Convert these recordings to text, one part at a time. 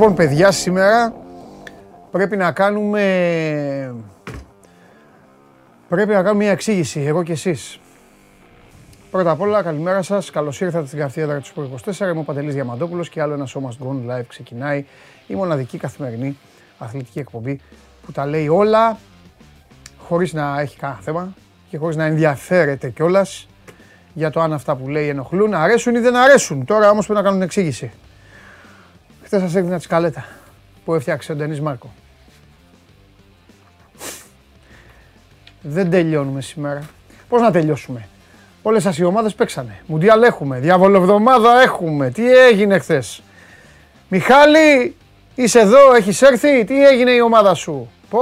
Λοιπόν, παιδιά, σήμερα πρέπει να κάνουμε... Πρέπει να κάνουμε μια εξήγηση, εγώ και εσείς. Πρώτα απ' όλα, καλημέρα σας. Καλώς ήρθατε στην καυτή έδρα του 24. Είμαι ο Παντελής Διαμαντόπουλος και άλλο ένα Show Must Go Live ξεκινάει. Η μοναδική καθημερινή αθλητική εκπομπή που τα λέει όλα χωρίς να έχει κανένα θέμα και χωρίς να ενδιαφέρεται κιόλας για το αν αυτά που λέει ενοχλούν, αρέσουν ή δεν αρέσουν. Τώρα όμως πρέπει να κάνουν εξήγηση. Χθε σας έδινα τη σκαλέτα που έφτιαξε ο Ντενή Μάρκο. Δεν τελειώνουμε σήμερα. Πώς να τελειώσουμε; Όλες σας οι ομάδες παίξανε. Μουντιάλ έχουμε. Διαβολοβδομάδα έχουμε. Τι έγινε χθες; Μιχάλη, είσαι εδώ, έχεις έρθει; Τι έγινε η ομάδα σου; Πω,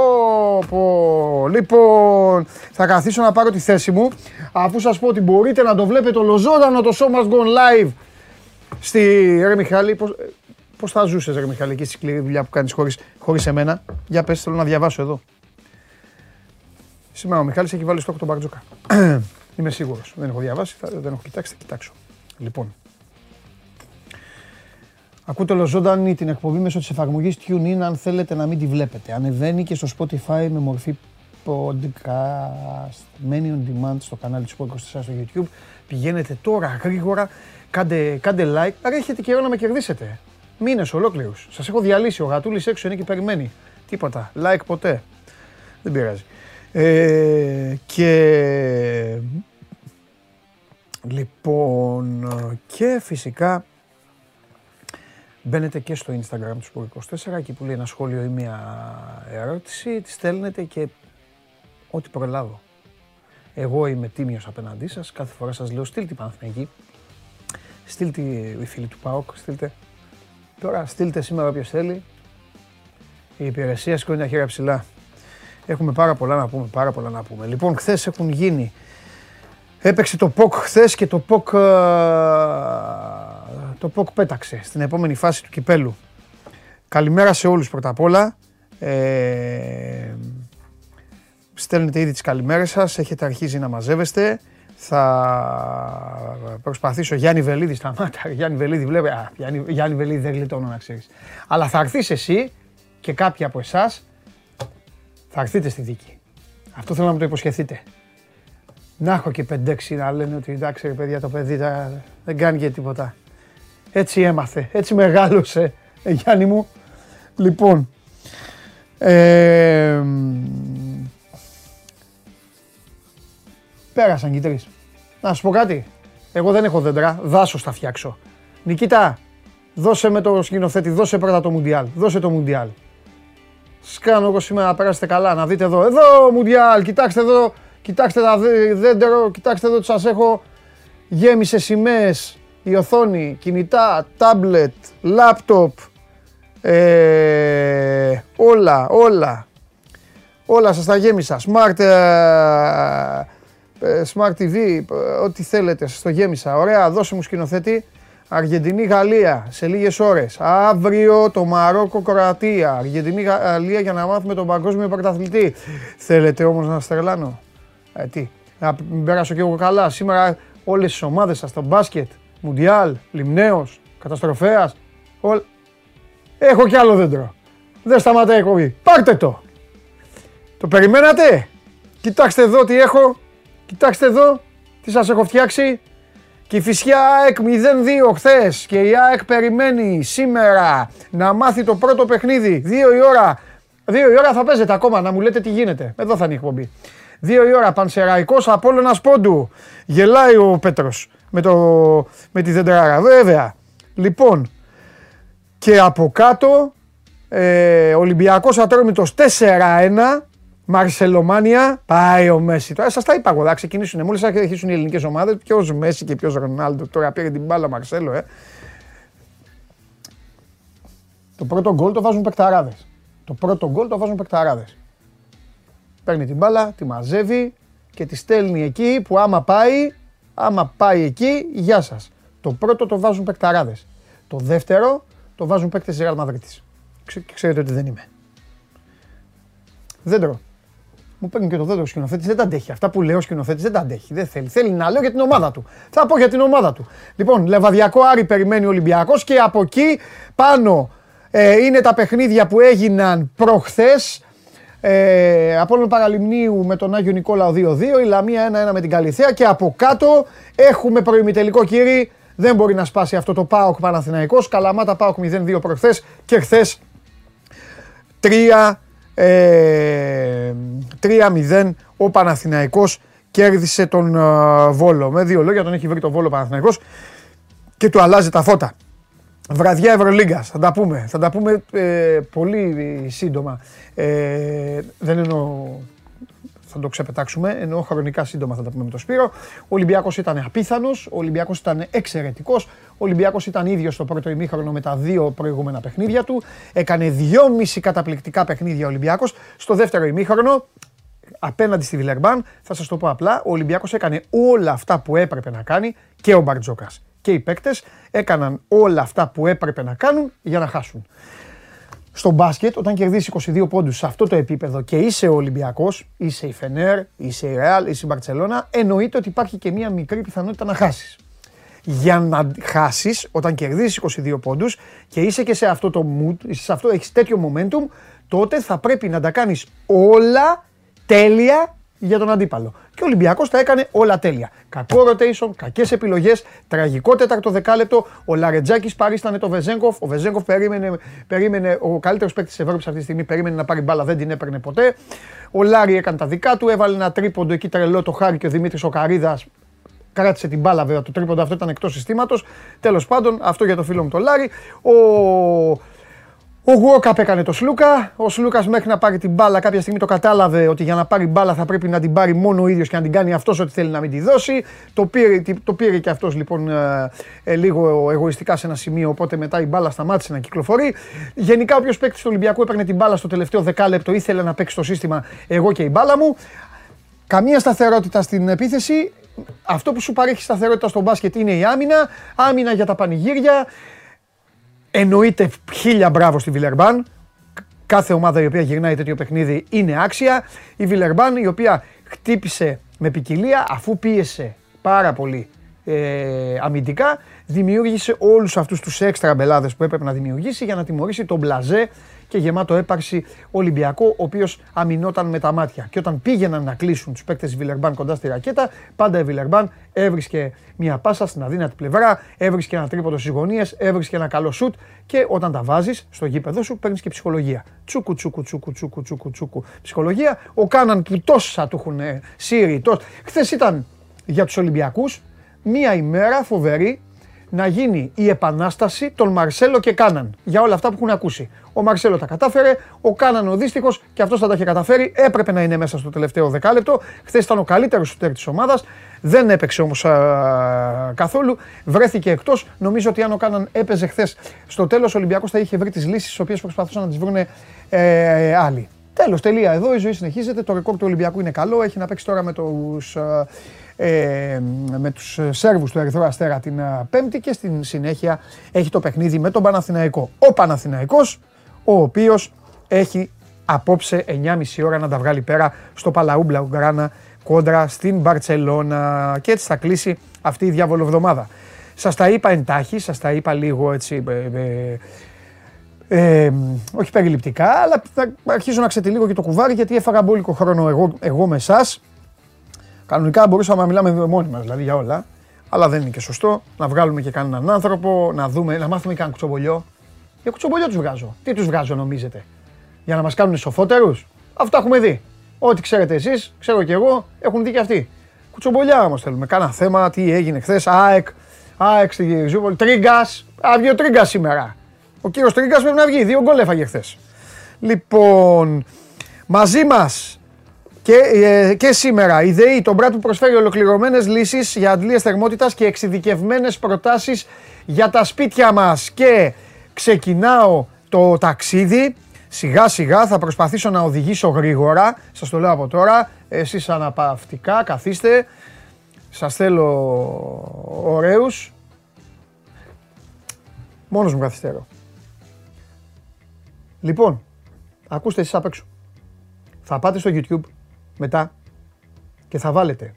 πω. Λοιπόν, θα καθίσω να πάρω τη θέση μου αφού σας πω ότι μπορείτε να το βλέπετε ολοζώντανο το Show Must Go Live στη... Ρε Μιχάλη, πώς, πώς θα ζούσες ρε Μιχάλη και στη σκληρή δουλειά που κάνεις χωρίς, χωρίς εμένα; Για πες, θέλω να διαβάσω εδώ. Σήμερα ο Μιχάλης έχει βάλει στόχο τον Μπαρτζόκα. Είμαι σίγουρος. Δεν έχω διαβάσει, θα, δεν έχω κοιτάξει, θα κοιτάξω. Λοιπόν, Ακούτε ολοζώντανη την εκπομπή μέσω της εφαρμογής TuneIn αν θέλετε να μην τη βλέπετε. Ανεβαίνει και στο Spotify με μορφή podcast. Μένει on demand στο κανάλι του Sport 24 στο YouTube. Πηγαίνετε τώρα γρήγορα, κάντε, κάντε like. Άρα έχετε καιρό να με κερδίσετε. Μήνες ολόκληρους. Σας έχω διαλύσει. Ο γατούλης έξω είναι και περιμένει. Τίποτα. Like ποτέ. Δεν πειράζει. Ε, και λοιπόν και φυσικά μπαίνετε και στο Instagram του Sport 24 εκεί που λέει ένα σχόλιο ή μια ερώτηση τη στέλνετε και ό,τι προλάβω. Εγώ είμαι τίμιος απέναντί σας, κάθε φορά σας λέω στείλτε Παναθηναϊκή, στείλτε οι φίλοι του ΠΑΟΚ, στείλτε. Τώρα στείλτε σήμερα όποιος θέλει. Η υπηρεσία σηκώνει τα χέρια ψηλά. Έχουμε πάρα πολλά να πούμε, πάρα πολλά να πούμε. Λοιπόν, χθες έχουν γίνει. Έπαιξε το ΠΟΚ χθες και το ΠΟΚ, ε, το ΠΟΚ πέταξε στην επόμενη φάση του κυπέλου. Καλημέρα σε όλους πρώτα απ' όλα. Ε, στέλνετε ήδη τις καλημέρες σας, έχετε αρχίσει να μαζεύεστε. Θα προσπαθήσω, Γιάννη Βελίδη, σταμάτα, Γιάννη Βελίδη, βλέπει, α, Γιάννη, Γιάννη Βελίδη δεν γλιτώνω να ξέρεις. Αλλά θα έρθεις εσύ και κάποιοι από εσάς θα έρθετε στη δίκη. Αυτό θέλω να μου το υποσχεθείτε. Να έχω και 5-6 να λένε ότι εντάξει ρε παιδιά το παιδί δεν κάνει και τίποτα. Έτσι έμαθε, έτσι μεγάλωσε, ε, Γιάννη μου. Λοιπόν, ε, Πέρασαν και τρεις. Να σου πω κάτι. Εγώ δεν έχω δέντρα. Δάσο θα φτιάξω. Νικήτα, δώσε με το σκηνοθέτη, δώσε πρώτα το Μουντιάλ. Δώσε το Μουντιάλ. Σκάνω εγώ σήμερα να περάσετε καλά, να δείτε εδώ. Εδώ Μουντιάλ, κοιτάξτε εδώ, κοιτάξτε τα δέντερο, κοιτάξτε εδώ τι σας έχω. Γέμισε σημαίες, η οθόνη, κινητά, τάμπλετ, λάπτοπ, ε, όλα, όλα. Όλα σας τα γέμισα. Smart, ε, ε, Smart TV, ε, ό,τι θέλετε, σας το γέμισα. Ωραία, δώσε μου σκηνοθέτη. Αργεντινή-Γαλλία σε λίγες ώρες. Αύριο το Μαρόκο-Κροατία. Αργεντινή-Γαλλία για να μάθουμε τον παγκόσμιο πρωταθλητή. Θέλετε όμως να στρελάνω. Ε, τι, να περάσω και εγώ καλά. Σήμερα όλες τις ομάδες σας, το μπάσκετ, Μουντιάλ, Λιμνέος, Καταστροφέας, όλ... Έχω κι άλλο δέντρο. Δεν σταματάει η εκπομπή. Πάρτε το. Το περιμένατε; Κοιτάξτε εδώ τι έχω. Κοιτάξτε εδώ τι σας έχω φτιάξει. Και η φυσιά ΑΕΚ 0-2 χθες και η ΑΕΚ περιμένει σήμερα να μάθει το πρώτο παιχνίδι. 2 η ώρα. 2 η ώρα θα παίζετε ακόμα να μου λέτε τι γίνεται. Εδώ θα είναι η εκπομπή. 2 η ώρα Πανσεραϊκός Απόλλωνας Πόντου. Γελάει ο Πέτρος με, το, με τη δεντράρα. Βέβαια. Λοιπόν, και από κάτω ε, Ολυμπιακός Ατρόμητος 4-1 Μαρσελομάνια, πάει ο Μέση. Τώρα σας τα είπα εγώ, θα ξεκινήσουν. Μόλις θα αρχίσουν οι ελληνικές ομάδες, ποιο Μέση και ποιος Ρονάλντο. Τώρα πήρε την μπάλα Μαρσέλο, ε. Το πρώτο γκολ το βάζουν παικταράδες. Το πρώτο γκολ το βάζουν παικταράδες. Παίρνει την μπάλα, τη μαζεύει και τη στέλνει εκεί που άμα πάει, άμα πάει εκεί, γεια σας. Το πρώτο το βάζουν παικταράδες. Το δεύτερο το βάζουν παίκτες της Real Madrid. Ξέρετε ότι δεν είμαι. Δέντρο. Μου παίρνει και το δέντρο σκηνοθέτη, δεν τα αντέχει. Αυτά που λέω ο σκηνοθέτης δεν τα αντέχει. Δεν θέλει. Θέλει να λέω για την ομάδα του. Θα πω για την ομάδα του. Λοιπόν, Λεβαδιακό Άρη περιμένει ο Ολυμπιακός και από εκεί πάνω Ε, είναι τα παιχνίδια που έγιναν προχθές. Ε, Απόλλων Παραλιμνίου με τον Άγιο Νικόλαο 2-2, η Λαμία 1-1 με την Καλυθέα και από κάτω έχουμε προημιτελικό κύριοι. Δεν μπορεί να σπάσει αυτό το ΠΑΟΚ Παναθηναϊκός. Καλαμάτα ΠΑΟΚ 0-2 προχθές και χθες 3 ε, 3-0 ο Παναθηναϊκός κέρδισε τον ε, Βόλο. Με δύο λόγια τον έχει βρει τον Βόλο Παναθηναϊκός και του αλλάζει τα φώτα. Βραδιά Ευρωλίγκα. Θα τα πούμε. Θα τα πούμε ε, πολύ σύντομα. Ε, δεν εννοώ θα το ξεπετάξουμε, ενώ χρονικά σύντομα θα τα πούμε με τον Σπύρο. Ο Ολυμπιακός ήταν απίθανος, ο Ολυμπιακός ήταν εξαιρετικός, ο Ολυμπιακός ήταν ίδιος στο πρώτο ημίχρονο με τα δύο προηγούμενα παιχνίδια του. Έκανε δυόμιση καταπληκτικά παιχνίδια ο Ολυμπιακός. Στο δεύτερο ημίχρονο, απέναντι στη Βιλερμπάν, θα σας το πω απλά, ο Ολυμπιακός έκανε όλα αυτά που έπρεπε να κάνει και ο Μπαρτζόκας και οι παίκτες έκαναν όλα αυτά που έπρεπε να κάνουν για να χάσουν. Στο μπάσκετ, όταν κερδίσεις 22 πόντους σε αυτό το επίπεδο και είσαι ο Ολυμπιακός, είσαι η Φενέρ, είσαι η Ρεάλ, είσαι η Μπαρτσελώνα, εννοείται ότι υπάρχει και μία μικρή πιθανότητα να χάσεις. Για να χάσεις, όταν κερδίσεις 22 πόντους και είσαι και σε αυτό το mood, σε αυτό, έχεις τέτοιο momentum, τότε θα πρέπει να τα κάνεις όλα τέλεια για τον αντίπαλο. Και ο Ολυμπιακός τα έκανε όλα τέλεια. Κακό rotation, κακές επιλογές, τραγικό τέταρτο δεκάλεπτο. Ο Λαρετζάκης παρίστανε το Βεζένκοφ. Ο Βεζένκοφ περίμενε, περίμενε ο καλύτερος παίκτης της Ευρώπης αυτή τη στιγμή, περίμενε να πάρει μπάλα, δεν την έπαιρνε ποτέ. Ο Λάρι έκανε τα δικά του, έβαλε ένα τρίποντο εκεί τρελό του Χάρη και ο Δημήτρης ο Καρίδα κράτησε την μπάλα βέβαια. Το τρίποντο αυτό ήταν εκτός συστήματος. Τέλος πάντων, αυτό για το φίλο μου το Λάρι. Ο ο Γουόκαπ έκανε το Σλούκα. Ο Σλούκας μέχρι να πάρει την μπάλα κάποια στιγμή το κατάλαβε ότι για να πάρει μπάλα θα πρέπει να την πάρει μόνο ο ίδιος και να την κάνει αυτός ό,τι θέλει να μην τη δώσει. Το πήρε, το πήρε και αυτός λοιπόν ε, ε, λίγο εγωιστικά σε ένα σημείο. Οπότε μετά η μπάλα σταμάτησε να κυκλοφορεί. Γενικά, όποιος παίκτης του Ολυμπιακού έπαιρνε την μπάλα στο τελευταίο δεκάλεπτο ήθελε να παίξει το σύστημα εγώ και η μπάλα μου. Καμία σταθερότητα στην επίθεση. Αυτό που σου παρέχει σταθερότητα στο μπάσκετ είναι η άμυνα. Άμυνα για τα πανηγύρια. Εννοείται χίλια μπράβο στη Βιλερμπάν. Κάθε ομάδα η οποία γυρνάει τέτοιο παιχνίδι είναι άξια. Η Βιλερμπάν η οποία χτύπησε με ποικιλία αφού πίεσε πάρα πολύ ε, αμυντικά, δημιούργησε όλους αυτούς τους έξτρα μπελάδες που έπρεπε να δημιουργήσει για να τιμωρήσει τον Μπλαζέ και γεμάτο έπαρση Ολυμπιακό, ο οποίος αμυνόταν με τα μάτια. Και όταν πήγαιναν να κλείσουν τους παίκτες τη Βιλερμπάν κοντά στη ρακέτα, πάντα η Βιλερμπάν έβρισκε μια πάσα στην αδύνατη πλευρά, έβρισκε ένα τρίποδο στις γωνίες, έβρισκε ένα καλό σουτ και όταν τα βάζεις στο γήπεδο σου παίρνεις και ψυχολογία. Τσούκου, τσούκου, τσούκου, τσούκου, τσούκου, τσούκου. Ψυχολογία. Ο Κάναν που τόσα του έχουν σύρει. Χθες ήταν για τους Ολυμπιακούς μία ημέρα φοβερή να γίνει η επανάσταση των Μαρσέλο και Κάναν για όλα αυτά που έχουν ακούσει. Ο Μαρσέλο τα κατάφερε, ο Κάναν ο δύστιχος και αυτός θα τα είχε καταφέρει. Έπρεπε να είναι μέσα στο τελευταίο δεκάλεπτο. Χθες ήταν ο καλύτερος σουτέρ της ομάδας. Δεν έπαιξε όμως καθόλου. Βρέθηκε εκτός. Νομίζω ότι αν ο Κάναν έπαιζε χθες στο τέλος, ο Ολυμπιακός θα είχε βρει τις λύσεις τι οποίες προσπαθούσαν να τις βρουν ε, άλλοι. Τέλος, τελεία. Εδώ η ζωή συνεχίζεται. Το ρεκόρ του Ολυμπιακού είναι καλό. Έχει να παίξει τώρα με τους ε, με τους Σέρβους του Ερυθρού Αστέρα την ε, Πέμπτη και στην συνέχεια έχει το παιχνίδι με τον Παναθηναϊκό. Ο Παναθηναϊκός, ο οποίος έχει απόψε 9.30 ώρα να τα βγάλει πέρα στο Παλαού Μπλαουγκράνα κόντρα στην Μπαρτσελώνα και έτσι θα κλείσει αυτή η διαβολοβδομάδα. Σας τα είπα εντάχει, σας τα είπα λίγο έτσι, ε, ε, ε, όχι περιληπτικά, αλλά θα αρχίζω να ξετυλίγω και το κουβάρι γιατί έφαγα μπόλικο χρόνο εγώ, εγώ με εσάς Κανονικά μπορούσαμε να μιλάμε μόνοι μας δηλαδή για όλα. Αλλά δεν είναι και σωστό να βγάλουμε και κανέναν άνθρωπο, να δούμε, να μάθουμε κανένα κουτσομπολιό. Για κουτσομπολιό τους βγάζω. Τι τους βγάζω, νομίζετε; Για να μας κάνουν σοφότερου. Αυτό έχουμε δει. Ό,τι ξέρετε εσείς, ξέρω και εγώ, έχουν δει και αυτοί. Κουτσομπολιά όμως θέλουμε. Κάνα θέμα, τι έγινε χθες. ΑΕΚ, ΑΕΚ στη Ριζούπολη. Τρίγκας. Α, ο Τρίγκας σήμερα. Ο κύριος Τρίγκας πρέπει να βγει. Δύο γκολ έφαγε χθες. Λοιπόν, μαζί μας και, ε, και σήμερα η ΔΕΗ, τον Μπράτ που προσφέρει ολοκληρωμένες λύσεις για αντλίες θερμότητας και εξειδικευμένες προτάσεις για τα σπίτια μας. Και ξεκινάω το ταξίδι. Σιγά σιγά θα προσπαθήσω να οδηγήσω γρήγορα. Σας το λέω από τώρα. Εσείς αναπαυτικά καθίστε. Σας θέλω ωραίους. Μόνος μου καθυστερώ. Λοιπόν, ακούστε εσείς απ' έξω. Θα πάτε στο YouTube μετά και θα βάλετε.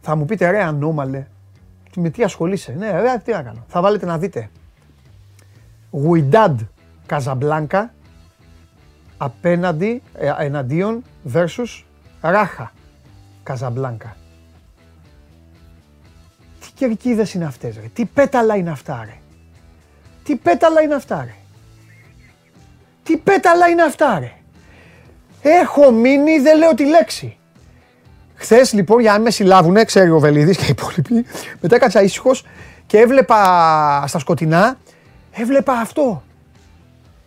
Θα μου πείτε ρε ανώμαλε, με τι ασχολείσαι; Ναι, ρε, τι να κάνω. Θα βάλετε να δείτε Γουιντάντ Καζαμπλάνκα απέναντι, ε, εναντίον versus Ράχα Καζαμπλάνκα. Τι κερκίδες είναι αυτές ρε, τι πέταλα είναι αυτά ρε. Τι πέταλα είναι αυτά ρε. Τι πέταλα είναι αυτά ρε. Έχω μείνει, δεν λέω τη λέξη. Χθες λοιπόν, για να με συλλάβουνε, ξέρει ο Βελίδης και οι υπόλοιποι, μετά έκατσα ήσυχος και έβλεπα στα σκοτεινά, έβλεπα αυτό.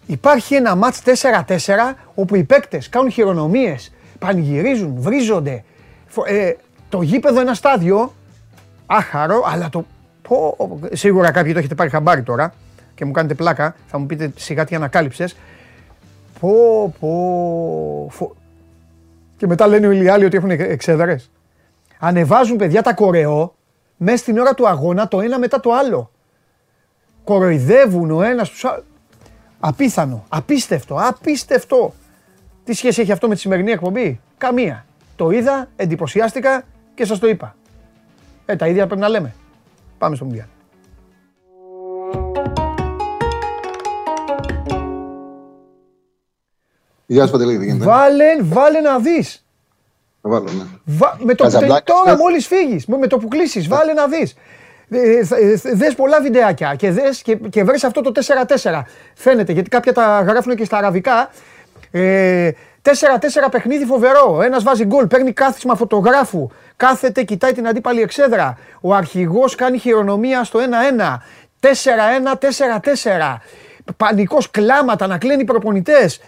Υπάρχει ένα μάτς 4-4 όπου οι παίκτες κάνουν χειρονομίες, πανηγυρίζουν, βρίζονται. Ε, το γήπεδο ένα στάδιο, άχαρο, αλλά το... Πω, σίγουρα κάποιοι το έχετε πάρει χαμπάρι τώρα και μου κάνετε πλάκα, θα μου πείτε σιγά τι ανακάλυψες. Πω, πω, Και μετά λένε οι άλλοι ότι έχουν εξέδρες. Ανεβάζουν παιδιά τα κορεό μέσα στην ώρα του αγώνα το ένα μετά το άλλο. Κοροϊδεύουν ο ένας τους άλλους. Απίθανο, απίστευτο, απίστευτο. Τι σχέση έχει αυτό με τη σημερινή εκπομπή; Καμία. Το είδα, εντυπωσιάστηκα και σας το είπα. Ε, τα ίδια πρέπει να λέμε. Πάμε στο Μουντιάλ. Γεια σου Παντελή, τι γίνεται. Βάλε, βάλε να δεις. βάλω, ναι. με το που, τώρα μόλις φύγεις, με το που κλείσεις, βάλε να δεις. Ε, ε, δες πολλά βιντεάκια και, δες, και, και βρες αυτό το 4-4. Φαίνεται, γιατί κάποια τα γράφουν και στα αραβικά. Ε, 4-4 παιχνίδι φοβερό. Ένας βάζει γκολ, παίρνει κάθισμα φωτογράφου, κάθεται, κοιτάει την αντίπαλη εξέδρα. Ο αρχηγός κάνει χειρονομία στο 1-1. 4-1, 4-4. Πανικός κλάματα να κλαίνει προπονητές.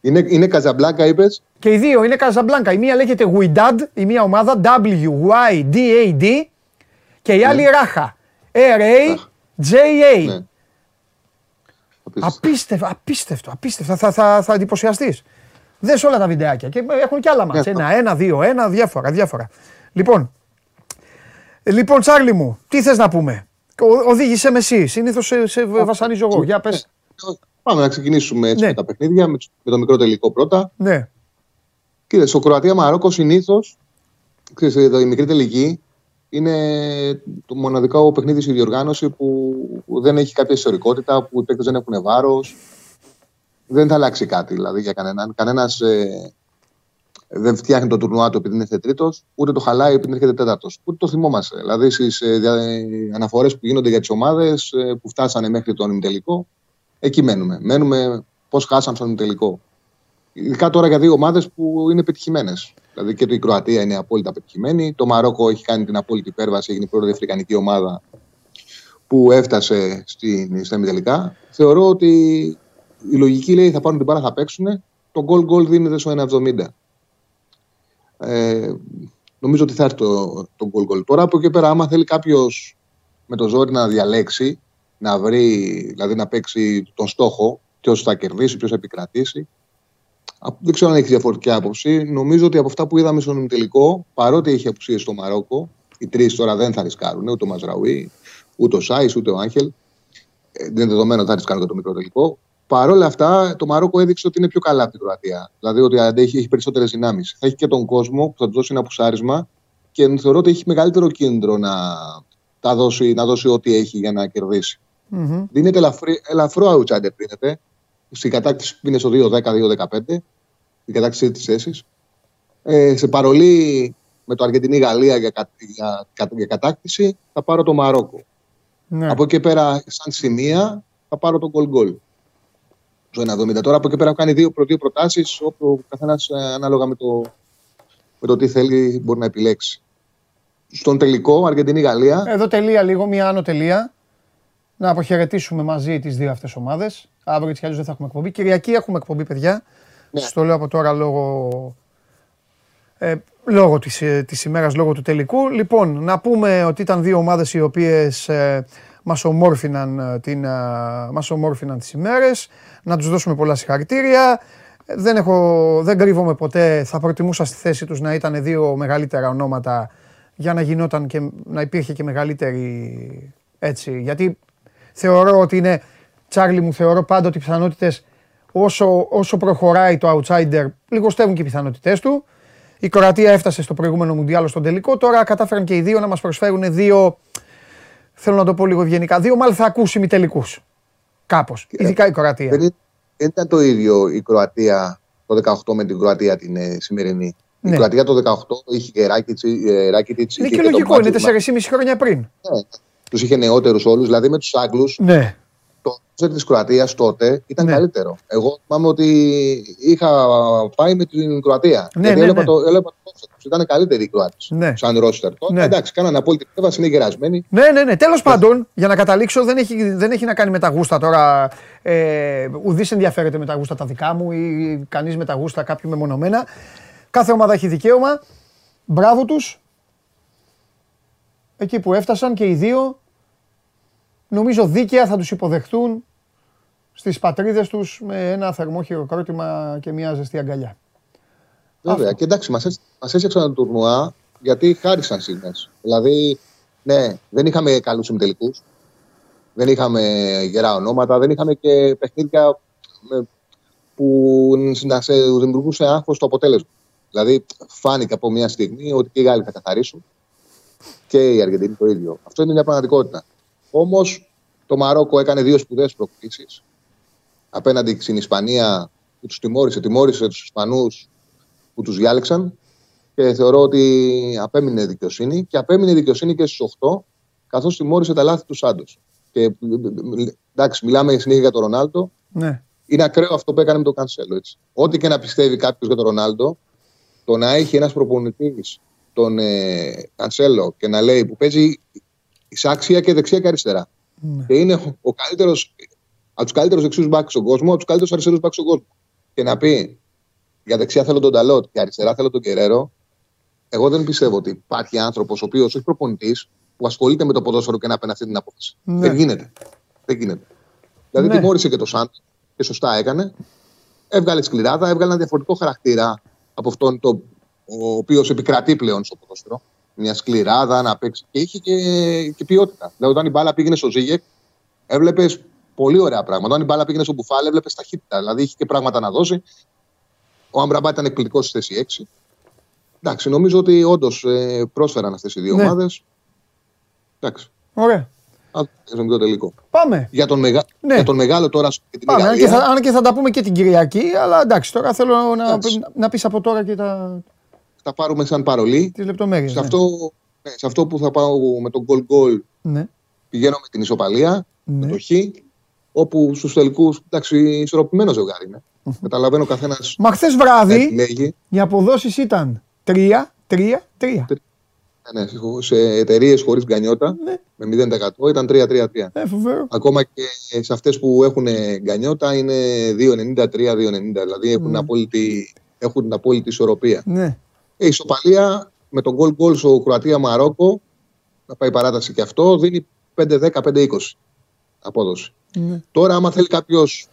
Είναι, είναι Καζαμπλάνκα, είπες; Και οι δύο είναι Καζαμπλάνκα. Η μία λέγεται Wydad, η μία ομάδα W-Y-D-A-D και η άλλη ναι. Ράχα. R-A-J-A. Ναι. Απίστευτο, απίστευτο, απίστευτο. Θα, θα, θα εντυπωσιαστείς. Δες όλα τα βιντεάκια και έχουν κι άλλα μάτς. Ναι. Ένα, ένα, δύο, ένα, διάφορα, διάφορα. Λοιπόν, λοιπόν Τσάρλι μου, τι θες να πούμε; Οδήγησε με εσύ, συνήθως σε, σε βασανίζω εγώ. Για πες. Πάμε να ξεκινήσουμε έτσι ναι. με τα παιχνίδια, με το μικρό τελικό πρώτα. Ναι. Κύριε, στο Κροατία-Μαρόκο συνήθως, η μικρή τελική είναι το μοναδικό παιχνίδι στη διοργάνωση που δεν έχει κάποια ιστορικότητα, που οι παίκτες δεν έχουν βάρος. Δεν θα αλλάξει κάτι δηλαδή για κανέναν. Κανένας ε, δεν φτιάχνει το τουρνουά του επειδή είναι τρίτος, ούτε το χαλάει επειδή έρχεται τέταρτος. Ούτε το θυμόμαστε. Δηλαδή στις ε, αναφορές που γίνονται για τις ομάδες ε, που φτάσανε μέχρι τον ημιτελικό, εκεί μένουμε. Μένουμε πώς χάσαμε στον τελικό. Ειδικά τώρα για δύο ομάδες που είναι πετυχημένες. Δηλαδή και η Κροατία είναι απόλυτα πετυχημένη. Το Μαρόκο έχει κάνει την απόλυτη υπέρβαση, έγινε η πρώτη αφρικανική ομάδα που έφτασε στην, στα τελικά. Θεωρώ ότι η λογική λέει θα πάρουν την μπάλα, θα παίξουν. Το goal goal δίνεται στο 1,70. Ε, νομίζω ότι θα έρθει το, το goal goal. Τώρα από εκεί πέρα, άμα θέλει κάποιος με το ζόρι να διαλέξει, να βρει, δηλαδή να παίξει τον στόχο, ποιος θα κερδίσει, ποιος θα επικρατήσει, δεν ξέρω αν έχεις διαφορετική άποψη. Νομίζω ότι από αυτά που είδαμε στον τελικό, παρότι έχει απουσίες στο Μαρόκο, οι τρεις τώρα δεν θα ρισκάρουν, ούτε ο Μαζραουί, ούτε ο Σάις, ούτε ο Άγχελ. Ε, δεν είναι δεδομένο ότι θα ρισκάρουν το μικρό τελικό. Παρ' όλα αυτά, το Μαρόκο έδειξε ότι είναι πιο καλά από την Κροατία. Δηλαδή ότι αντέχει, έχει περισσότερες δυνάμεις. Θα έχει και τον κόσμο που θα του δώσει ένα πουσάρισμα και θεωρώ ότι έχει μεγαλύτερο κίνδυνο να, τα δώσει, να δώσει ό,τι έχει για να κερδίσει. Mm-hmm. Δίνεται ελαφρύ, ελαφρό outsider, δίνεται στην κατάκτηση που είναι στο 2-10-2-15, η κατάκτηση της θέσης. Ε, σε παρολί με το Αργεντινή-Γαλλία για, για, για, κατάκτηση, θα πάρω το Μαρόκο. Ναι. Από εκεί πέρα, σαν σημεία, θα πάρω το γκολ γκολ. Στο 1-70. Τώρα από εκεί πέρα έχω κάνει δύο, δύο προτάσεις, όπου ο καθένας ε, ανάλογα με το, με το τι θέλει μπορεί να επιλέξει. Στον τελικό, Αργεντινή-Γαλλία. Εδώ τελεία λίγο, μία άνω τελεία. Να αποχαιρετήσουμε μαζί τις δύο αυτές ομάδες. Αύριο έτσι κι δεν θα έχουμε εκπομπή. Κυριακή έχουμε εκπομπή, παιδιά. Ναι. Στο λέω από τώρα λόγω, ε, λόγω της, ε, της ημέρας, λόγω του τελικού. Λοιπόν, να πούμε ότι ήταν δύο ομάδες οι οποίες ε, μας ομόρφιναν, ε, την, ε, μας ομόρφιναν τις ημέρες. Να τους δώσουμε πολλά συγχαρητήρια. Δεν, έχω, δεν κρύβομαι ποτέ, θα προτιμούσα στη θέση τους να ήταν δύο μεγαλύτερα ονόματα για να γινόταν και να υπήρχε και μεγαλύτερη έτσι. Γιατί θεωρώ ότι είναι Τσάρλι μου θεωρώ πάντοτε οι πιθανότητες όσο, όσο προχωράει το outsider, λιγοστεύουν και οι πιθανότητές του. Η Κροατία έφτασε στο προηγούμενο Μουντιάλο στον τελικό. Τώρα κατάφεραν και οι δύο να μας προσφέρουν δύο Θέλω να το πω λίγο ευγενικά. Δύο μάλλον θα ακούσει μη τελικούς. Κάπως. Ειδικά η Κροατία. Δεν, δεν ήταν το ίδιο η Κροατία το 18 με την Κροατία την ε, σημερινή. Η Ναι. Κροατία το 18 είχε και Ράκητιτ. Είναι και λογικό, είναι 4,5 χρόνια πριν. Ναι. Τους είχε νεότερους όλους. Δηλαδή με τους Άγγλους Ναι. το ρόστερ της Κροατίας τότε ήταν Ναι. καλύτερο. Εγώ θυμάμαι ότι είχα πάει με την Κροατία. Ναι, γιατί ναι, έλεπα ναι. το, έλεπα το ρόστερ τους. Ήταν καλύτεροι οι Κροάτες. Ναι. Σαν ρόστερ. Τώρα Ναι. εντάξει, κάνανε απόλυτη επέμβαση, είναι γερασμένοι. Ναι, ναι, ναι. Τέλος πάντων, για να καταλήξω, δεν έχει, δεν έχει να κάνει με τα γούστα τώρα. Ε, Ουδής ενδιαφέρεται με τα γούστα τα δικά μου ή κανείς με τα γούστα κάποιου μεμονωμένα. Κάθε ομάδα έχει δικαίωμα. Μπράβο τους. Εκεί που έφτασαν και οι δύο, νομίζω δίκαια θα τους υποδεχτούν στις πατρίδες τους με ένα θερμό χειροκρότημα και μια ζεστή αγκαλιά. Βέβαια. Αυτό. Και εντάξει, μας έσυξαν το τουρνουά γιατί χάρισαν στιγμέ. Δηλαδή, ναι, δεν είχαμε καλούς συμμετελικού. Δεν είχαμε γερά ονόματα. Δεν είχαμε και παιχνίδια με- που να σε δημιουργούσε άγχος το αποτέλεσμα. Δηλαδή, φάνηκε από μια στιγμή ότι και οι Γάλλοι θα καθαρίσουν και οι Αργεντινοί το ίδιο. Αυτό είναι μια πραγματικότητα. Όμως, το Μαρόκο έκανε δύο σπουδαίε προκλήσεις απέναντι στην Ισπανία που τους τιμώρησε. Τιμώρησε τους Ισπανούς που τους διάλεξαν και θεωρώ ότι απέμεινε δικαιοσύνη και απέμεινε δικαιοσύνη και στις 8 καθώς τιμώρησε τα λάθη του Σάντος. Και εντάξει, μιλάμε συνέχεια για τον Ρονάλντο. Ναι. Είναι ακραίο αυτό που έκανε με τον Κανσέλο. Έτσι. Ό,τι και να πιστεύει κάποιος για τον Ρονάλντο, το να έχει ένας προπονητής τον ε, Κανσέλο και να λέει που παίζει εισάξια και δεξιά και αριστερά. Ναι. Και είναι ο- ο καλύτερος από τους καλύτερους δεξιούς μπακς στον κόσμο, από τους καλύτερους αριστερούς μπακς στον κόσμο. Και να πει για δεξιά θέλω τον Ταλότ και αριστερά θέλω τον Κεραίρο, εγώ δεν πιστεύω ότι υπάρχει άνθρωπος ο οποίος όχι προπονητής που ασχολείται με το ποδόσφαιρο και να παίρνει αυτή την απόφαση. Ναι. Δεν γίνεται. Δεν γίνεται. Δηλαδή Ναι. τιμώρησε και το Σάντ και σωστά έκανε. Έβγαλε σκληράδα, έβγαλε ένα διαφορετικό χαρακτήρα από αυτόν το, ο οποίος επικρατεί πλέον στο ποδόσφαιρο. Μια σκληράδα να παίξει. Και είχε και, και ποιότητα. Δηλαδή, όταν η μπάλα πήγαινε στο Ζίγεκ, έβλεπες πολύ ωραία πράγματα. Όταν η μπάλα πήγαινε στο Μπουφάλ, έβλεπες ταχύτητα. Δηλαδή, είχε και πράγματα να δώσει. Ο Αμπραμπά ήταν εκπληκτικός στη θέση 6. Εντάξει, νομίζω ότι όντως ε, πρόσφεραν αυτές οι δύο Ναι. ομάδες. Εντάξει. Ωραία. Α, στον πιο τελικό. Πάμε. Για τον, μεγα... Ναι. για τον μεγάλο τώρα και την Πάμε. Αν και, Ιταλία, θα, αν και θα τα πούμε και την Κυριακή, αλλά εντάξει, τώρα θέλω να, Εντάξει. να πεις από τώρα και τα, θα πάρουμε σαν παρολί. τις λεπτομέρειες. Σε, ναι. αυτό, ναι, σε αυτό που θα πάω με τον goal goal Ναι. πηγαίνω με την ισοπαλία, Ναι. με το χ, όπου στους τελικούς, εντάξει, ισορροπημένο ζευγάρι είναι. Καταλαβαίνω ο καθένας Μα χθες βράδυ επιλέγει. οι αποδόσεις ήταν 3, 3, 3. Ναι, σε εταιρείες χωρίς γκανιότα, Ναι, με 0% ήταν 3-3-3. ε, φοβερό. Ακόμα και σε αυτές που έχουν γκανιότα είναι 2-90-3-2-90. Δηλαδή έχουν, Ναι. απόλυτη, έχουν την απόλυτη ισορροπία. Ναι. Ε, η ισοπαλία με τον goal goal στο Κροατία-Μαρόκο, να πάει παράταση και αυτό, δίνει 5-10-5-20 απόδοση. ναι. Τώρα, άμα θέλει κάποιος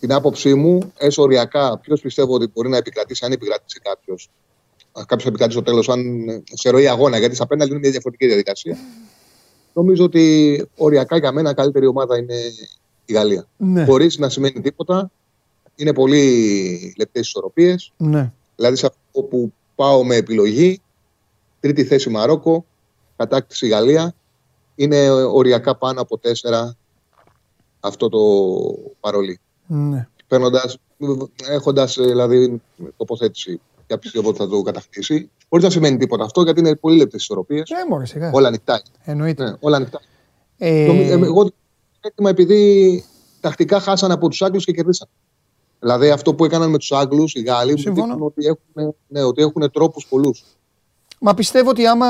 την άποψή μου, έσω οριακά, ποιος πιστεύω ότι μπορεί να επικρατήσει, αν επικρατήσει κάποιος. Κάποιος θα επικρατήσει στο τέλος, αν ε, σε ροή αγώνα, γιατί στα πέναλτι είναι μια διαφορετική διαδικασία. Νομίζω ότι οριακά για μένα καλύτερη ομάδα είναι η Γαλλία. Ναι. Χωρίς να σημαίνει τίποτα. Είναι πολύ λεπτές ισορροπίες. ναι. Δηλαδή, σε αυτό που πάω με επιλογή, τρίτη θέση Μαρόκο, κατάκτηση Γαλλία, είναι οριακά πάνω από τέσσερα αυτό το παρολί. ναι. Παίρνοντας, έχοντας ε, δηλαδή τοποθέτηση για ποιο θα το κατακτήσει, χωρίς να σημαίνει τίποτα αυτό, γιατί είναι πολύ λεπτές ισορροπίες. Ε, μωρέ, σιγά. Όλα ανοιχτά. Εννοείται. Ναι, όλα ανοιχτά. Ε, Νομι- ε, Εγώ έτοιμα επειδή τακτικά χάσαν από τους Άγγλους και κερδίσαν. Δηλαδή αυτό που έκαναν με τους Άγγλους, οι Γάλλοι, μου Συμφωνώ. δείχνουν ότι έχουν, ναι, ότι έχουν τρόπους πολλούς. Μα πιστεύω ότι άμα,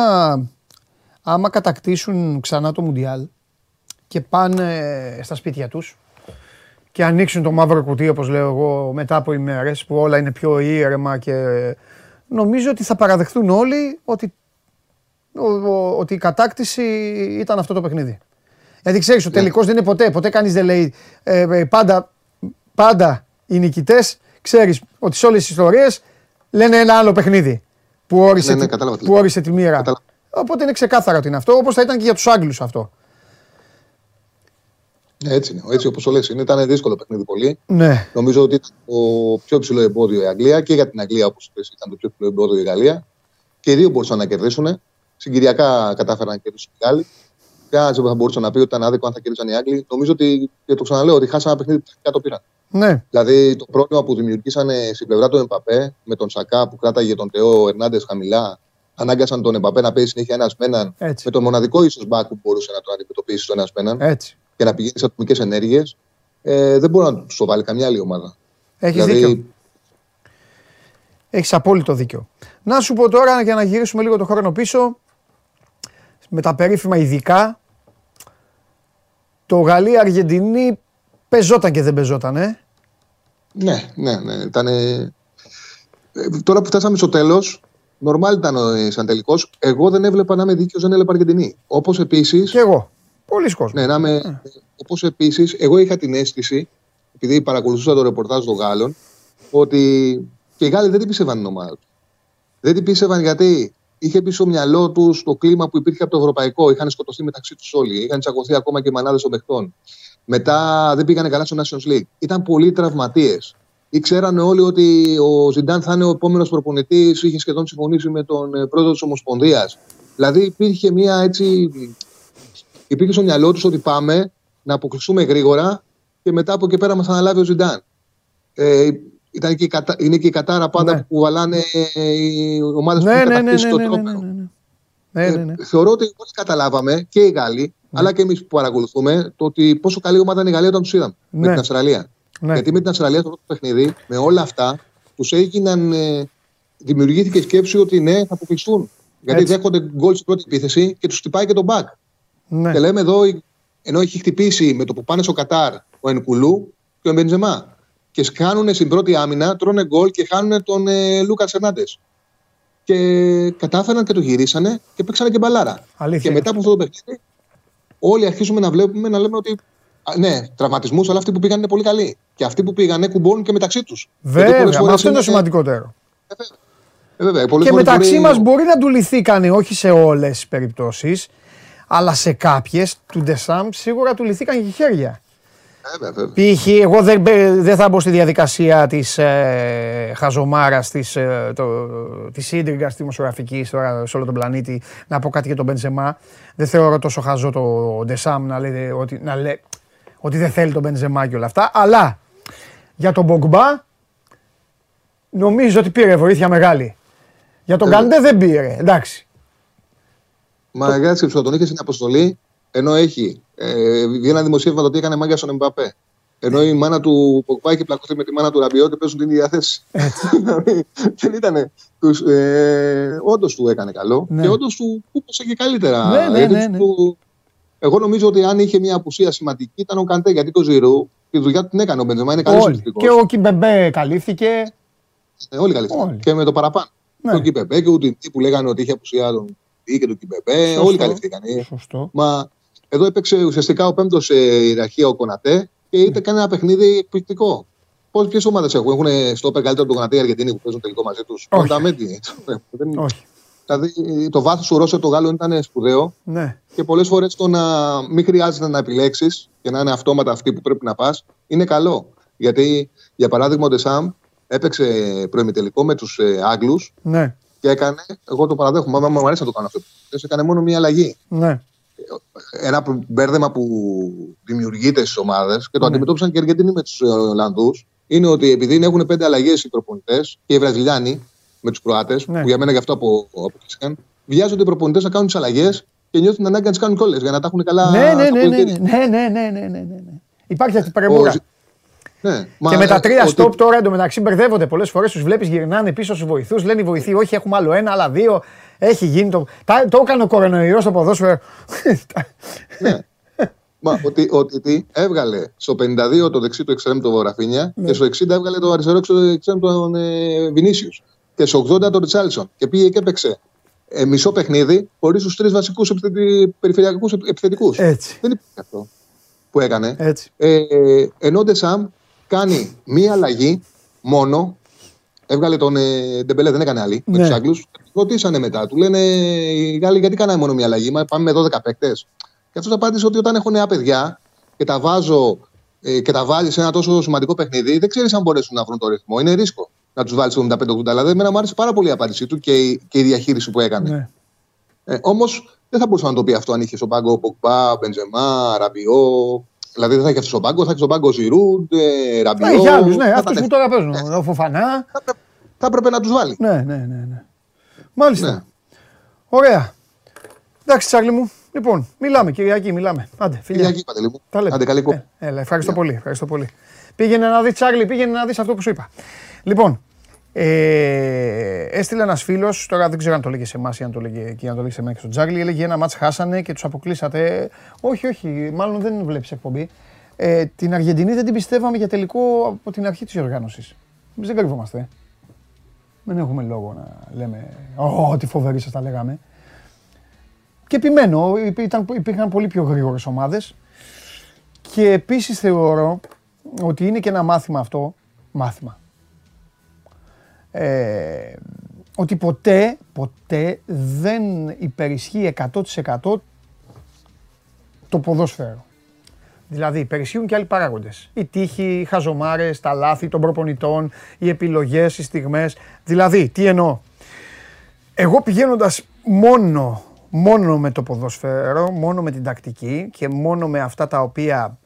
άμα κατακτήσουν ξανά το Μουντιάλ και πάνε στα σπίτια τους και ανοίξουν το μαύρο κουτί όπως λέω εγώ μετά από ημέρες που όλα είναι πιο ήρεμα και νομίζω ότι θα παραδεχθούν όλοι ότι, ο- ο- ότι η κατάκτηση ήταν αυτό το παιχνίδι. Γιατί ξέρεις, ο τελικός δεν είναι ποτέ, ποτέ κανείς δεν λέει ε, ε, πάντα, πάντα οι νικητές ξέρεις ότι σε όλες τις ιστορίες λένε ένα άλλο παιχνίδι που όρισε, Ναι, ναι, τη- κατάλαβα τι που λέτε. όρισε τη μοίρα. Κατάλαβα. Οπότε είναι ξεκάθαρο ότι είναι αυτό, όπως θα ήταν και για τους Άγγλους αυτό. Ναι, έτσι είναι. Έτσι όπως το λες. είναι. Ήταν δύσκολο παιχνίδι πολύ. Ναι, Νομίζω ότι ήταν το πιο υψηλό εμπόδιο η Αγγλία και για την Αγγλία, όπως είπες, ήταν το πιο υψηλό εμπόδιο η Γαλλία. Και οι δύο μπορούσαν να κερδίσουν. Συγκυριακά κατάφεραν να κερδίσουν οι Γάλλοι. Ποια θα μπορούσε να πει ότι ήταν άδικο αν θα κερδίσαν οι Άγγλοι. Νομίζω ότι και το ξαναλέω ότι χάσανε ένα παιχνίδι που το πήραν. Ναι. Δηλαδή το πρόβλημα που δημιουργήσανε στην πλευρά του Εμπαπέ με τον Σακά που κράταγε τον Τεό Ερνάντες χαμηλά, ανάγκασαν τον Εμπαπέ να παίζει συνέχεια ένας με Με τον μοναδικό ίσως μπακ που μπορούσε να τον αντιμετωπίσει τον ένας με και να πηγαίνει σε ατομικές ενέργειες. Ε, δεν μπορεί να του το βάλει καμιά άλλη ομάδα. Έχεις δηλαδή... δίκιο. Έχεις απόλυτο δίκιο. Να σου πω τώρα για να γυρίσουμε λίγο το χρόνο πίσω με τα περίφημα ειδικά το Γαλλία-Αργεντινή πεζόταν και δεν πεζόταν, ε. Ναι, ναι, ναι. Ήταν, ε, τώρα που φτάσαμε στο τέλος, νορμάλ ήταν ο σαν τελικός. Εγώ δεν έβλεπα να είμαι δίκαιος, δεν έβλεπα Αργεντινή. Όπως επίση. Και εγώ. Πολλοί κόσμοι. Ναι, να είμαι. Ε. Όπως επίσης, εγώ είχα την αίσθηση, επειδή παρακολουθούσα το ρεπορτάζ των Γάλλων, ότι και οι Γάλλοι δεν την πίστευαν την ομάδα του. Δεν την πίστευαν γιατί είχε πει στο μυαλό τους το κλίμα που υπήρχε από το ευρωπαϊκό. Είχαν σκοτωθεί μεταξύ τους όλοι. Είχαν τσακωθεί ακόμα και μανάδες των παιχτών. Μετά δεν πήγανε καλά στο Nations League. Ήταν πολλοί τραυματίες. Ήξεραν όλοι ότι ο Ζιντάν θα είναι ο επόμενος προπονητής. Είχε σχεδόν συμφωνήσει με τον ε, πρόεδρο της Ομοσπονδίας. Δηλαδή υπήρχε μια έτσι. Υπήρχε στο μυαλό τους ότι πάμε να αποκλειστούμε γρήγορα και μετά από εκεί πέρα μας αναλάβει ο Ζιντάν. Ε, ήταν και η κατα... είναι και η κατάρα πάντα ναι. που βαλάνε οι ομάδες ναι, που ναι, ναι, ναι, ναι, ναι, ναι, ναι, ναι, ναι. Ε, θεωρώ ότι όλοι καταλάβαμε και οι Γάλλοι, ναι. Αλλά και εμείς που παρακολουθούμε, το ότι πόσο καλή ομάδα είναι η Γαλλία όταν τους είδαμε ναι. με την Αυστραλία. Ναι. Γιατί με την Αυστραλία στο πρώτο παιχνίδι, με όλα αυτά, τους έγιναν. Ε, δημιουργήθηκε σκέψη ότι ναι, θα αποκλειστούν. Γιατί Έτσι. δέχονται γκολ στην πρώτη επίθεση και τους χτυπάει και τον μπακ. Ναι. Και λέμε εδώ, ενώ έχει χτυπήσει με το που πάνε στο Κατάρ ο Ενκουλού και ο Μπεντζεμά και σκάνουν στην πρώτη άμυνα, τρώνε γκολ και χάνουν τον ε, Λούκας Ερνάντε. Και κατάφεραν και το γυρίσανε και παίξανε και μπαλάρα. Αλήθεια. Και μετά από αυτό το παιχνίδι, όλοι αρχίζουμε να βλέπουμε να λέμε ότι ναι, τραυματισμούς, αλλά αυτοί που πήγαν είναι πολύ καλοί. Και αυτοί που πήγαν κουμπώνουν και μεταξύ τους. Βέβαια, αυτό είναι το σημαντικότερο. Ε, βέβαια. Ε, και μεταξύ μπορεί... μας μπορεί να του λυθεί κάνει, όχι σε όλες τις περιπτώσεις, αλλά σε κάποιες του Ντεσάμ σίγουρα του λυθήκαν και χέρια. Ε, Π.χ. εγώ δεν, δεν θα μπω στη διαδικασία της ε, χαζομάρας, της, ε, το, της ίντριγκας δημοσιογραφικής τώρα σε όλο τον πλανήτη να πω κάτι για τον Μπενζεμά. Δεν θεωρώ τόσο χαζό το Ντεσάμ να, λέει, ότι, να λέει ότι δεν θέλει τον Μπενζεμά και όλα αυτά. Αλλά για τον Μπογκμπά νομίζω ότι πήρε βοήθεια μεγάλη. Για τον ε, Καντέ δεν πήρε, εντάξει. Μα εντάξει, τον είχε στην αποστολή ενώ έχει ε, βγει ένα δημοσίευμα το ότι έκανε μάγια στον Εμπαπέ. Ενώ η μάνα του Ποκπά είχε πλακωθεί με τη μάνα του Ραμπιώτη παίζουν την ίδια θέση. Δηλαδή, δεν ήταν. Ε, όντως του έκανε καλό ναι. και όντως τους κούμπωσε και καλύτερα. Ναι, ναι, ναι, ναι. εγώ νομίζω ότι αν είχε μια απουσία σημαντική ήταν ο Καντέ γιατί το Ζηρού τη δουλειά του την έκανε ο Μπενζεμά. Είναι καλής Και ο Κιμπεμπέ καλύφθηκε. Ε, όλοι καλύφθηκαν. Και με το παραπάνω. Ναι. Και ο Κιμπεμπέ και ο που λέγανε ότι είχε απουσία τον και τον Κιμπεμπέ. Όλοι καλύφθηκαν. Σωστό. Μα εδώ έπαιξε ουσιαστικά ο πέμπτος σε ιεραρχία ο Κονατέ και είτε κάνει ένα παιχνίδι εκπληκτικό. Ποιε ομάδες έχουν, έχουν στο όπερ καλύτερο από τον Κονατέ οι Αργεντινοί που παίζουν τελικό μαζί τους; Όχι. Όχι. Δηλαδή το βάθος του Ρώσου των Γάλλων ήταν σπουδαίο. Ναι. Και πολλές φορές το να μην χρειάζεται να επιλέξεις και να είναι αυτόματα αυτή που πρέπει να πας είναι καλό. Γιατί για παράδειγμα ο Ντεσάμ έπαιξε προημιτελικό με τους ε, Άγγλους ναι. και έκανε. Εγώ το παραδέχομαι, μου αρέσει να το κάνω αυτό. Έκανε μόνο μία αλλαγή. Ναι ένα μπέρδεμα που δημιουργείται στις ομάδες και το ναι. αντιμετώπισαν και οι Αργεντινοί με τους ε, Ολλανδούς είναι ότι επειδή έχουν πέντε αλλαγές οι προπονητές και οι Βραζιλιάνοι με τους Κροάτες, ναι. που για μένα γι' αυτό αποκλείστηκαν, βιάζονται οι προπονητές να κάνουν τις αλλαγές και νιώθουν την ανάγκη να τις κάνουν κιόλας για να τα έχουν καλά. Ναι, ναι, ναι ναι ναι, ναι. ναι, ναι, ναι, ναι, ναι, ναι, Υπάρχει αυτή η παρεμβούλα. Ναι. Και με τα ε, τρία stop τώρα εντωμεταξύ μπερδεύονται πολλές φορές, τους βλέπεις γυρνάνε πίσω στου βοηθούς, λένε οι βοηθοί, όχι έχουμε άλλο ένα, άλλα δύο. Έχει γίνει το. Το έκανε ο κορονοϊός στο ποδόσφαιρο. ναι. Μα ότι, ότι τι, έβγαλε στο 52 το δεξί του εξτρέμ το Ραφίνια ναι. και στο 60 έβγαλε το αριστερό εξτρέμ τον ε, Βινίσιους. Και στο 80 τον Ριτσάλισον. Και πήγε και έπαιξε ε, μισό παιχνίδι χωρίς τους τρεις βασικούς περιφερειακούς επιθετικούς. Δεν υπήρχε αυτό που έκανε. Έτσι. Ε, ενώ Ντεσάμ κάνει μία αλλαγή μόνο Έβγαλε τον ε, Ντεμπελέ, δεν έκανε άλλη ναι. με τους Άγγλους. Ρωτήσανε μετά. Του λένε οι Γάλλοι, γιατί κάναμε μόνο μια αλλαγή. Μα πάμε με 12 παίκτες. Και αυτός απάντησε ότι όταν έχω νέα παιδιά και τα βάζω ε, και τα βάλεις σε ένα τόσο σημαντικό παιχνίδι, δεν ξέρεις αν μπορέσουν να βρουν το ρυθμό. Είναι ρίσκο να τους βάλεις 75-80. Δηλαδή, εμένα μου άρεσε πάρα πολύ η απάντησή του και η, και η διαχείριση που έκανε. Ναι. Ε, Όμως δεν θα μπορούσε να το πει αυτό αν είχε στον πάγκο Πογκμπά, Μπενζεμά, Ραμπιό. Δηλαδή δεν θα είχε αυτό στον πάγκο, θα είχε στον πάγκο Ζιρού, ε, Ραμπιό. Θα είχε άλλους, ναι, αυτούς που τώρα παίζουν. Ο Φοφανά. Θα έπρεπε να τους βάλει. Ναι, ναι, ναι. ναι. Μάλιστα. Ναι. Ωραία. Εντάξει, Τσάρλι μου. Λοιπόν, μιλάμε Κυριακή, μιλάμε. Άντε, φιλιά. Κυριακή, Παντελή μου. Τα λέμε. Άντε, καλή ε, έλα, ευχαριστώ πολύ. Ευχαριστώ πολύ. Πήγαινε να δεις, Τσάρλι, πήγαινε να δεις αυτό που σου είπα. Λοιπόν, ε, έστειλε ένας φίλος, τώρα δεν ξέρω αν το λέγε σε εμάς ή αν το λέγε εκεί, αν το λέγε σε μένα και στον Τζάρλι. Έλεγε ένα μάτς χάσανε και τους αποκλείσατε. Όχι, όχι, μάλλον δεν βλέπεις εκπομπή. Ε, την Αργεντινή δεν την πιστεύαμε για τελικό από την αρχή της οργάνωσης. Εμεί δεν κρυβόμαστε. Δεν έχουμε λόγο να λέμε Ω, τι φοβερή σας τα λέγαμε. Και επιμένω, ήταν, υπήρχαν πολύ πιο γρήγορες ομάδες. Και επίσης θεωρώ ότι είναι και ένα μάθημα αυτό. Μάθημα ε, ότι ποτέ, ποτέ δεν υπερισχύει 100% το ποδόσφαιρο. Δηλαδή υπερισχύουν και άλλοι παράγοντες. Η τύχη, οι χαζομάρες, τα λάθη των προπονητών, οι επιλογές, οι στιγμές. Δηλαδή, τι εννοώ; Εγώ πηγαίνοντας μόνο, μόνο με το ποδόσφαιρο, μόνο με την τακτική και μόνο με αυτά τα οποία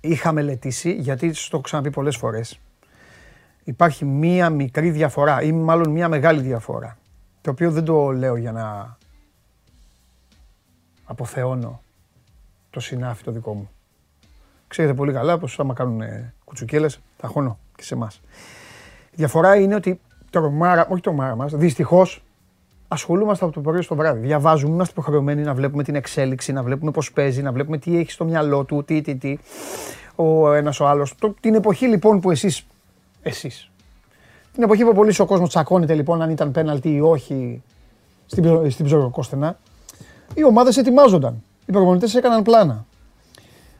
είχα μελετήσει, γιατί το έχω ξαναπεί πολλές φορές, υπάρχει μία μικρή διαφορά ή μάλλον μία μεγάλη διαφορά. Το οποίο δεν το λέω για να αποθεώνω το συνάφι το δικό μου. Ξέρετε πολύ καλά πως άμα κάνουν κουτσουκέλες θα χώνω και σε εμάς. Η διαφορά είναι ότι τρομάρα, όχι τρομάρα μας, δυστυχώς ασχολούμαστε από το πρωί στο βράδυ. Διαβάζουμε, είμαστε υποχρεωμένοι να βλέπουμε την εξέλιξη, να βλέπουμε πώς παίζει, να βλέπουμε τι έχει στο μυαλό του, τι, τι, τι, ο ένας ο άλλος. Την εποχή λοιπόν που εσείς Εσεί. Την εποχή που πολύς ο κόσμος τσακώνεται λοιπόν αν ήταν πέναλτι ή όχι στην, στην ψωροκόστενα, οι ομάδες ετοιμάζονταν. Οι προπονητές έκαναν πλάνα.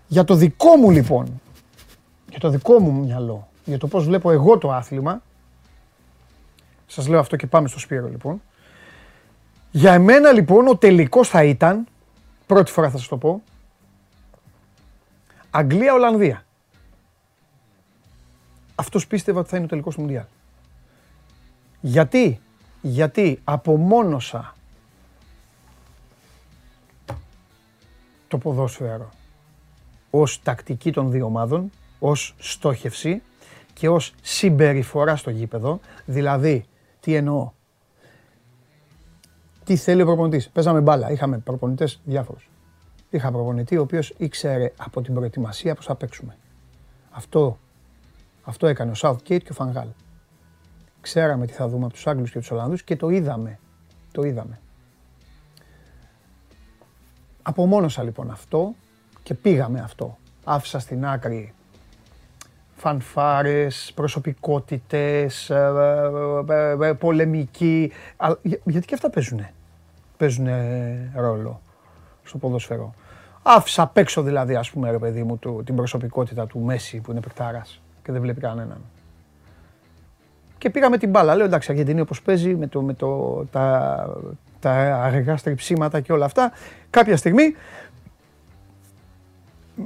Για το δικό μου λοιπόν, για το δικό μου μυαλό, για το πώς βλέπω εγώ το άθλημα, σας λέω αυτό και πάμε στο Σπύρο λοιπόν. Για εμένα λοιπόν ο τελικός θα ήταν, πρώτη φορά θα σας το πω, Αγγλία-Ολλανδία. Αυτός πίστευα ότι θα είναι ο τελικός του Μουντιάλ. Γιατί, γιατί απομόνωσα το ποδόσφαιρο ως τακτική των δύο ομάδων, ως στόχευση και ως συμπεριφορά στο γήπεδο. Δηλαδή, τι εννοώ; Τι θέλει ο προπονητής; Παίζαμε μπάλα, είχαμε προπονητές διάφορους. Είχα προπονητή ο οποίος ήξερε από την προετοιμασία πώς θα παίξουμε. Αυτό αυτό έκανε ο Southgate και ο Φανγάλ. Ξέραμε τι θα δούμε από τους Άγγλους και τους Ολλανδούς και το είδαμε. Το είδαμε. Απομόνωσα λοιπόν αυτό και πήγαμε αυτό. Άφησα στην άκρη φανφάρες, προσωπικότητες, ε, ε, ε, πολεμική. Γιατί και αυτά παίζουνε; Παίζουνε ρόλο στο ποδόσφαιρο. Άφησα απ' έξω δηλαδή, ας πούμε, ρε παιδί μου, την προσωπικότητα του Μέση που είναι παικτάρας και δεν βλέπει κανέναν. Και πήγαμε την μπάλα. Λέω εντάξει, Αργεντινή όπως παίζει με, το, με το, τα, τα αργά στριψίματα και όλα αυτά. Κάποια στιγμή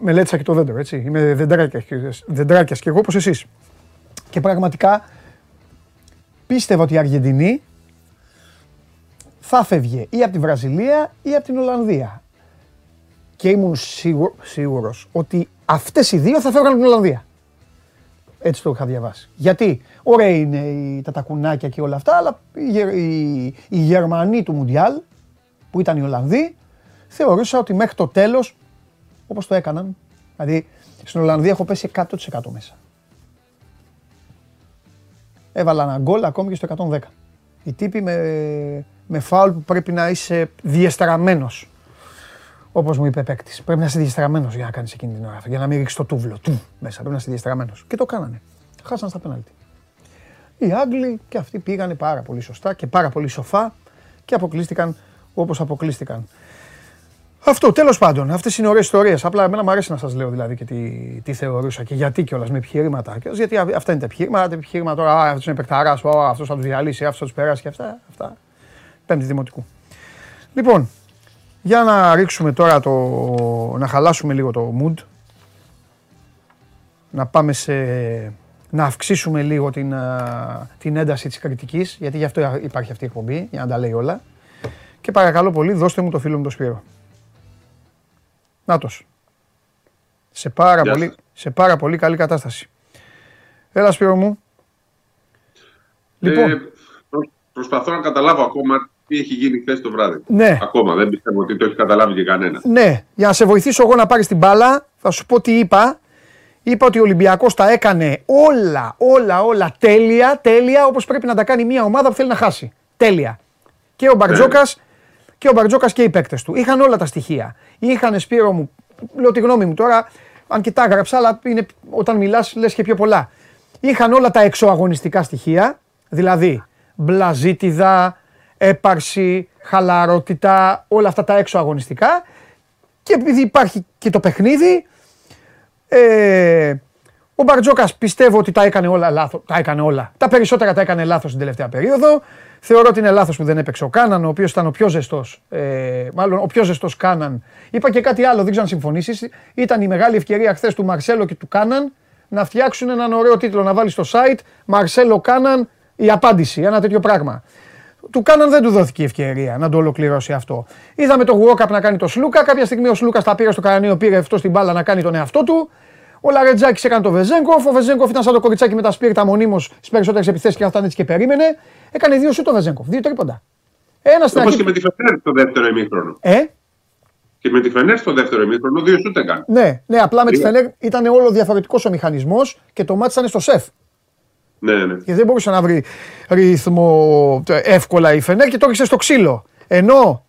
μελέτησα και το δέντρο, έτσι. Είμαι δεντράκιας και εγώ όπως εσείς. Και πραγματικά πίστευα ότι η Αργεντινή θα φεύγε ή από τη Βραζιλία ή από την Ολλανδία. Και ήμουν σίγουρο, σίγουρος ότι αυτές οι δύο θα φεύγαν από την Ολλανδία. Έτσι το είχα διαβάσει. Γιατί ωραία είναι τα τακουνάκια και όλα αυτά, αλλά οι, Γερμανοί του Μουντιάλ, που ήταν οι Ολλανδοί, θεωρούσα ότι μέχρι το τέλος, όπως το έκαναν, δηλαδή στην Ολλανδία έχω πέσει 100% μέσα. Έβαλα ένα γκολ ακόμη και στο 110. Οι τύποι με, με φάουλ που πρέπει να είσαι διεστραμμένος. Όπως μου είπε παίκτης. Πρέπει να είσαι διαστραμμένο για να κάνεις εκείνη την ώρα. Για να μην ρίξεις το τούβλο του μέσα. Πρέπει να είσαι διαστραμμένο. Και το κάνανε. Χάσαν στα πέναλτι. Οι Άγγλοι και αυτοί πήγανε πάρα πολύ σωστά και πάρα πολύ σοφά και αποκλείστηκαν όπως αποκλείστηκαν. Αυτό τέλος πάντων. Αυτές είναι ωραίες ιστορίες. Απλά εμένα μου αρέσει να σας λέω δηλαδή και τι, τι θεωρούσα και γιατί κιόλας με επιχειρήματα. Γιατί αυτά είναι τα επιχειρήματα. Τα επιχειρήματα τώρα, αυτός είναι παιχταράς, αυτός θα τους διαλύσει, αυτός θα τους περάσει και αυτά. αυτά. Πέμπτη δημοτικού. Λοιπόν, για να ρίξουμε τώρα το... να χαλάσουμε λίγο το mood. Να πάμε σε... να αυξήσουμε λίγο την, την ένταση της κριτικής, γιατί γι' αυτό υπάρχει αυτή η εκπομπή, για να τα λέει όλα. Και Και παρακαλώ πολύ, δώστε μου το φίλο μου το Σπύρο. Νάτος. Σε πάρα, πολύ, σε πάρα πολύ καλή κατάσταση. Έλα Σπύρο μου. Λοιπόν. Ε, προσπαθώ να καταλάβω ακόμα τι έχει γίνει χθες το βράδυ; Ναι. Ακόμα δεν πιστεύω ότι το έχει καταλάβει και κανένας. Ναι. Για να σε βοηθήσω εγώ να πάρεις την μπάλα, θα σου πω τι είπα. Είπα ότι ο Ολυμπιακός τα έκανε όλα, όλα, όλα τέλεια, τέλεια, όπως πρέπει να τα κάνει μια ομάδα που θέλει να χάσει. Τέλεια. Και ο Μπαρτζόκας ναι. και ο Μπαρτζόκας και οι παίκτες του. Είχαν όλα τα στοιχεία. Είχαν Σπύρο μου, λέω τη γνώμη μου τώρα, αν και τα έγραψα, αλλά είναι, όταν μιλάς λες και πιο πολλά. Είχαν όλα τα εξωαγωνιστικά στοιχεία, δηλαδή μπλαζίτιδα, έπαρση, χαλαρότητα, όλα αυτά τα έξω αγωνιστικά. Και επειδή υπάρχει και το παιχνίδι, ε, ο Μπαρτζόκας πιστεύω ότι τα έκανε όλα λάθος. Τα έκανε όλα. Τα περισσότερα τα έκανε λάθος την τελευταία περίοδο. Θεωρώ ότι είναι λάθος που δεν έπαιξε ο Κάναν, ο οποίος ήταν ο πιο ζεστός. Ε, μάλλον ο πιο ζεστός Κάναν. Είπα και κάτι άλλο, δεν ξέρω αν συμφωνήσεις. Ήταν η μεγάλη ευκαιρία χθες του Μαρσέλο και του Κάναν να φτιάξουν έναν ωραίο τίτλο να βάλει στο site. Μαρσέλο Κάναν, η απάντηση. Ένα τέτοιο πράγμα. Του Κάναν δεν του δόθηκε η ευκαιρία να το ολοκληρώσει αυτό. Είδαμε το Γουόκαπ να κάνει το Σλούκα. Κάποια στιγμή ο Σλούκας τα πήρε στο κανανίο, πήρε αυτό στην μπάλα να κάνει τον εαυτό του. Ο Λαρετζάκης έκανε το Βεζέγκοφ. Ο Βεζέγκοφ ήταν σαν το κοριτσάκι με τα σπίρτα μονίμως στις περισσότερες επιθέσεις και αυτά έτσι και περίμενε. Έκανε δύο σου το Βεζέγκοφ. Δύο τρίποντα. Ένα στην αρχή. και με τη Φενέρ στο δεύτερο ημίχρονο. Ε; Και με τη Φενέρ στο δεύτερο ημίχρονο δύο σου έκανε. Ναι, ναι, απλά με τη Φενέρ ήταν όλο διαφορετικός ο μηχανισμός και το μάτι ήταν στο σεφ. Ναι, ναι. Και δεν μπορούσε να βρει ρυθμό εύκολα η Φενέρ και το έριξε στο ξύλο. Ενώ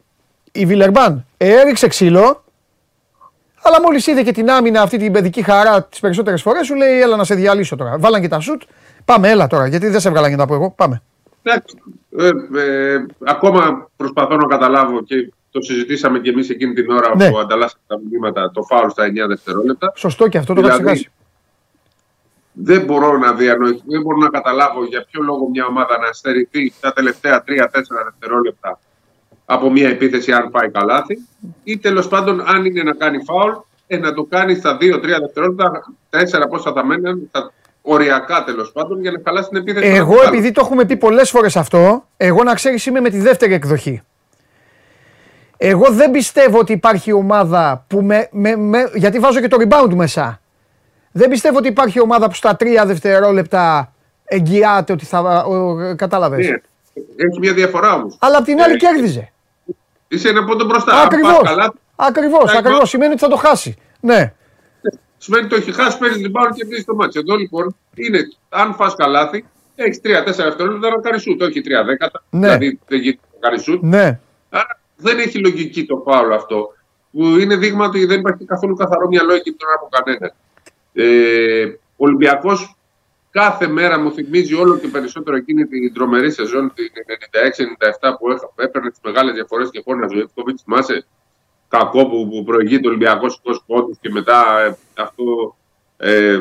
η Βιλερμπάν έριξε ξύλο, αλλά μόλις είδε και την άμυνα αυτή την παιδική χαρά τις περισσότερες φορές, σου λέει: Έλα να σε διαλύσω τώρα. Βάλαν και τα σουτ. Πάμε, έλα τώρα, γιατί δεν σε έβγαλαν και τα πω εγώ. Πάμε. Ε, ε, ακόμα προσπαθώ να καταλάβω και το συζητήσαμε και εμείς εκείνη την ώρα ναι. που ανταλλάσσαμε τα μηνύματα το φάουλ στα 9 δευτερόλεπτα. Σωστό και αυτό το δηλαδή, ξεχάσει δεν μπορώ να διανοηθώ, δεν μπορώ να καταλάβω για ποιο λόγο μια ομάδα να στερηθεί τα τελευταία 3-4 δευτερόλεπτα από μια επίθεση αν πάει καλάθι ή τέλος πάντων αν είναι να κάνει φάουλ ε, να το κάνει στα 2-3 δευτερόλεπτα, 4 πόσα θα μένουν, στα οριακά τέλος πάντων για να χαλάσει την επίθεση. Εγώ επειδή το έχουμε πει πολλές φορές αυτό, εγώ να ξέρεις είμαι με τη δεύτερη εκδοχή. Εγώ δεν πιστεύω ότι υπάρχει ομάδα που με, με, με γιατί βάζω και το rebound μέσα. Δεν πιστεύω ότι υπάρχει ομάδα που στα τρία δευτερόλεπτα εγγυάται ότι θα. Κατάλαβες. Ναι, έχει μια διαφορά όμως. Αλλά απ' την άλλη κέρδιζε. Είσαι ένα πόντο μπροστά. Ακριβώς. Ακριβώς. Ακριβώς. Σημαίνει ότι θα το χάσει. Ναι. Σημαίνει ότι το έχει χάσει, παίρνει την μπάλα και μπει στο μάτσο. Εδώ λοιπόν είναι, αν φας καλάθι, έχεις 3-4 δευτερόλεπτα να κάνει σουτ, όχι 3 δέκατα. Ναι. Δηλαδή δεν γίνεται να κάνει σουτ. Ναι. Άρα δεν έχει λογική το φάουλ αυτό. Που είναι δείγμα ότι δεν υπάρχει καθόλου καθαρό μυαλό εκεί τώρα από κανέναν. Ε, ο Ολυμπιακός κάθε μέρα μου θυμίζει όλο και περισσότερο εκείνη την τρομερή σεζόν, την 96-97 που έπαιρνε τις μεγάλες διαφορές και χώρο ζωή. Εύκοβιτ. Θυμάσαι κακό που, που προηγεί το Ολυμπιακός 20 πόντους και μετά ε, αυτό ε, ε,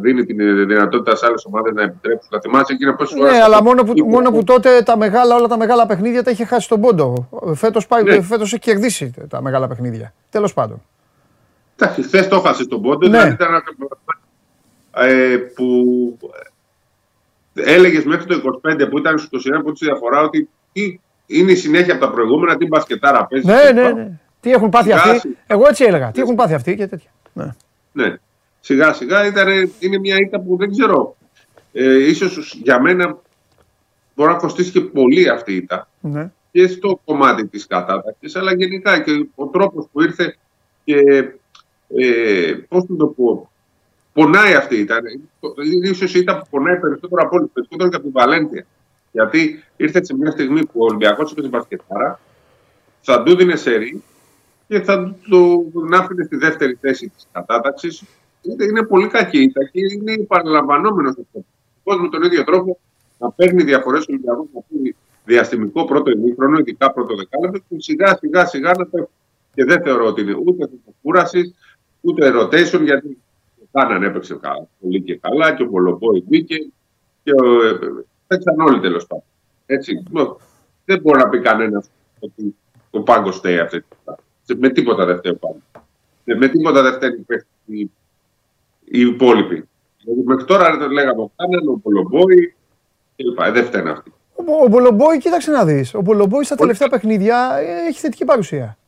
δίνει την δυνατότητα σε άλλες ομάδες να επιτρέψουν. Θα θυμάσαι εκείνα πόσες φορές. Ναι, αλλά μόνο που, μόνο που τότε τα μεγάλα, όλα τα μεγάλα παιχνίδια τα είχε χάσει τον πόντο. Φέτος ναι. έχει κερδίσει τα μεγάλα παιχνίδια. Τέλος πάντων. Χθες το έχασε τον πόντο. Ναι. Δηλαδή ήταν ε, που έλεγες μέχρι το 25 που ήταν στο 21 που τη διαφορά ότι είναι η συνέχεια από τα προηγούμενα, την μπασκετάρα παίζει. Ναι, ναι, ναι. Τι έχουν πάθει αυτοί; Εγώ έτσι έλεγα. Τι έχουν πάθει αυτοί και τέτοια. Ναι. ναι. Σιγά σιγά ήταν, είναι μια ήττα που δεν ξέρω. Ε, ίσως για μένα μπορεί να κοστίσει και πολύ αυτή η ήττα. Ναι. Και στο κομμάτι της κατάταξης, αλλά γενικά και ο τρόπος που ήρθε και ε, πώς το πω, πονάει αυτή ήταν. Ίσως ήταν που πονάει περισσότερο από όλους, περισσότερο και από την Βαλέντια. Γιατί ήρθε σε μια στιγμή που ο Ολυμπιακός είπε στην Πασκετάρα, θα του δίνει σερή και θα τον άφηνε στη δεύτερη θέση της κατάταξης. Είναι, είναι πολύ κακή και είναι παραλαμβανόμενος αυτό. Πώ με τον ίδιο τρόπο να παίρνει διαφορές ο Ολυμπιακό να πει διαστημικό πρώτο ημίχρονο, ειδικά πρώτο δεκάλεπτο, και σιγά σιγά σιγά να πέφτει. Και δεν θεωρώ ότι είναι ούτε κούρασης, ούτε rotation γιατί ο Κάναν έπαιξε πολύ και καλά και ο Πολοπόη μπήκε και ο, ε, παίξαν όλοι τέλος πάντων. Έτσι, δεν μπορεί να πει κανένας ότι ο πάγκο στέει αυτή τη Με τίποτα δεν φταίει ο πάγκος. Με τίποτα δεν φταίει οι, οι υπόλοιποι. Δηλαδή μέχρι τώρα λέγαμε ο Κάναν, ο Πολοπόη κλπ. Ε, δεν φταίνε αυτοί. Ο Μπολομπόη, κοίταξε να δεις. Ο Μπολομπόη στα τελευταία παιχνίδια ε, έχει θετική παρουσία.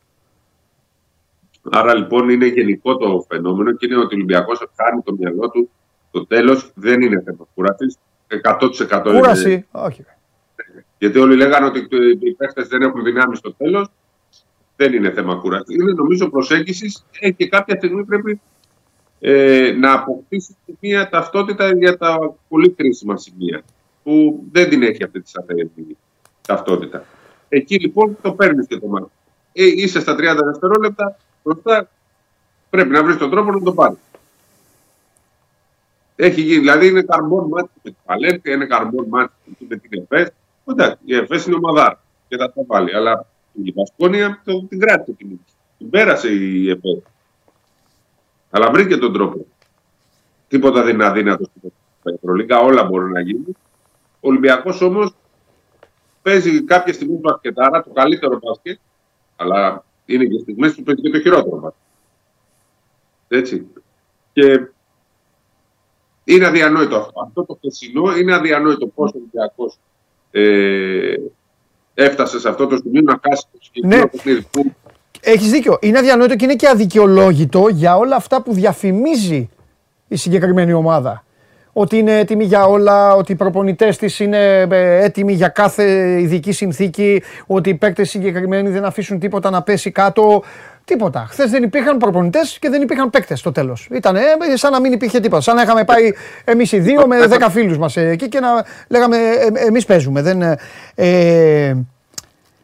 Άρα λοιπόν είναι γενικό το φαινόμενο και είναι ότι ο Ολυμπιακός χάνει το μυαλό του. Το τέλος δεν είναι θέμα κουράση. 100% Κούραση, είναι... όχι. Γιατί όλοι λέγανε ότι οι παίχτε δεν έχουν δυνάμεις στο τέλος. Δεν είναι θέμα κουράση. Είναι νομίζω προσέγγισης ε, και κάποια στιγμή πρέπει ε, να αποκτήσει μια ταυτότητα για τα πολύ κρίσιμα σημεία που δεν την έχει αυτή τη σταθερή ταυτότητα. Εκεί λοιπόν το παίρνεις και το μάτι. Ε, είσαι στα 30 δευτερόλεπτα, μπροστά πρέπει να βρεις τον τρόπο να το πάρεις. Έχει γίνει, δηλαδή είναι καρμπόν μάτι με την Παλέντη, είναι καρμπόν μάτι με την ΕΦΕΣ. Εντάξει, η ΕΦΕΣ είναι ομαδάρα και θα τα βάλει. Αλλά η Βασκόνια την κράτησε την Την πέρασε η ΕΦΕΣ. Αλλά βρήκε τον τρόπο. Τίποτα δεν είναι αδύνατο στην Ευρωλίγκα, όλα μπορούν να γίνουν. Ο Ολυμπιακός όμως παίζει κάποια στιγμή μπασκετάρα, το καλύτερο μπάσκετ, αλλά είναι και στιγμές που παίζει και το χειρότερο μπάσκετ. Έτσι. Και είναι αδιανόητο αυτό. Αυτό το χθεσινό είναι αδιανόητο πώς ο Ολυμπιακός ε, έφτασε σε αυτό το σημείο να χάσει το συγκεκριμένο ναι. παιχνίδι. Έχεις δίκιο. Είναι αδιανόητο και είναι και αδικαιολόγητο για όλα αυτά που διαφημίζει η συγκεκριμένη ομάδα ότι είναι έτοιμη για όλα, ότι οι προπονητές της είναι ε, έτοιμοι για κάθε ειδική συνθήκη, ότι οι παίκτες συγκεκριμένοι δεν αφήσουν τίποτα να πέσει κάτω. Τίποτα. Χθες δεν υπήρχαν προπονητές και δεν υπήρχαν παίκτες στο τέλος. Ήταν σαν να μην υπήρχε τίποτα. Σαν να είχαμε πάει εμείς οι δύο με δέκα φίλους μας εκεί και να λέγαμε ε, εμείς παίζουμε. Δεν, ε,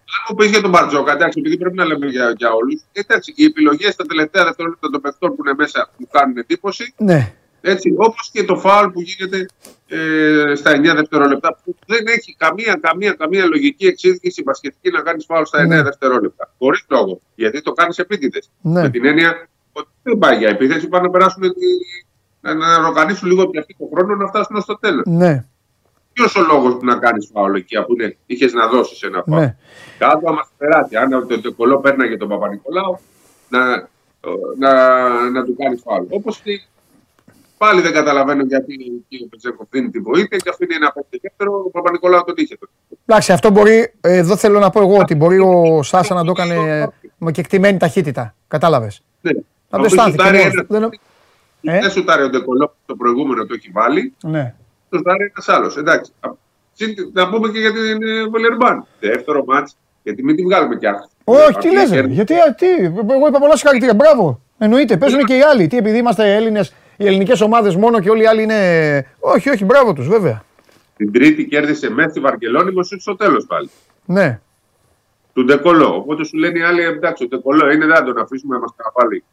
αν μου πεις για τον Μπαρτζόκα, εντάξει, επειδή πρέπει να λέμε για, για όλους, εντάξει, οι επιλογές στα τελευταία δευτερόλεπτα των παιχτών που είναι μέσα μου κάνουν εντύπωση. Ναι. Έτσι, όπως και το φάουλ που γίνεται ε, στα 9 δευτερόλεπτα που δεν έχει καμία, καμία, καμία λογική εξήγηση μπασκετική να κάνεις φάουλ στα 9 ναι. δευτερόλεπτα. Χωρίς λόγο. Γιατί το κάνεις επίτηδες. Ναι. Με την έννοια ότι δεν πάει για επίθεση, πάνε να περάσουν τη, να, να οργανίσουν λίγο πιο το χρόνο να φτάσουν στο τέλος. Ναι. Ποιος ο λόγος που να κάνεις φάουλ εκεί, αφού είχες να δώσεις ένα φάουλ. Ναι. Κάτω άμα περάσει. Αν το, το κολό πέρναγε τον Παπα-Νικολάου, να, να, να του κάνεις φάουλ. Όπως Πάλι δεν καταλαβαίνω γιατί ο Πετζέκο δίνει τη βοήθεια και αφήνει ένα πέντε δεύτερο. Ο Παπα-Νικολάου τον είχε. Εντάξει, αυτό μπορεί. Εδώ θέλω να πω εγώ ότι μπορεί ο Σάσα να το έκανε με κεκτημένη ταχύτητα. Κατάλαβες; Ναι. Να το αισθάνθηκε. Δεν σου τάρει ο Ντεκολό το προηγούμενο το έχει βάλει. Ναι. Το τάρει ένας άλλος. Εντάξει. Να πούμε και για την Βελερμπάν. Δεύτερο μάτς. Γιατί μην τη βγάλουμε κι άλλο. Όχι, τι λες. Γιατί, τι, εγώ είπα πολλά συγχαρητήρια. Μπράβο. Εννοείται, παίζουν και οι άλλοι. Τι, επειδή είμαστε Έλληνες, οι ελληνικές ομάδες μόνο και όλοι οι άλλοι είναι. Όχι, όχι, μπράβο τους, βέβαια. Την Τρίτη κέρδισε μέσα στη Βαρκελόνη, μου στο τέλος πάλι. Ναι. Του Ντεκολό. Οπότε σου λένε οι άλλοι, εντάξει, ο Ντεκολό είναι, δεν τον αφήσουμε να μας καταβάλει.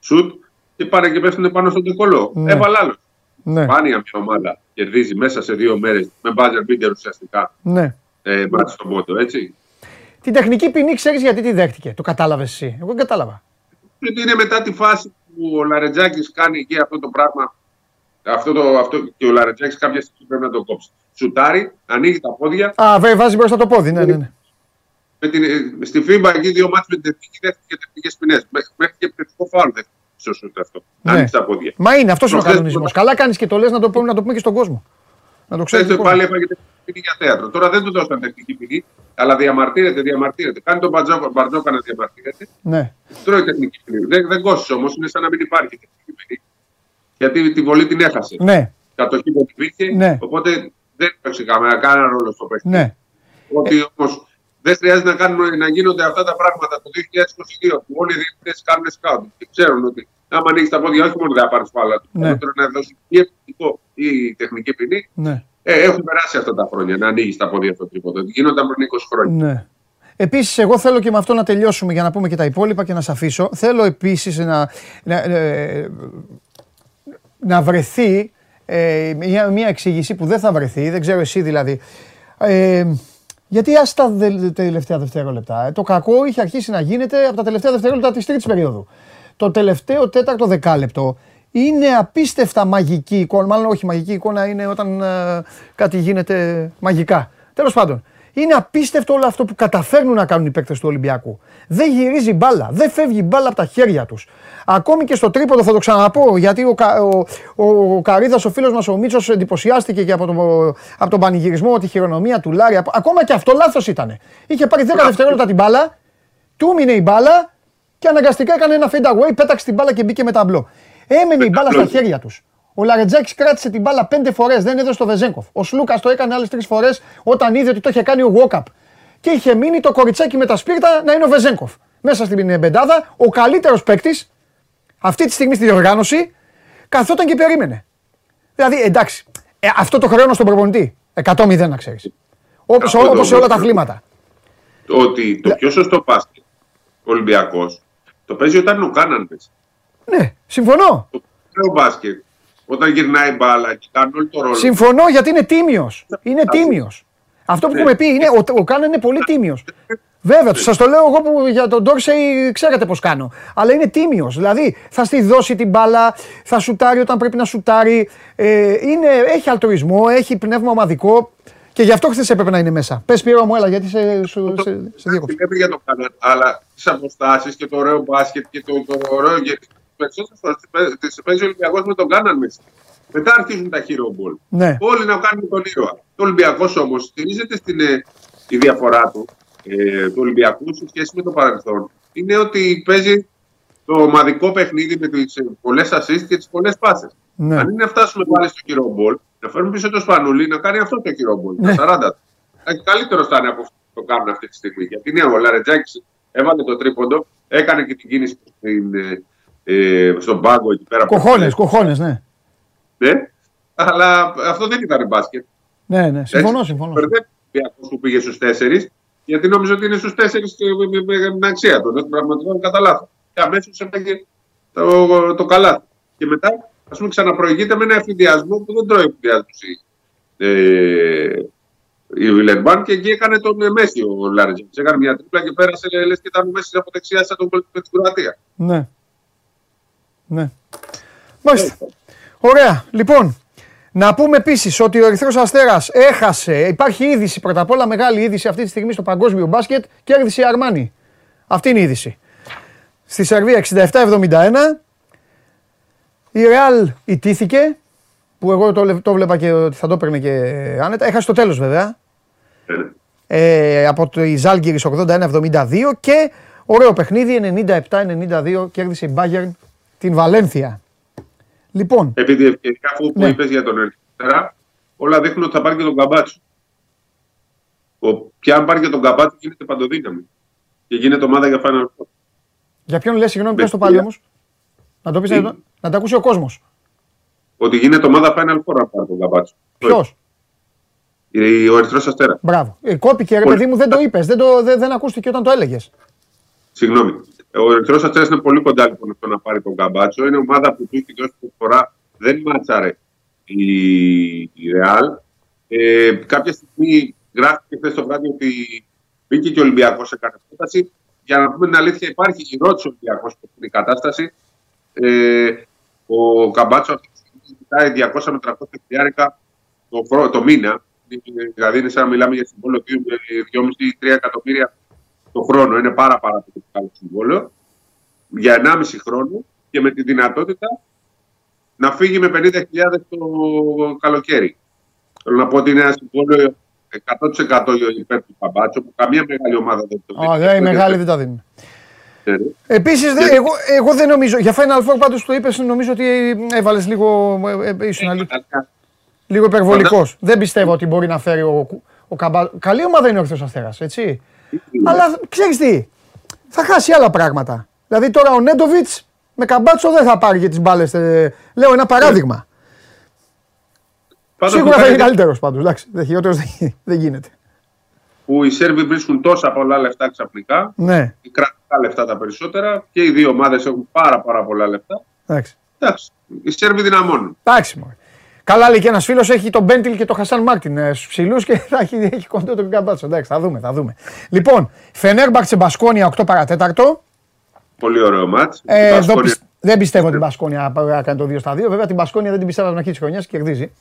Σουτ και πάνε και πέφτουν πάνω στον Ντεκολό. Ναι. Έβαλε άλλος. Ναι. Πάνια μια ομάδα κερδίζει μέσα σε δύο μέρες με μπάζερ μπίντερ ουσιαστικά. Ναι. Ε, στον πόντο, έτσι. Την τεχνική ποινή ξέρεις γιατί τη δέχτηκε. Το κατάλαβες εσύ. Εγώ δεν κατάλαβα. Γιατί είναι μετά τη φάση που ο Λαρετζάκης κάνει εκεί αυτό το πράγμα. Αυτό το, αυτό, και ο Λαρετζάκης κάποια στιγμή πρέπει να το κόψει. Σουτάρει, ανοίγει τα πόδια. Α, βέβαια, βάζει μπροστά το πόδι, ναι, ναι. ναι. Με την, ε, στη FIBA εκεί δύο μάτια με την εθνική και τεχνικές ποινές. Μέχρι και επιθετικό φάουλ δεν σωστό αυτό. Ναι. Ανοίγει τα πόδια. Μα είναι αυτός ο κανονισμός. Καλά κάνεις και το λες να το πούμε, να το πούμε και στον κόσμο. Να το ξέρει. Πάλι έφαγε ποινή για θέατρο. Τώρα δεν του δώσαν τεχνική ποινή, αλλά διαμαρτύρεται, διαμαρτύρεται. Κάνει τον Μπαρτζόκα να διαμαρτύρεται. Ναι. Τρώει τεχνική ποινή. Δεν, δεν κόστησε όμως, είναι σαν να μην υπάρχει τεχνική ποινή. Γιατί τη βολή την έχασε. Ναι. Κατοχή που υπήρχε. Ναι. Οπότε δεν έπαιξε κανένα ρόλο στο παιχνίδι. Ναι. Ότι όμως δεν χρειάζεται να, κάνουν, να γίνονται αυτά τα πράγματα το 2022 που όλοι οι διεθνεί κάνουν σκάουτ και ξέρουν ότι άμα ανοίξει τα πόδια, όχι μόνο δεν θα πάρει φάλα. Ναι. να δώσει ή ευθυντικό ή τεχνική ποινή. Ναι. Ε, έχουν περάσει αυτά τα χρόνια να ανοίγεις τα πόδια στο τρίποδο. Γίνονταν πριν 20 χρόνια. Ναι. Επίσης, εγώ θέλω και με αυτό να τελειώσουμε για να πούμε και τα υπόλοιπα και να σα αφήσω. Θέλω επίσης να, να, ε, να βρεθεί ε, μια, μια εξήγηση που δεν θα βρεθεί, δεν ξέρω εσύ δηλαδή. Ε, γιατί α τα τελευταία δευτερόλεπτα. Ε, το κακό είχε αρχίσει να γίνεται από τα τελευταία δευτερόλεπτα της τρίτης περίοδου. Το τελευταίο τέταρτο δεκάλεπτο είναι απίστευτα μαγική εικόνα. Μάλλον όχι μαγική εικόνα είναι όταν ε, κάτι γίνεται μαγικά. Τέλος πάντων, Είναι απίστευτο όλο αυτό που καταφέρνουν να κάνουν οι παίκτες του Ολυμπιακού. Δεν γυρίζει μπάλα, δεν φεύγει μπάλα από τα χέρια τους. Ακόμη και στο τρίποδο θα το ξαναπώ, γιατί ο, ο, ο, ο Καρίδας, ο φίλος μας ο Μίτσος, εντυπωσιάστηκε και από, το, από τον πανηγυρισμό, τη χειρονομία του Λάρη. Ακόμα και αυτό λάθος ήταν. Είχε πάρει 10 δευτερόλεπτα την μπάλα, του μείνε η μπάλα και αναγκαστικά έκανε ένα fade away, πέταξε την μπάλα και μπήκε με ταμπλό. Έμενε η μπάλα στα χέρια τους. Ο Λαρετζάκης κράτησε την μπάλα πέντε φορές, δεν έδωσε το Βεζέγκοφ. Ο Σλούκας το έκανε άλλες τρεις φορές όταν είδε ότι το είχε κάνει ο Γουόκαπ. Και είχε μείνει το κοριτσάκι με τα σπίρτα να είναι ο Βεζέγκοφ. Μέσα στην πεντάδα, ο καλύτερος παίκτης αυτή τη στιγμή στη διοργάνωση καθόταν και περίμενε. Δηλαδή, εντάξει, ε, αυτό το χρέος στον προπονητή. 100-0 να ξέρεις. Όπως σε όλα τα αθλήματα. Ότι το πιο σωστό πάστη ο Ολυμπιακός το παίζει όταν ο Κάναν Ναι, συμφωνώ. Το πιο μπάσκετ όταν γυρνάει μπάλα και κάνει όλο το ρόλο. Συμφωνώ γιατί είναι τίμιος. Είναι τίμιος. Αυτό που ναι. έχουμε πει είναι ο, ο Κάναν είναι πολύ τίμιος. Βέβαια, σας το λέω εγώ που για τον Ντόρσεϊ ξέρετε πώς κάνω. Αλλά είναι τίμιος. Δηλαδή θα στη δώσει την μπάλα, θα σουτάρει όταν πρέπει να σουτάρει. Ε, είναι, έχει αλτουρισμό, έχει πνεύμα ομαδικό. Και γι' αυτό χθες έπρεπε να είναι μέσα. Πες πήρω μου, έλα, γιατί σε, σε, σε, σε διακόψω. για το Κάναν, αλλά τις αποστάσεις και το ωραίο μπάσκετ και το, το ωραίο. Γιατί περισσότερες φορές τις παίζει ο Ολυμπιακός με τον Κάναν μέσα. Μετά αρχίζουν τα hero ball. Ναι. Όλοι να κάνουν τον ήρωα. Το Ολυμπιακός όμως στηρίζεται στην ε, η διαφορά του ε, του Ολυμπιακού σε σχέση με το παρελθόν είναι ότι παίζει το ομαδικό παιχνίδι με τις πολλές assist και τις πολλές πάσες. Ναι. Αν είναι να φτάσουμε πάλι στο hero ball, να φέρουμε πίσω το Σπανούλι να κάνει αυτό το hero ball. Ναι. 40. Καλύτερο θα είναι από αυτό που το κάνουν αυτή τη στιγμή. Γιατί ναι, ο Λαρετζάκης έβαλε το τρίποντο, έκανε και την κίνηση στην, ε, ε στον πάγκο εκεί πέρα. Κοχώνες, κοχώνες, ναι. Ναι, αλλά αυτό δεν ήταν μπάσκετ. Ναι, ναι, συμφωνώ, συμφωνώ. που πήγε στους τέσσερις γιατί νόμιζα ότι είναι στους τέσσερις με, με, με, αξία του. Δεν πραγματικά κατά λάθο. Και αμέσως έφαγε το, το καλάθι. Και μετά, ας πούμε, ξαναπροηγείται με ένα εφηδιασμό που δεν τρώει εφηδιασμό ε, η Βιλερμπάν και εκεί έκανε τον Μέση ο Λάριτζεν. Έκανε μια τρίπλα και πέρασε, λες και ήταν Μέσης από δεξιά σαν τον με την Κροατίας. Ναι. Ναι. Μάλιστα. Ωραία. Λοιπόν, να πούμε επίσης ότι ο Ερυθρός Αστέρας έχασε. Υπάρχει είδηση πρώτα απ' όλα, μεγάλη είδηση αυτή τη στιγμή στο παγκόσμιο μπάσκετ. Κέρδισε η Αρμάνι. Αυτή είναι η είδηση. Στη Σερβία 67-71. Η Ρεάλ ιτήθηκε. Που εγώ το, το βλέπα και ότι θα το έπαιρνε και άνετα. Έχασε το τέλος βέβαια. Ε, από το Ιζάλγκυρη 81-72 και ωραίο παιχνίδι 97-92 κέρδισε η Bayern την Βαλένθια. Λοιπόν. Επειδή ευκαιρικά αφού που ναι. είπες για τον Ερυθρά, όλα δείχνουν ότι θα πάρει και τον Καμπάτσο. Ο, πια αν πάρει και τον Καμπάτσο γίνεται παντοδύναμη. Και γίνεται ομάδα για Final Four. Για ποιον λες, συγγνώμη, ποιο το πάλι όμως. Να το πεις να, να τα ακούσει ο κόσμος. Ότι γίνεται ομάδα Final Four αν πάρει τον Καμπάτσο. Ποιος; Ο Ερυθρός Αστέρας. Μπράβο. Ε, κόπηκε, ρε παιδί μου, δεν το είπες. Δεν, δεν, δεν ακούστηκε όταν το έλεγες. Συγγνώμη. Ο Ερυθρός Αστέρας είναι πολύ κοντά λοιπόν αυτό να πάρει τον Καμπάτσο. Είναι ομάδα που του έχει δώσει φορά δεν μάτσαρε η, Ρεάλ. Ε, κάποια στιγμή γράφτηκε χθες το βράδυ ότι μπήκε και ο Ολυμπιακός σε πρόταση. Για να πούμε την αλήθεια, υπάρχει η ρώτηση Ολυμπιακός που είναι η κατάσταση. Ε, ο Καμπάτσο αυτή τη στιγμή ζητάει 200 με 300 χιλιάρικα το, το μήνα. Δηλαδή είναι σαν να μιλάμε για συμβόλαιο 2,5-3 εκατομμύρια το χρόνο. Είναι πάρα, πάρα πολύ καλό συμβόλαιο για 1,5 χρόνο και με τη δυνατότητα να φύγει με 50.000 το καλοκαίρι. Θέλω να πω ότι είναι ένα συμβόλαιο 100% υπέρ του Παμπάτσο που καμία μεγάλη ομάδα δεν το δίνει. Α, η μεγάλη δεν τα δίνει. Ναι. Επίσης, εγώ, εγώ δεν νομίζω. Για Final Four πάντως το είπες, νομίζω ότι έβαλες λίγο. Ε, ε, ήσουν λίγο, λίγο υπερβολικός. Δεν πιστεύω ότι μπορεί να φέρει ο, ο Καμπάτσο. Καλή ομάδα είναι ο Ορθό Αστέρας, έτσι. Αλλά ξέρεις τι, θα χάσει άλλα πράγματα. Δηλαδή τώρα ο Νέντοβιτς με καμπάτσο δεν θα πάρει για τις μπάλες. Ε, λέω ένα παράδειγμα. Σίγουρα θα είναι καλύτερος πάντως. Εντάξει, χειρότερο δεν γίνεται. Που οι Σέρβοι βρίσκουν τόσα πολλά λεφτά ξαφνικά. Ναι. Οι κρατικά λεφτά τα περισσότερα και οι δύο ομάδες έχουν πάρα, πάρα πολλά λεφτά. Εντάξει. Εντάξει. Οι Σέρβοι δυναμώνουν. Εντάξει, μόνο. Καλά λέει και ένας φίλος έχει τον Μπέντιλ και τον Χασάν Μάρτιν ε, στους ψηλούς και θα έχει, έχει κοντό τον Καμπάτσο. Εντάξει, θα δούμε, θα δούμε. Λοιπόν, Φενέρμπαξ Μπασκόνια 8 παρατέταρτο. Πολύ ωραίο μάτς. Ε, Δεν πιστεύω ότι η Μπασκόνια θα κάνει το 2 στα 2. Βέβαια την Μπασκόνια δεν την πιστεύω από την αρχή της χρονιάς και κερδίζει.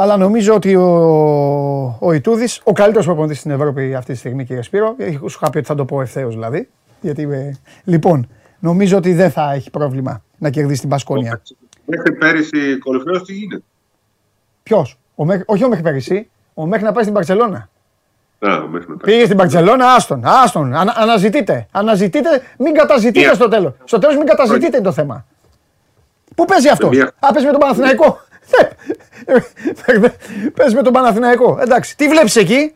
Αλλά νομίζω ότι ο, ο Ιτούδης, ο καλύτερος προπονητής στην Ευρώπη αυτή τη στιγμή κύριε Σπύρο, σου είχα πει ότι θα το πω ευθέως δηλαδή, γιατί, ε, λοιπόν, νομίζω ότι δεν θα έχει πρόβλημα να κερδίσει την Πασκόνια. Μέχρι πέρυσι κορυφαίος τι γίνεται; Ποιος, όχι ο μέχρι πέρυσι, ο μέχρι να πάει στην Παρσελώνα. μέχρι Πήγε στην Παρσελώνα, άστον, άστον, ανα, αναζητείτε, αναζητείτε, μην καταζητείτε στο τέλος. Στο τέλος μην καταζητείτε το θέμα. Πού παίζει αυτός, Α, παίζει με τον Παναθηναϊκό. Παίζει με τον Παναθηναϊκό. Εντάξει, τι βλέπεις εκεί;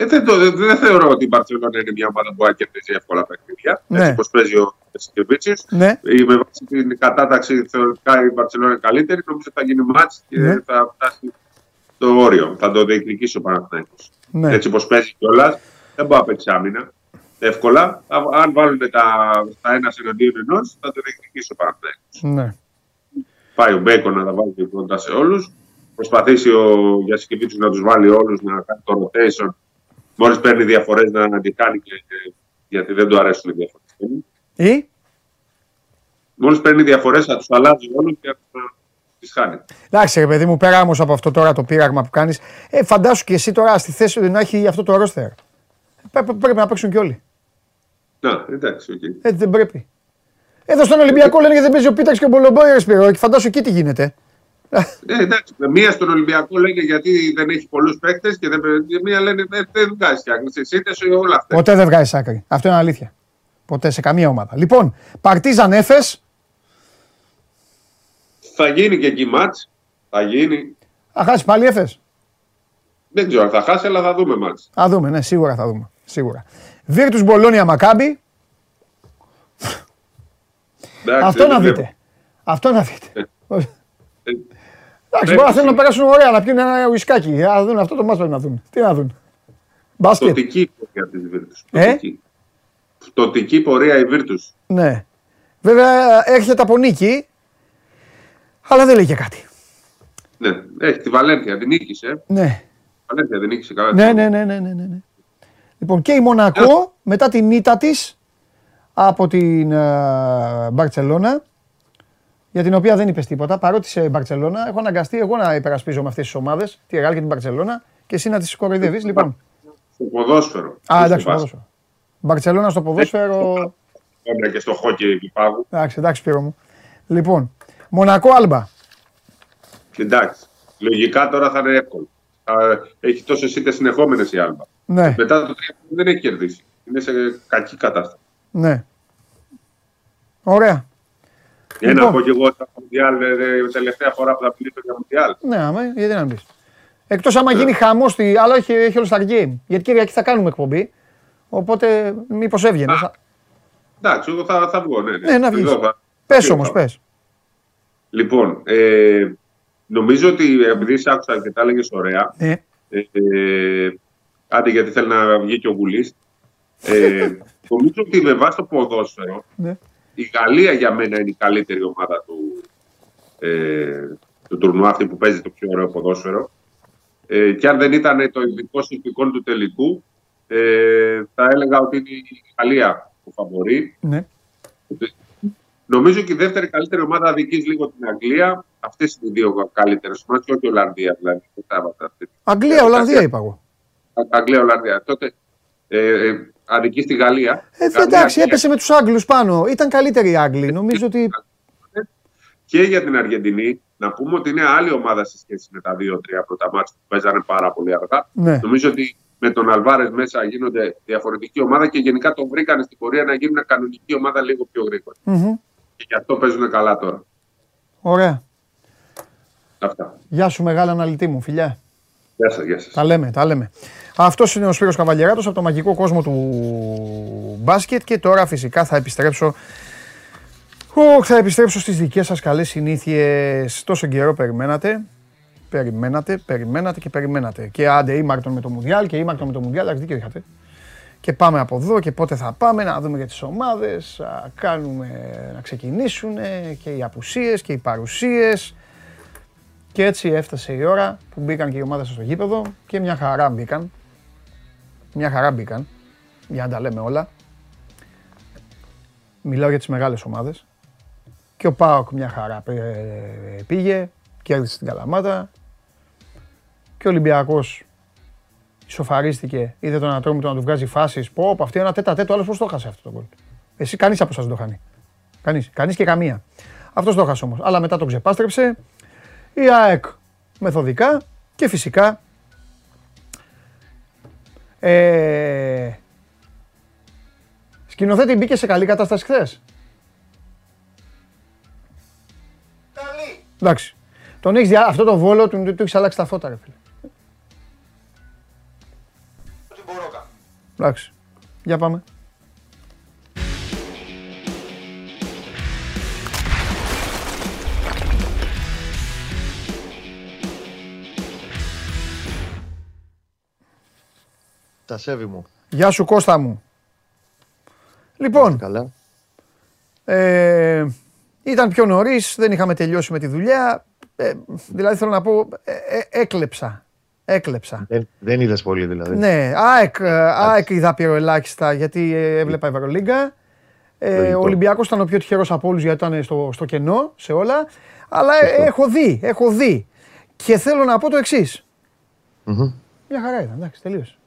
Ε, δεν, το, δεν, θεωρώ ότι η Μπαρσελόνα είναι μια ομάδα που θα κερδίσει εύκολα παιχνίδια. Ναι. Έτσι όπως παίζει ο Σικεβίτσιο. Ναι. Με βάση την κατάταξη θεωρητικά η Μπαρσελόνα είναι καλύτερη. Νομίζω θα γίνει μάτς και ναι. θα φτάσει το όριο. Θα το διεκδικήσει ο Παναθηναϊκός. Ναι. Έτσι όπως παίζει κιόλας, δεν μπορεί να παίξει άμυνα. Εύκολα. Αν βάλουν τα, τα ένα εναντίον ενός, θα το διεκδικήσει ο Παναθηναϊκός. Ναι. Πάει ο Μπέκον να τα βάλει κοντά σε όλους. Προσπαθήσει ο Γιασκεβίτσου να τους βάλει όλους να κάνει το rotation Μόλις παίρνει διαφορές να αντικάνει και, γιατί δεν του αρέσουν οι διαφορές. Ή; Μόλις παίρνει διαφορές θα τους αλλάζει όλους και θα τις χάνει. Εντάξει, ρε παιδί μου, πέρα όμως από αυτό τώρα το πείραγμα που κάνεις, ε, φαντάσου και εσύ τώρα στη θέση του να έχει αυτό το ρόστερ. Πρέπει να παίξουν κι όλοι. Να, εντάξει, okay. Ε, δεν πρέπει. Εδώ στον Ολυμπιακό λένε γιατί δεν παίζει ο Πίταξ και ο Μπολομπόη, ρε Φαντάσου εκεί τι γίνεται. Ε, εντάξει, μία στον Ολυμπιακό λένε γιατί δεν έχει πολλούς παίκτες και δεν, μία λένε δεν, δεν βγάζει άκρη. Εσύ ή όλα αυτά. Ποτέ δεν βγάζει άκρη. Αυτό είναι αλήθεια. Ποτέ σε καμία ομάδα. Λοιπόν, Παρτίζαν Έφε. Θα γίνει και εκεί μάτς. Θα γίνει. Θα χάσει πάλι Έφε. Δεν ξέρω αν θα χάσει, αλλά θα δούμε μάτς. Θα δούμε, ναι, σίγουρα θα δούμε. Σίγουρα. Βίρτου Μπολόνια Μακάμπι. Αυτό να δείτε. Αυτό να δείτε. Ε. Εντάξει, μπορεί να θέλουν να περάσουν ωραία, να πιούν ένα ουισκάκι. Να δουν αυτό το μάτι να δουν. Τι να δουν. Μπάσκετ. Φτωτική πορεία της Βίρτους. Ε; Φτωτική πορεία η Βίρτους. Ναι. Βέβαια έρχεται από νίκη, αλλά δεν λέει και κάτι. Ναι, έχει τη Βαλένθια, την νίκησε. Ναι. Βαλένθια την νίκησε καλά. Ναι, ναι, ναι, ναι, ναι, ναι. Λοιπόν, και η Μονακό ε. μετά την ήττα της από την uh, Μπαρτσελώνα για την οποία δεν είπες τίποτα. Παρότι σε Μπαρσελόνα έχω αναγκαστεί εγώ να υπερασπίζομαι αυτές τις ομάδες, τη Ρεάλ και την Μπαρσελόνα, και εσύ να τις κοροϊδεύεις. Λοιπόν. Στο ποδόσφαιρο. Α, εντάξει, στο ποδόσφαιρο. Μπαρσελόνα στο ποδόσφαιρο. Ωραία και στο χόκι του πάγου. Εντάξει, εντάξει, πήρω μου. Λοιπόν, Μονακό Άλμπα. Εντάξει. Λογικά τώρα θα είναι εύκολο. Έχει τόσες ήττες συνεχόμενες η Άλμπα. Ναι. Μετά το 3 δεν έχει κερδίσει. Είναι σε κακή κατάσταση. Ναι. Ωραία. Για να λοιπόν. πω και εγώ τα Μουντιάλ, τελευταία φορά που θα μιλήσω για Μουντιάλ. Ναι, άμα, γιατί να μπει. Εκτός άμα ναι. γίνει χαμός, αλλά έχει, έχει όλο Star Game. Γιατί Κυριακή θα κάνουμε εκπομπή. Οπότε μήπως έβγαινε. Εντάξει, εγώ θα, θα βγω. Ναι, ναι. ναι να βγεις. Πες όμως, πες. Λοιπόν, ε, νομίζω ότι επειδή σε άκουσα και τα έλεγες ωραία. Ναι. Ε, ε, άντε γιατί θέλει να βγει και ο Βουλής. Ε, νομίζω ότι με βάση το ποδόσφαιρο ναι η Γαλλία για μένα είναι η καλύτερη ομάδα του, ε, του τουρνουά, αυτή που παίζει το πιο ωραίο ποδόσφαιρο. Ε, και αν δεν ήταν το ειδικό συνθηκών του τελικού, ε, θα έλεγα ότι είναι η Γαλλία που φαβορεί. Ναι. Νομίζω και η δεύτερη καλύτερη ομάδα αδικείς λίγο την Αγγλία. Αυτές είναι οι δύο καλύτερες ομάδες, και όχι η Ολλανδία δηλαδή. Αγγλία, Ολλανδία είπα εγώ. Αγγλία, Ολλανδία. Τότε ε, ε, αδική στη Γαλλία. Ε, εντάξει, έπεσε με τους Άγγλους πάνω. Ήταν καλύτεροι οι Άγγλοι. Νομίζω ότι. Και για την Αργεντινή, να πούμε ότι είναι άλλη ομάδα σε σχέση με τα δύο-τρία πρώτα μάτια που παίζανε πάρα πολύ αργά. Ναι. Νομίζω ότι με τον Αλβάρες μέσα γίνονται διαφορετική ομάδα και γενικά τον βρήκαν στην πορεία να γίνουν κανονική ομάδα λίγο πιο γρήγορα. Mm-hmm. Και γι' αυτό παίζουν καλά τώρα. Ωραία. Αυτά. Γεια σου, μεγάλα αναλυτή μου, φιλιά. Γεια σας, γεια σας. Τα λέμε, τα λέμε. Αυτός είναι ο Σπύρος Καβαλιαράτος από το μαγικό κόσμο του μπάσκετ και τώρα φυσικά θα επιστρέψω Οχ, θα επιστρέψω στις δικές σας καλές συνήθειες. Τόσο καιρό περιμένατε. Περιμένατε, περιμένατε και περιμένατε. Και άντε ήμαρτον με το Μουντιάλ και ήμαρτον με το Μουντιάλ, εντάξει δίκιο είχατε. Και πάμε από εδώ και πότε θα πάμε να δούμε για τις ομάδες, να κάνουμε, να ξεκινήσουν και οι απουσίες και οι παρουσίες. Και έτσι έφτασε η ώρα που μπήκαν και οι ομάδες στο γήπεδο και μια χαρά μπήκαν. Μια χαρά μπήκαν, για να τα λέμε όλα. Μιλάω για τις μεγάλες ομάδες. Και ο Πάοκ μια χαρά πήγε, κέρδισε την Καλαμάτα. και ο Ολυμπιακός ισοφαρίστηκε, είδε τον Ατρόμητο να του βγάζει φάσεις. Πω, από αυτή ένα τέτα τέτο, άλλος πώς το έχασε αυτό το γκολ; Εσύ κανείς από εσάς δεν το χάνει. Κανείς, κανείς και καμία. Αυτός το έχασε όμως. Αλλά μετά τον ξεπάστρεψε. Η ΑΕΚ μεθοδικά και φυσικά. Ε, σκηνοθέτη μπήκε σε καλή κατάσταση χθες. Καλή. Εντάξει. Τον έχεις δια... Αυτό το βόλο του, του, αλλάξει τα φώτα, ρε φίλε. Ό,τι μπορώ κάνω. Εντάξει. Για πάμε. Τα σέβη μου. Γεια σου Κώστα μου. Λοιπόν, Καλά. Ε, ήταν πιο νωρίς, δεν είχαμε τελειώσει με τη δουλειά. Ε, δηλαδή θέλω να πω, ε, ε έκλεψα. Έκλεψα. Δεν, δεν είδες πολύ δηλαδή. Ναι, ΑΕΚ, ε, ΑΕΚ είδα πιο ελάχιστα γιατί έβλεπα Ευρωλίγκα. Ε, ο Ολυμπιακός ήταν ο πιο τυχερός από όλους γιατί ήταν στο, στο κενό σε όλα. Αλλά έχω δει, έχω δει. Και θέλω να πω το εξής. Mm-hmm. Μια χαρά ήταν, εντάξει, τελείωσε.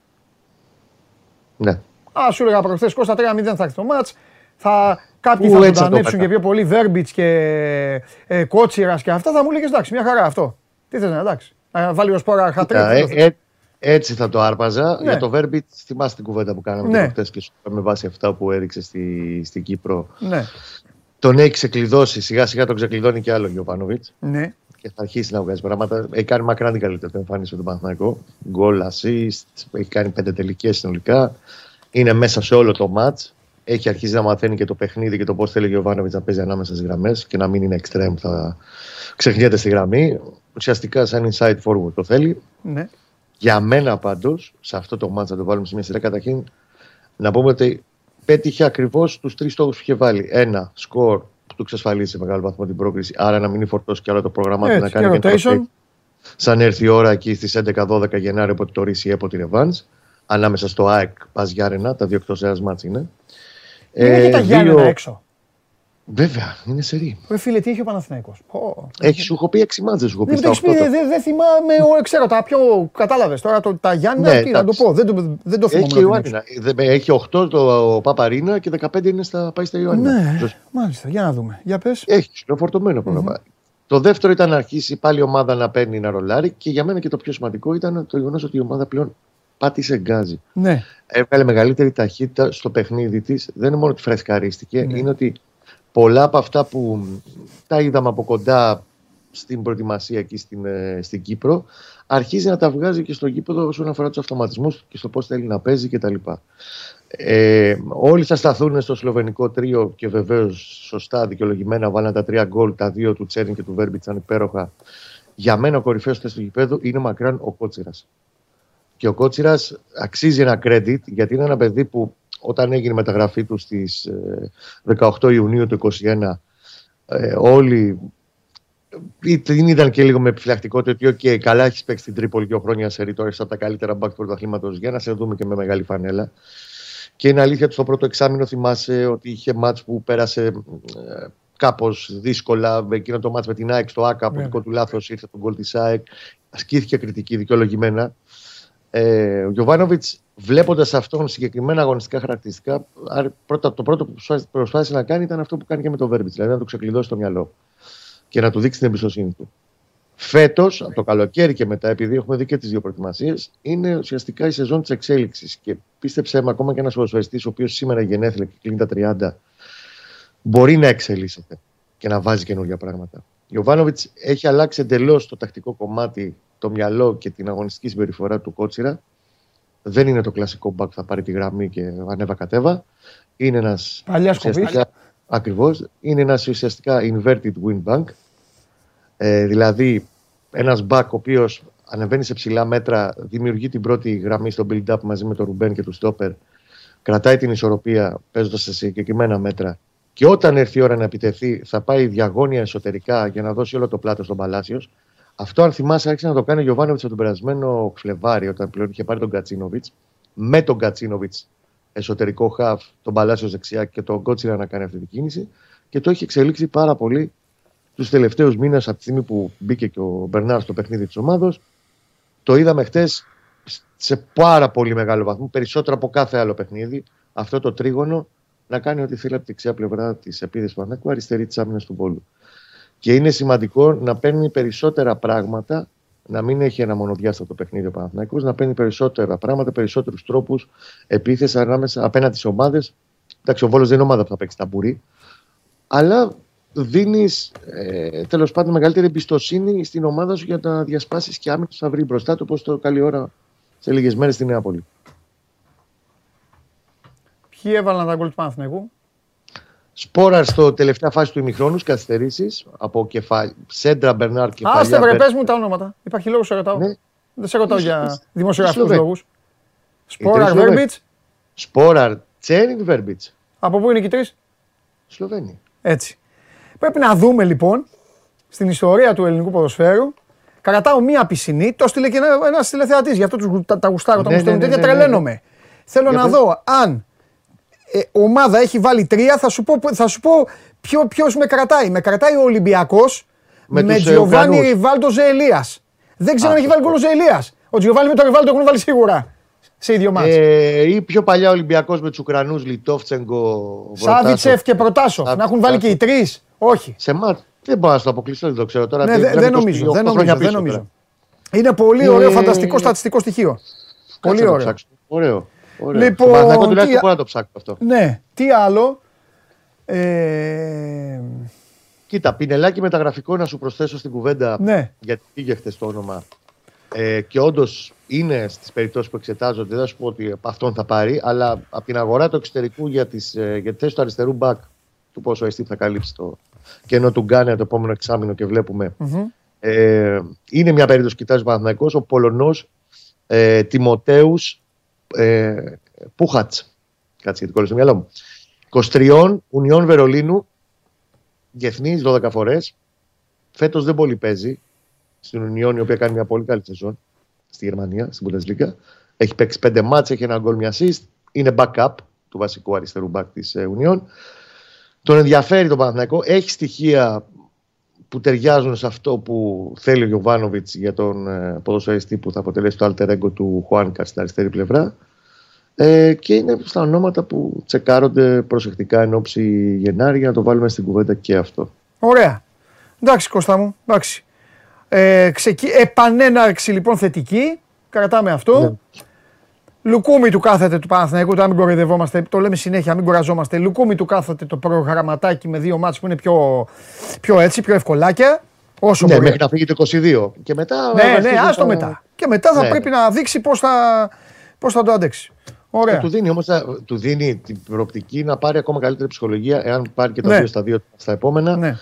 Ναι. Α, σου έλεγα προχθές Κώστα 3-0 θα έρθει το μάτς. Θα, κάποιοι θα θα τον ανέψουν και πιο πολύ Βέρμπιτς και ε, Κότσιρας και αυτά. Θα μου έλεγες εντάξει, μια χαρά αυτό. Τι θες να εντάξει. Να βάλει ο Σπόρα χατρίκ. Ε, ε, έτσι θα το άρπαζα. Ναι. Για το Βέρμπιτς, θυμάστε την κουβέντα που κάναμε ναι. χθε και σου με βάση αυτά που έδειξε στη, στην Κύπρο. Ναι. Τον έχει ξεκλειδώσει, σιγά σιγά τον ξεκλειδώνει και άλλο ο Γιωπάνοβιτ. Ναι. Και θα αρχίσει να βγάζει πράγματα. Έχει κάνει μακράν την καλύτερη εμφάνιση με τον Παναθηναϊκό. Γκολ, assist, έχει κάνει πέντε τελικές συνολικά είναι μέσα σε όλο το match. Έχει αρχίσει να μαθαίνει και το παιχνίδι και το πώς θέλει ο Γιωβάνοβιτς να παίζει ανάμεσα στις γραμμές και να μην είναι extreme που θα ξεχνιέται στη γραμμή. Ουσιαστικά, σαν inside forward το θέλει. Ναι. Για μένα πάντως, σε αυτό το match, να το βάλουμε σε μια σειρά, καταρχήν να πούμε ότι πέτυχε ακριβώς τους τρεις στόχους που είχε βάλει. Ένα, σκορ που του εξασφαλίζει σε μεγάλο βαθμό την πρόκριση. Άρα να μην φορτώσει και άλλο το πρόγραμμα του να κάνει και Σαν έρθει η ώρα εκεί στις 11-12 Γενάρη, όποτε το ρίξει από την Evans ανάμεσα στο ΑΕΚ Πα Γιάρενα. Τα δύο εκτός έδρα μάτς είναι. Είναι ε, και τα Γιάννενα έξω. Βέβαια, είναι σερή. Ρε φίλε, τι έχει ο Παναθηναίκος. Έχει, σου έχω πει έξι μάτζε, σου έχω πει. Δεν δε, δε θυμάμαι, ξέρω τα πιο. Κατάλαβες τώρα το, τα Γιάννενα, ναι, τι να το πω. Δεν το, δεν το θυμάμαι. Έχει, έχει 8 το Παπαρίνα και 15 είναι στα, πάει στα Ιωάννα. Ναι, μάλιστα, για να δούμε. Για πες. Έχει, είναι φορτωμένο πρόγραμμα. Mm-hmm. Το δεύτερο ήταν να αρχίσει πάλι η ομάδα να παίρνει να ρολάρει και για μένα και το πιο σημαντικό ήταν το γεγονός ότι η ομάδα πλέον πάτησε γκάζι. Ναι. Έβγαλε μεγαλύτερη ταχύτητα στο παιχνίδι της. Δεν είναι μόνο ότι φρεσκαρίστηκε, ναι. είναι ότι πολλά από αυτά που τα είδαμε από κοντά στην προετοιμασία εκεί στην, ε, στην Κύπρο, αρχίζει να τα βγάζει και στο γήπεδο όσον αφορά τους αυτοματισμούς και στο πώς θέλει να παίζει κτλ. Ε, όλοι θα σταθούν στο σλοβενικό τρίο και βεβαίως σωστά δικαιολογημένα βάλαν τα τρία γκολ, τα δύο του Τσέριν και του Βέρμπιτ ήταν υπέροχα. Για μένα ο κορυφαίος του γηπέδου είναι μακράν ο Κότσιρας. Και ο Κότσιρας αξίζει ένα credit γιατί είναι ένα παιδί που όταν έγινε η μεταγραφή τους στις 18 ε, Ιουνίου του 2021, ε, όλοι την είδαν και λίγο με επιφυλακτικότητα ότι okay, καλά έχεις παίξει την Τρίπολη δύο χρόνια σε ρητό, από τα καλύτερα μπακς του πρωταθλήματος για να σε δούμε και με μεγάλη φανέλα. Και είναι αλήθεια ότι στο πρώτο εξάμεινο θυμάσαι ότι είχε μάτς που πέρασε ε, κάπως δύσκολα. Εκείνο το μάτς με την ΑΕΚ στο ΑΚΑ, από δικό του λάθος ήρθε τον κόλ της ΑΕΚ. Ασκήθηκε κριτική δικαιολογημένα. Ε, ο Γιωβάνοβιτς, βλέποντας αυτόν συγκεκριμένα αγωνιστικά χαρακτηριστικά, πρώτα, το πρώτο που προσπάθησε να κάνει ήταν αυτό που κάνει και με τον Βέρμπιτς, δηλαδή να του ξεκλειδώσει το μυαλό και να του δείξει την εμπιστοσύνη του. Φέτος, από το καλοκαίρι και μετά, επειδή έχουμε δει και τις δύο προετοιμασίες, είναι ουσιαστικά η σεζόν της εξέλιξης. Και πίστεψε με, ακόμα και ένας ποδοσφαιριστής, ο οποίος σήμερα γενέθλια και κλείνει τα 30, μπορεί να εξελίσσεται και να βάζει καινούργια πράγματα. Ο Ιωβάνοβιτ έχει αλλάξει εντελώς το τακτικό κομμάτι το μυαλό και την αγωνιστική συμπεριφορά του Κότσιρα. Δεν είναι το κλασικό μπακ που θα πάρει τη γραμμή και ανέβα κατέβα. Είναι ένας. Παλιάς σκοπή. Ακριβώς. Είναι ένας ουσιαστικά inverted wing bank. Ε, δηλαδή ένας μπακ ο οποίος ανεβαίνει σε ψηλά μέτρα, δημιουργεί την πρώτη γραμμή στο build-up μαζί με τον Ρουμπέν και του Στόπερ, κρατάει την ισορροπία παίζοντας σε συγκεκριμένα μέτρα και όταν έρθει η ώρα να επιτεθεί θα πάει διαγώνια εσωτερικά για να δώσει όλο το πλάτος στον Παλάσιος. Αυτό, αν θυμάσαι, άρχισε να το κάνει ο Γιωβάνοβιτς τον περασμένο Φλεβάρι, όταν πλέον είχε πάρει τον Κατσίνοβιτς, με τον Κατσίνοβιτς εσωτερικό χαφ, τον Παλάσιος δεξιά και τον Κότσιρα να κάνει αυτή την κίνηση. Και το έχει εξελίξει πάρα πολύ τους τελευταίους μήνες από τη στιγμή που μπήκε και ο Μπερνάρ στο παιχνίδι της ομάδα. Το είδαμε χτες σε πάρα πολύ μεγάλο βαθμό, περισσότερο από κάθε άλλο παιχνίδι, αυτό το τρίγωνο να κάνει ό,τι θέλει από τη δεξιά πλευρά της επίδεσης του Παναθηναϊκού, αριστερή της άμυνας του Βόλου. Και είναι σημαντικό να παίρνει περισσότερα πράγματα, να μην έχει ένα μονοδιάστατο παιχνίδι ο Παναθηναϊκός, να παίρνει περισσότερα πράγματα, περισσότερους τρόπους επίθεση ανάμεσα απέναντι στι ομάδες. Εντάξει, ο Βόλος δεν είναι ομάδα που θα παίξει ταμπουρί, αλλά δίνεις ε, τέλος πάντων μεγαλύτερη εμπιστοσύνη στην ομάδα σου για να διασπάσεις και άμυνα θα βρει μπροστά του, όπως το καλή ώρα σε λίγες μέρες στη Νέα Πόλη. Ποιοι έβαλαν τα γκολ του Παναθηναϊκού. Σπόρα στο τελευταία φάση του ημιχρόνους, καθυστερήσεις από κεφάλι. Σέντρα Μπερνάρ και Άστε βρε, πες μου τα ονόματα. Υπάρχει λόγος σε ρωτάω. Ναι. Δεν σε ρωτάω για δημοσιογραφικούς λόγους. Σπόρα Βέρμπιτς. Σπόρα Τσέριν Βέρμπιτς. Από πού είναι οι τρεις; Σλοβένοι. Έτσι. Πρέπει να δούμε λοιπόν στην ιστορία του ελληνικού ποδοσφαίρου. Κρατάω μία πισινή, το στείλε και ένα, ένας τηλεθεατής. Γι' αυτό τους, τα, τα γουστάρω, τα ναι, μου ναι, τέτοια, ναι, τρελαίνομαι. Θέλω να δω αν ε, ομάδα έχει βάλει τρία, θα σου πω, θα σου πω ποιο, ποιος με κρατάει. Με κρατάει ο Ολυμπιακός με, με Τζιοβάνι Ριβάλτο Ζεελία. Δεν ξέρω αν έχει βάλει γκολ ο Ζεελία. Ο Τζιοβάνι με τον Ριβάλτο έχουν βάλει σίγουρα. Σε ίδιο μάτι. Ε, ή πιο παλιά Ολυμπιακός με τους Ουκρανούς Λιτόφτσεγκο. Σάβιτσεφ και Προτάσοφ. Να έχουν βάλει και οι τρεις. Όχι. Σε μάτ. Δεν μπορώ να το αποκλείσω, δεν το ξέρω τώρα. Ναι, δεν, νομίζω. Δεν νομίζω, δεν νομίζω. Είναι πολύ ωραίο, ε, φανταστικό στατιστικό στοιχείο. Πολύ ωραίο. Ωραίο. Ωραίο. Λοιπόν, το τουλάχιστον μπορώ να το ψάξω αυτό. Ναι, τι άλλο; Ε... Κοίτα, πινελάκι μεταγραφικό να σου προσθέσω στην κουβέντα. Ναι. Γιατί πήγε χθες το όνομα. Ε, και όντως είναι στις περιπτώσεις που εξετάζονται. Δεν θα σου πω ότι από αυτόν θα πάρει, αλλά από την αγορά του εξωτερικού για, τις, ε, για τη θέση του αριστερού μπακ του πόσο αισθή θα καλύψει το κενό του Γκάνερ το επόμενο εξάμεινο και βλέπουμε. Mm-hmm. Ε, είναι μια περίπτωση που κοιτάζει ο Ο Πολωνός ε, Τιμωτέου ε, Πούχατς. Κάτσε γιατί κόλλησε το μυαλό μου. 23 Ουνιών Βερολίνου. Διεθνής 12 φορές. Φέτος δεν πολύ παίζει. Στην Ουνιών, η οποία κάνει μια πολύ καλή σεζόν στη Γερμανία, στην Bundesliga. Έχει παίξει 5 μάτς, έχει ένα γκολ, μια assist. Είναι backup του βασικού αριστερού back της Ουνιών. Ε, τον ενδιαφέρει τον Παναθηναϊκό. Έχει στοιχεία που ταιριάζουν σε αυτό που θέλει ο Γιωβάνοβιτς για τον ε, ποδοσφαιριστή που θα αποτελέσει το alter ego του Χουάνκα στην αριστερή πλευρά. Ε, και είναι στα ονόματα που τσεκάρονται προσεκτικά εν ώψη Γενάρη για να το βάλουμε στην κουβέντα και αυτό. Ωραία. Εντάξει Κώστα μου, εντάξει. Ε, ξεκι... Επανέναρξη λοιπόν θετική, κρατάμε αυτό. Ναι. Λουκούμι του κάθεται του Παναθηναϊκού, το μην κοροϊδευόμαστε, το λέμε συνέχεια, μην κουραζόμαστε. Λουκούμι του κάθεται το προγραμματάκι με δύο μάτς που είναι πιο, πιο έτσι, πιο ευκολάκια. Όσο ναι, μπορεί. μέχρι να φύγει το 22. Και μετά. Ναι, ναι, άστο μετά. Και μετά θα ναι. πρέπει να δείξει πώς θα, πώς θα το αντέξει. Ωραία. του δίνει όμως του δίνει την προοπτική να πάρει ακόμα καλύτερη ψυχολογία, εάν πάρει και τα ναι. δύο στα δύο στα επόμενα. Ναι.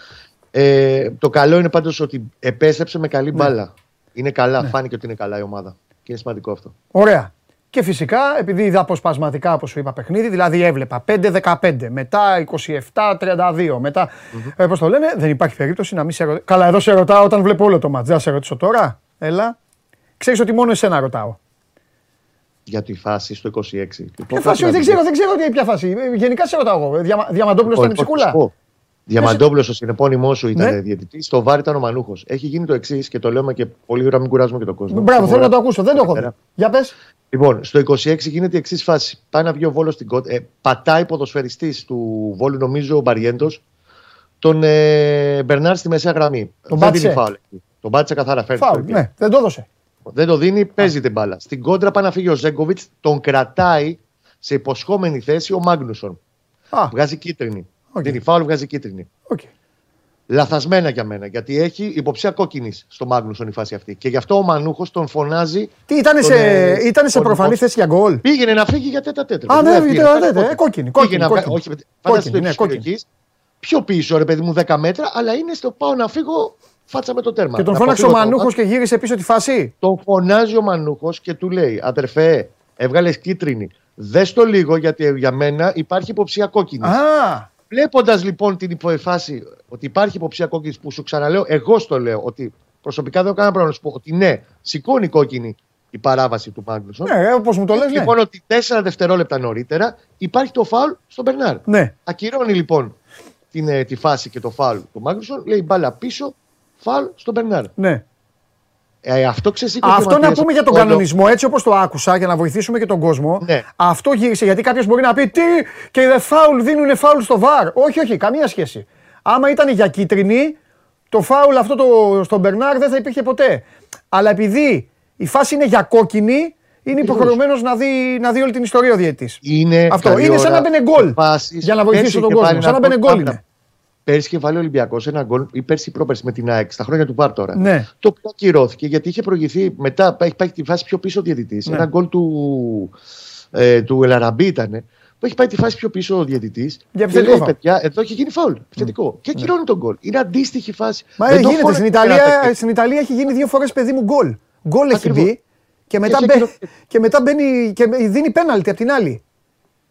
Ε, το καλό είναι πάντως ότι επέστρεψε με καλή ναι. μπάλα. Είναι καλά, ναι. φάνηκε ότι είναι καλά η ομάδα. Και είναι σημαντικό αυτό. Ωραία. Και φυσικά, επειδή είδα αποσπασματικά, όπως σου είπα, παιχνίδι, δηλαδή έβλεπα 5-15, μετά 27-32, μετά. Mm-hmm. Ε, Πώς το λένε, δεν υπάρχει περίπτωση να μην σε ρωτήσω. Καλά, εδώ σε ρωτάω όταν βλέπω όλο το μάτζ. Δεν σε ρωτήσω τώρα. Έλα. Ξέρεις ότι μόνο εσένα ρωτάω. Για τη φάση στο 26. Ποια φάση, δεν ξέρω, δεν ξέρω ποια φάση. Γενικά σε ρωτάω εγώ. Διαμα, Διαμαντόπουλος λοιπόν, στην ψυχούλα. Διαμαντόπουλος, ο συνεπώνυμός σου ήταν ναι. διαιτητής. Στο βάρ ήταν ο Μανούχος. Έχει γίνει το εξής και το λέμε και πολύ ώρα μην κουράζουμε και τον κόσμο. Μπράβο, θέλω να το ακούσω. Δεν το έχω δει. Για πες. Λοιπόν, στο 26 γίνεται η εξής φάση. Πάει να βγει ο Βόλος στην κότα. Ε, πατάει ποδοσφαιριστής του Βόλου, νομίζω ο Μπαριέντος, τον ε, Μπερνάρ στη μεσαία γραμμή. Τον δεν δίνει φάουλ. Τον πάτησε καθαρά. Φέρνει. Φάουλ, ναι, δεν το έδωσε. Δεν το δίνει, παίζει την μπάλα. Στην κόντρα πάει να φύγει ο Ζέγκοβιτς, τον κρατάει σε υποσχόμενη θέση ο Μάγνουσον. Α. Βγάζει κίτρινη. Okay. Δίνει φάουλ, βγάζει κίτρινη. Okay. Λαθασμένα για μένα. Γιατί έχει υποψία κόκκινη στο Μάγνουσον η φάση αυτή. Και γι' αυτό ο Μανούχος τον φωνάζει. Τι ήταν σε, ε, ήταν σε προφανή θέση για γκολ; Πήγαινε να φύγει για τέτα τέτρα. Α, ναι, πήγαινε τέτα. Κόκκινη. Κόκκινη. Όχι, φάντασε το Πιο πίσω, ρε παιδί μου, 10 μέτρα, αλλά είναι στο πάω να φύγω φάτσα με το τέρμα. Και τον φώναξε ο Μανούχος και γύρισε πίσω τη φάση; Τον φωνάζει ο Μανούχος και του λέει: Αδερφέ, έβγαλες κίτρινη. Δες το λίγο γιατί για μένα υπάρχει υποψία κόκκινη. Α. Βλέποντας λοιπόν την υποφάση ότι υπάρχει υποψία κόκκινης που σου ξαναλέω, εγώ στο λέω ότι προσωπικά δεν έχω κανένα πρόβλημα να σου πω ότι ναι, σηκώνει κόκκινη η παράβαση του Μάγκλουσον. Ναι, όπως μου το λες. Λοιπόν, ναι. ότι τέσσερα δευτερόλεπτα νωρίτερα υπάρχει το φάουλ στον Μπερνάρ. Ναι. Ακυρώνει λοιπόν την, ε, τη φάση και το φάουλ του Μάγκλουσον, λέει μπάλα πίσω, φάουλ στον Μπερνάρ. Ναι. Ε, αυτό ξεσήκωσε. Αυτό να πούμε για τον κανονισμό, έτσι όπως το άκουσα, για να βοηθήσουμε και τον κόσμο. Ναι. Αυτό γύρισε γιατί κάποιος μπορεί να πει Τι και οι φάουλ δίνουν φάουλ στο βαρ. Όχι, όχι, καμία σχέση. Άμα ήταν για κίτρινη, το φάουλ αυτό το, στον Μπερνάρ δεν θα υπήρχε ποτέ. Αλλά επειδή η φάση είναι για κόκκινη, είναι υποχρεωμένος να δει, να δει όλη την ιστορία ο διαιτητής. Είναι, αυτό. είναι σαν να μπαίνει γκολ. Για να βοηθήσει τον κόσμο. Σαν να μπαίνει γκολ είναι. Πέρσι είχε βάλει ο Ολυμπιακός ένα γκολ, ή πέρσι πρόπερσι με την ΑΕΚ, στα χρόνια του Βάρ τώρα. Ναι. Το οποίο ακυρώθηκε γιατί είχε προηγηθεί μετά, έχει πάει τη φάση πιο πίσω ο διαιτητής. Ναι. Ένα γκολ του, ε, του Ελαραμπή ήταν, που έχει πάει τη φάση πιο πίσω ο διαιτητής. Για επιθετικό. παιδιά, εδώ έχει γίνει φάουλ. Επιθετικό. Mm. Και ακυρώνει ναι. τον γκολ. Είναι αντίστοιχη φάση. Μα Δεν γίνεται. Στην Ιταλία, στην Ιταλία έχει γίνει δύο φορές παιδί μου γκολ. Γκολ έχει μπει και μετά, μπαι, και μετά μπαίνει και δίνει πέναλτι απ' την άλλη.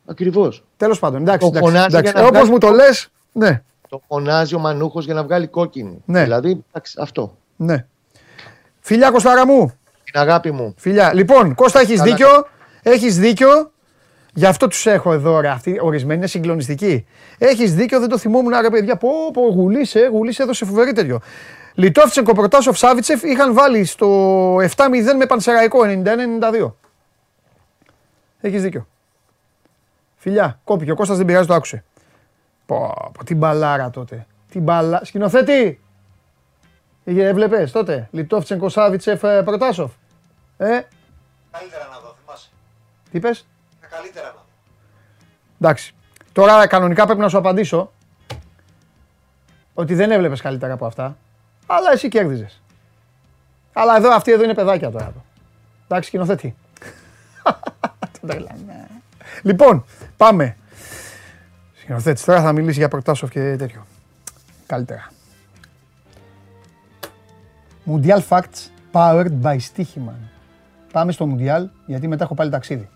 Ακριβώς. Τέλος πάντων. Εντάξει, εντάξει. Όπως μου το λες, ναι. Το φωνάζει ο Μανούχος για να βγάλει κόκκινη. Ναι. Δηλαδή, αυτό. Ναι. Φιλιά Κωστάρα μου. Την αγάπη μου. Φιλιά. Λοιπόν, Κώστα, έχεις δίκιο. Έχεις δίκιο. Γι' αυτό τους έχω εδώ, ρε. Αυτοί ορισμένοι είναι συγκλονιστικοί. Έχεις δίκιο, δεν το θυμόμουν, ρε παιδιά. Πω, πω, γουλίσε, γουλίσε, έδωσε φοβερή τέτοιο. Λιτόφτσενκο, Προτάσοφ, Σάβιτσεφ είχαν βάλει στο 7-0 με Πανσεραϊκό 91-92. Έχεις δίκιο. Φιλιά, κόπηκε. Ο Κώστας δεν πειράζει, το άκουσε. Πω, πω, την μπαλάρα τότε. Την μπαλά... Σκηνοθέτη! Έβλεπες τότε; Λιτόφτσενκο, Σάβιτσεφ, ε, Προτάσοφ. Ε; Καλύτερα να δω, θυμάσαι. Τι πες; Καλύτερα να δω. Εντάξει. Τώρα κανονικά πρέπει να σου απαντήσω ότι δεν έβλεπες καλύτερα από αυτά. Αλλά εσύ κέρδιζες. Αλλά εδώ, αυτοί εδώ είναι παιδάκια τώρα. Εντάξει, σκηνοθέτη. λοιπόν, πάμε. Σκηνοθέτης, τώρα θα μιλήσει για Προτάσοφ και τέτοιο. Καλύτερα. Mundial Facts powered by Stichiman. Πάμε στο Mundial, γιατί μετά έχω πάλι ταξίδι.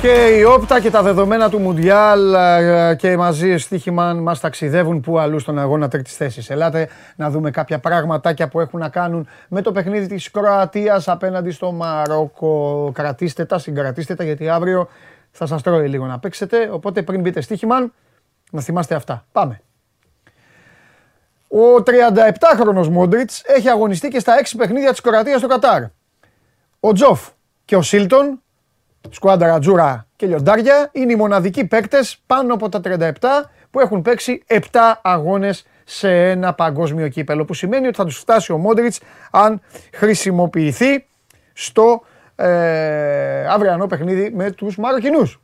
Και η όπτα και τα δεδομένα του Μουντιάλ ε, και μαζί στοίχημα μας ταξιδεύουν που αλλού στον αγώνα τρίτης θέσης. Ελάτε να δούμε κάποια πραγματάκια που έχουν να κάνουν με το παιχνίδι της Κροατίας απέναντι στο Μαρόκο. Κρατήστε τα, συγκρατήστε τα γιατί αύριο θα σας τρώει λίγο να παίξετε. Οπότε πριν μπείτε στοίχημα να θυμάστε αυτά. Πάμε. Ο 37χρονος Μόντριτς έχει αγωνιστεί και στα 6 παιχνίδια της Κροατίας στο Κατάρ. Ο Τζοφ και ο Σίλτον σκουάντα Τζούρα και Λιοντάρια είναι οι μοναδικοί παίκτες πάνω από τα 37 που έχουν παίξει 7 αγώνες σε ένα παγκόσμιο κύπελο. Που σημαίνει ότι θα τους φτάσει ο Μόντριτς αν χρησιμοποιηθεί στο ε, αυριανό παιχνίδι με τους Μαροκινούς.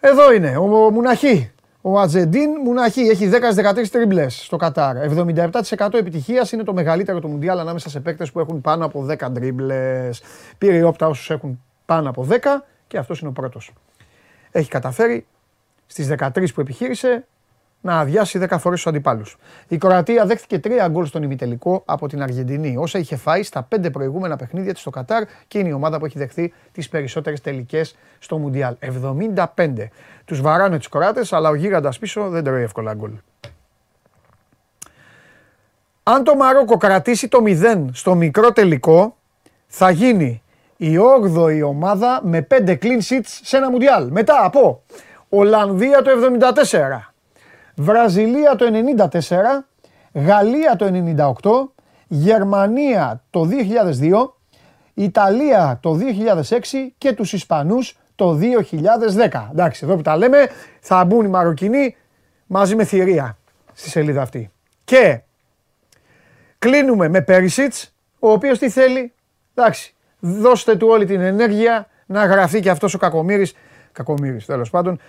Εδώ είναι ο Μουναχή, ο Ατζεντίν Μουναχή έχει 10-13 τρίμπλε στο Κατάρ. 77% επιτυχίας είναι το μεγαλύτερο του Μουντιάλ ανάμεσα σε παίκτες που έχουν πάνω από 10 τρίμπλε. Πήρε η όπτα όσους έχουν πάνω από 10 και αυτός είναι ο πρώτος. Έχει καταφέρει στις 13 που επιχείρησε να αδειάσει 10 φορές του αντιπάλους. Η Κροατία δέχτηκε 3 γκολ στον ημιτελικό από την Αργεντινή, όσα είχε φάει στα 5 προηγούμενα παιχνίδια της στο Κατάρ και είναι η ομάδα που έχει δεχθεί τις περισσότερες τελικές στο Μουντιάλ. 75. Τους βαράνε τους Κροάτες, αλλά ο γίγαντας πίσω δεν τρώει εύκολα γκολ. Αν το Μαρόκο κρατήσει το 0 στο μικρό τελικό, θα γίνει η 8η ομάδα με 5 clean sheets σε ένα Μουντιάλ. Μετά από Ολλανδία το 74, Βραζιλία το 94, Γαλλία το 98, Γερμανία το 2002, Ιταλία το 2006 και τους Ισπανούς το 2010. Εντάξει, εδώ που τα λέμε θα μπουν οι Μαροκινοί μαζί με θηρία στη σελίδα αυτή. Και κλείνουμε με Πέρισιτς, ο οποίος τι θέλει, εντάξει, δώστε του όλη την ενέργεια να γραφτεί και αυτός ο Κακομύρης, Κακομύρης τέλος πάντων,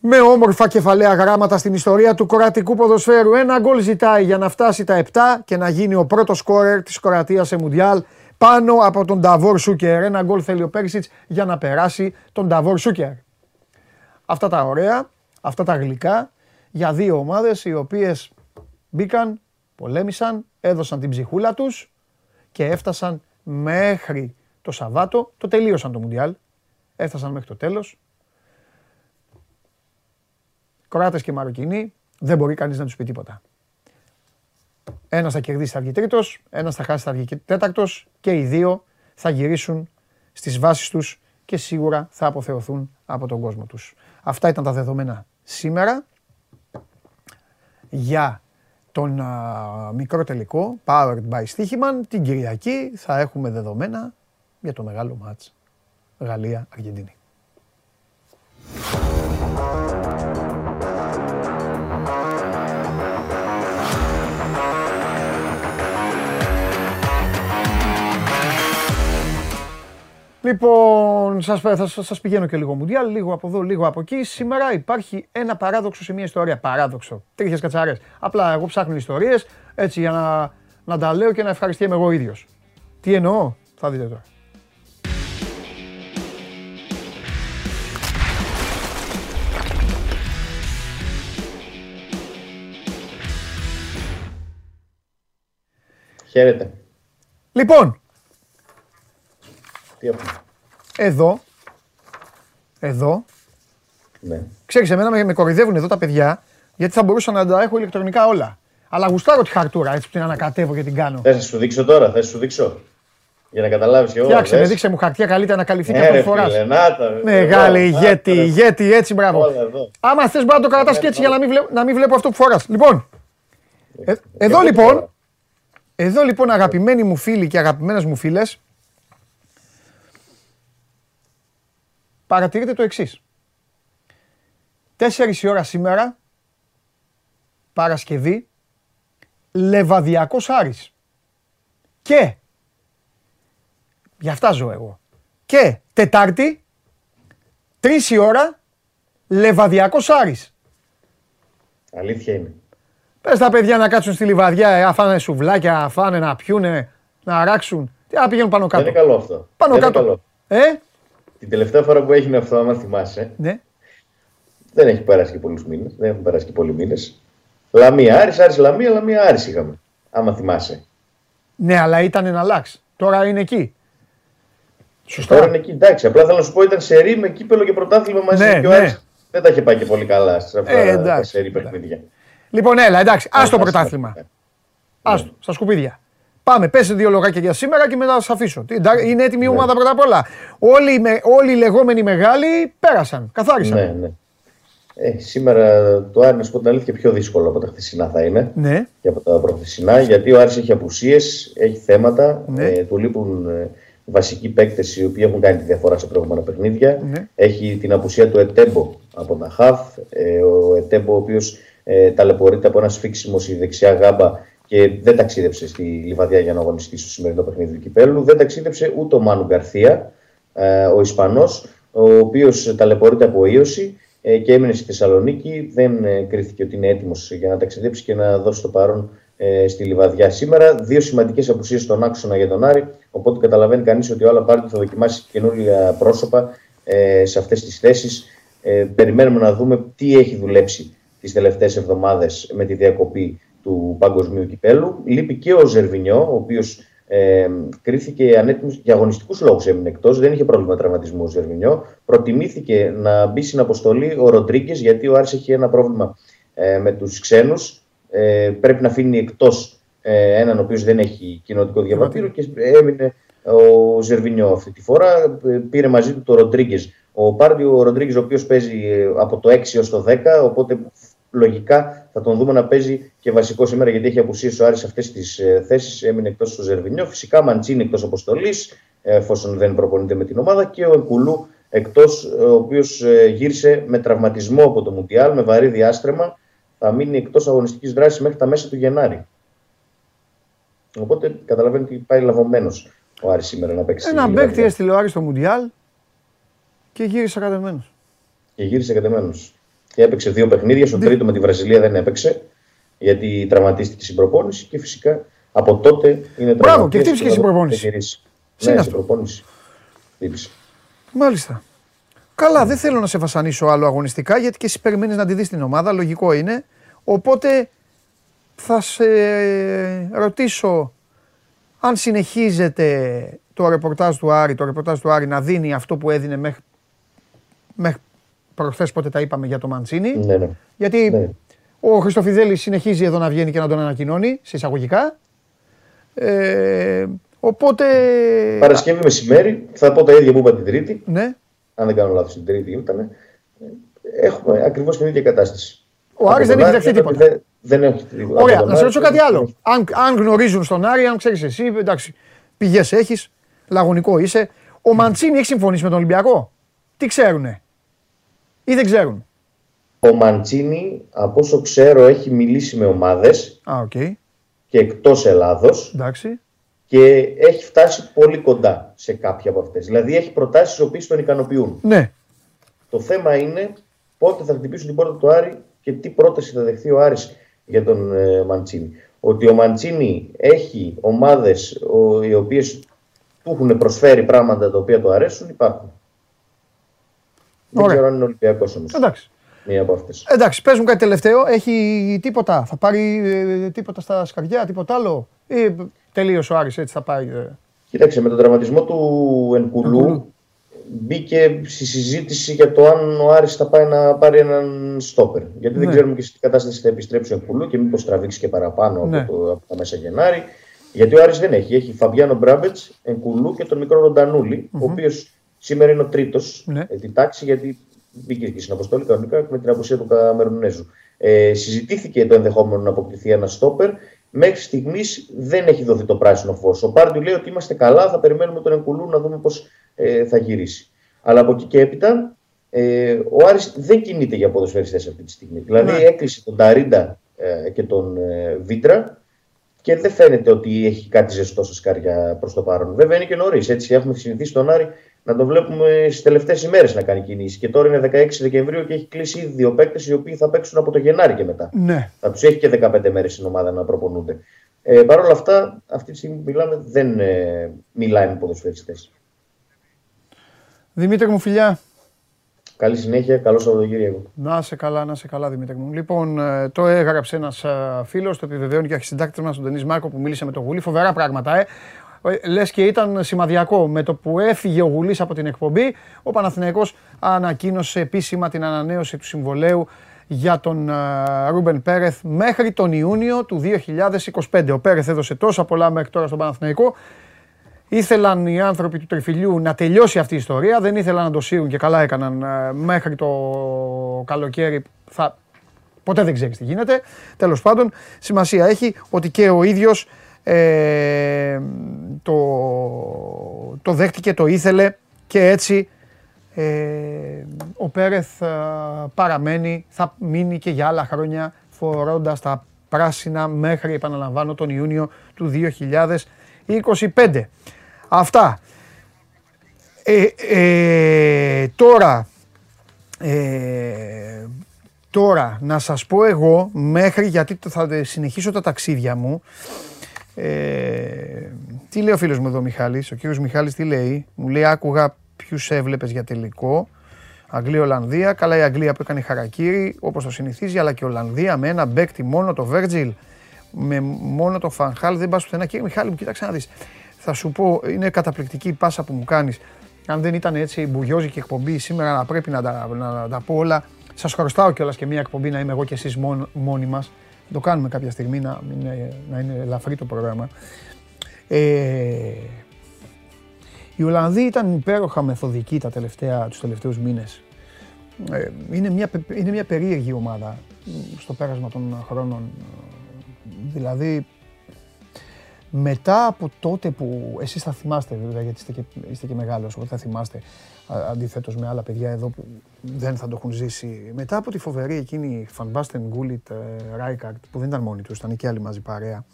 με όμορφα κεφαλαία γράμματα στην ιστορία του κορατικού ποδοσφαίρου. Ένα γκολ ζητάει για να φτάσει τα 7 και να γίνει ο πρώτος σκόρερ της Κροατίας σε Μουντιάλ πάνω από τον Νταβόρ Σούκερ. Ένα γκολ θέλει ο Πέρσιτς για να περάσει τον Νταβόρ Σούκερ. Αυτά τα ωραία, αυτά τα γλυκά για δύο ομάδες οι οποίες μπήκαν, πολέμησαν, έδωσαν την ψυχούλα τους και έφτασαν μέχρι το Σαββάτο. Το τελείωσαν το Μουντιάλ. Έφτασαν μέχρι το τέλος Κροάτες και Μαροκινοί, δεν μπορεί κανείς να τους πει τίποτα. Ένας θα κερδίσει θα βγει τρίτος, ένας θα χάσει θα βγει τέταρτος και οι δύο θα γυρίσουν στις βάσεις τους και σίγουρα θα αποθεωθούν από τον κόσμο τους. Αυτά ήταν τα δεδομένα σήμερα για τον μικρό τελικό Powered by Stichiman. Την Κυριακή θα έχουμε δεδομένα για το μεγάλο μάτς Γαλλία-Αργεντινή. Λοιπόν, σας, θα σας πηγαίνω και λίγο μουντιάλ, λίγο από εδώ, λίγο από εκεί. Σήμερα υπάρχει ένα παράδοξο σε μια ιστορία. Παράδοξο. Τρίχες κατσαρές. Απλά εγώ ψάχνω ιστορίες, έτσι για να, να τα λέω και να ευχαριστιέμαι εγώ ίδιος. Τι εννοώ, θα δείτε τώρα. Χαίρετε. Λοιπόν, τι έχουμε; εδώ, εδώ, Ναι. ξέρεις εμένα με, με κοροϊδεύουν εδώ τα παιδιά, γιατί θα μπορούσα να τα έχω ηλεκτρονικά όλα. Αλλά γουστάρω τη χαρτούρα, έτσι που την ανακατεύω και την κάνω. Θες να σου δείξω τώρα, θες να σου δείξω; Για να καταλάβεις και εγώ. Φτιάξε με, θες. δείξε μου χαρτιά καλύτερα να καλυφθεί Ε, και ρε αυτή φοράς. φίλε, να τα, Μεγάλη εδώ, να ηγέτη, τα, ρε. ηγέτη, έτσι μπράβο. Όλα εδώ. Άμα θες μπορεί να το κρατάς και έτσι για να μην, βλέπω, να μην βλέπω αυτό που φοράς. Λοιπόν, ε, εδώ Και λοιπόν, τώρα. εδώ λοιπόν αγαπημένοι μου φίλοι και αγαπημένες μου φίλες, παρατηρείτε το εξής. 4 η ώρα σήμερα, Παρασκευή, Λεβαδιακός Άρης. Και, για αυτά ζω εγώ, και Τετάρτη, 3 η ώρα, Λεβαδιακός Άρης. Αλήθεια είναι. Πες τα παιδιά να κάτσουν στη λιβαδιά, ε, να φάνε σουβλάκια, να φάνε, να πιούνε, να αράξουν. Τι να πηγαίνουν πάνω Δεν κάτω. είναι καλό αυτό. Πάνω Δεν είναι κάτω. καλό. Ε, Την τελευταία φορά που έγινε αυτό, άμα θυμάσαι, ναι. δεν έχει περάσει και πολλούς μήνες. Δεν έχουν περάσει και πολλοί μήνες. Λαμία Άρης, Άρης Λαμία, Λαμία Άρης είχαμε. Άμα θυμάσαι. Ναι, αλλά ήταν ένα λάξ. Τώρα είναι εκεί. Σωστά. Τώρα είναι εκεί, εντάξει. Απλά θέλω να σου πω ήταν σε ρί με κύπελο και πρωτάθλημα μαζί Ναι, και ο ναι. Άρης δεν τα είχε πάει και πολύ καλά σε αυτά Ε, τα εντάξει, σε ρί παιχνίδια. Λοιπόν, έλα, εντάξει, άστο Εντάξει, πρωτάθλημα. ναι. Άστο, στα σκουπίδια. Πάμε, πες δύο λογάκια για σήμερα και μετά θα σας αφήσω. Τι, εντά- Είναι έτοιμη η Ναι. ομάδα πρώτα απ' όλα. Όλοι, οι με- όλοι οι λεγόμενοι μεγάλοι πέρασαν, καθάρισαν. Ναι, ναι. Ε, σήμερα το Άρη, να σου πω την αλήθεια, πιο δύσκολο από τα χθεσινά θα είναι. Ναι, και από τα προχθεσινά, γιατί ο Άρης έχει απουσίες, έχει θέματα, Ναι. ε, του λείπουν ε, βασικοί παίκτες οι οποίοι έχουν κάνει τη διαφορά σε προηγούμενα παιχνίδια. Ναι. Έχει την απουσία του Ετέμπο από τα ΧΑΦ, ε, ο Ετέμπο ο οποίος ε, ταλαιπωρείται από ένα σφίξιμο στη δεξιά γάμπα και δεν ταξίδεψε στη Λιβαδιά για να αγωνιστεί στο σημερινό παιχνίδι του Κυπέλου. Δεν ταξίδεψε ούτε ο Μάνου Γκαρθία, ε, ο Ισπανός, ο οποίος ταλαιπωρείται από ίωση ε, και έμεινε στη Θεσσαλονίκη. Δεν ε, κρίθηκε ότι είναι έτοιμος για να ταξιδέψει και να δώσει το παρόν ε, στη Λιβαδιά σήμερα. Δύο σημαντικές απουσίες στον άξονα για τον Άρη. Οπότε καταλαβαίνει κανείς ότι ο Άλλα Πάρτι θα δοκιμάσει καινούργια πρόσωπα ε, σε αυτές τις θέσεις. Ε, περιμένουμε να δούμε τι έχει δουλέψει τις τελευταίες εβδομάδες με τη διακοπή του παγκοσμίου κυπέλου. Λείπει και ο Ζερβινιό, ο οποίος ε, κρίθηκε ανέτοιμος για αγωνιστικούς λόγους έμεινε εκτός. Δεν είχε πρόβλημα τραυματισμού ο Ζερβινιό. Προτιμήθηκε να μπει στην αποστολή ο Ροντρίγκες, γιατί ο Άρης έχει ένα πρόβλημα ε, με τους ξένους. Ε, πρέπει να αφήνει εκτός ε, έναν ο οποίος δεν έχει κοινοτικό διαβατήριο και έμεινε ο Ζερβινιό αυτή τη φορά. Ε, Πήρε μαζί του το Ροντρίγκες. Ο Πάρντιο ο Ροντρίγκες, ο οποίος παίζει ε, από το 6 έως το 10, οπότε λογικά θα τον δούμε να παίζει και βασικό σήμερα γιατί έχει απουσίσει ο Άρης σε αυτές τις ε, θέσεις. Έμεινε εκτός ο Ζερβινιό. Φυσικά Μαντσίνη εκτός αποστολής, εφόσον δεν προπονείται με την ομάδα. Και ο Εκουλού εκτός, ο οποίος γύρισε με τραυματισμό από το Μουντιάλ, με βαρύ διάστρεμα. Θα μείνει εκτός αγωνιστικής δράσης μέχρι τα μέσα του Γενάρη. Οπότε καταλαβαίνετε ότι πάει λαβωμένο ο Άρης σήμερα να παίξει. ένα στη παίκτη Λιβαδιά. έστειλε ο Άρης στο Μουντιάλ και γύρισε κατεμένος. Και γύρισε κατεμένο. Και έπαιξε δύο παιχνίδια. Στο τρίτο με τη Βραζιλία δεν έπαιξε. Γιατί τραυματίστηκε στην προπόνηση και φυσικά από τότε είναι τραυματίας. Μπράβο, και χτύπησε και στην θα το προπόνηση. γυρίσει. Τι είναι Ναι, αυτό; στην προπόνηση. Χτύπησε. Μάλιστα. Καλά, δεν θέλω να σε βασανίσω άλλο αγωνιστικά γιατί και εσύ περιμένεις να τη δεις την ομάδα, λογικό είναι. Οπότε θα σε ρωτήσω αν συνεχίζεται το ρεπορτάζ του Άρη, το ρεπορτάζ του Άρη να δίνει αυτό που έδινε μέχρι, μέχρι προχθές πότε τα είπαμε για το Μαντσίνη. Ναι, ναι. Γιατί ναι. Ο Χριστοφιδέλης συνεχίζει εδώ να βγαίνει και να τον ανακοινώνει σε εισαγωγικά. Ε, οπότε. Παρασκευή μεσημέρι, θα πω τα ίδια που είπα την Τρίτη. Ναι. Αν δεν κάνω λάθος, την Τρίτη ήταν. Έχουμε ακριβώς την ίδια κατάσταση. Ο Άρης δεν έχει δεχτεί τίποτα. Δεν, δεν έχει τίποτα. Ωραία, να σε ρωτήσω κάτι άλλο. Αν, αν γνωρίζουν στον Άρη, αν ξέρεις εσύ, εντάξει, πηγές έχεις, λαγωνικό είσαι. Ο Μαντσίνη έχει συμφωνήσει με τον Ολυμπιακό; Τι ξέρουνε; Ή δεν ξέρουν; Ο Μαντσίνη, από όσο ξέρω, έχει μιλήσει με ομάδες okay. και εκτός Ελλάδος. Και έχει φτάσει πολύ κοντά σε κάποια από αυτές. Δηλαδή έχει προτάσεις οι οποίες τον ικανοποιούν. Ναι. Το θέμα είναι πότε θα χτυπήσουν την πόρτα του Άρη και τι πρόταση θα δεχθεί ο Άρης για τον ε, Μαντσίνη. Ότι ο Μαντσίνη έχει ομάδες οι οποίες του έχουν προσφέρει πράγματα τα οποία του αρέσουν, υπάρχουν. Δεν ξέρω αν είναι Ολυμπιακός όμως. Εντάξει. Μία από αυτές. Εντάξει, παίζουν κάτι τελευταίο. Έχει τίποτα; Θα πάρει ε, τίποτα στα σκαριά, τίποτα άλλο; Ή τελείωσε ο Άρης έτσι θα πάει. Ε. Κοίταξε, με τον τραυματισμό του Ενκουλού, μπήκε στη συζήτηση για το αν ο Άρης θα πάει να πάρει έναν στόπερ. Γιατί δεν ναι. ξέρουμε και σε τι κατάσταση θα επιστρέψει ο Ενκουλού και μήπως τραβήξει και παραπάνω ναι. από, το, από τα μέσα Γενάρη. Γιατί ο Άρης δεν έχει. Έχει Φαμπιάνο Μπράμπετς, Ενκουλού και τον μικρό Ροντανούλη, ο οποίος σήμερα είναι ο τρίτος ναι. την τάξη, γιατί μπήκε και στην αποστολή κανονικά με την απουσία του Καμερουνέζου. Ε, συζητήθηκε το ενδεχόμενο να αποκτηθεί ένα στόπερ. Μέχρι στιγμής δεν έχει δοθεί το πράσινο φως. Ο Πάρντιου λέει ότι είμαστε καλά, θα περιμένουμε τον Ενκουλού να δούμε πώς ε, θα γυρίσει. Αλλά από εκεί και έπειτα ε, ο Άρης δεν κινείται για ποδοσφαιριστές αυτή τη στιγμή. Δηλαδή ναι. έκλεισε τον Ταρίντα ε, και τον ε, Βίντρα και δεν φαίνεται ότι έχει κάτι ζεστό στα σκάρια προς το παρόν. Βέβαια είναι και νωρίς. Έτσι έχουμε συνηθίσει τον Άρη να τον βλέπουμε στις τελευταίες ημέρες να κάνει κινήσεις. Και τώρα είναι 16 Δεκεμβρίου και έχει κλείσει ήδη δύο παίκτες οι οποίοι θα παίξουν από το Γενάρη και μετά. Ναι. Θα τους έχει και 15 μέρες στην ομάδα να προπονούνται. Ε, Παρ' όλα αυτά, αυτή τη στιγμή που μιλάμε δεν ε, μιλάει με ποδοσφαιριστές. Δημήτρη μου, φιλιά. Καλή συνέχεια, καλό Σαββατοκύριακο. Να σε καλά, να σε καλά, Δημήτρη μου. Λοιπόν, ε, το έγραψε ένας ε, φίλος, το επιβεβαιώνει και ο αρχισυντάκτης μας, ο Ντενής Μάρκο, που μίλησε με τον Γουλή. Φοβερά πράγματα, ε. Ε. Λες και ήταν σημαδιακό. Με το που έφυγε ο Γουλής από την εκπομπή, ο Παναθηναϊκός ανακοίνωσε επίσημα την ανανέωση του συμβολέου για τον Ρούμπεν Πέρεθ μέχρι τον Ιούνιο του 2025. Ο Πέρεθ έδωσε τόσα πολλά μέχρι τώρα στον Παναθηναϊκό Ήθελαν οι άνθρωποι του Τριφυλιού να τελειώσει αυτή η ιστορία, δεν ήθελαν να το σύρουν και καλά έκαναν ε, μέχρι το καλοκαίρι. Θα... Ποτέ δεν ξέρεις τι γίνεται. Τέλος πάντων, σημασία έχει ότι και ο ίδιος ε, το, το δέχτηκε, το ήθελε και έτσι ε, ο Πέρεθ ε, παραμένει, θα μείνει και για άλλα χρόνια φορώντας τα πράσινα μέχρι, επαναλαμβάνω, τον Ιούνιο του 2025. Αυτά. Ε, ε, τώρα, ε, τώρα, να σας πω εγώ, μέχρι γιατί θα συνεχίσω τα ταξίδια μου, ε, τι λέει ο φίλος μου εδώ Μιχάλης, ο κύριος Μιχάλης τι λέει, μου λέει άκουγα ποιους έβλεπες για τελικό, Αγγλία-Ολλανδία, καλά η Αγγλία που έκανε χαρακτήρι όπως το συνηθίζει, αλλά και Ολλανδία με ένα μπέκτη μόνο το Βέρτζιλ, με μόνο το Φανχάλ, δεν πας πουθενά. Κύριε Μιχάλη μου, κοίταξε να δεις θα σου πω, είναι καταπληκτική η πάσα που μου κάνεις. Αν δεν ήταν έτσι η μπουγιόζικη εκπομπή σήμερα να πρέπει να τα, να, τα πω όλα. Σας χρωστάω κιόλας και μια εκπομπή να είμαι εγώ και εσείς μόνοι μας. Το κάνουμε κάποια στιγμή να, είναι, να είναι ελαφρύ το πρόγραμμα. Ε, οι Ολλανδοί ήταν υπέροχα μεθοδικοί τα τελευταία, τους τελευταίους μήνες. Ε, είναι, μια, είναι μια περίεργη ομάδα στο πέρασμα των χρόνων. Δηλαδή μετά από τότε που εσείς θα θυμάστε βέβαια, γιατί είστε και, είστε και μεγάλος, οπότε θα θυμάστε αντιθέτως με άλλα παιδιά εδώ που δεν θα το έχουν ζήσει. Μετά από τη φοβερή εκείνη Φανμπάστεν, Γκούλιτ, Ράικαρτ, που δεν ήταν μόνοι τους, ήταν και άλλοι μαζί παρέα.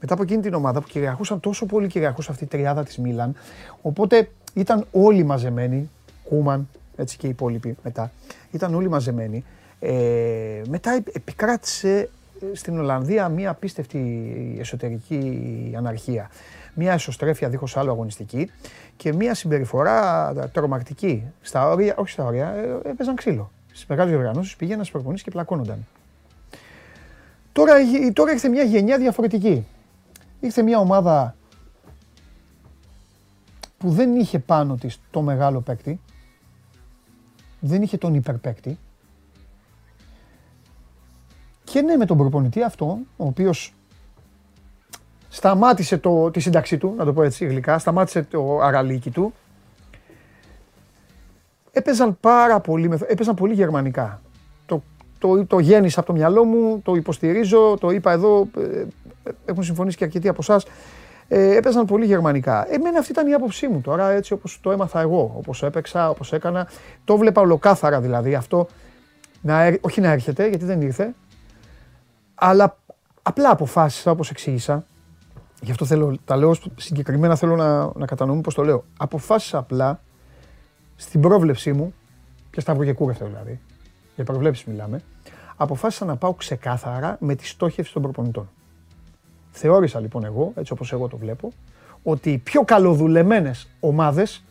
Μετά από εκείνη την ομάδα που κυριαρχούσαν τόσο πολύ κυριαρχούσε αυτή η τριάδα της Μίλαν, οπότε ήταν όλοι μαζεμένοι, Κούμαν, έτσι και οι υπόλοιποι μετά, ήταν όλοι μαζεμένοι. Ε, μετά επικράτησε στην Ολλανδία μια απίστευτη εσωτερική αναρχία. Μια εσωστρέφεια δίχως άλλο αγωνιστική και μια συμπεριφορά τρομακτική. Στα όρια, όχι στα όρια, ε, έπαιζαν ξύλο. Στις μεγάλες διοργανώσεις πήγαιναν στις προπονήσεις και πλακώνονταν. Τώρα, τώρα ήρθε μια γενιά διαφορετική. Ήρθε μια ομάδα που δεν είχε πάνω της το μεγάλο παίκτη, δεν είχε τον υπερπαίκτη, Και ναι, με τον προπονητή αυτό, ο οποίος σταμάτησε το, τη σύνταξή του, να το πω έτσι γλυκά, σταμάτησε το αραλίκι του. Έπαιζαν πάρα πολύ, έπαιζαν πολύ γερμανικά. Το, το, το γέννησα από το μυαλό μου, το υποστηρίζω, το είπα εδώ, ε, έχουν συμφωνήσει και αρκετοί από εσάς. Ε, έπαιζαν πολύ γερμανικά. Εμένα αυτή ήταν η άποψή μου τώρα, έτσι όπως το έμαθα εγώ, όπως έπαιξα, όπως έκανα. Το βλέπα ολοκάθαρα δηλαδή αυτό, να, όχι να έρχεται, γιατί δεν ήρθε, αλλά απλά αποφάσισα όπως εξήγησα, γι' αυτό θέλω, τα λέω συγκεκριμένα, θέλω να, να κατανοούμε πώς το λέω. Αποφάσισα απλά στην πρόβλεψή μου, και στα και δηλαδή, για προβλέψεις μιλάμε, αποφάσισα να πάω ξεκάθαρα με τη στόχευση των προπονητών. Θεώρησα λοιπόν εγώ, έτσι όπως εγώ το βλέπω, ότι οι πιο καλοδουλεμένες ομάδες,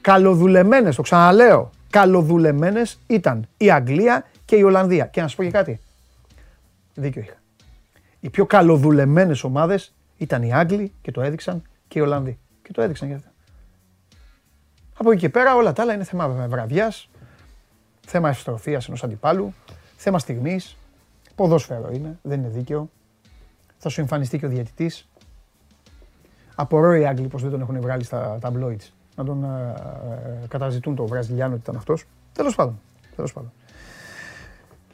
καλοδουλεμένες, το ξαναλέω, καλοδουλεμένες ήταν η Αγγλία και η Ολλανδία. Και να σου πω και κάτι, δίκιο είχα. Οι πιο καλοδουλεμένες ομάδες ήταν οι Άγγλοι και το έδειξαν και οι Ολλανδοί. Και το έδειξαν για αυτά. Από εκεί και πέρα όλα τα άλλα είναι θέμα βραδιάς, θέμα ευστροφίας ενός αντιπάλου, θέμα στιγμής, ποδόσφαιρο είναι, δεν είναι δίκαιο θα σου εμφανιστεί και ο διαιτητής. Απορώ οι Άγγλοι πως δεν τον έχουν βγάλει στα ταμπλόιτς. Να τον ε, ε, καταζητούν το Βραζιλιάνο ότι ήταν αυτός. Τέλος πάντων. Τέλος πάντων.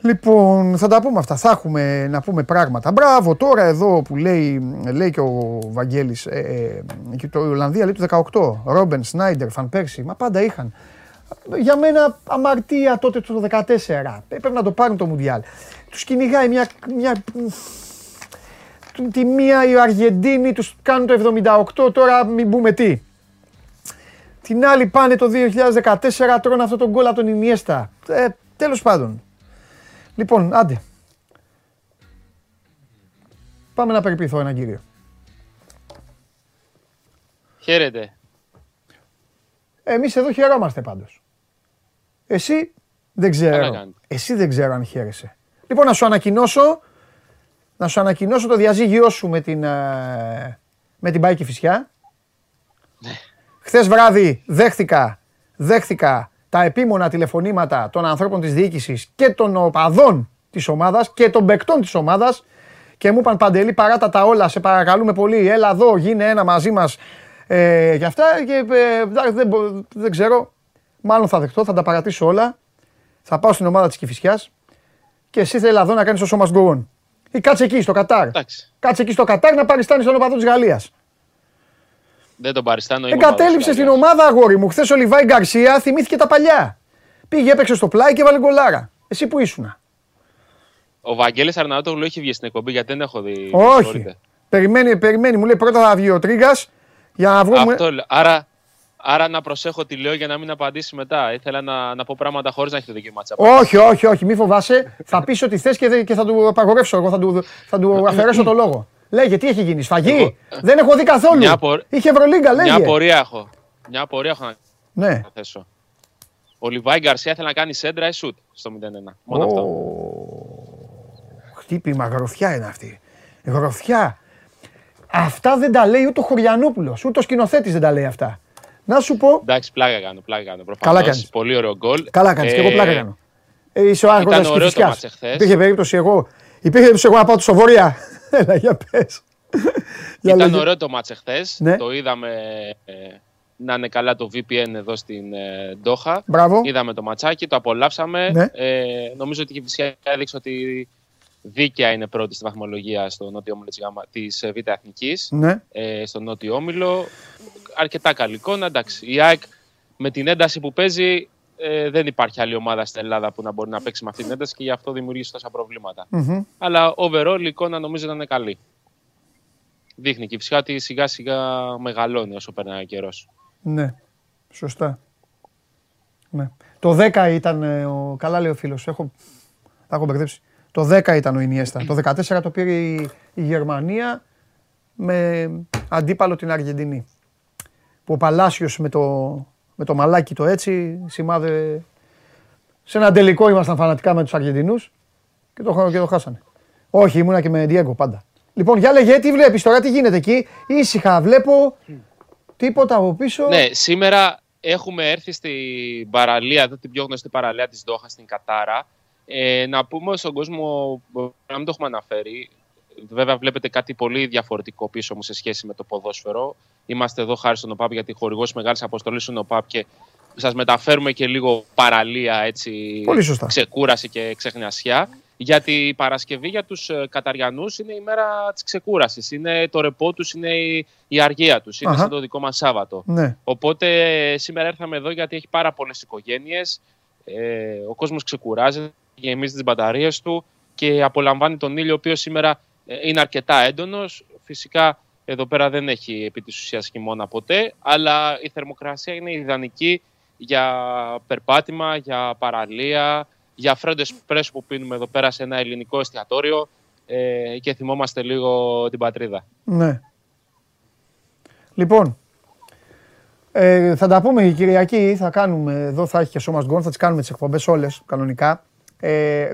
Λοιπόν, θα τα πούμε αυτά. Θα έχουμε να πούμε πράγματα. Μπράβο, τώρα εδώ που λέει, λέει και ο Βαγγέλης, ε, ε, και το Ολλανδία λέει του 18. Ρόμπεν, Σνάιντερ, Φαν Πέρσι, μα πάντα είχαν. Για μένα αμαρτία τότε το 14. Πρέπει να το πάρουν το Μουντιάλ. Τους κυνηγάει μια, μια τη μία η Αργεντίνη τους κάνουν το 78, τώρα μην πούμε τι. Την άλλη πάνε το 2014, τρώνε αυτό τον γκολ από τον Ινιέστα. Ε, τέλος πάντων. Λοιπόν, άντε. Πάμε να περιποιηθώ έναν κύριο. Χαίρετε. Εμείς εδώ χαιρόμαστε πάντως. Εσύ δεν ξέρω. Εσύ δεν ξέρω αν χαίρεσαι. Λοιπόν, να σου ανακοινώσω να σου ανακοινώσω το διαζύγιό σου με την, ε, με την Πάικη Φυσιά. Ναι. Χθες βράδυ δέχθηκα, δέχθηκα τα επίμονα τηλεφωνήματα των ανθρώπων της διοίκησης και των οπαδών της ομάδας και των παικτών της ομάδας και μου είπαν Παντελή παράτα τα όλα, σε παρακαλούμε πολύ, έλα εδώ, γίνε ένα μαζί μας ε, για αυτά και ε, δεν, δεν ξέρω, μάλλον θα δεχτώ, θα τα παρατήσω όλα, θα πάω στην ομάδα της Κηφισιάς και εσύ θέλει εδώ να κάνεις το σώμα γκογόν. Ή κάτσε εκεί στο Κατάρ. Εντάξει. Κάτσε εκεί στο Κατάρ να παριστάνεις τον οπαδό της Γαλλίας. Δεν τον παριστάνω. Εγκατέλειψε την ομάδα, αγόρι μου. Χθες ο Λιβάη Γκαρσία θυμήθηκε τα παλιά. Πήγε, έπαιξε στο πλάι και βάλε γκολάρα. Εσύ που ήσουν. Ο Βαγγέλης Αρναούτογλου έχει βγει στην εκπομπή γιατί δεν έχω δει. Όχι. Περιμένει, περιμένει. Μου λέει πρώτα θα βγει ο Τρίγκας για να βρούμε. Αυτό, άρα, Άρα να προσέχω τι λέω για να μην απαντήσει μετά. Ήθελα να, να πω πράγματα χωρίς να έχετε δικαίωμα Όχι, όχι, όχι, μη φοβάσαι. θα πεις ότι θες και, και θα του απαγορεύσω. Εγώ θα του, θα του αφαιρέσω το λόγο. Λέγε, τι έχει γίνει, σφαγή; Δεν έχω δει καθόλου. Μια Είχε Ευρωλίγκα, λέγε. Μια απορία έχω. Μια απορία έχω να ναι. θέσω. Ο Λιβάη Γκαρσία θέλει να κάνει σέντρα ή σουτ στο 0-1. Μόνο αυτό. Χτύπημα, γροθιά είναι αυτή. Γροθιά. Αυτά δεν τα λέει ούτε ο Χωριανόπουλος, ούτε ο σκηνοθέτης δεν τα λέει αυτά. Να σου πω. Εντάξει, πλάκα κάνω. Πλάκα κάνω. Προφανώς, Καλά κάνεις. Πολύ ωραίο γκολ. Καλά κάνεις. Ε, και εγώ πλάκα κάνω. Ε, είσαι ο άγχο τη φυσικά. Υπήρχε περίπτωση εγώ. Υπήρχε περίπτωση εγώ να πάω του Βορριά. Έλα, για πες. Ήταν ωραίο το μάτς εχθές. Ναι. Το είδαμε ε, να είναι καλά το VPN εδώ στην ε, Ντόχα. Μπράβο. Είδαμε το ματσάκι, το απολαύσαμε. Ναι. Ε, νομίζω ότι η φυσικά έδειξε ότι δίκαια είναι πρώτη στη βαθμολογία στο νότιο όμιλο της Β' Εθνικής. Ναι. Ε, στο νότιο όμιλο αρκετά καλή εικόνα. Εντάξει, η ΑΕΚ με την ένταση που παίζει ε, δεν υπάρχει άλλη ομάδα στην Ελλάδα που να μπορεί να παίξει με αυτή την ένταση και γι' αυτό δημιουργεί τόσα Αλλά overall η εικόνα νομίζω ήταν καλή. Δείχνει και φυσικά ότι σιγά σιγά μεγαλώνει όσο περνάει ο καιρός. Ναι, σωστά. Ναι. Το 10 ήταν ε, ο. Καλά λέει ο φίλος. Έχω... Τα έχω μπερδέψει. Το 10 ήταν ο Ινιέστα. Το 14 το πήρε η, η Γερμανία με αντίπαλο την Αργεντινή που ο Παλάσιος με το, με το μαλάκι το έτσι σημάδε... Σε ένα τελικό ήμασταν φανατικά με τους Αργεντινούς και το, και το χάσανε. Όχι, ήμουνα και με Διέγκο πάντα. Λοιπόν, για λέγε, τι βλέπεις τώρα, τι γίνεται εκεί; Ήσυχα, βλέπω τίποτα από πίσω. Ναι, σήμερα έχουμε έρθει στην παραλία, εδώ την πιο γνωστή παραλία της Δόχα στην Κατάρα. Ε, να πούμε στον κόσμο, να μην το έχουμε αναφέρει, βέβαια βλέπετε κάτι πολύ διαφορετικό πίσω μου σε σχέση με το ποδόσφαιρο. Είμαστε εδώ χάρη στον ΟΠΑΠ γιατί χορηγός μεγάλης αποστολής στον ΟΠΑΠ και σας μεταφέρουμε και λίγο παραλία, έτσι, Πολύ σωστά. ξεκούραση και ξεχνιασιά. Γιατί η Παρασκευή για τους ε, Καταριανούς είναι η μέρα της ξεκούρασης. Είναι το ρεπό τους, είναι η, η αργία τους. Είναι Αχα. σαν το δικό μας Σάββατο. Ναι. Οπότε σήμερα ήρθαμε εδώ γιατί έχει πάρα πολλές οικογένειες. Ε, ο κόσμος ξεκουράζει, γεμίζει τις μπαταρίες του και απολαμβάνει τον ήλιο, ο οποίος σήμερα ε, είναι αρκετά έντονος. Φυσικά εδώ πέρα δεν έχει επί της ουσίας χειμώνα ποτέ, αλλά η θερμοκρασία είναι ιδανική για περπάτημα, για παραλία, για φρέντο εσπρέσο που πίνουμε εδώ πέρα σε ένα ελληνικό εστιατόριο ε, και θυμόμαστε λίγο την πατρίδα. Ναι. Λοιπόν, ε, θα τα πούμε η Κυριακή, θα κάνουμε, εδώ θα έχει και σώμα γκον, θα τις κάνουμε τις εκπομπές όλες κανονικά. Ε,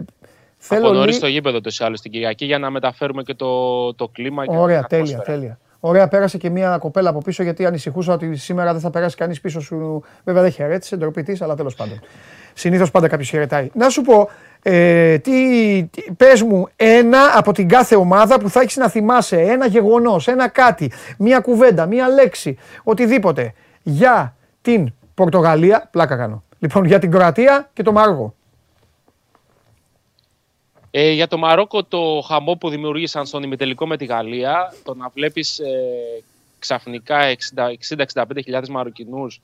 Θέλω θέλω νωρίς λί- το γήπεδο το άλλο την Κυριακή για να μεταφέρουμε και το, το κλίμα και Ωραία, την τέλεια, ατμόσφαιρα. τέλεια. Ωραία, πέρασε και μια κοπέλα από πίσω γιατί ανησυχούσα ότι σήμερα δεν θα περάσει κανείς πίσω σου. Βέβαια δεν χαιρέτησε, ντροπή της, αλλά τέλος πάντων. Συνήθως πάντα κάποιος χαιρετάει. Να σου πω, ε, τι, τι, πες μου ένα από την κάθε ομάδα που θα έχεις να θυμάσαι, ένα γεγονός, ένα κάτι, μία κουβέντα, μία λέξη, οτιδήποτε, για την Πορτογαλία, πλάκα κάνω, λοιπόν για την Κροατία και το Μαρόκο. Ε, για το Μαρόκο το χαμό που δημιουργήσαν στον ημιτελικό με τη Γαλλία, το να βλέπεις ε, ξαφνικά 60-65 χιλιάδες Μαροκινούς,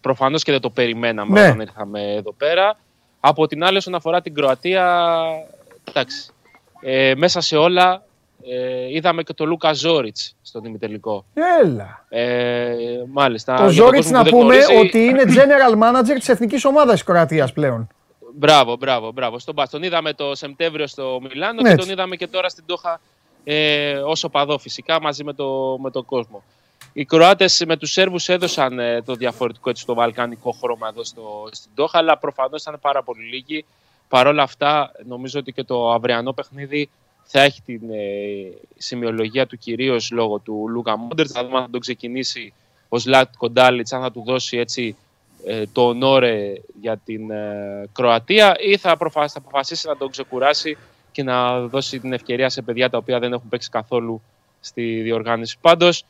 προφανώς και δεν το περιμέναμε Ναι. όταν ήρθαμε εδώ πέρα. Από την άλλη, όσον αφορά την Κροατία, εντάξει, ε, μέσα σε όλα ε, είδαμε και το Λούκα Ζόριτς στον ημιτελικό. Έλα. Ε, μάλιστα. Το για τον Ζόριτς κόσμο να που δεν πούμε γνωρίζει, ότι είναι general manager της εθνικής ομάδας της Κροατίας πλέον. Μπράβο, μπράβο, μπράβο. Στον Μπας. Τον είδαμε το Σεπτέμβριο στο Μιλάνο Ναι, και έτσι. τον είδαμε και τώρα στην Τόχα ε, όσο παδό φυσικά μαζί με, το, με τον κόσμο. Οι Κροάτες με τους Σέρβους έδωσαν ε, το διαφορετικό έτσι, το βαλκανικό χρώμα εδώ στο, στην Τόχα αλλά προφανώς ήταν πάρα πολύ λίγοι. Παρ' όλα αυτά νομίζω ότι και το αυριανό παιχνίδι θα έχει την ε, σημειολογία του κυρίως λόγω του Λούκα Μόντερτ. Θα δούμε αν θα τον ξεκινήσει ο Σλάτ Κοντάλιτς, αν θα του δώσει έτσι ε, το ονόρε για την ε, Κροατία ή θα, προφα- θα αποφασίσει να τον ξεκουράσει και να δώσει την ευκαιρία σε παιδιά τα οποία δεν έχουν παίξει καθόλου στη διοργάνωση. Πάντως,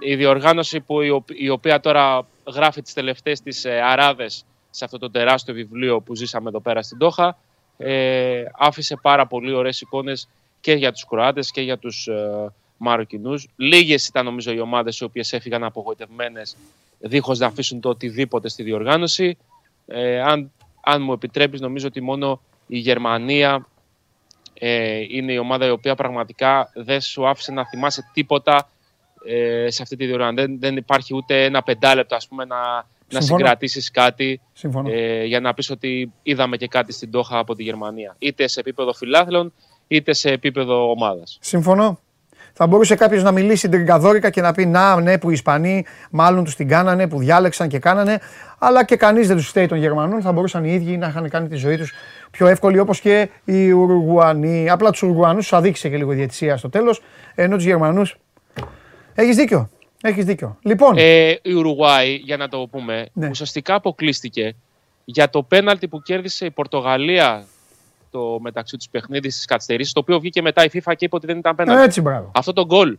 η διοργάνωση που, η, οπ- η οποία τώρα γράφει τις τελευταίες της ε, αράδες σε αυτό το τεράστιο βιβλίο που ζήσαμε εδώ πέρα στην Τόχα ε, άφησε πάρα πολύ ωραίες εικόνες και για τους Κροάτες και για τους ε, Μαροκινούς. Λίγες ήταν νομίζω οι ομάδες οι οποίες έφυγαν απογοητευμένες δίχως να αφήσουν το οτιδήποτε στη διοργάνωση. Ε, αν, αν μου επιτρέπεις νομίζω ότι μόνο η Γερμανία ε, είναι η ομάδα η οποία πραγματικά δεν σου άφησε να θυμάσαι τίποτα ε, σε αυτή τη διοργάνωση. Δεν, δεν υπάρχει ούτε ένα πεντάλεπτο ας πούμε, να, να Συμφωνώ. συγκρατήσεις κάτι Συμφωνώ. ε, για να πεις ότι είδαμε και κάτι στην Τόχα από τη Γερμανία. Είτε σε επίπεδο φιλάθλων, είτε σε επίπεδο ομάδας. Συμφωνώ. Θα μπορούσε κάποιος να μιλήσει τριγκαδόρικα και να πει Να, ναι, που οι Ισπανοί μάλλον τους την κάνανε, που διάλεξαν και κάνανε. Αλλά και κανείς δεν τους φταίει των Γερμανών. Θα μπορούσαν οι ίδιοι να είχαν κάνει τη ζωή τους πιο εύκολη όπως και οι Ουρουγουανοί. Απλά τους Ουρουγουανούς τους αδείξε και λίγο η διαιτησία στο τέλος. Ενώ τους Γερμανού. Έχεις δίκιο. Έχεις δίκιο. Λοιπόν, Ε, η Ουρουγουάη, για να το πούμε, Ναι. ουσιαστικά αποκλείστηκε για το πέναλτι που κέρδισε η Πορτογαλία το μεταξύ τους παιχνίδι στις καθυστερήσεις, το οποίο βγήκε μετά η FIFA και είπε ότι δεν ήταν πέναλτι. έτσι μπράβο. Αυτό το γκολ.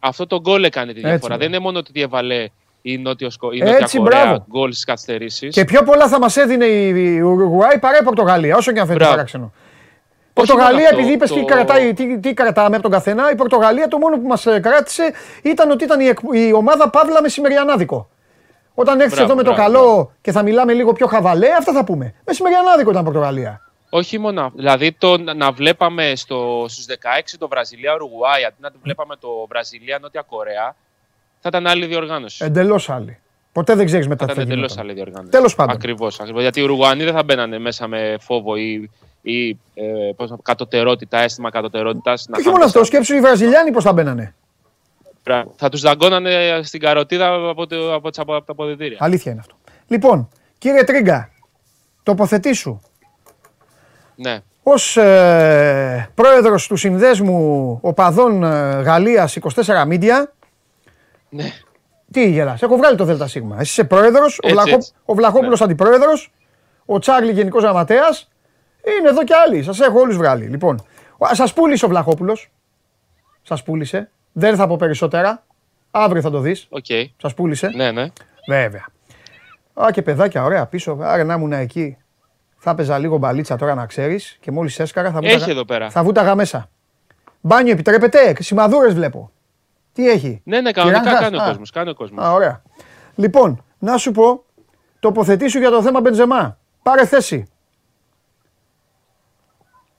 Αυτό το γκολ έκανε τη Έτσι, διαφορά. μπράβο. δεν είναι μόνο ότι έβαλε η Νότια, η Έτσι, Νότια Κορέα μπράβο. γκολ στις καθυστερήσεις. Και πιο πολλά θα μας έδινε η Ουρουγουάη παρά η Πορτογαλία, όσο και αν φαίνεται Μπράβο. παράξενο. Πορτογαλία, μόνο αυτό, επειδή είπες το- τι, κρατάει, τι, τι κρατάμε από τον καθένα, η Πορτογαλία το μόνο που μας κράτησε ήταν ότι ήταν η, εκ- η ομάδα Παύλα Μεσημεριανάδικο. Όταν έρθεις Μπράβο, εδώ με το μπράβο, καλό μπράβο. και θα μιλάμε λίγο πιο χαβαλέ, αυτά θα πούμε. Μεσημεριανάδικο ήταν Πορτογαλία. Όχι μόνο. αυτό. Δηλαδή το να να βλέπαμε στο, στους 16 το Βραζιλία Ουρουγουάη αντί να το βλέπαμε το Βραζιλία Νότια Κορέα, θα ήταν άλλη διοργάνωση. Εντελώς άλλη. Ποτέ δεν ξέρεις μετά θα τι θα ήταν εντελώς γινόταν. άλλη διοργάνωση. Τέλος πάντων. Ακριβώς. Γιατί οι Ουρουγουανοί δεν θα μπαίνανε μέσα με φόβο ή, ή ε, πώς να πω, κατωτερότητα, αίσθημα κατωτερότητας. Και όχι μόνο αυτό, σκέψου οι Βραζιλιάνοι πώς θα μπαίνανε. Θα τους δαγκώνανε στην καροτίδα από, το, από, τις- από τα αποδητήρια. Αλήθεια είναι αυτό. Λοιπόν, κύριε Τρίγκα, τοποθετήσου. Ναι. Ως ε, πρόεδρος του Συνδέσμου Οπαδών ε, Γαλλίας 24 Media, ναι. τι γελάς, έχω βγάλει το ΔΣ. Εσύ είσαι πρόεδρος, ο, Έτσι, Βλαχό, έτσι. ο Βλαχόπουλος αντιπρόεδρος, ο Τσάρλι γενικός γραμματέας, Είναι εδώ κι άλλοι. Σας έχω όλους βγάλει. Λοιπόν, σας πούλησε ο Βλαχόπουλος. Σας πούλησε. Δεν θα πω περισσότερα. Αύριο θα το δεις. Okay. Σας πούλησε. Ναι, ναι. Βέβαια. Α, και παιδάκια, ωραία πίσω. Άρα να ήμουν εκεί. Θα έπαιζα λίγο μπαλίτσα τώρα να ξέρεις και μόλις έσκαρα θα βούταγα, Έχει εδώ πέρα. θα βούταγα μέσα. Μπάνιο επιτρέπεται, σημαδούρες βλέπω. Τι έχει; Ναι, ναι, κανονικά κάνει ο κόσμος. Κάνει ο κόσμος. Α, ωραία. Λοιπόν, να σου πω, τοποθετήσου για το θέμα Μπεντζεμά. Πάρε θέση.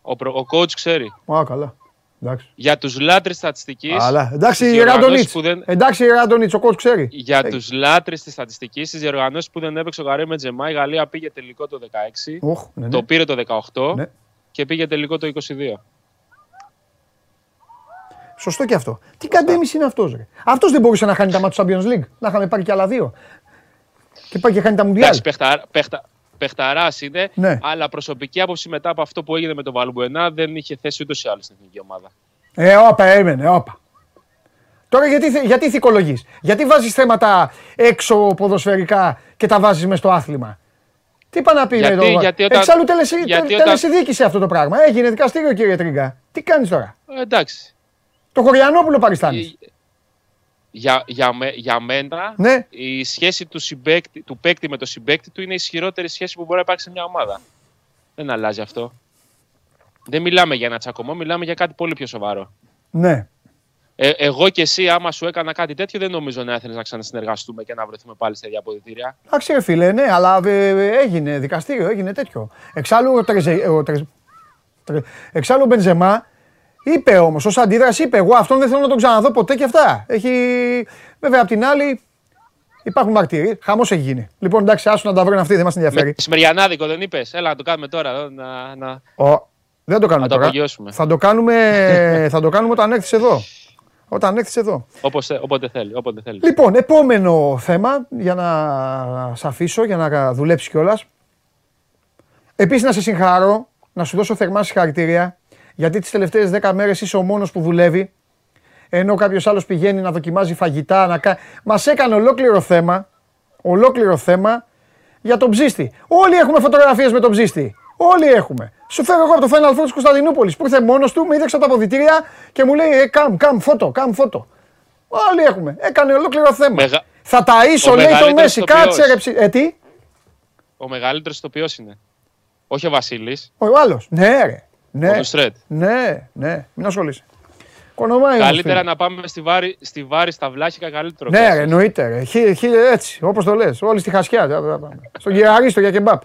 Ο, προ, ο coach ξέρει. Α, καλά. Εντάξει. Για τους λάτρες στατιστικής. Αλλά εντάξει, Ραντονίτ. Δεν... Εντάξει, Ραντονίτ, ο coach ξέρει. Για ε... τους λάτρες της στατιστικής, στι διοργανώσεις που δεν έπαιξε ο Γαρέ με Τζεμά, η Γαλλία πήγε τελικό το 16. Οχ, ναι, ναι. Το πήρε το 18 ναι. και πήγε τελικό το 22. Σωστό και αυτό. Τι καντέμι είναι αυτός, Αυτός δεν μπορούσε να χάνει τα μάτια του Champions League. Να είχαμε πάρει και άλλα δύο. Και πάει και χάνει τα Μουντιάλ. Παιχταράς είναι, ναι. αλλά προσωπική άποψη μετά από αυτό που έγινε με τον Βαλμπουενά δεν είχε θέση ούτως ή άλλως στην εθνική ομάδα. Ε, όπα, έμενε, όπα. Τώρα γιατί, γιατί θυκολογείς, γιατί βάζεις θέματα έξω ποδοσφαιρικά και τα βάζεις μέσα στο άθλημα; Τι είπα να πει γιατί, εδώ. Γιατί όταν, Εξάλλου τελεσυ, γιατί τελεσυδίκησε αυτό το πράγμα. Έγινε δικαστήριο κύριε Τρίγκα. Τι κάνεις τώρα; Ε, εντάξει. Το Χωριανόπουλο παριστάνεις. Ε, για, για, για μένα ναι. η σχέση του, συμπέκτη, του παίκτη με το συμπέκτη του είναι η ισχυρότερη σχέση που μπορεί να υπάρξει σε μια ομάδα. Δεν αλλάζει αυτό. Δεν μιλάμε για ένα τσακωμό, μιλάμε για κάτι πολύ πιο σοβαρό. Ναι. Ε, εγώ και εσύ, άμα σου έκανα κάτι τέτοιο, δεν νομίζω να έθελες να ξανασυνεργαστούμε και να βρεθούμε πάλι στα ίδια αποδητήρια. Εντάξει, φίλε, ναι, αλλά ε, ε, έγινε δικαστήριο, έγινε τέτοιο. Εξάλλου ο, Τρεζε, ο, Τρε, Εξάλλου ο Μπενζεμά Είπε όμως, ως αντίδραση είπε: Εγώ αυτόν δεν θέλω να τον ξαναδώ ποτέ και αυτά. Έχει. Βέβαια, απ' την άλλη υπάρχουν μαρτύροι. Χαμός έχει γίνει. Λοιπόν, εντάξει, άσου να τα βρουν αυτοί, δεν μας ενδιαφέρει. Μεσημεριανάδικο δεν είπες. Έλα να το κάνουμε τώρα. Να, να... Ο, δεν το κάνουμε τώρα. θα, το κάνουμε, θα το κάνουμε όταν έρθεις εδώ. Όταν έρθεις εδώ. Όπως, όποτε, θέλει, όποτε θέλεις. Λοιπόν, επόμενο θέμα για να σε αφήσω, για να δουλέψεις κιόλας. Επίσης, να σε συγχαρώ, να σου δώσω θερμά συγχαρητήρια γιατί τις τελευταίες 10 μέρες είσαι ο μόνος που δουλεύει. Ενώ κάποιος άλλος πηγαίνει να δοκιμάζει φαγητά. Να... Μας έκανε ολόκληρο θέμα. Ολόκληρο θέμα για τον ψήστη. Όλοι έχουμε φωτογραφίες με τον ψήστη. Όλοι έχουμε. Σου φέρω εγώ από το Final Four τη Κωνσταντινούπολης που ήρθε μόνος του, με είδεξε τα αποδητήρια και μου λέει: Ε, καμ, καμ, φώτο, καμ, φώτο. Όλοι έχουμε. Έκανε ολόκληρο θέμα. Μεγα... Θα ταΐσω, λέει το Μέση. Κάτσε ρε Ε, τι; Ο μεγαλύτερος ηθοποιό είναι. Όχι ο Βασίλης. Ο άλλος. Ναι, ρε. Ναι, ναι, ναι, μην ασχολείσαι. Κονομάει Καλύτερα να πάμε στη βάρη, στη βάρη στα βλάχικα, καλύτερο. Ναι, ρε, εννοείται. Ρε. Χι, χι, έτσι, όπως το λες. Όλοι στη χασιά. Στον Γεραρίστο για κεμπάπ.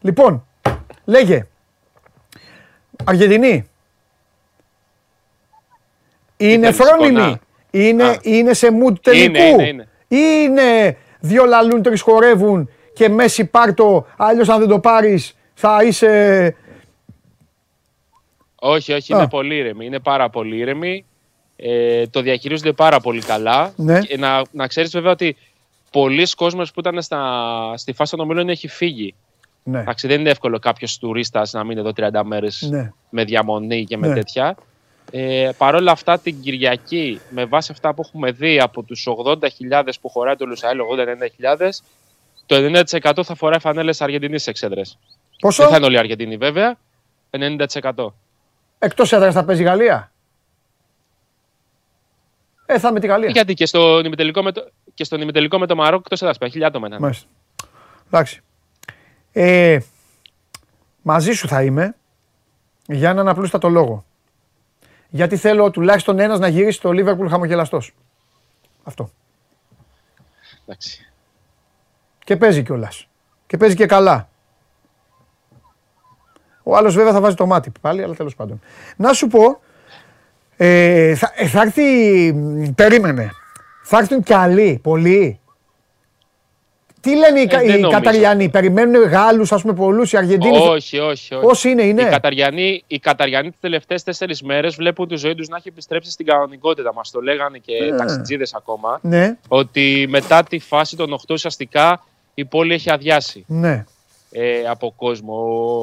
Λοιπόν, λέγε. Αργεντινή. Είναι φρόνιμη. Είναι, είναι σε mood τελικού. Είναι, είναι, είναι. είναι δύο λαλούν, τρεις χορεύουν και μέση πάρτο. Αλλιώς αν δεν το πάρεις θα είσαι όχι, όχι, είναι πολύ ήρεμη. Είναι πάρα πολύ ήρεμη. Ε, το διαχειρίζονται πάρα πολύ καλά. Ναι. Και να, να ξέρεις βέβαια ότι πολλοί κόσμοι που ήταν στα, στη φάση των ομίλων έχει φύγει. Ναι. Εντάξει, δεν είναι εύκολο κάποιος τουρίστας να μείνει εδώ 30 μέρες ναι. με διαμονή και με ναι. τέτοια. Ε, Παρ' όλα αυτά, την Κυριακή, με βάση αυτά που έχουμε δει από τους 80.000 που χωράει το Λουσαήλ, 80-90.000, το 90% θα φοράει φανέλες Αργεντινής εξέδρες. Πόσο; Δεν θα είναι όλοι Αργεντινοί βέβαια. 90%. Εκτός έδρας θα παίζει η Γαλλία. Ε, θα με τη Γαλλία. Γιατί και στον ημιτελικό με το, και στον ημιτελικό με το Μαρόκο εκτός έδρας παίζει. Χιλιά άτομα Μάλιστα. Εντάξει. Ε, μαζί σου θα είμαι για έναν απλούστατο λόγο. Γιατί θέλω τουλάχιστον ένας να γυρίσει το Λίβερπουλ χαμογελαστός. Αυτό. Εντάξει. Και παίζει κιόλας. Και παίζει και καλά. Ο άλλος βέβαια θα βάζει το μάτι πάλι, αλλά τέλος πάντων. Να σου πω, ε, θα, ε, θα έρθει. Περίμενε. Θα έρθουν κι άλλοι, πολλοί. Τι λένε οι, ε, οι Καταριανοί, περιμένουν Γάλλους, ας πούμε, πολλούς, οι Αργεντίνοι. Όχι, όχι. όχι. Όσοι είναι, είναι; Οι Καταριανοί, οι Καταριανοί τις τελευταίες τέσσερις μέρες βλέπουν τη ζωή τους να έχει επιστρέψει στην κανονικότητα. Μας το λέγανε και ε. ταξιτζίδες ακόμα. Ναι. Ότι μετά τη φάση των 8 ουσιαστικά η πόλη έχει αδειάσει. Ναι ε, από κόσμο.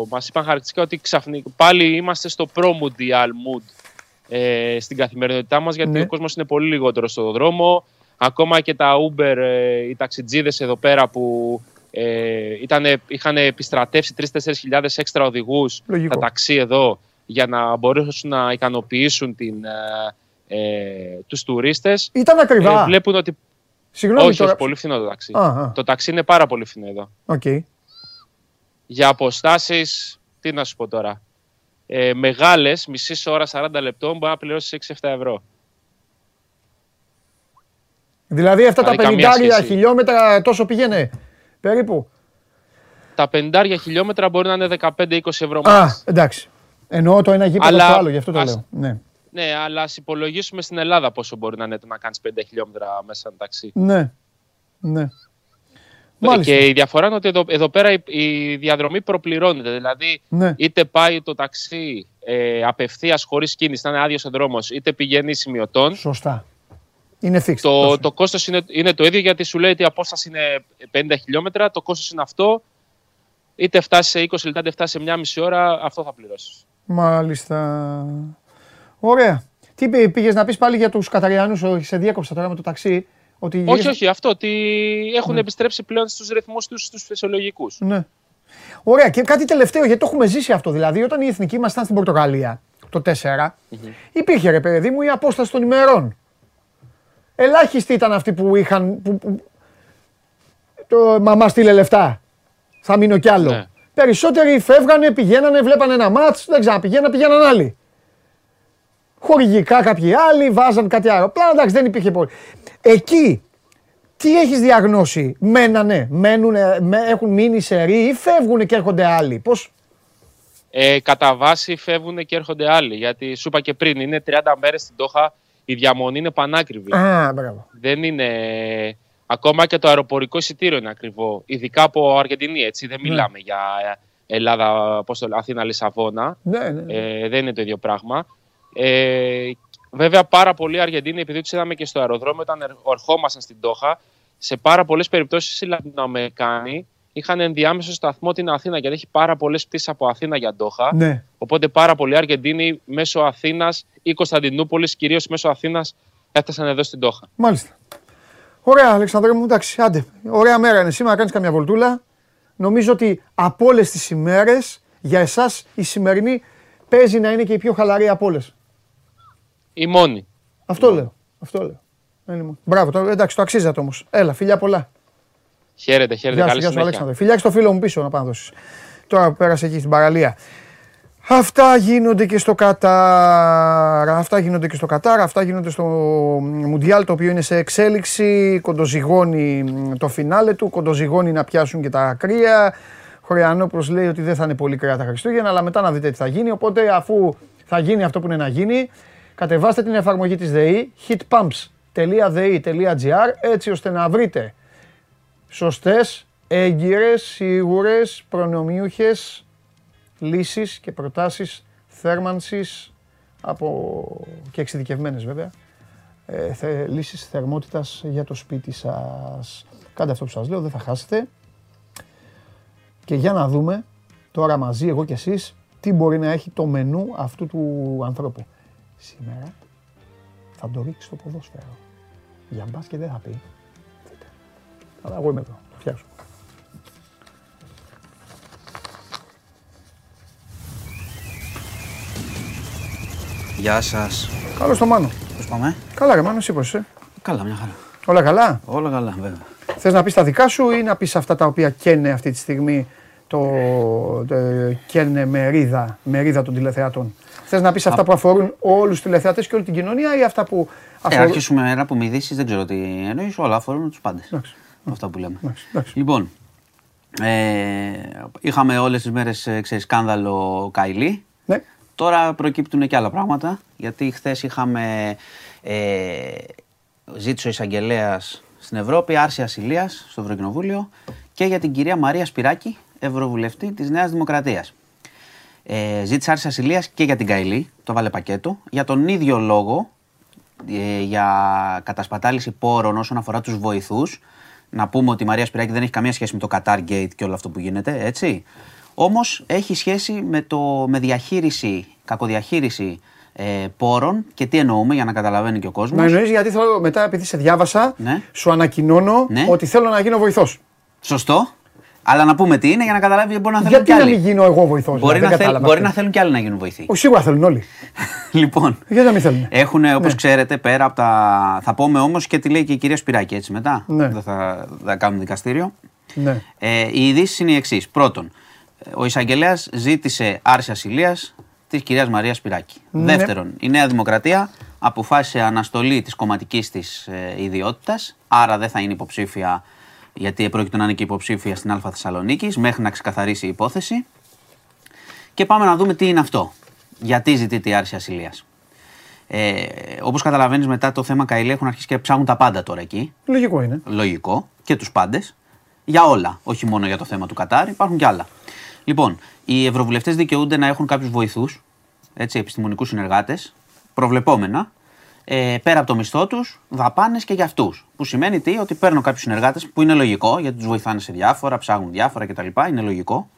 Μας είπαν χαρακτηριστικά ότι ξαφνικά πάλι είμαστε στο pro-mundial mood ε, στην καθημερινότητά μας, γιατί ναι. ο κόσμος είναι πολύ λιγότερο στο δρόμο. Ακόμα και τα Uber, ε, οι ταξιτζίδες εδώ πέρα που Ε, ήτανε, είχαν επιστρατεύσει 3-4 χιλιάδες έξτρα οδηγούς Λογικό. τα ταξί εδώ για να μπορέσουν να ικανοποιήσουν την, ε, ε, τους τουρίστες. Ήταν ακριβά. Ε, βλέπουν ότι Συγγνώμη όχι, τώρα. όχι, πολύ φθηνό το ταξί. Α, α. Το ταξί είναι πάρα πολύ φθηνό εδώ. Οκ. Για αποστάσεις, τι να σου πω τώρα. Ε, μεγάλες, μισή ώρα, 40 λεπτών, μπορεί να πληρώσεις 6-7 ευρώ. Δηλαδή αυτά τα Δηλαδή, καμία 50 σχέση. χιλιόμετρα τόσο πήγαινε. Περίπου. Τα 50 χιλιόμετρα μπορεί να είναι 15-20 ευρώ Α, μας. εντάξει. Εννοώ το ένα γήπεδο Αλλά στο άλλο, γι' αυτό το ας- λέω. Ναι. Ναι, αλλά ας υπολογίσουμε στην Ελλάδα πόσο μπορεί να είναι το να κάνεις 5 χιλιόμετρα μέσα ένα ταξί. Ναι. Ναι. Μάλιστα. Και η διαφορά είναι ότι εδώ, εδώ πέρα η, η διαδρομή προπληρώνεται. Δηλαδή, Ναι. είτε πάει το ταξί ε, απευθείας χωρίς κίνηση, να είναι άδειος ο δρόμος, είτε πηγαίνει σημειωτών. Σωστά. Είναι fixed. Το, τόσο. το κόστος είναι, είναι το ίδιο γιατί σου λέει ότι η απόσταση είναι 50 χιλιόμετρα, το κόστος είναι αυτό. Είτε φτάσει σε 20 λεπτά, είτε φτάσει σε μια μισή ώρα, αυτό θα πληρώσεις. Μάλιστα. Ωραία. Τι πήγες να πεις πάλι για τους Καταριανούς, όχι σε διέκοψα τώρα με το ταξί. Ότι Όχι, γυρίζα- όχι, αυτό ότι έχουν επιστρέψει πλέον στους ρυθμούς τους τους φυσιολογικού. Ναι. Ωραία. Και κάτι τελευταίο, γιατί το έχουμε ζήσει αυτό. Δηλαδή, όταν η εθνική μα ήταν στην Πορτογαλία το 4, υπήρχε ρε παιδί μου η απόσταση των ημερών. Ελάχιστοι ήταν αυτοί που είχαν. Που, που, το μαμά στείλε λεφτά. Θα μείνω κι άλλο. Ναι. Περισσότεροι φεύγανε, πηγαίνανε, βλέπανε ένα μάτς, δεν ξαναπηγαίναν, πηγαίναν άλλοι. Χορηγικά κάποιοι άλλοι, βάζαν κάτι άλλο. Πλάνα εντάξει, δεν υπήρχε πολύ. Εκεί, τι έχεις διαγνώσει, μένανε, μένουνε, με, έχουν μείνει σε ρί ή φεύγουν και έρχονται άλλοι; Πώς, Ε, κατά βάση φεύγουν και έρχονται άλλοι. Γιατί σου είπα και πριν, είναι 30 μέρες στην Τόχα, η διαμονή είναι πανάκριβη. Α, μπράβο. Δεν είναι. Ακόμα και το αεροπορικό εισιτήριο είναι ακριβό. Ειδικά από Αργεντινή, έτσι. Δεν μιλάμε για Ελλάδα, πώς το λέω, Αθήνα, Λισαβόνα. Ναι, ναι. Ε, δεν είναι το ίδιο πράγμα. Ε, βέβαια, πάρα πολλοί Αργεντίνοι, επειδή τους είδαμε και στο αεροδρόμιο όταν ερ- ερχόμασταν στην Τόχα, σε πάρα πολλές περιπτώσεις οι Λατινοαμερικάνοι είχαν ενδιάμεσο σταθμό την Αθήνα, γιατί έχει πάρα πολλές πτήσεις από Αθήνα για Τόχα. ναι. Οπότε πάρα πολλοί Αργεντίνοι μέσω Αθήνας ή Κωνσταντινούπολης, κυρίως μέσω Αθήνας, έφτασαν εδώ στην Τόχα. Μάλιστα. Ωραία, Αλεξανδρέ μου, εντάξει, άντε. Ωραία μέρα είναι σήμερα, κάνεις καμιά βολτούλα. Νομίζω ότι από όλες τις ημέρες, για εσάς η σημερινή παίζει να είναι και η πιο χαλαρή από όλες. Η μόνη. Αυτό λέω. Αυτό λέω. Δεν είναι μόνο. Μπράβο, το, εντάξει, το αξίζατε όμως. Έλα, φιλιά πολλά. Χαίρετε, χαίρετε. Γεια σου, Καλή γεια σου, συνέχεια. Αλέξανδρε. Φιλιά και στο φίλο μου πίσω να πάω να δώσεις. Τώρα που πέρασε εκεί στην παραλία. Αυτά γίνονται και στο Κατάρ. Αυτά γίνονται και στο Κατάρ. Αυτά γίνονται στο Μουντιάλ το οποίο είναι σε εξέλιξη. Κοντοζυγώνει μ, το φινάλε του. Κοντοζυγώνει να πιάσουν και τα κρύα. Χωριανόπουλος λέει ότι δεν θα είναι πολύ κρύα τα Χριστούγεννα, αλλά μετά να δείτε τι θα γίνει. Οπότε αφού θα γίνει αυτό που είναι να γίνει, κατεβάστε την εφαρμογή της ΔΕΗ hitpumps.de.gr έτσι ώστε να βρείτε σωστές, έγκυρες, σίγουρες, προνομιούχες λύσεις και προτάσεις θέρμανσης από και εξειδικευμένες βέβαια ε, θε, λύσεις θερμότητας για το σπίτι σας. Κάντε αυτό που σας λέω, δεν θα χάσετε. Και για να δούμε τώρα μαζί εγώ και εσείς τι μπορεί να έχει το μενού αυτού του ανθρώπου. Σήμερα θα το ρίξει στο ποδόσφαιρο. Για μπάσκετ δεν θα πει. Δείτε. Αλλά εγώ είμαι εδώ. Το φτιάξω. Γεια σας. Καλώς το Μάνο. Πώς πάμε; Καλά ρε Μάνο, εσύ πώς είσαι; Καλά, μια χαρά. Όλα καλά; Όλα καλά, βέβαια. Θες να πεις τα δικά σου ή να πεις αυτά τα οποία καίνε αυτή τη στιγμή το, το καίνε μερίδα, μερίδα των τηλεθεατών; Θες να πεις αυτά που αφορούν όλους τους τηλεθεατές και όλη την κοινωνία ή αυτά που Ε, αφορούν... αρχίσουμε ένα που με ειδήσεις, δεν ξέρω τι εννοείς, όλα αφορούν τους πάντες. Εντάξει. Αυτά που λέμε. Εντάξει, εντάξει. Λοιπόν, ε, είχαμε όλες τις μέρες, ε, ξέρεις, σκάνδαλο Καϊλή. Ναι. Τώρα προκύπτουν και άλλα πράγματα, γιατί χθες είχαμε, ε, ζήτησε ο εισαγγελέας στην Ευρώπη άρση ασυλία στο Ευρωκοινοβούλιο και για την κυρία Μαρία Σπυράκη, Ευρωβουλευτή της Νέας Δημοκρατίας. Ε, ζήτησε άρσης ασυλίας και για την Καηλή, το βάλε πακέτο, για τον ίδιο λόγο, ε, για κατασπατάληση πόρων όσον αφορά τους βοηθούς. Να πούμε ότι η Μαρία Σπυράκη δεν έχει καμία σχέση με το Qatar Gate και όλο αυτό που γίνεται, έτσι. Όμως έχει σχέση με, το, με διαχείριση, κακοδιαχείριση ε, πόρων και τι εννοούμε για να καταλαβαίνει και ο κόσμος. Να εννοείς γιατί θέλω μετά επειδή σε διάβασα, Ναι. σου ανακοινώνω Ναι. ότι θέλω να γίνω βοηθός. Σωστό. Αλλά να πούμε τι είναι για να καταλάβει μπορεί να θέλουν Γιατί κι να άλλοι. μην γίνω εγώ βοηθός. Μπορεί, να, θέλ, μπορεί να θέλουν κι άλλοι να γίνουν βοηθοί. Σίγουρα θέλουν όλοι. λοιπόν, Γιατί να μην θέλουν; έχουν όπως Ναι. ξέρετε πέρα από τα. Θα πούμε όμως και τι λέει και η κυρία Σπυράκη έτσι μετά. Ναι. Δεν θα, δεν θα κάνουμε δικαστήριο. Ναι. Ε, οι ειδήσεις είναι οι εξής. Πρώτον, ο εισαγγελέας ζήτησε άρσης ασυλίας της κυρίας Μαρίας Σπυράκη. Ναι. Δεύτερον, η Νέα Δημοκρατία αποφάσισε αναστολή της κομματικής της ε, ιδιότητας, άρα δεν θα είναι υποψήφια, γιατί πρόκειται να είναι και υποψήφια στην Α Θεσσαλονίκης, μέχρι να ξεκαθαρίσει η υπόθεση. Και πάμε να δούμε τι είναι αυτό. Γιατί ζητείται η άρση ασυλίας. Ε, Όπως καταλαβαίνεις, μετά το θέμα Καηλή έχουν αρχίσει και ψάχνουν τα πάντα τώρα εκεί. Λογικό είναι. Λογικό. Και τους πάντες. Για όλα. Όχι μόνο για το θέμα του Κατάρ, υπάρχουν και άλλα. Λοιπόν, οι ευρωβουλευτές δικαιούνται να έχουν κάποιους βοηθούς, επιστημονικούς συνεργάτες, προβλεπόμενα, ε, πέρα από το μισθό τους, δαπάνες και για αυτούς. Που σημαίνει τι, ότι παίρνω κάποιους συνεργάτες, που είναι λογικό, γιατί τους βοηθάνε σε διάφορα, ψάχνουν διάφορα κτλ. Είναι λογικό.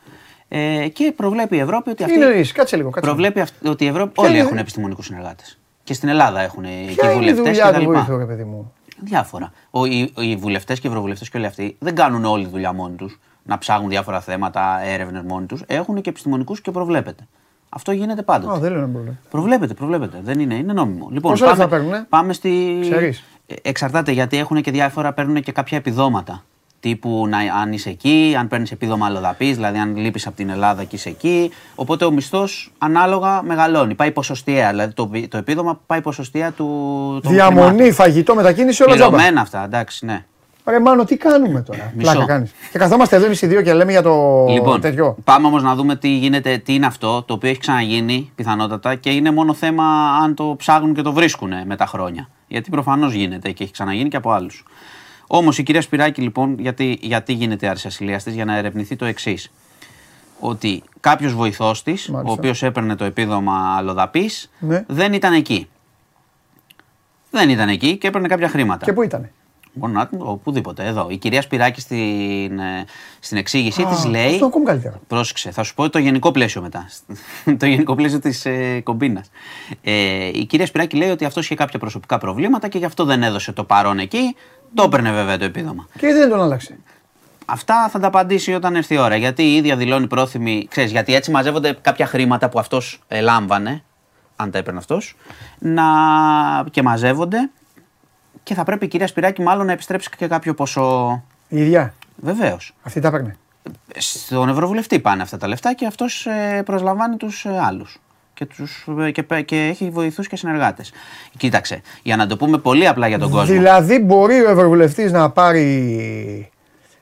Ε, και προβλέπει η Ευρώπη ότι αυτή. Είναι εις, κάτσε λίγο. Κάτσε. Προβλέπει αυ- ότι η Ευρώπη. Ποια όλοι είναι- έχουν επιστημονικούς συνεργάτες. Και στην Ελλάδα έχουν εκεί Ποια είναι η βουλευτές δουλειά του κτλ. βοηθού, ρε παιδί μου; Διάφορα. Ο, οι, οι βουλευτές και οι ευρωβουλευτές και όλοι αυτοί δεν κάνουν όλη τη δουλειά μόνοι τους, να ψάχνουν διάφορα θέματα, έρευνες μόνοι τους. Έχουν και επιστημονικούς και προβλέπεται. Αυτό γίνεται πάντοτε. Α, δεν λέω να μπορεί. Προβλέπεται, προβλέπεται. Δεν είναι, είναι νόμιμο. Λοιπόν, Πόσα πάμε, λεφτά παίρνουνε; πάμε στη. Ξέρεις. Ε, Εξαρτάται γιατί έχουν και διάφορα, παίρνουν και κάποια επιδόματα. Τύπου να, αν είσαι εκεί, αν παίρνεις επίδομα αλλοδαπής, δηλαδή αν λείπεις από την Ελλάδα και είσαι εκεί. Οπότε ο μισθός ανάλογα μεγαλώνει. Πάει ποσοστιαία. Δηλαδή το, το επίδομα πάει ποσοστιαία του. των Διαμονή, χρημάτων. φαγητό, μετακίνηση, όλα τζάμπα. Πληρωμένα αυτά, εντάξει, ναι. Ρε Μάνο, τι κάνουμε τώρα; Μισό. Πλάκα κάνεις. Και καθόμαστε εδώ εμείς οι δύο και λέμε για το Λοιπόν, τέτοιο. πάμε όμως να δούμε τι γίνεται, τι είναι αυτό, το οποίο έχει ξαναγίνει πιθανότατα και είναι μόνο θέμα αν το ψάχνουν και το βρίσκουν με τα χρόνια. Γιατί προφανώς γίνεται και έχει ξαναγίνει και από άλλους. Όμως η κυρία Σπυράκη, λοιπόν, γιατί, γιατί γίνεται άρση ασυλία τη, για να ερευνηθεί το εξής. Ότι κάποιος βοηθός της, ο Μάλιστα. οποίος έπαιρνε το επίδομα αλλοδαπή, Ναι. δεν ήταν εκεί. Δεν ήταν εκεί και έπαιρνε κάποια χρήματα. Και πού ήτανε; Μόνο να οπουδήποτε. Εδώ. Η κυρία Σπυράκη στην, ε, στην εξήγησή Α, της λέει. Αυτό ακόμη καλύτερα. Πρόσεξε, θα σου πω το γενικό πλαίσιο μετά. το γενικό πλαίσιο της ε, κομπίνας. Ε, η κυρία Σπυράκη λέει ότι αυτό είχε κάποια προσωπικά προβλήματα και γι' αυτό δεν έδωσε το παρόν εκεί. Το έπαιρνε βέβαια το επίδομα. Και δεν τον άλλαξε. Αυτά θα τα απαντήσει όταν έρθει η ώρα. Γιατί η ίδια δηλώνει πρόθυμη. Ξέρεις, γιατί έτσι μαζεύονται κάποια χρήματα που αυτός λάμβανε, αν τα έπαιρνε αυτός, να... και μαζεύονται. Και θα πρέπει η κυρία Σπυράκη μάλλον να επιστρέψεις και κάποιο ποσό. Η ίδια. Βεβαίως. Αυτή τα έπαιρνε. Στον Ευρωβουλευτή πάνε αυτά τα λεφτά και αυτός προσλαμβάνει τους άλλους. Και, τους, ε, και, πε- και έχει βοηθούς και συνεργάτες. Κοίταξε, για να το πούμε πολύ απλά για τον κόσμο. Δηλαδή μπορεί ο Ευρωβουλευτής να πάρει.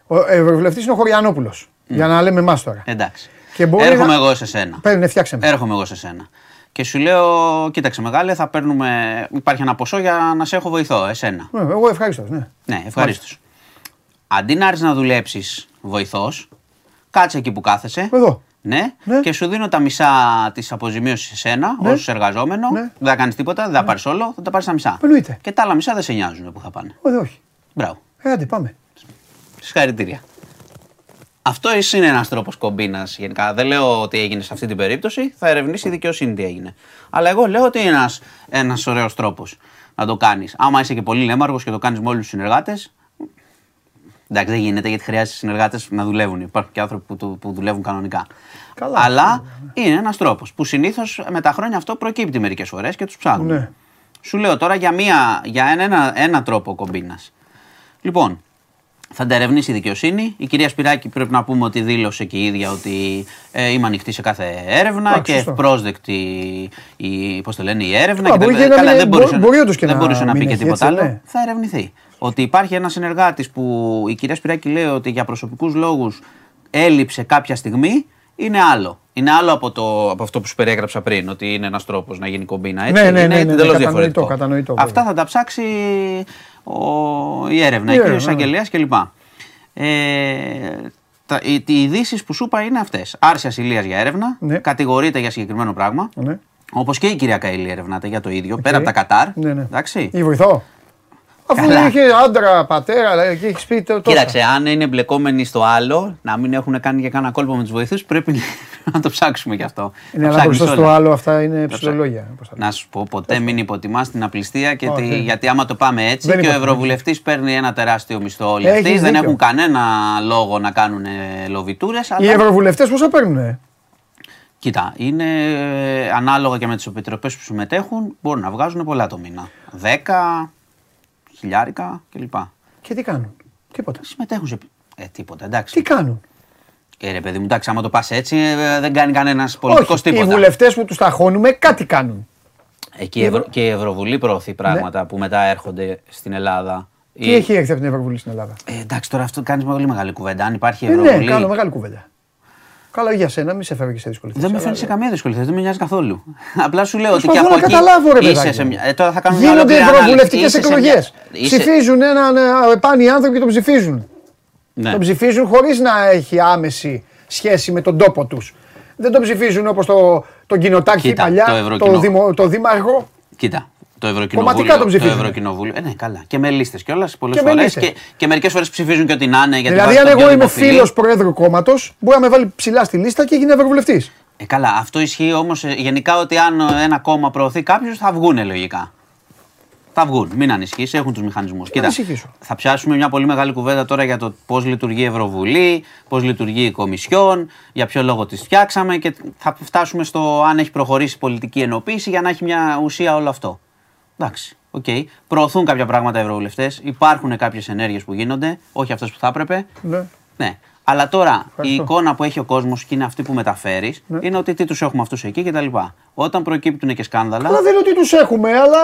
Ο Ευρωβουλευτής είναι ο Χωριανόπουλος. Για να λέμε εμάς τώρα. Εντάξει. Και μπορεί Έρχομαι να- εγώ σε σένα. Παίρνει, φτιάξε με. Έρχομαι εγώ σε σένα. Και σου λέω, κοίταξε μεγάλε, θα παίρνουμε. Υπάρχει ένα ποσό για να σε έχω βοηθό, εσένα. Ναι, εγώ ευχαριστώ. Ναι. Ναι, ευχαρίστως. Αντί να έρθεις να δουλέψεις βοηθός, κάτσε εκεί που κάθεσαι. Εδώ. Ναι, Ναι. και σου δίνω τα μισά της αποζημίωσης σε σένα, Ναι. ως εργαζόμενο. Ναι. Δεν θα κάνεις τίποτα, δεν θα πάρεις όλο, θα τα πάρεις τα μισά. Εννοείται. Και τα άλλα μισά δεν σε νοιάζουν που θα πάνε. Όχι, όχι. Μπράβο. Ε, άντε, πάμε. Συγχαρητήρια. Αυτό είναι ένας τρόπος κομπίνας γενικά. Δεν λέω ότι έγινε σε αυτή την περίπτωση. Θα ερευνήσει η δικαιοσύνη τι έγινε. Αλλά εγώ λέω ότι είναι ένας ένας ωραίος τρόπος να το κάνεις. Άμα είσαι και πολύ λέμαργος και το κάνεις με όλους τους συνεργάτες. Εντάξει, δεν γίνεται γιατί χρειάζεται συνεργάτες να δουλεύουν. Υπάρχουν και άνθρωποι που, του- που δουλεύουν κανονικά. Καλά, Αλλά είναι ένας τρόπος που συνήθως με τα χρόνια αυτό προκύπτει μερικές φορές και τους ψάχνουν. Ναι. Σου λέω τώρα για, μία, για ένα, ένα, ένα τρόπο κομπίνας. Λοιπόν, θα τα ερευνήσει η δικαιοσύνη. Η κυρία Σπυράκη πρέπει να πούμε ότι δήλωσε και η ίδια ότι ε, είμαι ανοιχτή σε κάθε έρευνα Εντάξει, και σωστό. ευπρόσδεκτη η, πώς το λένε, η έρευνα. Α, και μπορεί δεν, και να καλά, μην- δεν μπορούσε, μπο- μπορεί όντως και δεν να μπορούσε να, μην πει και έχει τίποτα έτσι, άλλο. ναι. Θα ερευνηθεί. Ότι υπάρχει ένας συνεργάτης που η κυρία Σπυράκη λέει ότι για προσωπικούς λόγους έλειψε κάποια στιγμή, είναι άλλο. Είναι άλλο από, το, από αυτό που σου περιέγραψα πριν, ότι είναι ένας τρόπος να γίνει κομπίνα. Έτσι. Ναι, ναι, είναι ναι, ναι, ναι, εντελώς κατανοητό, διαφορετικό. κατανοητό, Αυτά βέβαια. θα τα ψάξει ο, η έρευνα, Η εκεί ο έρευνα, εισαγγελέας κλπ. Ε, τα, οι, οι ειδήσεις που σου είπα είναι αυτές. Άρση ασυλία για έρευνα, Ναι. κατηγορείται για συγκεκριμένο πράγμα. Ναι. Όπως και η κυρία Καηλή ερευνάται για το ίδιο, πέρα από τα Κατάρ. Ναι, ναι. Εντάξει. Ή βοηθό. Αφού Καλά. είχε άντρα, πατέρα και έχεις πει το- τόσα. Κοίταξε, αν είναι εμπλεκόμενοι στο άλλο, να μην έχουν κάνει και κανένα κόλπο με τους βοηθούς, πρέπει να το ψάξουμε κι αυτό. Είναι Να αλλά ψάχνεις μπροστά στο όλα. άλλο αυτά είναι ψάξω. ψηλολόγια. πώς θα λέω. Να σου πω, ποτέ μην υποτιμάς την απληστία και Όχι, τη- δεν- γιατί άμα το πάμε έτσι δεν και ο υποτιμάς. Ευρωβουλευτής παίρνει ένα τεράστιο μισθό. Όλοι Έχεις αυτοί δεν δίκιο. έχουν κανένα λόγο να κάνουν λοβιτούρες. Οι Αλλά... ευρωβουλευτές πόσα παίρνουν. Κοίτα, είναι ε, ανάλογα και με τις επιτροπές που συμμετέχουν, μπορούν να βγάζουν πολλά το μήνα. 10, χιλιάρικα κλπ. Και τι κάνουν; Τίποτα. Συμμετέχουν σε. Ε, τίποτα, εντάξει. Τι κάνουν; Ε, ρε παιδί μου, εντάξει, άμα το πας έτσι, ε, δεν κάνει κανένας πολιτικός Όχι, οι τίποτα. βουλευτές που τους ταχώνουμε κάτι κάνουν. Εκεί η Ευρω... και η Ευρωβουλή προωθεί πράγματα που μετά έρχονται στην Ελλάδα. Τι Η- έχει έρθει από την Ευρωβουλή στην Ελλάδα; Ε, εντάξει, τώρα αυτό κάνεις πολύ μεγάλη κουβέντα. Αν υπάρχει Ε, ναι, Ευρωβουλή. κάνω μεγάλη κουβέντα. Καλά για σένα, μην σε φέρω και σε δύσκολη θέση. Δεν με αλλά- φέρνεις σε καμία δυσκολία, θέση, δεν με νοιάζει καθόλου. Απλά σου λέω ότι και Προσπαθώ από να εκεί. καταλάβω, ρε είσαι παιδάκι σε μου. μια... ε, τώρα θα κάνουμε μια Γίνονται ολόκληρη ευρωβουλευτικές ανάλυση. Είσαι σε εκλογές. μια- είσαι- Ψηφίζουν έναν ε, πάνι άνθρωπο και τον ψηφίζουν. Ναι. Τον ψηφίζουν χωρίς να έχει άμεση σχέση με τον τόπο τους. Δεν τον ψηφίζουν όπως το, τον κοινοτάρχη Κοίτα, παλιά, το το, Ευρωκοινό- δημο, το δήμαρχο. Κοίτα. Το Κομματικά Ευρωκοινοβούλιο. τον το ψηφίζουν. Ευρωκοινοβούλιο. Ε, ναι, καλά. Και με λίστες κιόλας πολλές Και με φορές. λίστες. Και, και μερικές φορές ψηφίζουν και ότι να είναι. Γιατί δηλαδή, βάζει αν τον εγώ πιο είμαι δημοφιλή. φίλος Προέδρου κόμματος, μπορεί να με βάλει ψηλά στη λίστα και γίνει Ευρωβουλευτής. Ε, καλά, αυτό ισχύει όμως γενικά ότι αν ε, ένα κόμμα προωθεί κάποιου θα βγουν λογικά. Θα βγουν, μην ανησυχείς, έχουν τους μηχανισμούς. Κοίτα, ανησυχήσω. θα πιάσουμε μια πολύ μεγάλη κουβέντα τώρα για το πώς λειτουργεί η Ευρωβουλή, πώς λειτουργεί η Κομισιόν, για ποιο λόγο τη φτιάξαμε και θα φτάσουμε στο αν έχει προχωρήσει η πολιτική ενοποίηση για να έχει μια ουσία όλο αυτό. Εντάξει, οκ. Προωθούν κάποια πράγματα οι ευρωβουλευτές, υπάρχουν κάποιες ενέργειες που γίνονται, όχι αυτές που θα έπρεπε. Ναι. Ναι. Αλλά τώρα η Ευχαριστώ. εικόνα που έχει ο κόσμος και είναι αυτή που μεταφέρεις Ναι. είναι ότι τι τους έχουμε αυτούς εκεί κτλ. Όταν προκύπτουν και σκάνδαλα. Αλλά δεν είναι ότι τους έχουμε, αλλά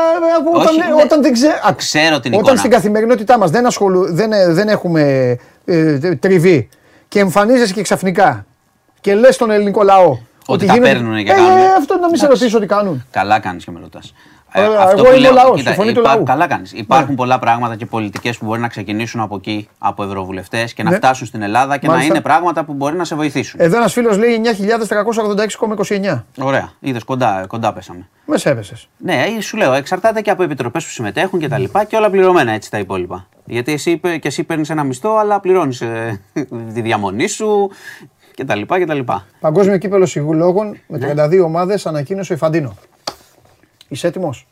ε, όταν, Όχι, ε, ναι. όταν δεν ξέ... α, Ξέρω την όταν εικόνα. στην καθημερινότητά μας δεν, ασχολου... δεν, ε, δεν έχουμε ε, τριβή και εμφανίζεσαι και ξαφνικά και λες στον ελληνικό λαό ότι, τα γίνονται- παίρνουνε και ε, κάνουνε. ε, αυτό να μην σε Εντάξει. ρωτήσω τι κάνουν. Καλά κάνεις και με ρωτάς. Ωραία, εγώ είμαι ο λαός, η φωνή του λαού. Καλά κάνεις. Υπάρχουν Ναι. πολλά πράγματα και πολιτικές που μπορεί να ξεκινήσουν από εκεί, από ευρωβουλευτές και να Ναι. φτάσουν στην Ελλάδα και Μάλιστα. να είναι πράγματα που μπορεί να σε βοηθήσουν. Εδώ ένας φίλος λέει 9.386,29. Ωραία. Είδες κοντά, κοντά πέσαμε. Με σέβεσαι. Ναι, ε, σου λέω, εξαρτάται και από επιτροπές που συμμετέχουν και τα λοιπά και όλα πληρωμένα έτσι τα υπόλοιπα. Γιατί εσύ είπε- και εσύ παίρνεις ένα μισθό, αλλά πληρώνεις τη διαμονή σου και τα λοιπά και τα λοιπά. Παγκόσμιο κύπελο σιγουλόγων με Ναι. 32 ομάδες ανακοίνωσε ο Ιφαντίνο. Είσαι έτοιμος;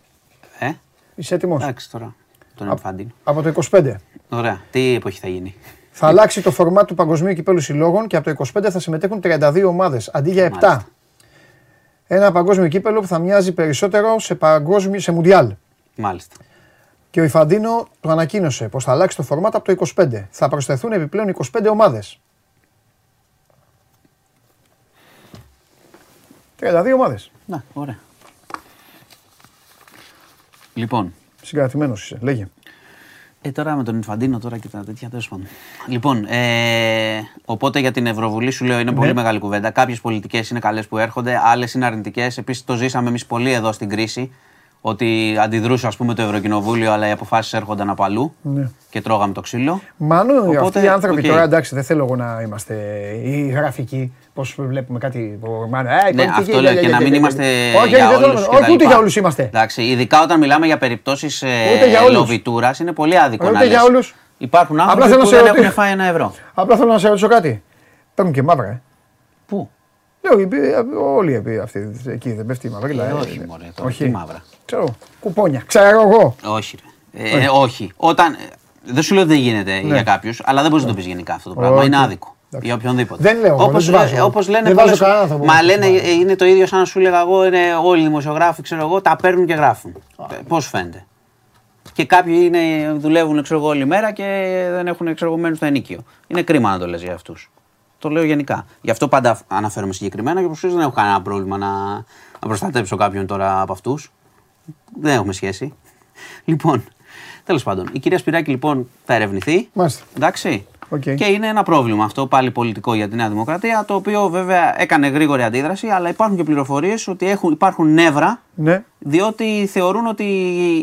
Ε, Είσαι έτοιμος; εντάξει τώρα. Τον Εμφαντίνο. Από το 25. Ωραία. Τι εποχή θα γίνει; Θα αλλάξει το φορμάτ του Παγκοσμίου Κυπέλου Συλλόγων και από το 25 θα συμμετέχουν 32 ομάδες αντί για 7. Μάλιστα. Ένα παγκόσμιο κύπελο που θα μοιάζει περισσότερο σε, παγκόσμιο, σε μουντιάλ. Μάλιστα. Και ο Ιφαντίνο το ανακοίνωσε πως θα αλλάξει το φορμάτ από το 25. Θα προσθεθούν επιπλέον 25 ομάδες. 32 ομάδες. Να, ωραία. Λοιπόν, Συγκρατημένος είσαι. Λέγε. ε, τώρα με τον Ιφαντίνο τώρα και τα τέτοια τέλος πάντων. Λοιπόν, ε, οπότε για την Ευρωβουλή σου λέω είναι πολύ μεγάλη κουβέντα. Κάποιες πολιτικές είναι καλές που έρχονται, άλλες είναι αρνητικές. Επίσης το ζήσαμε εμείς πολύ εδώ στην κρίση. Ότι αντιδρούσε, ας πούμε, το Ευρωκοινοβούλιο, αλλά οι αποφάσεις έρχονταν από αλλού Ναι. και τρώγαμε το ξύλο. Μάνου, Οπότε, αυτοί οι άνθρωποι οκ. τώρα εντάξει, δεν θέλω εγώ να είμαστε οι γραφικοί. Πώς βλέπουμε κάτι. που- Μάνου, ε, η Ναι, πολιτική, αυτό λέω γε, και γε, να γε, μην γε, είμαστε γε. Όχι, για δεν θέλω- όλους και Όχι, τα ούτε λοιπά. για όλους είμαστε. Εντάξει, ειδικά όταν μιλάμε για περιπτώσεις Ούτε για ε, όλους. λοβιτούρας, είναι πολύ άδικο Ούτε να για λες. όλους. Υπάρχουν Απλά άνθρωποι θέλω να που σε δεν ρωτήσω. έχουν φάει ένα ευρώ. Απλά θέλω να σε ρωτήσω κάτι. Παίρνουν και μαύρα, ε. Πού; Λέω, οι- όλοι οι- αυτοί εκεί δεν πέφτει η μαύρη. Ε, όχι, μωρέ, τώρα, τι μαύρα. Ξέρω, κουπόνια. Ξέρω εγώ. Όχι. Ρε. Ε, όχι. Όταν, ε, δεν σου λέω ότι δεν γίνεται για κάποιους, αλλά δεν μπορείς να το πεις γενικά αυτό το πράγμα. Όχι. Είναι άδικο. Εντάξει. Για οποιονδήποτε. Δεν λέω εγώ, δεν Όπως, τους βάζω. ε, όπως λένε Δεν βάζω πολλές- κανέναν άνθρωπο Μα που τους λένε βάζω. ε, είναι το ίδιο σαν να σου έλεγα εγώ είναι όλοι οι δημοσιογράφοι, ξέρω εγώ, τα παίρνουν και γράφουν. Πώς φαίνεται. Και κάποιοι είναι, δουλεύουν ξέρω εγώ, όλη μέρα και δεν έχουν ξέρω εγώ, μένουν στο ενίκιο. Είναι κρίμα να το λες για αυτούς. Το λέω γενικά. Γι' αυτό πάντα αναφέρομαι συγκεκριμένα και προσφύγω δεν έχω κανένα πρόβλημα να, να προστατέψω κάποιον τώρα από αυτούς. Δεν έχουμε σχέση. Λοιπόν, τέλος πάντων, η κυρία Σπυράκη λοιπόν θα ερευνηθεί. Μάλιστα. Εντάξει. Οκ. Και είναι ένα πρόβλημα αυτό πάλι πολιτικό για τη Νέα Δημοκρατία, το οποίο βέβαια έκανε γρήγορη αντίδραση, αλλά υπάρχουν και πληροφορίες ότι έχουν, υπάρχουν νεύρα, Ναι. διότι θεωρούν ότι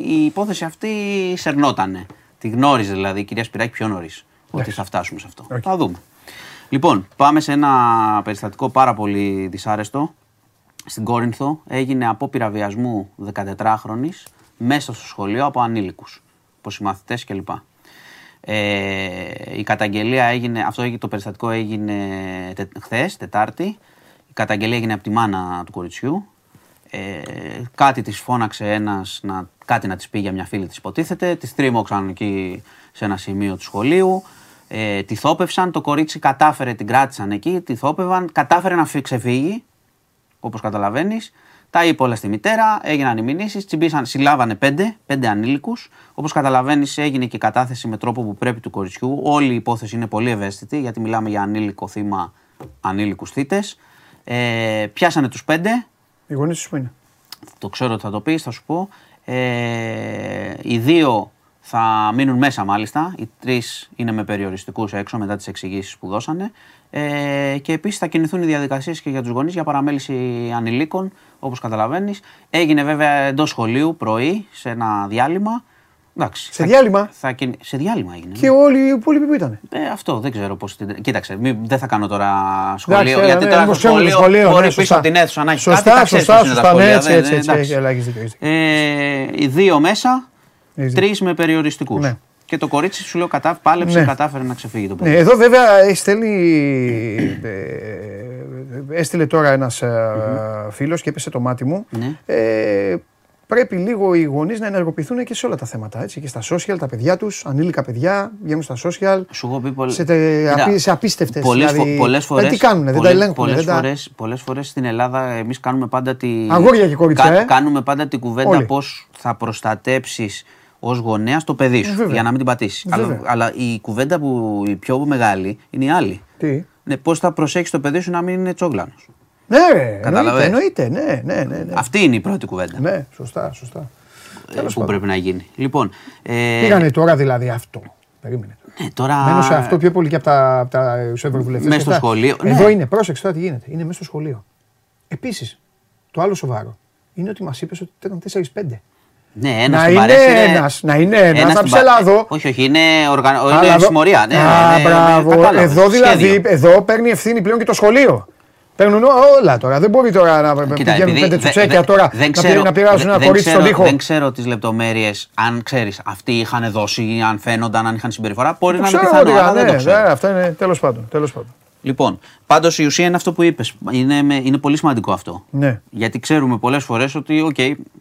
η υπόθεση αυτή σερνότανε. Τη γνώριζε δηλαδή η κυρία Σπυράκη πιο νωρίς. Ότι θα φτάσουμε σε αυτό. Θα δούμε. Λοιπόν, πάμε σε ένα περιστατικό πάρα πολύ δυσάρεστο. Στην Κόρινθο έγινε απόπειρα βιασμού 14χρονη μέσα στο σχολείο από ανήλικους. πως οι μαθητές κλπ. Ε, η καταγγελία έγινε, αυτό έγινε- το περιστατικό έγινε τε, χθες, Τετάρτη. Η καταγγελία έγινε από τη μάνα του κοριτσιού. Ε, κάτι της φώναξε ένας, να, κάτι να της πει για μια φίλη της υποτίθεται. Τη τρίμωξαν εκεί σε ένα σημείο του σχολείου. Ε, τη θόπευσαν, το κορίτσι κατάφερε, την κράτησαν εκεί, τη θόπευαν, κατάφερε να φύ- ξεφύγει, όπως καταλαβαίνεις. Τα είπε όλα στη μητέρα, έγιναν οι μηνύσεις, τσιμπήσαν, συλλάβανε πέντε, πέντε ανήλικους. Όπως καταλαβαίνεις έγινε και η κατάθεση με τρόπο που πρέπει του κοριτσιού. Όλη η υπόθεση είναι πολύ ευαίσθητη, γιατί μιλάμε για ανήλικο θύμα, ανήλικους θύτες. Ε, πιάσανε τους πέντε, Οι γονείς του που είναι; το ξέρω ότι θα το πεις, θα σου πω. Ε, οι δύο θα μείνουν μέσα μάλιστα. Οι τρεις είναι με περιοριστικούς έξω μετά τις εξηγήσεις που δώσανε. Ε, και επίσης θα κινηθούν οι διαδικασίες και για τους γονείς για παραμέληση ανηλίκων, όπως καταλαβαίνεις. Έγινε βέβαια εντός σχολείου πρωί σε ένα διάλειμμα. Εντάξει, Σε θα- διάλειμμα; Θα, κινη- σε διάλειμμα έγινε. Και όλοι οι υπόλοιποι που ήταν. Ε, αυτό δεν ξέρω πώς. Την... Κοίταξε, μη, δεν θα κάνω τώρα σχολείο. έλα, γιατί ναι, τώρα μήπως στο ξέρουμε το σχολείο, σχολείο, μπορεί ναι, πίσω σωστά. από την αίθουσα να έχει Σωστά, κάτι. τα ξέρεις σωστά, πώς είναι τα σωστά, ναι, σχολεία, έτσι, δεν- έτσι, έτσι, εντάξει. έλα, έχεις δίκιο, έχεις δίκιο. Ε, οι δύο μέσα, Έχεις τρεις με περιοριστικούς. Ναι. Και το κορίτσι σου λέω κατά, πάλεψε, Ναι. κατάφερε να ξεφύγει το παιδί. Ναι, εδώ βέβαια έχει στέλνει. ε, έστειλε τώρα ένας φίλος και έπεσε το μάτι μου. Ναι. Ε, πρέπει λίγο οι γονείς να ενεργοποιηθούν και σε όλα τα θέματα. Έτσι, και στα social, τα παιδιά τους, ανήλικα παιδιά, βγαίνουν στα social. Σου έχω πει πολλές... Σε, τε, απί, σε απίστευτες, Πολλές, δηλαδή, φο- πολλές φορές, τι κάνουν, δεν τα πολλές- ελέγχουν. Πολλές, δεν τα... φορές, πολλές φορές στην Ελλάδα εμείς κάνουμε πάντα τη... Αγόρια και κορίτσια, ε. Κάνουμε πάντα την κουβέντα Όλοι. πώς θα προστατέψεις ως γονέας το παιδί σου Βέβαια. για να μην την πατήσεις. Αλλά, Βέβαια. αλλά η κουβέντα που η πιο μεγάλη είναι η άλλη. Τι; Ναι, πώς θα προσέξεις το παιδί σου να μην είναι τσόγλανος. Ναι, ρε, εννοείται, Καταλαβες. εννοείται, ναι, ναι, ναι. ναι. Αυτή είναι η πρώτη κουβέντα Ναι, σωστά, σωστά. ε, που πρέπει να γίνει. Λοιπόν, ε, Πήγανε τώρα δηλαδή αυτό. Περίμενε. ναι, τώρα... Μένω σε αυτό πιο πολύ και από τα, από τα ευρωβουλευτές. Μες στο σχολείο, Εδώ ναι. είναι, πρόσεξε τώρα τι γίνεται. Είναι μέσα στο σχολείο. Επίσης, το άλλο σοβαρό είναι ότι μας είπες ότι ήταν 4-5. Ναι, ένας Να στην είναι παρέσει, ένας, να είναι ένας. ένας Να στην πει πα- έλα εδώ. Όχι, όχι, είναι, οργαν... Αλλά είναι εδώ- συμμορία. Ναι, Α, ναι, μπράβο. κατάλαβα. Εδώ δηλαδή, Σχέδιο. εδώ παίρνει ευθύνη πλέον και το σχολείο. Παίρνουν όλα τώρα. Δεν μπορεί τώρα να Κοίτα, πηγαίνουν επειδή πέντε δε- τσουτσέκια δε- τώρα δεν να, ξέρω- πη- να πειράζουν ένα δεν κορίτσι στον ξέρω- τοίχο. Δεν ξέρω τις λεπτομέρειες, αν ξέρεις, αυτοί είχαν δώσει, αν φαίνονταν, αν είχαν συμπεριφορά. Μπορεί Το να είναι ξέρω πιθανό, ότι αλλά δεν ναι, το ξέρω. ναι, αυτά είναι τέλος πάντων. Τέλος πάντων. Λοιπόν, πάντως η ουσία είναι αυτό που είπες. Είναι, με- είναι πολύ σημαντικό αυτό. Ναι. Γιατί ξέρουμε πολλές φορές ότι, οκ,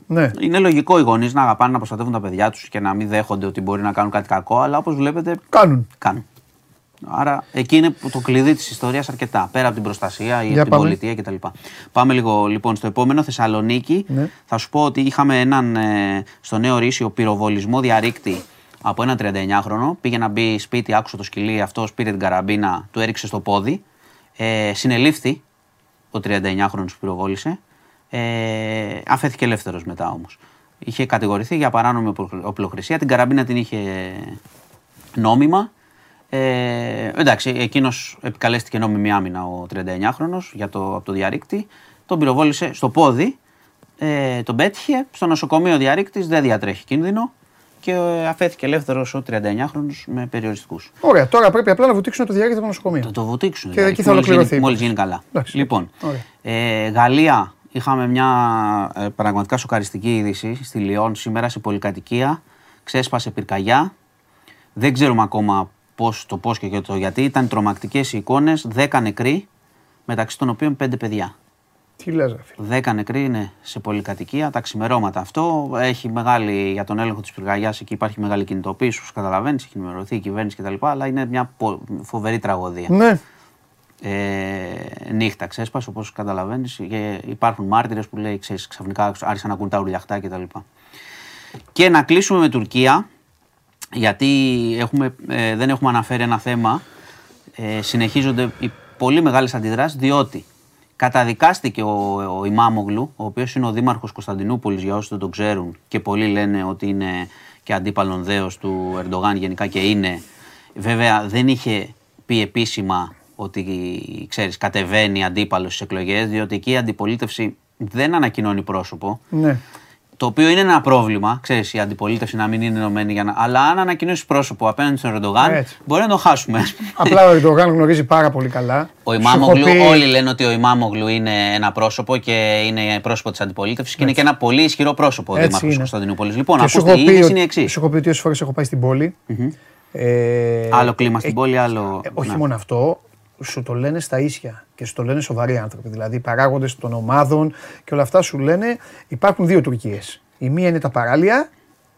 Ναι. είναι λογικό οι γονείς να αγαπάνε να προστατεύουν τα παιδιά τους και να μην δέχονται ότι μπορεί να κάνουν κάτι κακό, αλλά όπως βλέπετε. Κάνουν. Κάνουν. Άρα εκεί είναι που το κλειδί της ιστορίας αρκετά. Πέρα από την προστασία ή Για από την πάμε. πολιτεία κτλ. Πάμε λίγο λοιπόν στο επόμενο. Θεσσαλονίκη. Ναι. Θα σου πω ότι είχαμε έναν ε, στο Νέο Ρύσιο πυροβολισμό διαρρήκτη από έναν 39χρονο. Πήγε να μπει σπίτι, άκουσε το σκυλί, αυτός πήρε την καραμπίνα, του έριξε στο πόδι. Ε, συνελήφθη ο 39χρονο που πυροβόλησε. Ε, αφέθηκε ελεύθερος μετά όμως. Είχε κατηγορηθεί για παράνομη οπλο- οπλοχρησία. Την καραμπίνα την είχε νόμιμα. Ε, εντάξει, εκείνος επικαλέστηκε νόμιμη άμυνα ο 39χρονο για το, από το διαρρήκτη. Τον πυροβόλησε στο πόδι. Ε, τον πέτυχε. Στο νοσοκομείο διαρρήκτης δεν διατρέχει κίνδυνο. Και ε, αφέθηκε ελεύθερος ο 39χρονο με περιοριστικούς. Ωραία, τώρα πρέπει απλά να βουτήξουν το διάρκεια από το νοσοκομείο. Θα το βουτήξουν. Και εκεί θα μόλις ολοκληρωθεί. γίνει- Μόλις γίνει καλά. Εντάξει. Λοιπόν, Ωραία. ε, Γαλλία, είχαμε μια ε, πραγματικά σοκαριστική είδηση στη Λιόν σήμερα σε πολυκατοικία. Ξέσπασε πυρκαγιά. Δεν ξέρουμε ακόμα πώς, το πώς και για το γιατί. Ήταν τρομακτικές οι εικόνες. 10 νεκροί, μεταξύ των οποίων 5 παιδιά. Τι λες, ρε φίλε. 10 νεκροί είναι σε πολυκατοικία, τα ξημερώματα αυτό. Έχει μεγάλη, για τον έλεγχο της πυρκαγιά, εκεί υπάρχει μεγάλη κινητοποίηση, όπως καταλαβαίνεις, έχει ενημερωθεί η κυβέρνηση κτλ. Αλλά είναι μια πο- φοβερή τραγωδία. Ναι. Ε, νύχτα ξέσπασε, όπως καταλαβαίνεις. Υπάρχουν μάρτυρες που λέει, ξέρεις, ξαφνικά άρχισαν να ακούν τα ουρλιαχτά κτλ. Και να κλείσουμε με Τουρκία, γιατί έχουμε, ε, δεν έχουμε αναφέρει ένα θέμα. Ε, συνεχίζονται οι πολύ μεγάλες αντιδράσεις, διότι καταδικάστηκε ο, ο Ιμάμογλου, ο οποίος είναι ο δήμαρχος Κωνσταντινούπολης, για όσους δεν τον ξέρουν, και πολλοί λένε ότι είναι και αντίπαλον δέος του Ερντογάν γενικά και είναι. Βέβαια δεν είχε πει επίσημα ότι ξέρεις, κατεβαίνει αντίπαλος στις εκλογές, διότι εκεί η αντιπολίτευση δεν ανακοινώνει πρόσωπο. Ναι. Το οποίο είναι ένα πρόβλημα, ξέρεις, η αντιπολίτευση να μην είναι ενωμένη. Για να... Αλλά αν ανακοινώσεις πρόσωπο απέναντι στον Ερντογάν, Έτσι. μπορεί να το χάσουμε. Απλά ο Ερντογάν γνωρίζει πάρα πολύ καλά. Ο Σου Ιμάμογλου, έχω πει- όλοι λένε ότι ο Ιμάμογλου είναι ένα πρόσωπο και είναι πρόσωπο της αντιπολίτευσης και είναι και ένα πολύ ισχυρό πρόσωπο ο Έτσι Δήμαρχος είναι. Κωνσταντινούπολης. Λοιπόν, Και σου ακούστε, η έχω πει είδηση ότι- είναι η εξής. Σου έχω πει ότι όσες φορές έχω πάει στην πόλη. ε, Άλλο κλίμα στην ε, πόλη, άλλο. ε, όχι ναι. μόνο αυτό, σου το λένε στα ίσια και σου το λένε σοβαροί άνθρωποι. Δηλαδή, οι παράγοντες των ομάδων και όλα αυτά σου λένε υπάρχουν δύο Τουρκίες. Η μία είναι τα παράλια,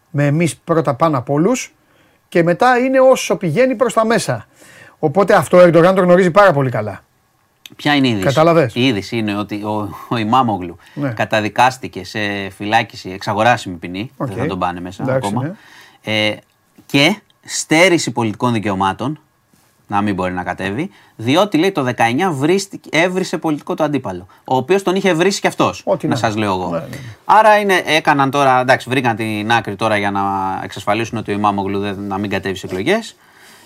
με εμείς πρώτα πάνω από όλους, και μετά είναι όσο πηγαίνει προς τα μέσα. Οπότε αυτό ο Ερντογάν το γνωρίζει πάρα πολύ καλά. Ποια είναι η είδηση; Κατάλαβες; Η είδηση είναι ότι ο, ο Ιμάμογλου Ναι. καταδικάστηκε σε φυλάκιση εξαγοράσιμη ποινή. Οκ. Δεν θα τον πάνε μέσα Εντάξει, ακόμα. ναι. Ε, και στέρηση πολιτικών δικαιωμάτων. Να μην μπορεί να κατέβει. Διότι λέει το 19 βρίστηκε, έβρισε πολιτικό του αντίπαλο. Ο οποίος τον είχε βρίσει και αυτός. Ό,τι Να να σας λέω εγώ. Ναι, ναι. Άρα είναι, έκαναν τώρα, εντάξει, βρήκαν την άκρη τώρα για να εξασφαλίσουν ότι ο Ιμάμογλου δεν, να μην κατέβει σε εκλογές.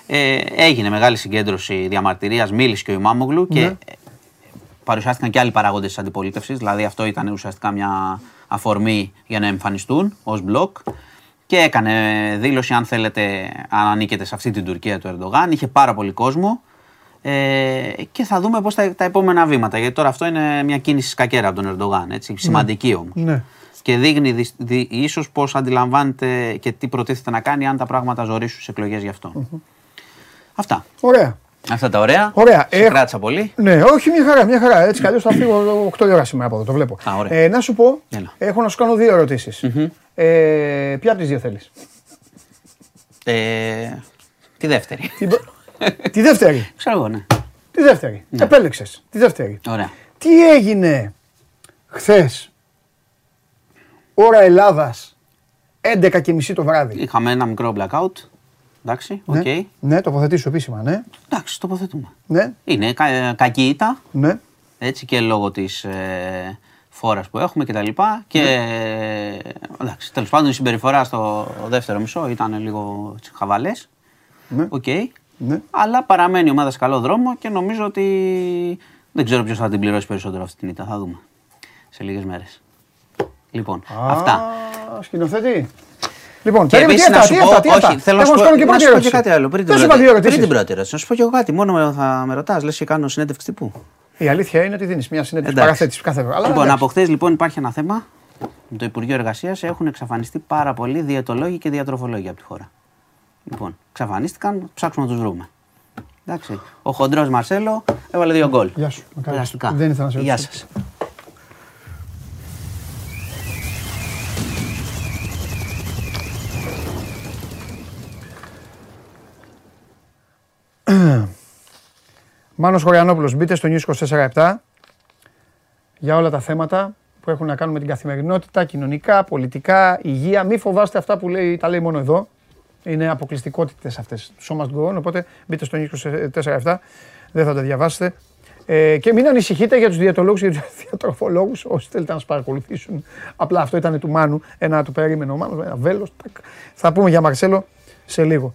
Ε, έγινε μεγάλη συγκέντρωση διαμαρτυρίας, μίλησε και ο Ιμάμογλου και Ναι. ε, παρουσιάστηκαν και άλλοι παράγοντες της αντιπολίτευσης. Δηλαδή αυτό ήταν ουσιαστικά μια αφορμή για να εμφανιστούν ως μπλοκ. Και έκανε δήλωση, αν θέλετε, αν ανήκετε σε αυτή την Τουρκία του Ερντογάν. Είχε πάρα πολύ κόσμο. Ε, και θα δούμε πώς τα, τα επόμενα βήματα. Γιατί τώρα αυτό είναι μια κίνηση σκακέρα από τον Ερντογάν. Έτσι, σημαντική όμως. Ναι. Και δείχνει δυσ- δι, ίσως πώς αντιλαμβάνεται και τι προτίθεται να κάνει αν τα πράγματα ζορίσουν στι εκλογές γι' αυτο Αυτά. Ωραία. Αυτά τα ωραία. Ωραία. Σε Έχω- κράτησα πολύ. Ναι, όχι, μια χαρά, μια χαρά. Έτσι καλώ θα φύγω 8 η ώρα σήμερα από εδώ, το βλέπω. Α, ωραία. Ε, να σου πω, Έλα. έχω να σου κάνω δύο ερωτήσεις. Ε, ποια από τις δύο θέλεις; Ε, τη δεύτερη. Την προ- τη δεύτερη. Ξέρω εγώ, ναι. Τη δεύτερη. Επέλεξες. Τη δεύτερη. Ωραία. Τι έγινε χθες, ώρα Ελλάδας, 11.30 το βράδυ; Είχαμε ένα μικρό blackout. Εντάξει, οκ. Ναι, ναι τοποθετήσου επίσημα, ναι. Εντάξει, τοποθετούμε. Ναι, Είναι κα, ε, κακή ήττα, ναι. έτσι και λόγω της ε, φόρας που έχουμε και τα λοιπά. Και ε, εντάξει, τέλος πάντων η συμπεριφορά στο δεύτερο μισό ήταν λίγο έτσι, χαβαλές. Ναι. Οκ. Ναι. Αλλά παραμένει η ομάδα σε καλό δρόμο και νομίζω ότι δεν ξέρω ποιος θα την πληρώσει περισσότερο αυτή την ήττα. Θα δούμε σε λίγες μέρες. Λοιπόν, αυτά. Α, σκηνοθέτη. Λοιπόν, Και περίμενε, τι επίση να αυτά, σου τι πω, αυτά, τι αυτά. όχι, θέλω να Έχω σου κάνω πω, και να πρώτη σου πω ερώτηση. και κάτι άλλο. Πριν την Δεν σου είπα πρώτη- δύο πριν ερωτήσεις. την πρώτη ερώτηση. Να σου πω και εγώ κάτι. Μόνο με- θα με ρωτάς, λες και κάνω συνέντευξη τύπου. Η αλήθεια είναι ότι δίνεις μια συνέντευξη Εντάξει. παραθέτηση κάθε φορά. Αλλά Λοιπόν, εντάξει. από χθες λοιπόν υπάρχει ένα θέμα. Με το Υπουργείο Εργασίας έχουν εξαφανιστεί πάρα πολλοί διαιτολόγοι και διατροφολόγοι από τη χώρα. Λοιπόν, εξαφανίστηκαν, ψάξουμε να τους βρούμε. Εντάξει. Ο χοντρός Μαρσέλο έβαλε δύο γκολ. Γεια σου. Να κάνεις. Περαστικά. Δεν ήθελα να σε Γεια ρωτήσω. σας. Μάνος Χωριανόπουλος, μπείτε στο News 24-7 για όλα τα θέματα που έχουν να κάνουν με την καθημερινότητα, κοινωνικά, πολιτικά, υγεία. Μη φοβάστε αυτά που λέει, τα λέει μόνο εδώ. Είναι αποκλειστικότητες αυτές. Show must go on, οπότε μπείτε στο News 24-7. Δεν θα τα διαβάσετε. Ε, και μην ανησυχείτε για τους διατολόγους και τους διατροφολόγους όσοι θέλετε να σας παρακολουθήσουν. Απλά αυτό ήταν του Μάνου, ένα του περίμενε ο Μάνος, ένα βέλος. τακ. Θα πούμε για Μαρσέλο σε λίγο.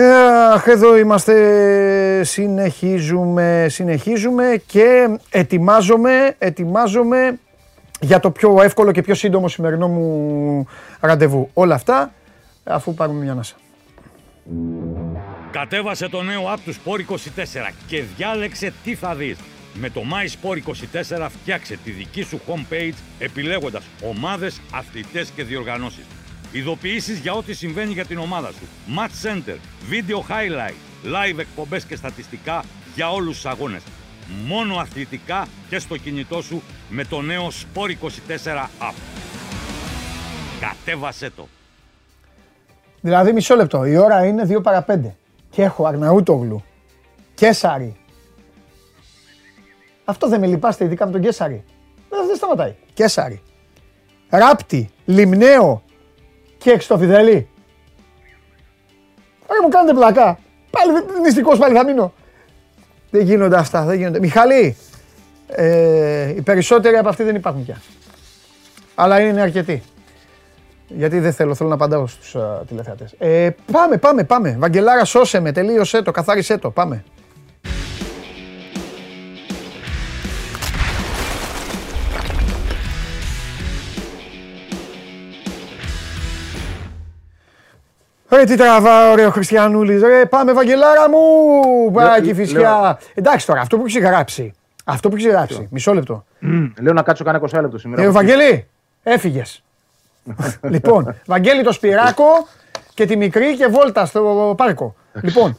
Ε, Αχ, εδώ είμαστε, συνεχίζουμε, συνεχίζουμε και ετοιμάζομαι, ετοιμάζομαι για το πιο εύκολο και πιο σύντομο σημερινό μου ραντεβού. Όλα αυτά αφού πάρουμε μια ανάσα. Κατέβασε το νέο app του Sport 24 και διάλεξε τι θα δεις. Με το My Sport 24 φτιάξε τη δική σου homepage επιλέγοντας ομάδες, αθλητές και διοργανώσεις. Ειδοποιήσεις για ό,τι συμβαίνει για την ομάδα σου. Match Center, Video Highlight, Live εκπομπές και στατιστικά για όλους τους αγώνες. Μόνο αθλητικά και στο κινητό σου με το νέο Sport 24 app. Κατέβασέ το. Δηλαδή μισό λεπτό, η ώρα είναι 2 παρα 5 και έχω Αρναούτογλου, Κέσαρη. Αυτό δεν με λυπάστε ειδικά με τον Κέσαρη. Δεν, δεν σταματάει. Κέσαρη. Ράπτη, Λιμνέο και Εξτοφιδελή. Ωραία μου κάνετε πλακά. Πάλι δεν- νηστικός πάλι θα μείνω. Δεν γίνονται αυτά, δεν γίνονται. Μιχαλή, ε, οι περισσότεροι από αυτοί δεν υπάρχουν πια. Αλλά είναι αρκετοί. Γιατί δεν θέλω, θέλω να απαντάω στους uh, τηλεθεατές. Ε, πάμε, πάμε, πάμε. Βαγγελάρα, σώσε με, τελείωσέ το, καθάρισέ το, πάμε. Ρε τι τραβά, ωραίο Χριστιανούλης. Ρε πάμε, Βαγγελάρα μου. Πάει φυσικά. Εντάξει τώρα, αυτό που έχει γράψει. Αυτό που έχει γράψει. Μισό λεπτό. Λέω να κάτσω κάνα 20 λεπτό σήμερα. Ε, Βαγγέλη, έφυγες. λοιπόν, Βαγγέλη το Σπυράκο και τη μικρή και βόλτα στο πάρκο. λοιπόν,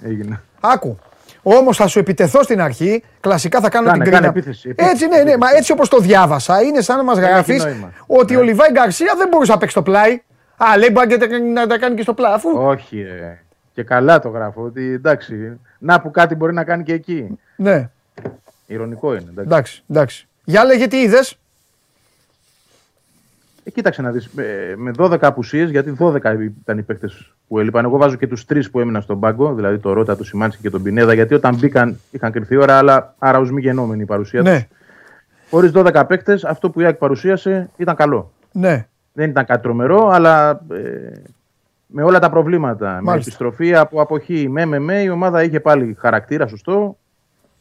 άκου. Όμως θα σου επιτεθώ στην αρχή, κλασικά θα κάνω Κάνε, την κάνε κρίνα. επίθεση, επίθεση, έτσι, ναι, ναι, μα έτσι όπως το διάβασα, είναι σαν να μας γράφεις νόημα. ότι Ναι. ο Λιβάη Γκαρσία δεν μπορούσε να παίξει στο πλάι. Α, λέει μπορεί να τα κάνει- να τα κάνει και στο πλάι. Αφού. Όχι, ρε. Και καλά το γράφω. Ότι εντάξει, να που κάτι μπορεί να κάνει και εκεί. Ναι, Ηρωνικό είναι. Εντάξει. εντάξει, εντάξει. Για λέγε τι είδες. Ε, κοίταξε να δεις, με, με 12 απουσίες, γιατί 12 ήταν οι παίκτες που έλειπαν. Εγώ βάζω και τους τρεις που έμειναν στον πάγκο, δηλαδή το Ρότα, το Σιμάνσκι και τον Πινέδα, γιατί όταν μπήκαν είχαν κρυφθεί ώρα, αλλά άρα ως μη γεννόμενη η παρουσία Ναι, τους. Χωρίς 12 παίκτες, αυτό που η ΑΕΚ παρουσίασε ήταν καλό. ναι. Δεν ήταν κάτι τρομερό, αλλά ε, με όλα τα προβλήματα, με Μάλιστα. επιστροφή από αποχή, με με με, η ομάδα είχε πάλι χαρακτήρα, σωστό.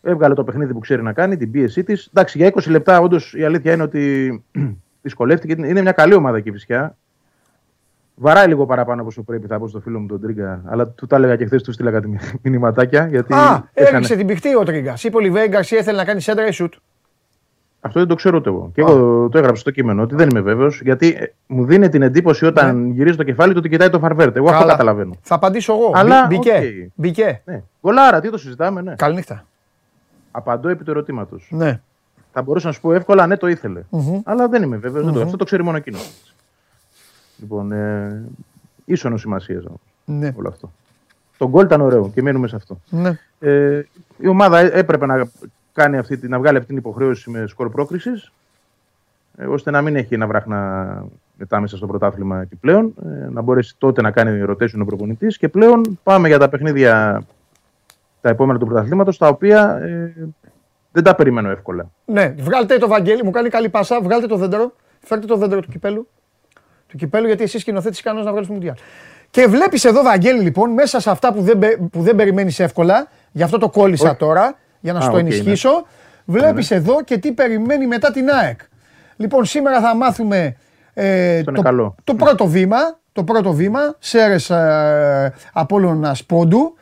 Έβγαλε το παιχνίδι που ξέρει να κάνει, την πίεσή της. Εντάξει, για 20 λεπτά όντως η αλήθεια είναι ότι δυσκολεύτηκε. Είναι μια καλή ομάδα εκεί φυσικά. Βαράει λίγο παραπάνω από όσο πρέπει, θα πω στο φίλο μου τον Τρίγκα. Αλλά του τα έλεγα και χθες, του στείλα κάτι μηνυματάκια. Γιατί Α, έκανε- έριξε την πηχτή ο Τρίγκα. Είπε ο Λιβάη Γκαρσία θέλει να κάνει σέντρα ή σουτ. Αυτό δεν το ξέρω ούτε εγώ. Και εγώ το έγραψα στο κείμενο ότι δεν είμαι βέβαιος. Γιατί ε, μου δίνει την εντύπωση όταν γυρίζει το κεφάλι του ότι κοιτάει τον Φαν Βέερτ. Εγώ αυτό Ναι. Καλά. καταλαβαίνω. Θα απαντήσω εγώ. Αλλά, Μπη- Μπήκε. οκ. Μπήκε. Ναι. Γολάρα, τι το συζητάμε, ναι. Καληνύχτα. Απαντώ επί του ερωτήματος. Ναι. Θα μπορούσα να σου πω εύκολα, ναι, το ήθελε. Μμμ. Αλλά δεν είμαι βέβαιος. Μμμ. Αυτό το ξέρει μόνο εκείνος. Λοιπόν, ε, ήσσονος σημασίας Ναι. όλο αυτό. Το γκολ ήταν ωραίο και μένουμε σε αυτό. Ναι. Ε, η ομάδα έ- έπρεπε να, κάνει αυτή, τη- να βγάλει αυτή την υποχρέωση με σκορ πρόκρισης, ε, ώστε να μην έχει ένα βράχνα μετά μέσα στο πρωτάθλημα επιπλέον, ε, να μπορέσει τότε να κάνει rotation ο προπονητής και πλέον πάμε για τα παιχνίδια τα επόμενα του πρωταθλήματος, τα οποία ε, δεν τα περιμένω εύκολα. Ναι, βγάλτε το Βαγγέλη, μου κάνει καλή πάσα, βγάλτε το δέντρο. Φέρτε το δέντρο του κυπέλου. Του κυπέλου, γιατί εσύ σκηνοθέτης ικανό να βγάλεις το Μουντιάλ. Και βλέπεις εδώ, Βαγγέλη, λοιπόν, μέσα σε αυτά που δεν, πε- που δεν περιμένεις εύκολα, γι' αυτό το κόλλησα Όχι. τώρα, για να Α, σου το οκ, ναι. ενισχύσω. Βλέπει εδώ και τι περιμένει μετά την ΑΕΚ. Λοιπόν, σήμερα θα μάθουμε ε, Αυτό είναι το, καλό. το πρώτο βήμα, το πρώτο βήμα, Σέρες ε, Απόλλωνας Πόντου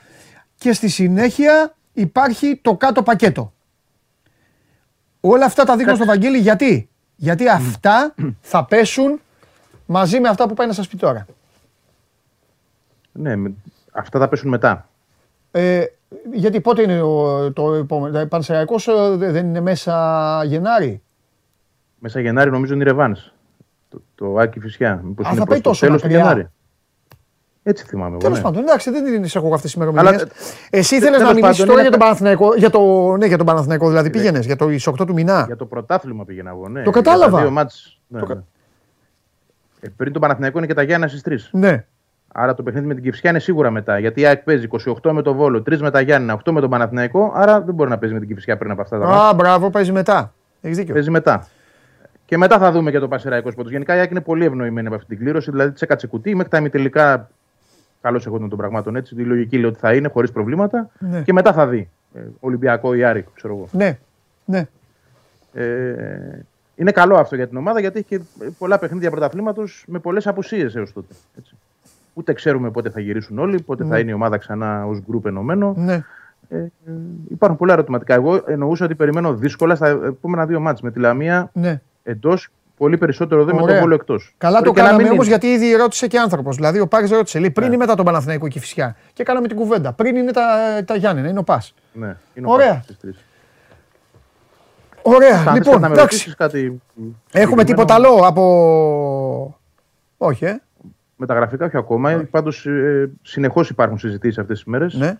και στη συνέχεια υπάρχει το κάτω πακέτο. Όλα αυτά τα δείχνω στο Βαγγέλη γιατί; Γιατί αυτά θα πέσουν μαζί με αυτά που πάει να σας πει τώρα. Ναι, με- αυτά θα πέσουν μετά. Ε, γιατί πότε είναι ο, το επόμενο, δηλαδή Πανσεραϊκός ε, δε- δεν είναι μέσα Γενάρη; Μέσα Γενάρη νομίζω είναι η Ρεβάνς. Το, το Άκη Φυσιά. Μήπως Α, είναι θα προς πάει το τόσο τέλος του μακριά. Γενάρη. Έτσι θυμάμαι εγώ. Τέλος ναι. πάντων, εντάξει, δεν την έχω εγώ αυτές τις ημερομηνίες. Αλλά, Εσύ ήθελες να τέλος μιλήσεις πάντων, τώρα είναι για τον κα- Παναθηναϊκό. Για το, ναι, για τον Παναθηναϊκό, δηλαδή πήγαινες για το 8 του μηνά. Για το πρωτάθλημα πήγαινα εγώ. Ναι. Το Για τα κατάλαβα. δύο μάτς, ναι, Το κα- ναι. Ε, πριν το Παναθηναϊκό είναι και τα Γιάννα στις 3. Ναι. Άρα το παιχνίδι με την Κυφσιά είναι σίγουρα μετά. Γιατί η ΑΕΚ παίζει 28 με το Βόλο, 3 με τα Γιάννα, 8 με τον Παναθηναϊκό. Άρα δεν μπορεί να παίζει με την Κυφσιά πριν από αυτά τα μάτς. Α, μπράβο, παίζει μετά. Έχεις δίκιο. Παίζει μετά. Και μετά θα δούμε και το Πασεραϊκό Πόντο. Γενικά η ΑΕΚ είναι πολύ ευνοημένη από αυτή την κλήρωση. Δηλαδή της έκατσε κουτί μέχρι τα ημιτελικά. Καλώς εγώ των πραγμάτων έτσι. Η λογική λέει ότι θα είναι χωρίς προβλήματα. Ναι. Και μετά θα δει. Ε, Ολυμπιακό ή Άρη, ξέρω εγώ. Ναι, ναι. Ε, είναι καλό αυτό για την ομάδα γιατί έχει και πολλά παιχνίδια πρωταθλήματος με πολλές απουσίες έως τότε. Έτσι. Ούτε ξέρουμε πότε θα γυρίσουν όλοι, πότε θα Ναι. είναι η ομάδα ξανά ως γκρουπ ενωμένο. ναι. Ε, ε, υπάρχουν πολλά ερωτηματικά. Εγώ εννοούσα ότι περιμένω δύσκολα στα επόμενα δύο μάτς με τη Λαμία ναι. εντός, πολύ περισσότερο εδώ με Ωραία. τον Βόλο εκτός. Καλά το κάναμε όμως γιατί ήδη ρώτησε και άνθρωπος. Δηλαδή ο Πάρη ρώτησε λέει, πριν ή μετά τον Παναθηναϊκό και φυσικά. Και κάναμε την κουβέντα. Πριν είναι τα, τα Γιάννενα, είναι ο Πα. Ναι, είναι ο Ωραία. Πάσης στις τρεις. Ωραία, Θα λοιπόν, θες να με εντάξει. ρωτήσεις κάτι Έχουμε συγκεκριμένο; τίποτα άλλο από. Όχι, ε. Μεταγραφικά, όχι ακόμα. Πάντως, ε, συνεχώς υπάρχουν συζητήσεις αυτές τις μέρες. Ναι.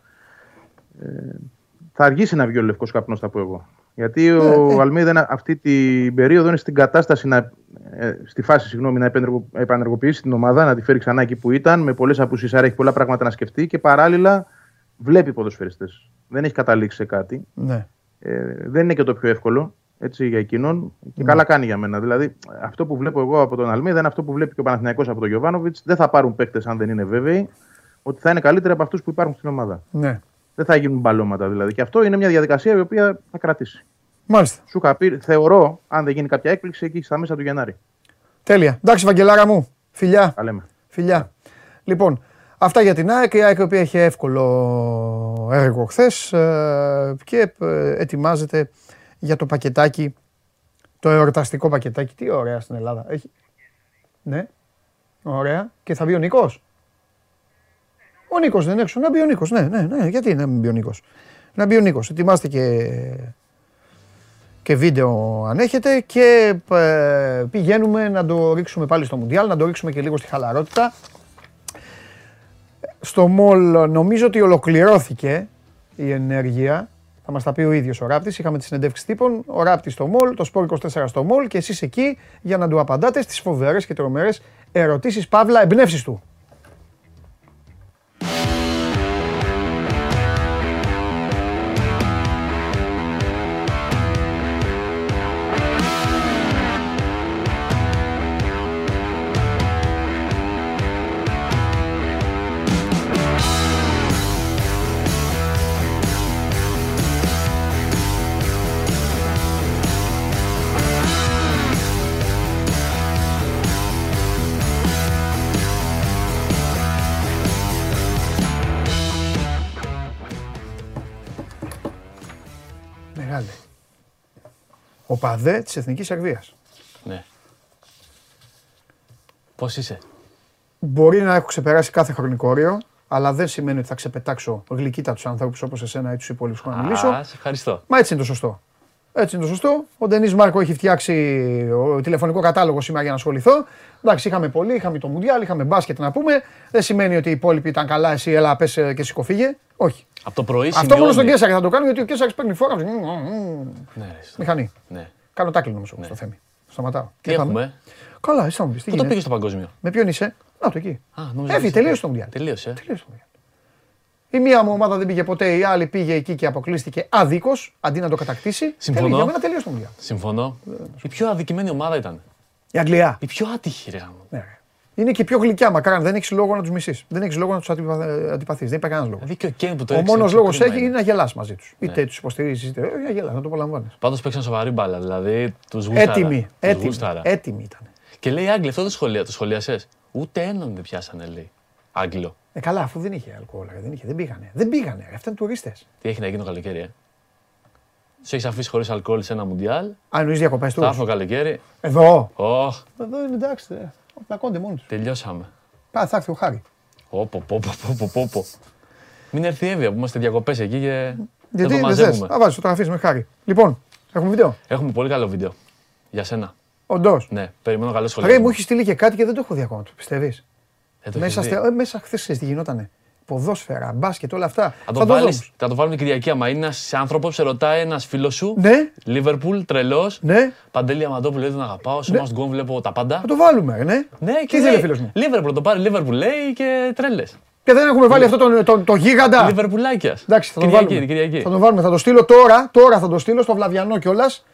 Θα αργήσει να βγει ο λευκός καπνός, θα πω εγώ. Γιατί Ναι, ο ε. Αλμίδα είναι- αυτή την περίοδο είναι στην κατάσταση να, ε, στη φάση συγγνώμη, να επενεργο- επανεργοποιήσει την ομάδα, να τη φέρει ξανά εκεί που ήταν, με πολλές απουσίες, άρα έχει πολλά πράγματα να σκεφτεί και παράλληλα βλέπει ποδοσφαιριστές. Δεν έχει καταλήξει σε κάτι. ναι. Ε, δεν είναι και το πιο εύκολο έτσι, για εκείνον και Ναι. καλά κάνει για μένα. Δηλαδή, αυτό που βλέπω εγώ από τον Αλμίδα είναι αυτό που βλέπει και ο Παναθηναϊκός από τον Γιωβάνοβιτς. Δεν θα πάρουν παίκτες αν δεν είναι βέβαιοι ότι θα είναι καλύτεροι από αυτούς που υπάρχουν στην ομάδα. ναι. Δεν θα γίνουν μπαλώματα δηλαδή. Και αυτό είναι μια διαδικασία η οποία θα κρατήσει. Μάλιστα. Σου είχα πει, θεωρώ, αν δεν γίνει κάποια έκπληξη, εκεί στα μέσα του Γενάρη. Τέλεια. Εντάξει, Βαγγελάρα μου. Φιλιά. Τα λέμε. Φιλιά. Λοιπόν, Αυτά για την ΑΕΚ. Η ΑΕΚ η οποία είχε εύκολο έργο χθες και ε, ετοιμάζεται για το πακετάκι, το εορταστικό πακετάκι. Τι ωραία στην Ελλάδα. Έχει... Ναι, ωραία. Και θα μπει ο Νίκος. Ο Νίκος δεν είναι έξω. Να μπει ο Νίκος. Ναι, ναι, ναι. Γιατί να μην μπει ο Νίκος; Να μπει ο Νίκος. Ετοιμάστε και, και βίντεο αν έχετε και ε, πηγαίνουμε να το ρίξουμε πάλι στο Μουντιάλ, να το ρίξουμε και λίγο στη χαλαρότητα. Στο μολ νομίζω ότι ολοκληρώθηκε η ενέργεια. Θα μας τα πει ο ίδιος ο Ράπτης. Είχαμε τη συνεντεύξη τύπων. Ο Ράπτης στο μολ, το Σπόρ 24 στο μολ και εσείς εκεί για να του απαντάτε στις φοβερές και τρομερές ερωτήσεις Παύλα εμπνεύσεις του. Οπαδέ της Εθνικής Σερβία. Ναι. Πώς είσαι; Μπορεί να έχω ξεπεράσει κάθε χρονικό όριο, αλλά δεν σημαίνει ότι θα ξεπετάξω γλυκύτα του ανθρώπους όπως εσένα ή τους υπόλοιπους που να μιλήσω. Α, σε ευχαριστώ. Μα έτσι είναι το σωστό. Έτσι είναι το σωστό. Ο Ντενής Μάρκο έχει φτιάξει ο τηλεφωνικό κατάλογο σήμερα για να ασχοληθώ. Εντάξει, είχαμε πολύ, είχαμε το Μουντιάλ, είχαμε μπάσκετ να πούμε. Δεν σημαίνει ότι οι υπόλοιποι ήταν καλά, εσύ έλα, πες και σηκωφίγε. Όχι. Από το πρωί Αυτό μόνο στον Κέσσαρη θα το κάνω γιατί ο Κέσσαρη παίρνει φόρα. Ναι, Μηχανή. Ναι. Κάνω τάκλινο όμως στο θέμα. Σταματάω. Τι έχουμε; Καλά, εσύ θα μου πεις. Πού το πήγες στο παγκόσμιο. Με ποιον είσαι; Να το εκεί. Α, Έφυγε, τελείωσε το Μουντιάλ. Τελείωσε. Τελείωσε το Μουντιάλ. Η μία μου ομάδα δεν πήγε ποτέ, η άλλη πήγε εκεί και αποκλείστηκε άδικο αντί να το κατακτήσει. Συμφωνώ. Για μένα τελείωσε το Μουντιάλ. Συμφωνώ. Η πιο αδικημένη ομάδα ήταν. Η Αγγλία. Η πιο άτυχη, ρε. Ναι. Είναι και πιο γλυκιά, μακάρι δεν έχεις λόγο να τους μισείς. Δεν έχεις λόγο να τους αντιπαθείς. Δεν υπάρχει κανένας λόγος. Δηλαδή και ο Κέιν που το Ο μόνος λόγος έχει είναι να γελάς μαζί τους. Είτε τους υποστηρίζεις, είτε να γελάς, να το απολαμβάνεις. Πάντως παίξαν σοβαρή μπάλα. Δηλαδή τους γούσταρα. Έτοιμοι. Έτοιμοι. Έτοιμοι ήταν. Και λέει Άγγλοι, αυτό το σχολεία, το σχολιασέ. Ούτε έναν δεν πιάσανε, λέει. Άγγλο. Ε, καλά, αφού δεν είχε αλκοόλ, δεν, είχε, δεν πήγανε. Δεν πήγανε. Αυτά είναι τουρίστε. Τι έχει να γίνει το καλοκαίρι, ε; Του έχεις αφήσει χωρίς αλκοόλ σε ένα μουντιάλ; Αν εννοείς διακοπές τους; Θα έρθω καλοκαίρι. Εδώ; Oh. Εδώ είναι εντάξει. Πλακώνται μόνοι τους. Τελειώσαμε. Πά, θα έρθει ο Χάρη. Όπο, πόπο, πόπο, πόπο. Μην έρθει η Εύβοια που είμαστε διακοπές εκεί και. Γιατί δεν το δεν θες; Θα βάζεις φωτογραφίες με Χάρη. Λοιπόν, έχουμε βίντεο; Έχουμε πολύ καλό βίντεο. Για σένα. Όντως; Ναι, περιμένω καλό σχολείο. Ρε, μου έχεις στείλει και κάτι και δεν το έχω δει ακόμα. Το πιστεύεις; Ε, το μέσα, έχεις δει. στε, ε, μέσα χθες ξέρεις τι γινότανε. Ποδόσφαιρα, μπάσκετ, όλα αυτά. Θα το, βάλεις, θα το βάλουμε την Κυριακή. Άμα είναι ένας άνθρωπος, σε ρωτάει ένας φίλος σου. Ναι. Λίβερπουλ, τρελός. Ναι. Παντέλη Αμαντόπουλο, λέει τον αγαπάω. Σε μας γκομ βλέπω τα πάντα. Θα το βάλουμε, ναι. Ναι, Τι και ήθελε λέει, φίλος μου; Λίβερπουλ, το πάρει Λίβερπουλ, λέει και τρέλες. Και δεν έχουμε βάλει αυτό το, το, το γίγαντα. Λιβερπουλάκια. Εντάξει, θα τον Κυριακή, βάλουμε. Κυριακή. Θα τον βάλουμε. Θα το στείλω τώρα. Τώρα θα το στείλω στο Βλαβιανό κιόλας.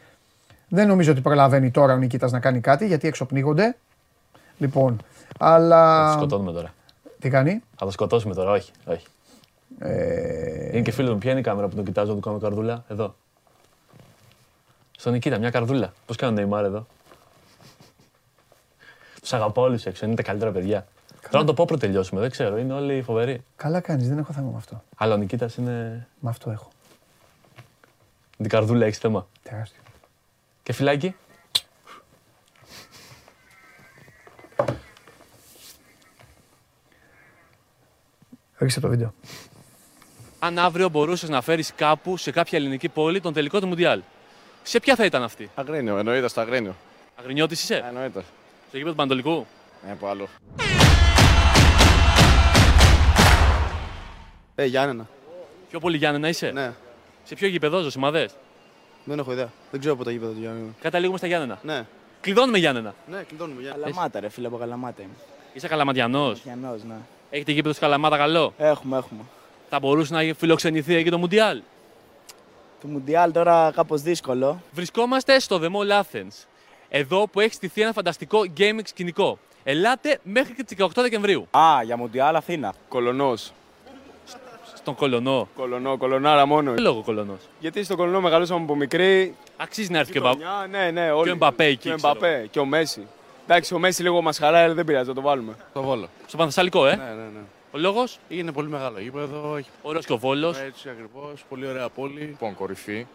Δεν νομίζω ότι προλαβαίνει τώρα ο Νικήτας να κάνει κάτι γιατί έξω πνίγονται. Λοιπόν, αλλά. Θα το σκοτώνουμε τώρα. Τι κάνει; Θα το σκοτώσουμε τώρα, όχι. όχι. Ε... Είναι και φίλος μου, ποια είναι η κάμερα που τον κοιτάζω, του κάνω καρδούλα. Εδώ. Στον Νικήτα, μια καρδούλα. Πώς κάνω Νεϊμάρ εδώ; Τους αγαπάω όλους έξω, είναι τα καλύτερα παιδιά. Τώρα να το πω πρωτού τελειώσουμε, δεν ξέρω, είναι όλοι φοβεροί. Καλά κάνεις, δεν έχω θέμα με αυτό. Αλλά ο Νικήτας είναι. Με αυτό έχω. Την καρδούλα έχεις θέμα. Τεράστιο. Και φυλάκι; Ρίξτε το βίντεο. Αν αύριο μπορούσες να φέρεις κάπου σε κάποια ελληνική πόλη τον τελικό του Μουντιάλ, σε ποια θα ήταν αυτή; Αγρίνιο, εννοείται στο Αγρίνιο. Αγρινιώτης είσαι; Εννοείται. Στο γήπεδο του Παντολικού. Ε, από άλλο. Ε, Γιάννενα. Πιο πολύ Γιάννενα είσαι; Ναι. Σε ποιο γήπεδο, Ζωσιμαδέ. Δεν έχω ιδέα. Δεν ξέρω από το γήπεδο του Γιάννενα. Καταλήγουμε στα Γιάννενα. Ναι. Κλειδώνουμε Γιάννενα. Ναι, κλειδώνουμε Γιάννενα. Καλαμάτα, ρε φίλε, από Καλαμάτα είμαι. Είσαι καλαματιανός. Γιαννός, ναι. Έχετε γήπεδο στη Καλαμάτα καλό; Έχουμε, έχουμε. Θα μπορούσε να φιλοξενηθεί εκεί το Μουντιάλ; Το Μουντιάλ τώρα κάπως δύσκολο. Βρισκόμαστε στο The Mall Athens. Εδώ που έχει στηθεί ένα φανταστικό gaming σκηνικό. Ελάτε μέχρι και τις 18 Δεκεμβρίου. Α, για Μουντιάλ Αθήνα. Κολονός. Στον Κολονό. Κολονό, κολονάρα μόνο. Τι λόγο Κολονός; Γιατί στο κολονό μεγαλώσαμε από μικρή. Αξίζει να έρθει και ο Μπα- Γειτονιά, Ναι, ναι, όλοι. Και ο Εμπαπέ εκεί, Και ο ξέρω. Εμπαπέ και ο Μέση. Εντάξει, ο Μέση λίγο μας χαράει, αλλά δεν πειράζει, θα το βάλουμε. Το βάλω. Στο Πανθεσσαλικό, ε. Ναι, ναι, ναι. Ο λόγος; Είναι πολύ μεγάλο γήπεδο. Έχει... Ωραίος και ο Βόλος. Έτσι ακριβώς. Πολύ ωραία πόλη. Λοιπόν, κορυφή.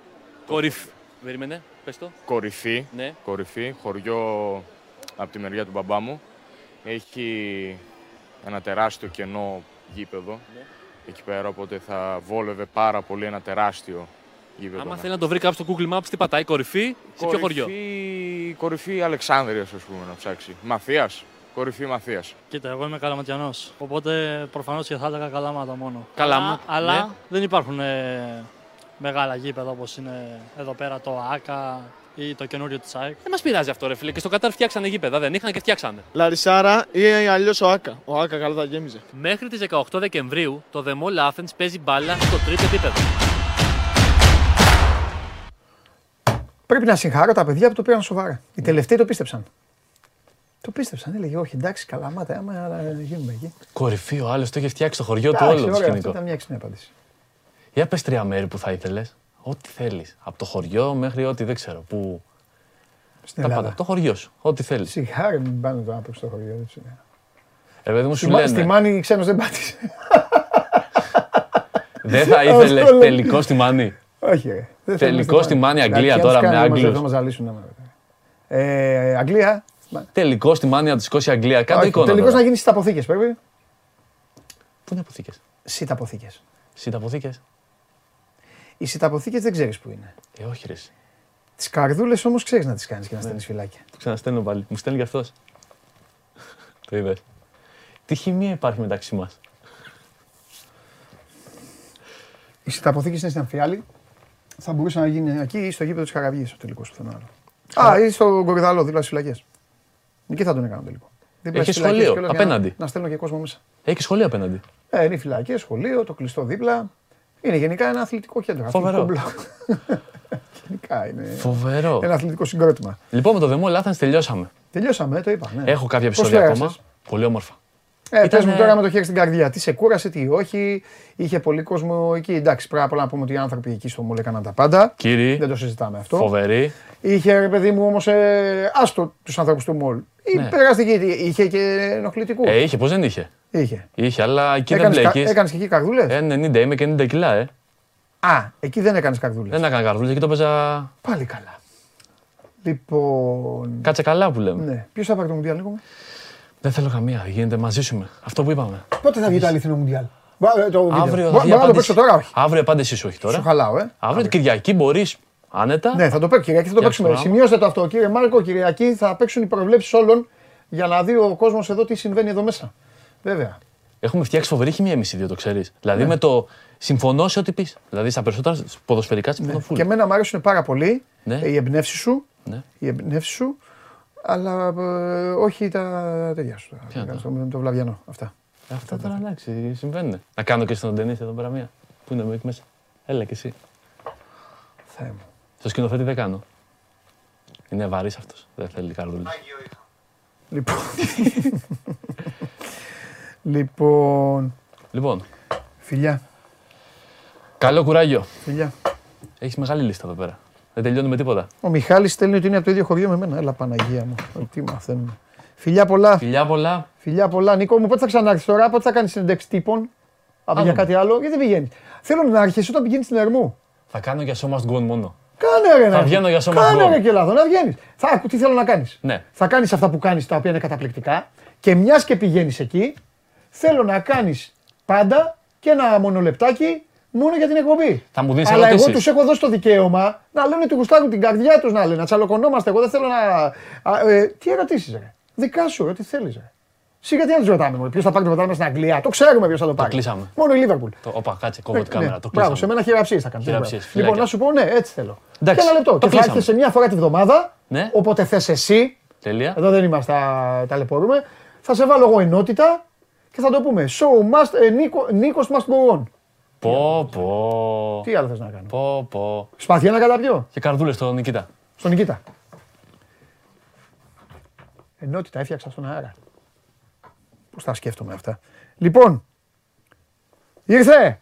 Κορυφή. Περίμενε, πες το. Κορυφή. Ναι. Κορυφή. Χωριό από τη μεριά του μπαμπά μου. Έχει ένα τεράστιο κενό γήπεδο. Ναι. Εκεί πέρα, οπότε θα βόλευε πάρα πολύ ένα τεράστιο γήπεδο. Άμα ναι. θέλει να το βρει κάποιος στο Google Maps, τι πατάει, κορυφή, σε ποιο χωριό; Κορυφή, κορυφή Αλεξάνδρειας, ας πούμε, να ψάξει. Μαθίας. Κορυφή Μαθίας. Κοίτα, εγώ είμαι καλαματιανός. Οπότε προφανώς και θα έλεγα καλάματα μόνο. Καλάμα, Αλλά, αλλά ναι. δεν υπάρχουν ε, μεγάλα γήπεδα όπως είναι εδώ πέρα το ΑΚΑ ή το καινούριο της ΑΕΚ. Δεν μας πειράζει αυτό, ρε φίλε. Και στο Κατάρ φτιάξανε γήπεδα, δεν είχαν και φτιάξανε. Λαρισάρα ή αλλιώς ο Άκα. Ο Άκα καλά θα γέμιζε. Μέχρι τις 18 Δεκεμβρίου το The Mall Athens παίζει μπάλα στο τρίτο επίπεδο. Πρέπει να συγχαρώ τα παιδιά που το πήραν σοβαρά. Οι τελευταίοι το πίστεψαν. Το πίστεψαν. Έλεγε, Όχι, εντάξει, καλά, μάτα, άμα ε, γίνουμε εκεί. Κορυφή, ο άλλος το είχε φτιάξει το χωριό του Εντάξει, όλο το ωραία, αυτή σκηνικό. ήταν μια έξυπνη απάντηση. Για πες τρία μέρη που θα ήθελες. Ό,τι θέλεις. Από το χωριό μέχρι ό,τι δεν ξέρω. Που... Στην Τα Ελλάδα. πάντα. Το χωριό σου. Ό,τι θέλεις. Σιγάρε, μην πάνε τώρα από στο χωριό. έτσι. Ε, παιδί μου σου Στη Μά- Στη λένε. Μάνη ξένος δεν πάτησε. Δεν θα Αυτό ήθελες λέω. τελικό στη Μάνη; Όχι, ρε. Δεν Τελικό θέλουμε στη Μάνη Αγγλία Κακιά τώρα τους με κάνουμε, Άγγλους. Θα μας ζαλίσουν. ναι, ναι. Ε, Αγγλία. Τελικό στη Μάνη να τη σηκώσει η Αγγλία. Κάτω Όχι, εικόνα. Τελικώς τώρα. να γίνει στις αποθήκες πρέπει. Πού είναι αποθήκες; Σιταποθήκες. Σιταποθήκε. Οι σιταποθήκες δεν ξέρεις που είναι. Ε, όχι ρε. εσύ. Τις καρδούλες όμως ξέρεις να τις κάνεις και να Ναι. στέλνεις φυλάκια. Το ξαναστέλνω πάλι. Μου στέλνει και αυτός. το είδες. Τι χημεία υπάρχει μεταξύ μας; Οι σιταποθήκες είναι στην Αμφιάλη. Θα μπορούσε να γίνει εκεί ή στο γήπεδο της Χαραβιής ο τελικός πιθανό άλλο. Α, ή στο Κορυδαλό, δίπλα στις φυλακές. Εκεί θα τον έκανα τελικό. Δίπλα Έχεις στις φυλακές σχολείο, κιόλας για να- απέναντι. Να στέλνω και κόσμο μέσα. Έχεις σχολείο απέναντι. Ε, είναι οι φυλακές, σχολείο, το κλειστό δίπλα. Είναι γενικά ένα αθλητικό κέντρο. Φοβερό. αθλητικό μπλοκ. γενικά είναι Φοβερό. ένα αθλητικό συγκρότημα. Λοιπόν, με το δεμό Λάθανς τελειώσαμε. Τελειώσαμε, ε, το είπα. Ναι. Έχω κάποια Πώς επεισόδια πέρασες; ακόμα. Πολύ όμορφα. Ε, Ήτανε- πες μου τώρα με το χέρι στην καρδιά. Τι σε κούρασε, τι όχι. Είχε πολύ κόσμο εκεί. Εντάξει, πρέπει απ' όλα να πούμε ότι οι άνθρωποι εκεί στο Μολ έκαναν τα πάντα. Κύριοι, Δεν το συζητάμε αυτό. φοβερή. Είχε ρε παιδί μου όμως, ε, άστο τους ανθρώπους του Μολ. Ή Ναι. περαστική, είχε και ενοχλητικού. Ε, είχε, πώς δεν είχε; Είχε. Είχε, αλλά εκεί δεν Έκανες κα- μπλέκεις. έκανες και εκεί καρδούλες; Ε, 90, είμαι και 90 κιλά, ε. Α, εκεί δεν έκανες καρδούλες. Δεν έκανα καρδούλες, εκεί το παίζα. Πάλι καλά. Λοιπόν. Κάτσε καλά που λέμε. Ναι. Ποιος θα πάρει το Μουντιάλ, Νίκο μου; Δεν θέλω καμία, γίνεται μαζί σου με. Αυτό που είπαμε. Πότε θα βγει το αληθινό Μουντιάλ; Μπα- ε, Το βίντεο. Αύριο Μπα- θα βγει Μπορώ να το απάντηση. παίξω τώρα, όχι. Αύριο η απάντησή σου όχι τώρα. Σου χαλάω, ε. Αύριο την Κυριακή μπορείς άνετα. Ναι, θα το παίξω Κυριακή, θα το Για παίξουμε. το πράγμα. Σημειώστε το αυτό, κύριε Μάρκο. Κυριακή θα παίξουν οι προβλέψεις όλων για να δει ο κόσμος εδώ τι συμβαίνει εδώ μέσα. Βέβαια. Έχουμε φτιάξει φοβερή χημία εμείς οι δύο, το ξέρεις. Δηλαδή Ναι. με το συμφωνώ σε ό,τι πεις. Δηλαδή στα περισσότερα ποδοσφαιρικά συμφωνώ φουλ. Και εμένα μου αρέσουν πάρα πολύ Ναι. οι εμπνεύσεις σου. Ναι. Οι εμπνεύσεις σου. Αλλά ε, όχι τα τέτοια σου. Ποια τα- Το, το βλαβιανό. Αυτά. Αυτά τώρα εντάξει, συμβαίνουν. Να κάνω και στον ταινίς εδώ πέρα μία. Πού είναι εκεί μέσα. Έλα και εσύ. Θεέ μου. Στο σκηνοθέτη δεν κάνω. Είναι βαρύς αυτός. Δεν θέλει καρδούλα. Λοιπόν. λοιπόν. Λοιπόν, Φιλιά. καλό κουράγιο. Φιλιά. Έχεις μεγάλη λίστα εδώ πέρα. Δεν τελειώνει με τίποτα. Ο Μιχάλης στέλνει ότι είναι από το ίδιο χωριό με μένα. Έλα Παναγία μου. Ε, Τι μαθαίνουμε. Φιλιά πολλά. Φιλιά πολλά. Φιλιά πολλά. Νίκο μου, πότε θα ξανάρθεις τώρα, πότε θα κάνεις συνέντευξη τύπων; Από για Άλο. κάτι άλλο, γιατί δεν πηγαίνεις; Θέλω να αρχίσει όταν πηγαίνεις στην Ερμού. Θα κάνω για show must go on μόνο. Κάνε ρε, Θα να- βγαίνω για show must Κάνε go ρε on. και λάθος, να βγαίνεις. Θα άκου, τι θέλω να κάνεις. Ναι. Θα κάνεις αυτά που κάνεις τα οποία είναι καταπληκτικά και μιας και πηγαίνεις εκεί, θέλω να κάνεις πάντα και ένα μονολεπτάκι μόνο για την εκπομπή. Θα μου δίνεις Αλλά εγώ ερωτήσεις. τους έχω δώσει το δικαίωμα να λένε του γουστάρουν την καρδιά τους να λένε, να τσαλοκωνόμαστε. Εγώ δεν θέλω να. Α, ε, τι ερωτήσεις, ρε. Δικά σου, ρε, τι θέλεις, ρε. Σιγά τι να τους ρωτάμε, ποιος θα πάρει το πρωτάθλημα στην Αγγλία; Το ξέρουμε ποιος θα το πάρει. κλείσαμε. Μόνο η Λίβερπουλ. Το, όπα, κάτσε, κόβω την κάμερα. Το Ναι. Μπράβο, κλείσαμε. σε μένα χειραψίες θα κάνεις. Χειραψίες, Λοιπόν, φυλάκια. να σου πω, ναι, έτσι θέλω. Εντάξει, και ένα λεπτό. το Και θα κλείσαμε. έρχεσαι μία φορά τη βδομάδα. Ναι. Όποτε θες εσύ. Τέλεια. Εδώ δεν είμαστε, τα- ταλαιπωρούμε. Θα σε βάλω εγώ ενότητα και θα το πούμε. Show must, ε, Νίκο, Νίκος must go on. Πω, πω. Τι άλλο θες να κάνω; Πω, πω. Σπαθιά να καταπιώ; Και καρδούλες στον Νικήτα. Στον Νικήτα. Ενότητα έφτιαξα στον αέρα. Πώς τα σκέφτομαι αυτά. Λοιπόν, ήρθε.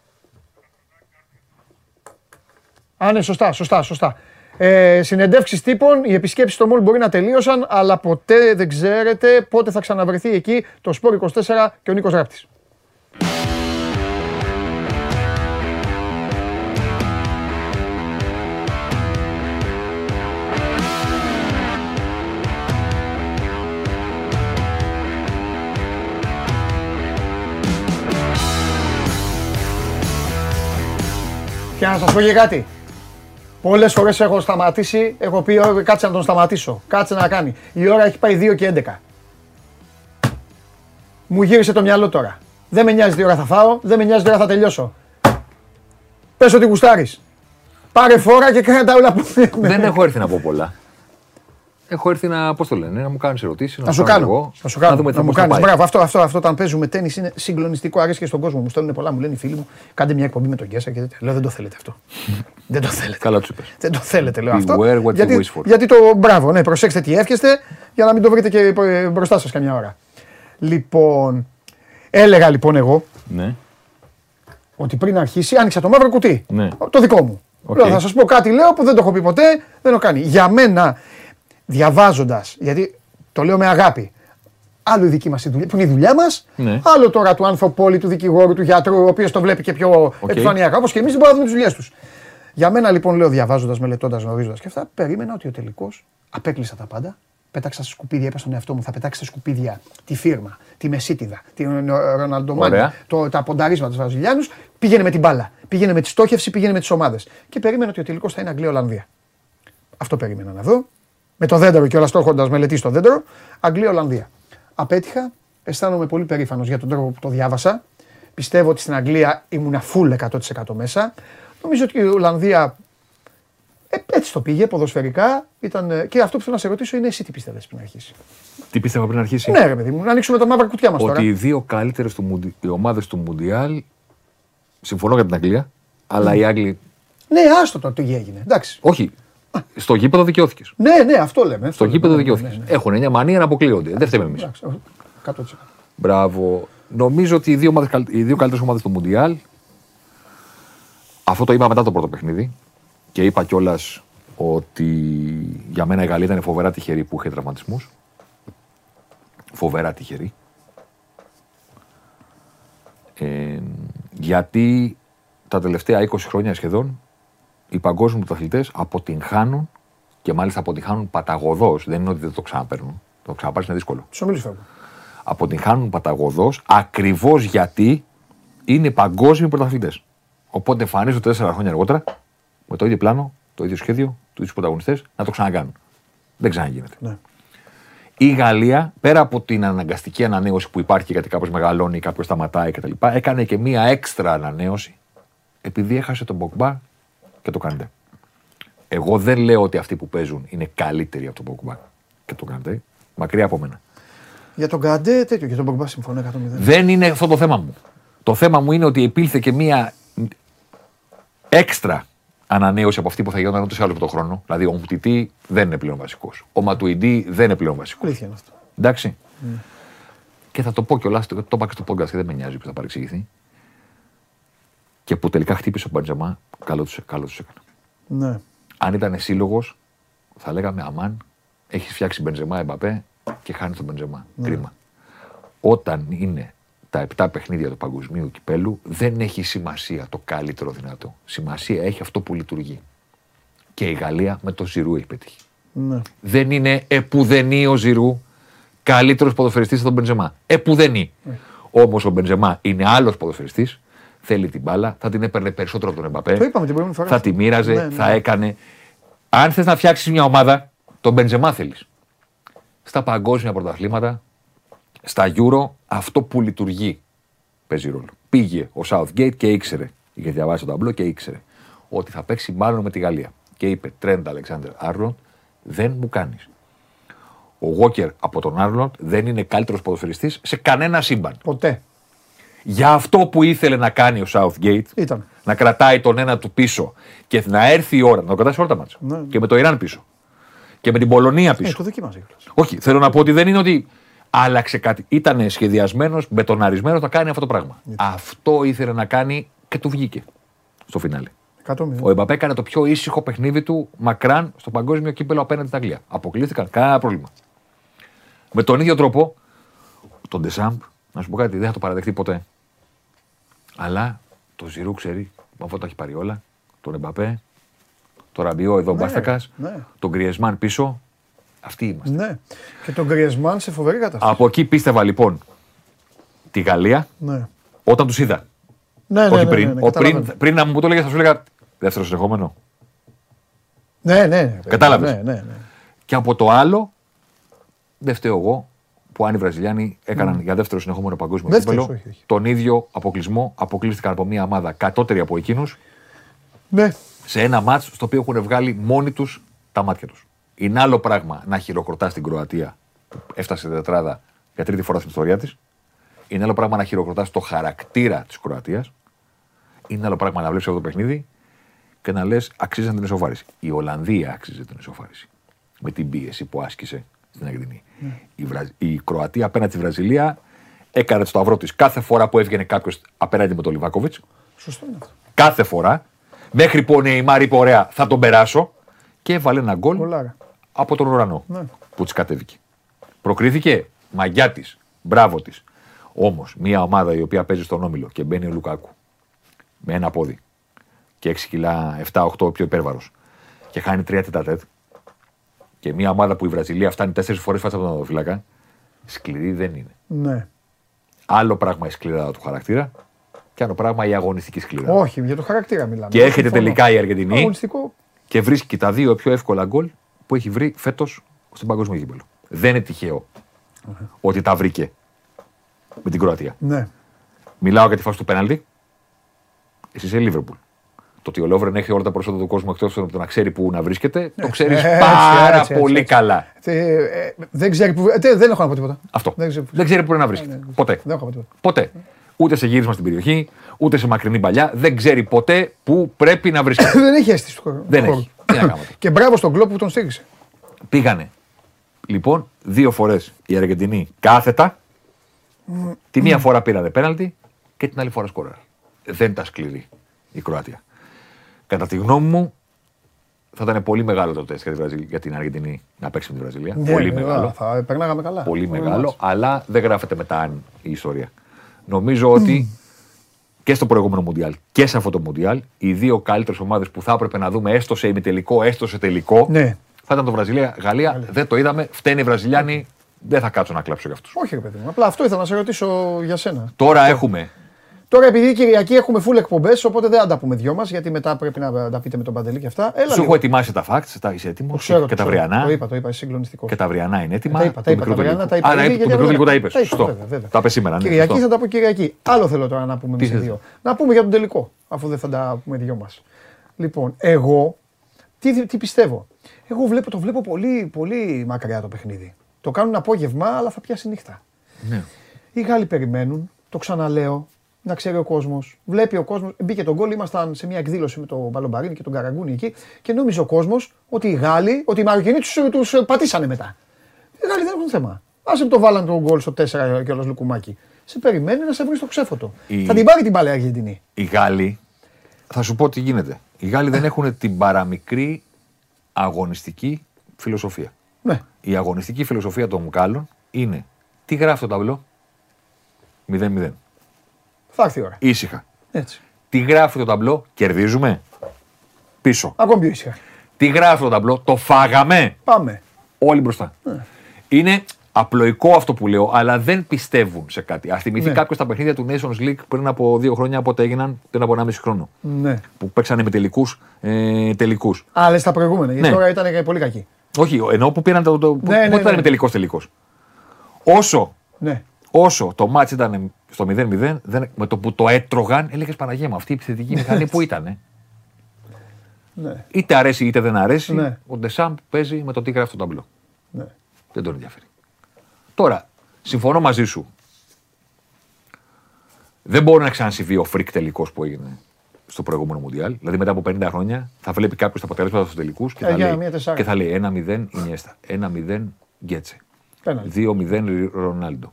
Α, ναι, σωστά, σωστά, σωστά. Ε, συνεντεύξεις τύπων, οι επισκέψεις στο μόλ μπορεί να τελείωσαν, αλλά ποτέ δεν ξέρετε πότε θα ξαναβρεθεί εκεί το Σπόρ 24 και ο Νίκος Ράπτης. Και να σας πω και κάτι. Πολλές φορές έχω σταματήσει, έχω πει «Ω, κάτσε να τον σταματήσω, κάτσε να κάνει. Η ώρα έχει πάει 2 και 11. Μου γύρισε το μυαλό τώρα. Δεν με νοιάζει τι ώρα θα φάω, δεν με νοιάζει τι ώρα θα τελειώσω. Πες ότι γουστάρεις. Πάρε φόρα και κάνε τα όλα που Δεν έχω έρθει να πω πολλά. Έχω έρθει να, πώς το λένε, να μου κάνεις ερωτήσεις, Να σου κάνω κάνω. εγώ, Να σου κάνω. να δούμε τι να θα μου πώς θα κάνεις. πάει. Μπράβο, αυτό, αυτό, αυτό όταν παίζουμε τέννη είναι συγκλονιστικό. Αρέσει και στον κόσμο. Μου στέλνουν πολλά, μου λένε οι φίλοι μου. Κάντε μια εκπομπή με τον Γκέσα και τέτοια. Λέω δεν το θέλετε αυτό. δεν το θέλετε. Καλά τους είπες. Δεν το θέλετε, λέω αυτό. Beware what you γιατί, wish for. γιατί το μπράβο, ναι, προσέξτε τι εύχεστε για να μην το βρείτε και ε, μπροστά σας καμιά ώρα. Λοιπόν, έλεγα λοιπόν εγώ Ναι, ότι πριν αρχίσει άνοιξα το μαύρο κουτί. ναι. Το δικό μου. Οκ. Λέω, θα σας πω κάτι, λέω που δεν το έχω πει ποτέ, δεν το κάνει. Για μένα, διαβάζοντας, γιατί το λέω με αγάπη. Άλλο η δική μας δουλειά, που είναι η δουλειά μας, Ναι. άλλο τώρα του ανθοπώλη, του δικηγόρου, του γιατρού, ο οποίος το βλέπει και πιο Οκ. επιφανειακά. Όπως και εμείς δεν μπορούμε να δούμε τις δουλειές τους. Για μένα λοιπόν, λέω διαβάζοντας, μελετώντας, γνωρίζοντας και αυτά, περίμενα ότι ο τελικός απέκλεισα τα πάντα. Πέταξα στα σκουπίδια, είπα στον εαυτό μου, θα πετάξει στα σκουπίδια τη φίρμα, τη μεσίτιδα, την Ροναλντομάνη, Ωραία. το, τα πονταρίσματα του Βραζιλιάνους. Πήγαινε με την μπάλα. Πήγαινε με τη στόχευση, πήγαινε με τις ομάδες. Και περίμενα ότι ο τελικός θα είναι Αγγλία-Ολλανδία. Αυτό περίμενα να δω. Με το δέντρο και όλα το έχοντα μελετήσει το δέντρο. Αγγλία-Ολλανδία. Απέτυχα. Αισθάνομαι πολύ περήφανος για τον τρόπο που το διάβασα. Πιστεύω ότι στην Αγγλία ήμουν full 100% μέσα. Νομίζω ότι η Ολλανδία ε, έτσι το πήγε ποδοσφαιρικά. Ήταν, ε, και αυτό που θέλω να σε ρωτήσω είναι εσύ τι πιστεύεις πριν αρχίσεις. Τι πίστευα πριν αρχίσει; Ναι, ρε παιδί μου, να ανοίξουμε τα μαύρα κουτιά μας τώρα. Ότι οι δύο καλύτερες ομάδες του Μουντιάλ. Συμφωνώ για την Αγγλία, αλλά οι Άγγλοι. Ναι, άστο το τι έγινε. Εντάξει. Όχι. Στο γήπεδο δικαιώθηκες. Ναι, ναι, αυτό λέμε. Στο γήπεδο ναι, δικαιώθηκες. Έχουν μια μανία να αποκλείονται. Δεν φταίμε εμείς. Εντάξει, 100%. Μπράβο. Νομίζω ότι οι δύο, ομάδες, καλ- οι δύο καλύτερες ομάδες του Μουντιάλ. Αυτό το είπα μετά το πρώτο παιχνίδι. Και είπα κιόλας ότι για μένα η Γαλλία ήταν φοβερά τυχερή που είχε τραυματισμούς. Φοβερά τυχερή. Ε, γιατί τα τελευταία 20 χρόνια σχεδόν οι παγκόσμιοι πρωταθλητές αποτυγχάνουν και μάλιστα αποτυγχάνουν παταγωδός. Δεν είναι ότι δεν το ξαναπαίρνουν. Το ξαναπάρεις είναι δύσκολο Του ομίλου φεύγουν. αποτυγχάνουν παταγωδός ακριβώς γιατί είναι παγκόσμιοι πρωταθλητές. Οπότε εμφανίζονται τέσσερα χρόνια αργότερα με το ίδιο πλάνο, το ίδιο σχέδιο, τους ίδιους πρωταγωνιστές να το ξανακάνουν. Δεν ξαναγίνεται. Ναι. Η Γαλλία, πέρα από την αναγκαστική ανανέωση που υπάρχει γιατί κάποιο μεγαλώνει, κάποιος σταματάει κτλ., έκανε και μία έξτρα ανανέωση επειδή έχασε τον Ποκμπά και το Καντέ. Εγώ δεν λέω ότι αυτοί που παίζουν είναι καλύτεροι από τον Ποκμπά και τον Καντέ. Μακριά από μένα. Για τον Καντέ, τέτοιο. Για τον Μπογκμπά συμφωνώ 100%. Δεν είναι αυτό το θέμα μου. Το θέμα μου είναι ότι επήλθε και μία έξτρα ανανέωση από αυτή που θα γινόταν ούτως ή άλλως με τον χρόνο. Δηλαδή, ο Μουτιτή δεν είναι πλέον βασικός. Ο Ματουιντή δεν είναι πλέον βασικός. Αλήθεια είναι αυτό. Εντάξει. Mm. Και θα το πω κιόλας, το, το είπα και στο podcast και δεν με νοιάζει που θα παρεξηγηθεί. Και που τελικά χτύπησε ο Μπαντζαμά, καλό τους καλό τους έκανε. Ναι. Αν ήταν σύλλογος, θα λέγαμε Αμάν, έχεις φτιάξει Μπεντζεμά Εμπαπέ και χάνει τον Μπεντζεμά. Ναι. Κρίμα. Όταν είναι τα 7 παιχνίδια του παγκοσμίου κυπέλου, δεν έχει σημασία το καλύτερο δυνατό. Σημασία έχει αυτό που λειτουργεί. Και η Γαλλία με το Ζηρού έχει πετύχει. Ναι. Δεν είναι επουδενή ο Ζηρού καλύτερος ποδοσφαιριστής από τον Μπεντζεμά. Επουδενή. Όμως ο Μπεντζεμά είναι άλλος ποδοσφαιριστής, θέλει την μπάλα, θα την έπαιρνε περισσότερο από τον Εμπαπέ. Το είπαμε την προηγούμενη φορά. Θα τη μοίραζε, Ναι, ναι. θα έκανε. Αν θες να φτιάξεις μια ομάδα, τον Μπεντζεμά θέλεις. Στα παγκόσμια πρωταθλήματα, στα Euro, αυτό που λειτουργεί παίζει ρόλο. Πήγε ο Southgate και ήξερε, είχε διαβάσει το ταμπλό και ήξερε ότι θα παίξει μάλλον με τη Γαλλία. Και είπε Τρέντ Αλεξάνδρ Άρλοντ, δεν μου κάνεις. Ο Walker από τον Άρλοντ δεν είναι καλύτερος ποδοσφαιριστής σε κανένα σύμπαν. Ποτέ. Για αυτό που ήθελε να κάνει ο Southgate, Ήταν. να κρατάει τον ένα του πίσω και να έρθει η ώρα να το κρατάει σε όλα τα μάτια. Ναι. Και με το Ιράν πίσω. Και με την Πολωνία Ε, πίσω. το δοκίμαζε. Όχι, θέλω να πω ότι δεν είναι ότι άλλαξε κάτι. Ήταν σχεδιασμένος, μπετοναρισμένο να κάνει αυτό το πράγμα. Αυτό ήθελε να κάνει και του βγήκε στο φινάλε. 100 Ο Εμπαπέ έκανε το πιο ήσυχο παιχνίδι του μακράν στο παγκόσμιο κύπελο απέναντι στην Αγγλία. Αποκλείστηκαν, κανένα πρόβλημα. Με τον ίδιο τρόπο, τον Ντεσάμπ, να σου πω κάτι, δεν θα το παραδεχτεί ποτέ. Αλλά το Ζηρού ξέρει, αφού τα έχει πάρει όλα. Τον Εμπαπέ, το Ραμπιό εδώ Ναι, Μπάστακα, ναι. τον Γκριεσμάν πίσω. Αυτοί είμαστε. Ναι. Και τον Γκριεσμάν σε φοβερή κατάσταση. Από εκεί πίστευα λοιπόν τη Γαλλία Ναι. όταν τους είδα. Ναι, ναι, Όχι ναι, πριν. ναι, ναι, Ο, πριν, καταλαβαίνω. πριν να μου το έλεγε, θα σου έλεγα δεύτερο συνεχόμενο. Ναι, ναι. ναι. Κατάλαβες. Ναι, ναι, ναι. Και από το άλλο, δεν φταίω εγώ που αν οι Βραζιλιάνοι έκαναν για δεύτερο συνεχόμενο παγκόσμιο Δεν κύπελο φταίς, όχι, όχι. τον ίδιο αποκλεισμό, αποκλείστηκαν από μια ομάδα κατώτερη από εκείνους Ναι. σε ένα μάτς στο οποίο έχουν βγάλει μόνοι τους τα μάτια τους. Είναι άλλο πράγμα να χειροκροτάς την Κροατία που έφτασε τετράδα για τρίτη φορά στην ιστορία της. Είναι άλλο πράγμα να χειροκροτάς το χαρακτήρα της Κροατίας. Είναι άλλο πράγμα να βλέπεις αυτό το παιχνίδι και να λες αξίζει την ισοφάριση. Η Ολλανδία αξίζει την ισοφάριση. Με την πίεση που άσκησε στην Αργεντινή. Η, Βραζ... η Κροατία απέναντι στη Βραζιλία έκανε το σταυρό της κάθε φορά που έβγαινε κάποιος απέναντι με τον Λιβάκοβιτς. Σωστό είναι αυτό. Κάθε φορά. Μέχρι που ο Νεϊμάρ είπε: Ωραία, θα τον περάσω. Και έβαλε ένα γκολ Γκολάρα. από τον ουρανό Ναι. που της κατέβηκε. Προκρίθηκε μαγιά της. Μπράβο της. Όμως, μια ομάδα η οποία παίζει στον όμιλο και μπαίνει ο Λουκάκου με ένα πόδι και 6 κιλά, 7-8 πιο υπέρβαρος και χάνει 3 τετατέτ και μια ομάδα που η Βραζιλία φτάνει 4 φορές φάτσα από τον οδοφύλακα, σκληρή δεν είναι. Ναι. Άλλο πράγμα η σκληράδα του χαρακτήρα και άλλο πράγμα η αγωνιστική σκληράδα. Όχι, για το χαρακτήρα μιλάμε. Και έρχεται Συμφωνώ. τελικά η Αργεντινή Αγωνιστικό. και βρίσκει τα δύο πιο εύκολα γκολ που έχει βρει φέτος στην παγκόσμιο γήπεδο. Δεν είναι τυχαίο ότι τα βρήκε με την Κροατία. Ναι. Μιλάω για τη φάση του πέναλτι. Εσύ είσαι Λίβερπουλ. Το ότι ο Λόβρεν έχει όλα τα προσόντα του κόσμου εκτός από το να ξέρει που να βρίσκεται, το ξέρεις Έτσι, πάρα έτσι, έτσι, πολύ έτσι. καλά. Ε, ε, δεν ξέρει που. ε, δεν έχω να πω τίποτα. Αυτό. Δεν ξέρω. Δεν ξέρει πού είναι να βρίσκεται. Ποτέ. Δεν έχω να πω τίποτα. Ποτέ. Ούτε σε γύρισμα στην περιοχή, ούτε σε μακρινή παλιά. Δεν ξέρει ποτέ πού πρέπει να βρίσκεται. δεν έχει αίσθηση του χώρου. Δεν του χώρου. έχει. Τι να κάνουμε. Και μπράβο στον κλόπ που τον στήριξε. Πήγανε. Λοιπόν, δύο φορές η Αργεντινή κάθετα. Τη μία φορά πήρανε πέναλτι και την άλλη φορά σκόραρε. Δεν τα σκληρή η Κροατία. Κατά τη γνώμη μου, θα ήταν πολύ μεγάλο το τεστ για, τη Βραζιλ- για την Αργεντινή να παίξει με τη Βραζιλία. Ναι, πολύ βέβαια, μεγάλο. Θα περνάγαμε καλά. Πολύ Ωραίο μεγάλο, μάτς. αλλά δεν γράφεται μετά αν η ιστορία. Νομίζω ότι και στο προηγούμενο Μουντιάλ και σε αυτό το Μουντιάλ, οι δύο καλύτερες ομάδες που θα έπρεπε να δούμε έστω σε ημιτελικό, έστω σε τελικό, Ναι. θα ήταν το Βραζιλία-Γαλλία. Δεν το είδαμε. Φταίνει οι Βραζιλιάνοι. Δεν θα κάτσω να κλάψω για αυτούς. Όχι, ρε παιδί μου. Απλά αυτό ήθελα να σε ρωτήσω για σένα. Τώρα έχουμε. Τώρα, επειδή Κυριακή έχουμε full εκπομπές, οπότε δεν θα τα πούμε δυο μας, γιατί μετά πρέπει να τα πείτε με τον Παντελή και αυτά. Έλα Σου λίγο. έχω ετοιμάσει τα facts, τα είσαι έτοιμος. Το ξέρω, Και το τα ξέρω. αυριανά. Το είπα, το είπα, είσαι συγκλονιστικός. Και τα αυριανά είναι έτοιμα. Τα είπα, τα του είπα, τα μικρού αυριανά τελικού. τα είπα. Α, ναι, ήδη, το γιατί μικρού τελικού όλα- τα είπες. Τα είπα, Σωστό. βέβαια, βέβαια. Τα είπε σήμερα. ναι, Κυριακή σωστό. θα τα πω Κυριακή. Άλλο θέλω τώρα να πούμε εμεί Τι οι θες; δύο. Να πούμε για τον τελικό, αφού δεν θα τα πούμε δυο μας. Λοιπόν, εγώ τι, τι πιστεύω; Εγώ βλέπω, το βλέπω πολύ, πολύ μακριά το παιχνίδι. Το κάνουν απόγευμα, αλλά θα πιάσει νύχτα. Ναι. Οι Γάλλοι περιμένουν, το ξαναλέω, να ξέρει ο κόσμος. Βλέπει ο κόσμος. Μπήκε τον γκολ, ήμασταν σε μια εκδήλωση με τον Μπαλομπαρίνη και τον Καραγκούνη εκεί και νόμιζε ο κόσμος ότι οι Γάλλοι, ότι οι Μαροκινοί τους τους πατήσανε μετά. Οι Γάλλοι δεν έχουν θέμα. Άσε που το βάλαν τον γκολ στο 4 και όλος Λουκουμάκι. Σε περιμένει να σε βρει στο ξέφωτο. Η- Θα την πάρει την μπάλα η Αργεντινή. Οι Γάλλοι, θα σου πω τι γίνεται. Οι Γάλλοι δεν έχουν την παραμικρή αγωνιστική φιλοσοφία. Ναι. Η αγωνιστική φιλοσοφία των Γάλλων είναι τι γράφει το ταμπλό; 0-0. Θα έρθει η ώρα. Ήσυχα. Έτσι. Τι γράφει το ταμπλό, κερδίζουμε; Πίσω. Ακόμη πιο ήσυχα. Τι γράφει το ταμπλό, το φάγαμε; Πάμε. Όλοι μπροστά. Είναι απλοϊκό αυτό που λέω, αλλά δεν πιστεύουν σε κάτι. Α θυμηθεί Ναι. κάποιος τα παιχνίδια του Nations League πριν από δύο χρόνια, πότε έγιναν, πριν από 1,5 χρόνο. Ναι. Που παίξανε με τελικούς ε, τελικούς. Α, λες τα προηγούμενα. Γιατί Ναι. τώρα ήταν και πολύ κακή. Όχι, ενώ που πήραν το. το που, Ναι, ναι, πότε ήταν ναι. τελικό τελικό. Όσο, Ναι. Όσο το μάτς ήταν στο 0-0, δεν, με το που το έτρωγαν, έλεγες Παναγία μου, αυτή η επιθετική μηχανή που ήταν. Ναι. Είτε αρέσει είτε δεν αρέσει, Ναι. ο Ντεσάμπ παίζει με το τι γράφει στο ταμπλό. Ναι. Δεν τον ενδιαφέρει. Τώρα, συμφωνώ μαζί σου. Δεν μπορεί να ξανασυμβεί ο freak τελικός που έγινε στο προηγούμενο Μουντιάλ. Δηλαδή μετά από 50 χρόνια θα βλέπει κάποιος τα αποτελέσματα στους τελικούς και, Ε, θα για λέει- μια τεσσάρα. και θα λέει 1-0 Ινιέστα, 1-0 Γκέτσε, Πέναλτι. 2-0 Ρονάλντο.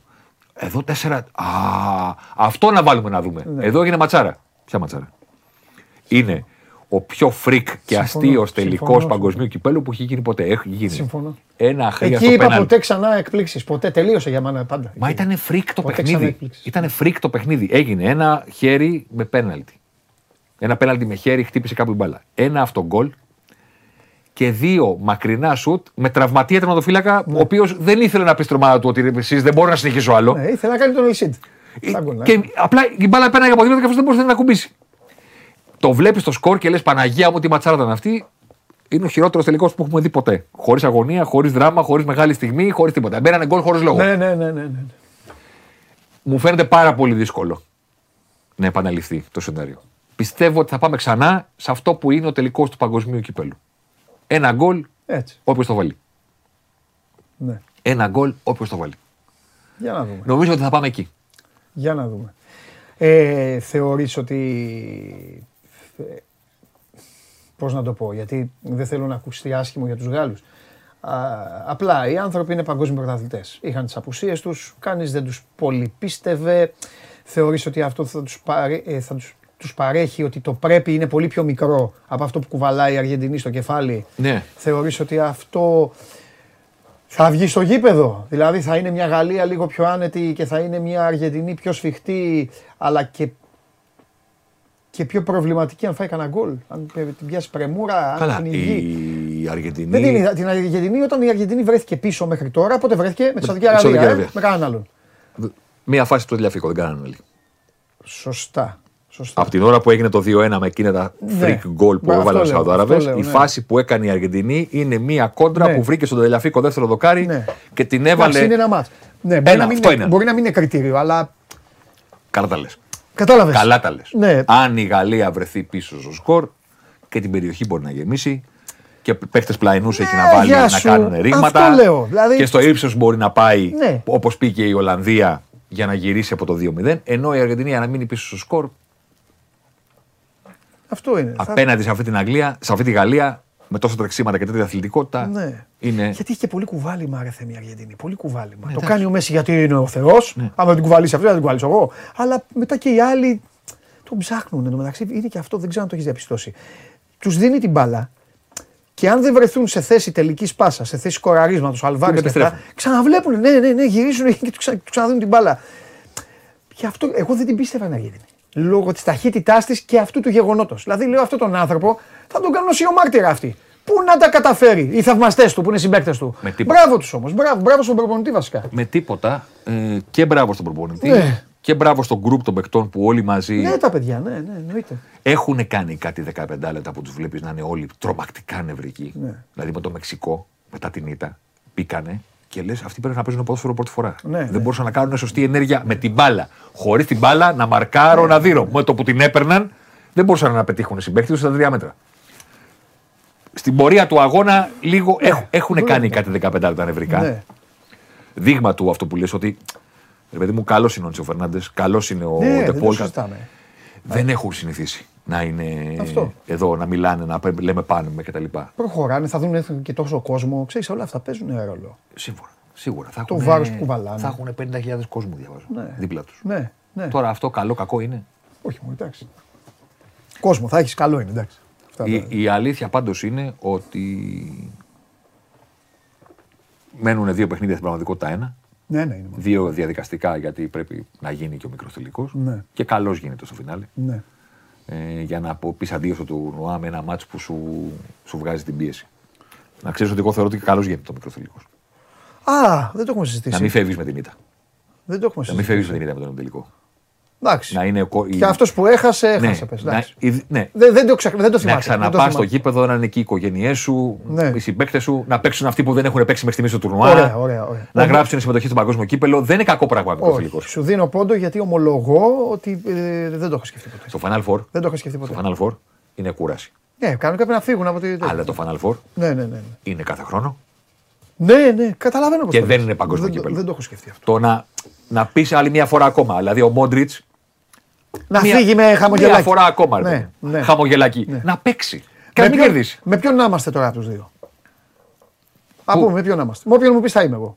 Εδώ 4. Α, αυτό να βάλουμε να δούμε. Ναι. Εδώ έγινε ματσάρα. Ποια ματσάρα; Είναι ο πιο freak και Συμφωνώ, αστείο τελικός συμφωνώ. παγκοσμίου κυπέλου που έχει γίνει ποτέ. Έχει γίνει. Συμφωνώ. Ένα αχρείαστο Εκεί είπα πέναλτι. ποτέ ξανά εκπλήξεις. Ποτέ τελείωσε για μένα πάντα. Μα Εκεί. ήταν freak το Ποτέ ξανά παιχνίδι. έκπληξη. Ήταν freak το παιχνίδι. Έγινε ένα χέρι με πέναλτι. Ένα πέναλτι με χέρι χτύπησε κάπου η μπάλα. Ένα αυτογκολ και δύο μακρινά σουτ με τραυματία τερματοφύλακα, ο οποίος δεν ήθελε να πει στην ομάδα του ότι εσείς δεν μπορώ να συνεχίσω άλλο. Ναι, ήθελε να κάνει τον Ισίντ. Και απλά η μπάλα πέραγε από δίπλα και αυτός δεν μπορούσε να την ακουμπήσει. Το βλέπεις στο σκορ και λες Παναγία μου τι ματσάρα ήταν αυτή. Είναι ο χειρότερος τελικός που έχουμε δει ποτέ. Χωρίς αγωνία, χωρίς δράμα, χωρίς μεγάλη στιγμή, χωρίς τίποτα. Μπαίνανε γκολ χωρίς λόγο. Ναι, ναι, ναι, ναι, ναι. Μου φαίνεται πάρα πολύ δύσκολο να επαναληφθεί το σενάριο. Πιστεύω ότι θα πάμε ξανά σε αυτό που είναι ο τελικός του παγκοσμίου κυπέλου. Ένα γκολ, Έτσι. όποιος το βάλει. Ναι. Ένα γκολ, όποιος το βάλει. Για να δούμε. Νομίζω ότι θα πάμε εκεί. Για να δούμε. Ε, θεωρείς ότι... ε, Πώς να το πω, γιατί δεν θέλω να ακουστεί άσχημο για τους Γάλλους. Α, απλά οι άνθρωποι είναι παγκόσμιοι πρωταθλητές. Είχαν τις απουσίες τους, κανείς δεν τους πολύ πίστευε. Θεωρείς ότι αυτό θα τους, παρέ, ε, θα τους, τους παρέχει ότι το πρέπει είναι πολύ πιο μικρό από αυτό που κουβαλάει η Αργεντινή στο κεφάλι. Ναι. Θεωρείς ότι αυτό θα βγει στο γήπεδο; Δηλαδή θα είναι μια Γαλλία λίγο πιο άνετη και θα είναι μια Αργεντινή πιο σφιχτή, αλλά και, και πιο προβληματική αν φάει κανένα γκολ; Αν την πιάσει πρεμούρα, αν Καλά. την Η, υγιεί. η Αργεντινή. Δεν την είδα. Την Αργεντινή, όταν η Αργεντινή βρέθηκε πίσω μέχρι τώρα, πότε βρέθηκε; Με τη Σαουδική με τη Αραβία. Σαουδική ε, Αραβία. με κανέναν άλλον. Μία φάση του Τελειαφίκο, δεν κάνανε όλοι. Σωστά. Σωστά. Από την ώρα που έγινε το 2-1 με εκείνα τα Ναι. freak goal που Μπα, έβαλαν οι αυτό λέω, Σαουδάραβες, αυτό λέω, η ναι. φάση που έκανε η Αργεντινή είναι μία κόντρα Ναι. που βρήκε στον Τελειαφίκο δεύτερο δοκάρι και την Εντάξει, έβαλε. είναι ένα μάτς. Ναι, μπορεί, Ένα, να μην αυτό είναι, είναι. μπορεί να μην είναι κριτήριο, αλλά Καλά τα λες. κατάλαβες. Καλά τα λες. Ναι. Αν η Γαλλία βρεθεί πίσω στο σκορ και την περιοχή μπορεί να γεμίσει και παίχτες πλαϊνούς έχει να βάλει Ναι, γεια να σου. κάνουν ρήγματα. Αυτό λέω, δηλαδή- Και στο ύψος μπορεί να πάει Ναι. όπως πήγε η Ολλανδία για να γυρίσει από το 2-0. Ενώ η Αργεντινή για να μείνει πίσω στο σκορ Αυτό είναι. Θα- απέναντι σε αυτή την Αγγλία, σε αυτή τη Γαλλία με τόσα τρεξίματα και τέτοια αθλητικότητα. Ναι. Είναι. Γιατί έχει και πολύ κουβάλιμα, ρε Θεμή Αργεντινή. Πολύ κουβάλιμα. το εντάξει. κάνει ο Μέση γιατί είναι ο Θεός. Άμα δεν την κουβαλήσει αυτό, δεν την κουβαλήσω εγώ. Αλλά μετά και οι άλλοι τον ψάχνουν. Εν τω μεταξύ είναι και αυτό, δεν ξέρω αν το έχεις διαπιστώσει. Τους δίνει την μπάλα και αν δεν βρεθούν σε θέση τελικής πάσας, σε θέση κοραρίσματο, αλβάρι και αυτά, επιστρέφουν. ξαναβλέπουν. Ναι, ναι, ναι, γυρίζουν και τους ξα, τους ξαναδίνουν την μπάλα. Γι' αυτό εγώ δεν την πίστευα να γίνει. Λόγω της ταχύτητάς της και αυτού του γεγονότος. Δηλαδή, λέω αυτόν τον άνθρωπο θα τον κάνω μάρτυρα αυτή. Πού να τα καταφέρει, οι θαυμαστές του που είναι συμπαίκτες του. Με τίποτα. Μπράβο τους όμως. Μπράβο, μπράβο στον προπονητή βασικά. με τίποτα ε, και μπράβο στον προπονητή Ναι. και μπράβο στον γκρουπ των παικτών που όλοι μαζί Ναι, τα παιδιά, ναι, ναι, εννοείται. έχουν κάνει κάτι 15 λεπτά που τους βλέπεις να είναι όλοι τρομακτικά νευρικοί. Ναι. Δηλαδή με το Μεξικό, μετά την ήττα, μπήκανε και λες: Αυτοί πρέπει να παίζουν ποδόσφαιρο πρώτη φορά. Ναι, Δεν ναι. μπορούσαν να κάνουν σωστή ενέργεια με την μπάλα. Χωρίς την μπάλα να μαρκάρω, να δίνω. Με το που την έπαιρναν, δεν μπορούσαν να πετύχουν συμπαίκτη του στα τρία μέτρα. Στην πορεία του αγώνα λίγο έχ- έχουν κάνει κάτι 15 λεπτά νευρικά. Ναι. Δείγμα του αυτό που λες ότι. Ρε παιδί μου, καλός είναι ο Ντσο Φερνάντες, καλός είναι ο Ναι, δεν το Ντεπόλ. συζητάμε. Δεν έχουν συνηθίσει να είναι Αυτό. εδώ, να μιλάνε, να πέ- λέμε πάνω με κτλ. Προχωράνε, θα δουν και τόσο κόσμο. Ξέρεις, όλα αυτά παίζουν ρόλο. Σίγουρα. Σίγουρα. Θα Το έχουνε- βάρος που κουβαλάνε. Θα έχουν 50.000 κόσμο, διαβάζω. Ναι. Δίπλα τους. Ναι, ναι. Τώρα αυτό καλό, κακό είναι; Όχι μόνο, εντάξει. Κόσμο, θα έχεις καλό είναι, εντάξει. Αυτά Η, τα- η αλήθεια πάντως είναι ότι μένουν δύο παιχνίδια στην πραγματικότητα ένα. Ναι, ναι, είναι. Δύο διαδικαστικά γιατί πρέπει να γίνει και ο μικρός τελικός. Ναι. Και καλός γίνεται στο φινάλε. Ναι. Ε, για να πεις αντίο στο τουρνουά με ένα μάτσο που σου, σου βγάζει την πίεση. Να ξέρεις ότι εγώ θεωρώ ότι καλώ γίνεται το μικρό τελικό. Α, δεν το έχουμε συζητήσει. Να μην φεύγεις με την ήττα. Δεν το έχουμε Να μην συζητήσει. φεύγεις με την ήττα με τον τελικό. Εντάξει. Να είναι ο, κο- η- Και αυτός που έχασε, έχασε. ναι, πες, να, εντάξει. η- ναι. Δεν, δεν, το ξα... δεν το να θυμάσαι. ξαναπά δεν το στο θυμάσαι. γήπεδο, να είναι εκεί οι οικογένειές σου, Ναι. οι συμπαίκτες σου, να παίξουν αυτοί που δεν έχουν παίξει μέχρι στιγμής στο τουρνουά. Ωραία, ωραία, ωραία. Να Όχι. γράψουν συμμετοχή στο παγκόσμιο κύπελο. Δεν είναι κακό πράγμα ο Όχι, φιλικό. σου δίνω πόντο γιατί ομολογώ ότι ε, δεν το έχω σκεφτεί ποτέ. Στο Final Four, Δεν το έχω σκεφτεί ποτέ. στο Final Four είναι κούραση. Ναι, κάνουν κάποιοι να φύγουν από τη. Αλλά το Final Four Ναι, ναι, ναι. ναι. είναι κάθε χρόνο Ναι, ναι, καταλαβαίνω πώς και το δεν λες. είναι παγκόσμιο δεν, το- κύπελο. Δεν το έχω σκεφτεί αυτό. Το να, να πεις άλλη μια φορά ακόμα. Δηλαδή ο Μόντριτς. Να μια, φύγει με χαμογελάκι. Μια φορά ακόμα. ρε Ναι, παιδί μου. ναι. Χαμογελάκι. Ναι. Να παίξει. Και να Με μην ποιον- κερδίσει. Με ποιον να είμαστε τώρα από τους δύο; Α Πού; πούμε, με ποιον να είμαστε; Με όποιον μου πεις θα είμαι εγώ.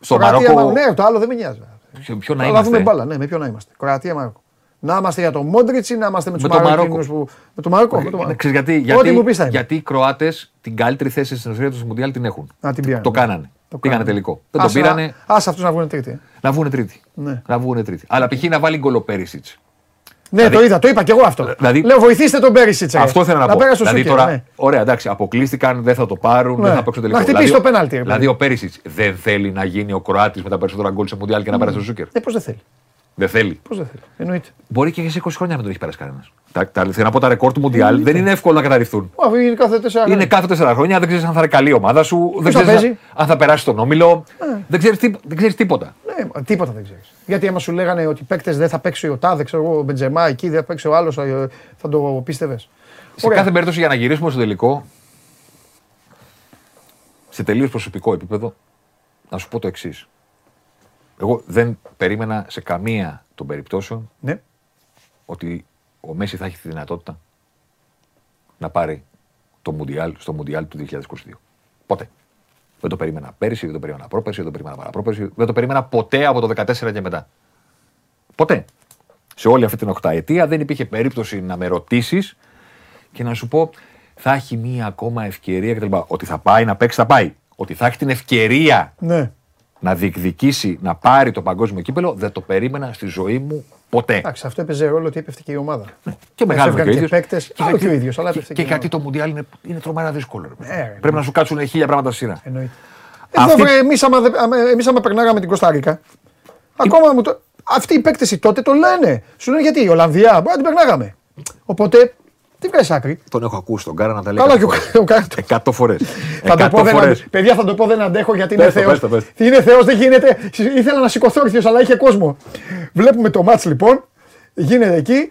Στο Κροατία, Μαρόκο. Μαροκο. Ναι, το άλλο δεν με νοιάζει. Ποιο- Ποιο να Θα δούμε είμαστε; μπάλα, ναι, με ποιον να είμαστε; Κροατία, Μαροκο. Να είμαστε για τον Μόντριτς ή να είμαστε με τους Με το Μαρόκο. Μαροκινούς που. Με το Μαρόκο. με το Μαρόκο. Ξέρεις γιατί, Ό,τι γιατί, μου πεις θα είναι. γιατί οι Κροάτες την καλύτερη θέση στην ιστορία του Μουντιάλ την έχουν. Να την πιάνε. Το κάνανε. Το Πήγανε κάνανε. τελικό. Δεν τον Άσε- πήρανε Άσε αυτούς να βγουν τρίτη. να βγουν τρίτη. Ναι. Να βγουν τρίτη. Αλλά π.χ. να βάλει γκολ ο Πέρισιτς. Ναι, το είδα, το είπα κι εγώ αυτό. Δηλαδή- Λέω βοηθήστε τον Πέρισιτς. Αυτό ήθελα να, να πω. πέρασε ο δηλαδή Σούκερ, τώρα, ναι. ωραία, εντάξει, αποκλείστηκαν, δεν θα το πάρουν, Ναι. δεν θα παίξουν τελικό. Να χτυπήσει δηλαδή, το πέναλτι, ρε Δηλαδή παιδί. ο Πέρισιτς δεν θέλει να γίνει ο Κροάτης με τα περισσότερα γκολ σε Μουντιάλ και να περάσει ο Ζούκερ. Ε, πώς δεν θέλει. Δεν θέλει. Πώς δεν θέλει. Εννοείται. Μπορεί και σε 20 χρόνια να μην τον έχει περάσει κανένας. Τα, τα, θέλω να πω τα ρεκόρ του Μουντιάλ δεν είναι εύκολο να καταρριφθούν. Μα είναι κάθε τέσσερα Είναι χρόνια. κάθε 4 χρόνια, δεν ξέρεις αν θα είναι καλή η ομάδα σου, δεν θα ξέρεις παίζει; αν θα περάσει τον όμιλο. Ε. Δεν ξέρεις δεν ξέρεις τίποτα. Ναι, μα τίποτα δεν ξέρεις. Γιατί άμα σου λέγανε ότι παίκτες δεν θα παίξει ο Τάδε, ξέρω εγώ, ο Μπεντζεμά εκεί, δεν θα παίξει ο άλλος, θα το πίστευες. Σε κάθε περίπτωση για να γυρίσουμε στο τελικό, σε τελείως προσωπικό επίπεδο, να σου πω το εξής. Εγώ δεν περίμενα σε καμία των περιπτώσεων Ναι. ότι ο Μέση θα έχει τη δυνατότητα να πάρει το Μουντιάλ στο Μουντιάλ του 2022. Ποτέ. Δεν το περίμενα πέρυσι, δεν το περίμενα πρόπερσι, δεν το περίμενα παραπρόπερσι, δεν το περίμενα ποτέ από το 2014 και μετά. Ποτέ. Σε όλη αυτή την οκταετία δεν υπήρχε περίπτωση να με ρωτήσεις και να σου πω θα έχει μία ακόμα ευκαιρία κτλ. Ότι θα πάει να παίξει, θα πάει. Ότι θα έχει την ευκαιρία Ναι. Να διεκδικήσει να πάρει το παγκόσμιο κύπελο, δεν το περίμενα στη ζωή μου ποτέ. Εντάξει, αυτό έπαιζε ρόλο ότι έπεφτε και η ομάδα. Και μεγάλο και ο και ίδιος. παίκτες, Και άλλο γιατί- και ο ίδιος, αλλά και- έπεφτε Και η γιατί ομάδα. το Μουντιάλ είναι, είναι τρομερά δύσκολο. ρε. Ε, ρε. Πρέπει να σου κάτσουν χίλια πράγματα στη σειρά. Εννοείται. Εδώ Αυτή- βρε, εμείς άμα, δε- άμα- εμείς άμα περνάγαμε την Κωνσταντίνα, ακόμα μου το... Αυτοί οι παίκτες οι τότε το λένε. Σου λένε γιατί η Ολλανδία, μπορεί να την περνάγαμε. Οπότε, τι βγάζει άκρη; Τον έχω ακούσει τον Κάρα να τα λέει. Καλά εκατό και ο- φορές. ο Κάρα. Εκατό φορές. Θα το πω, δεν αντε- παιδιά, θα το πω, δεν αντέχω γιατί είναι Πες το, Θεός. πες το, πες το. Είναι Θεός, δεν γίνεται. Ήθελα να σηκωθώ όρθιος, αλλά είχε κόσμο. Βλέπουμε το μάτς λοιπόν, γίνεται εκεί.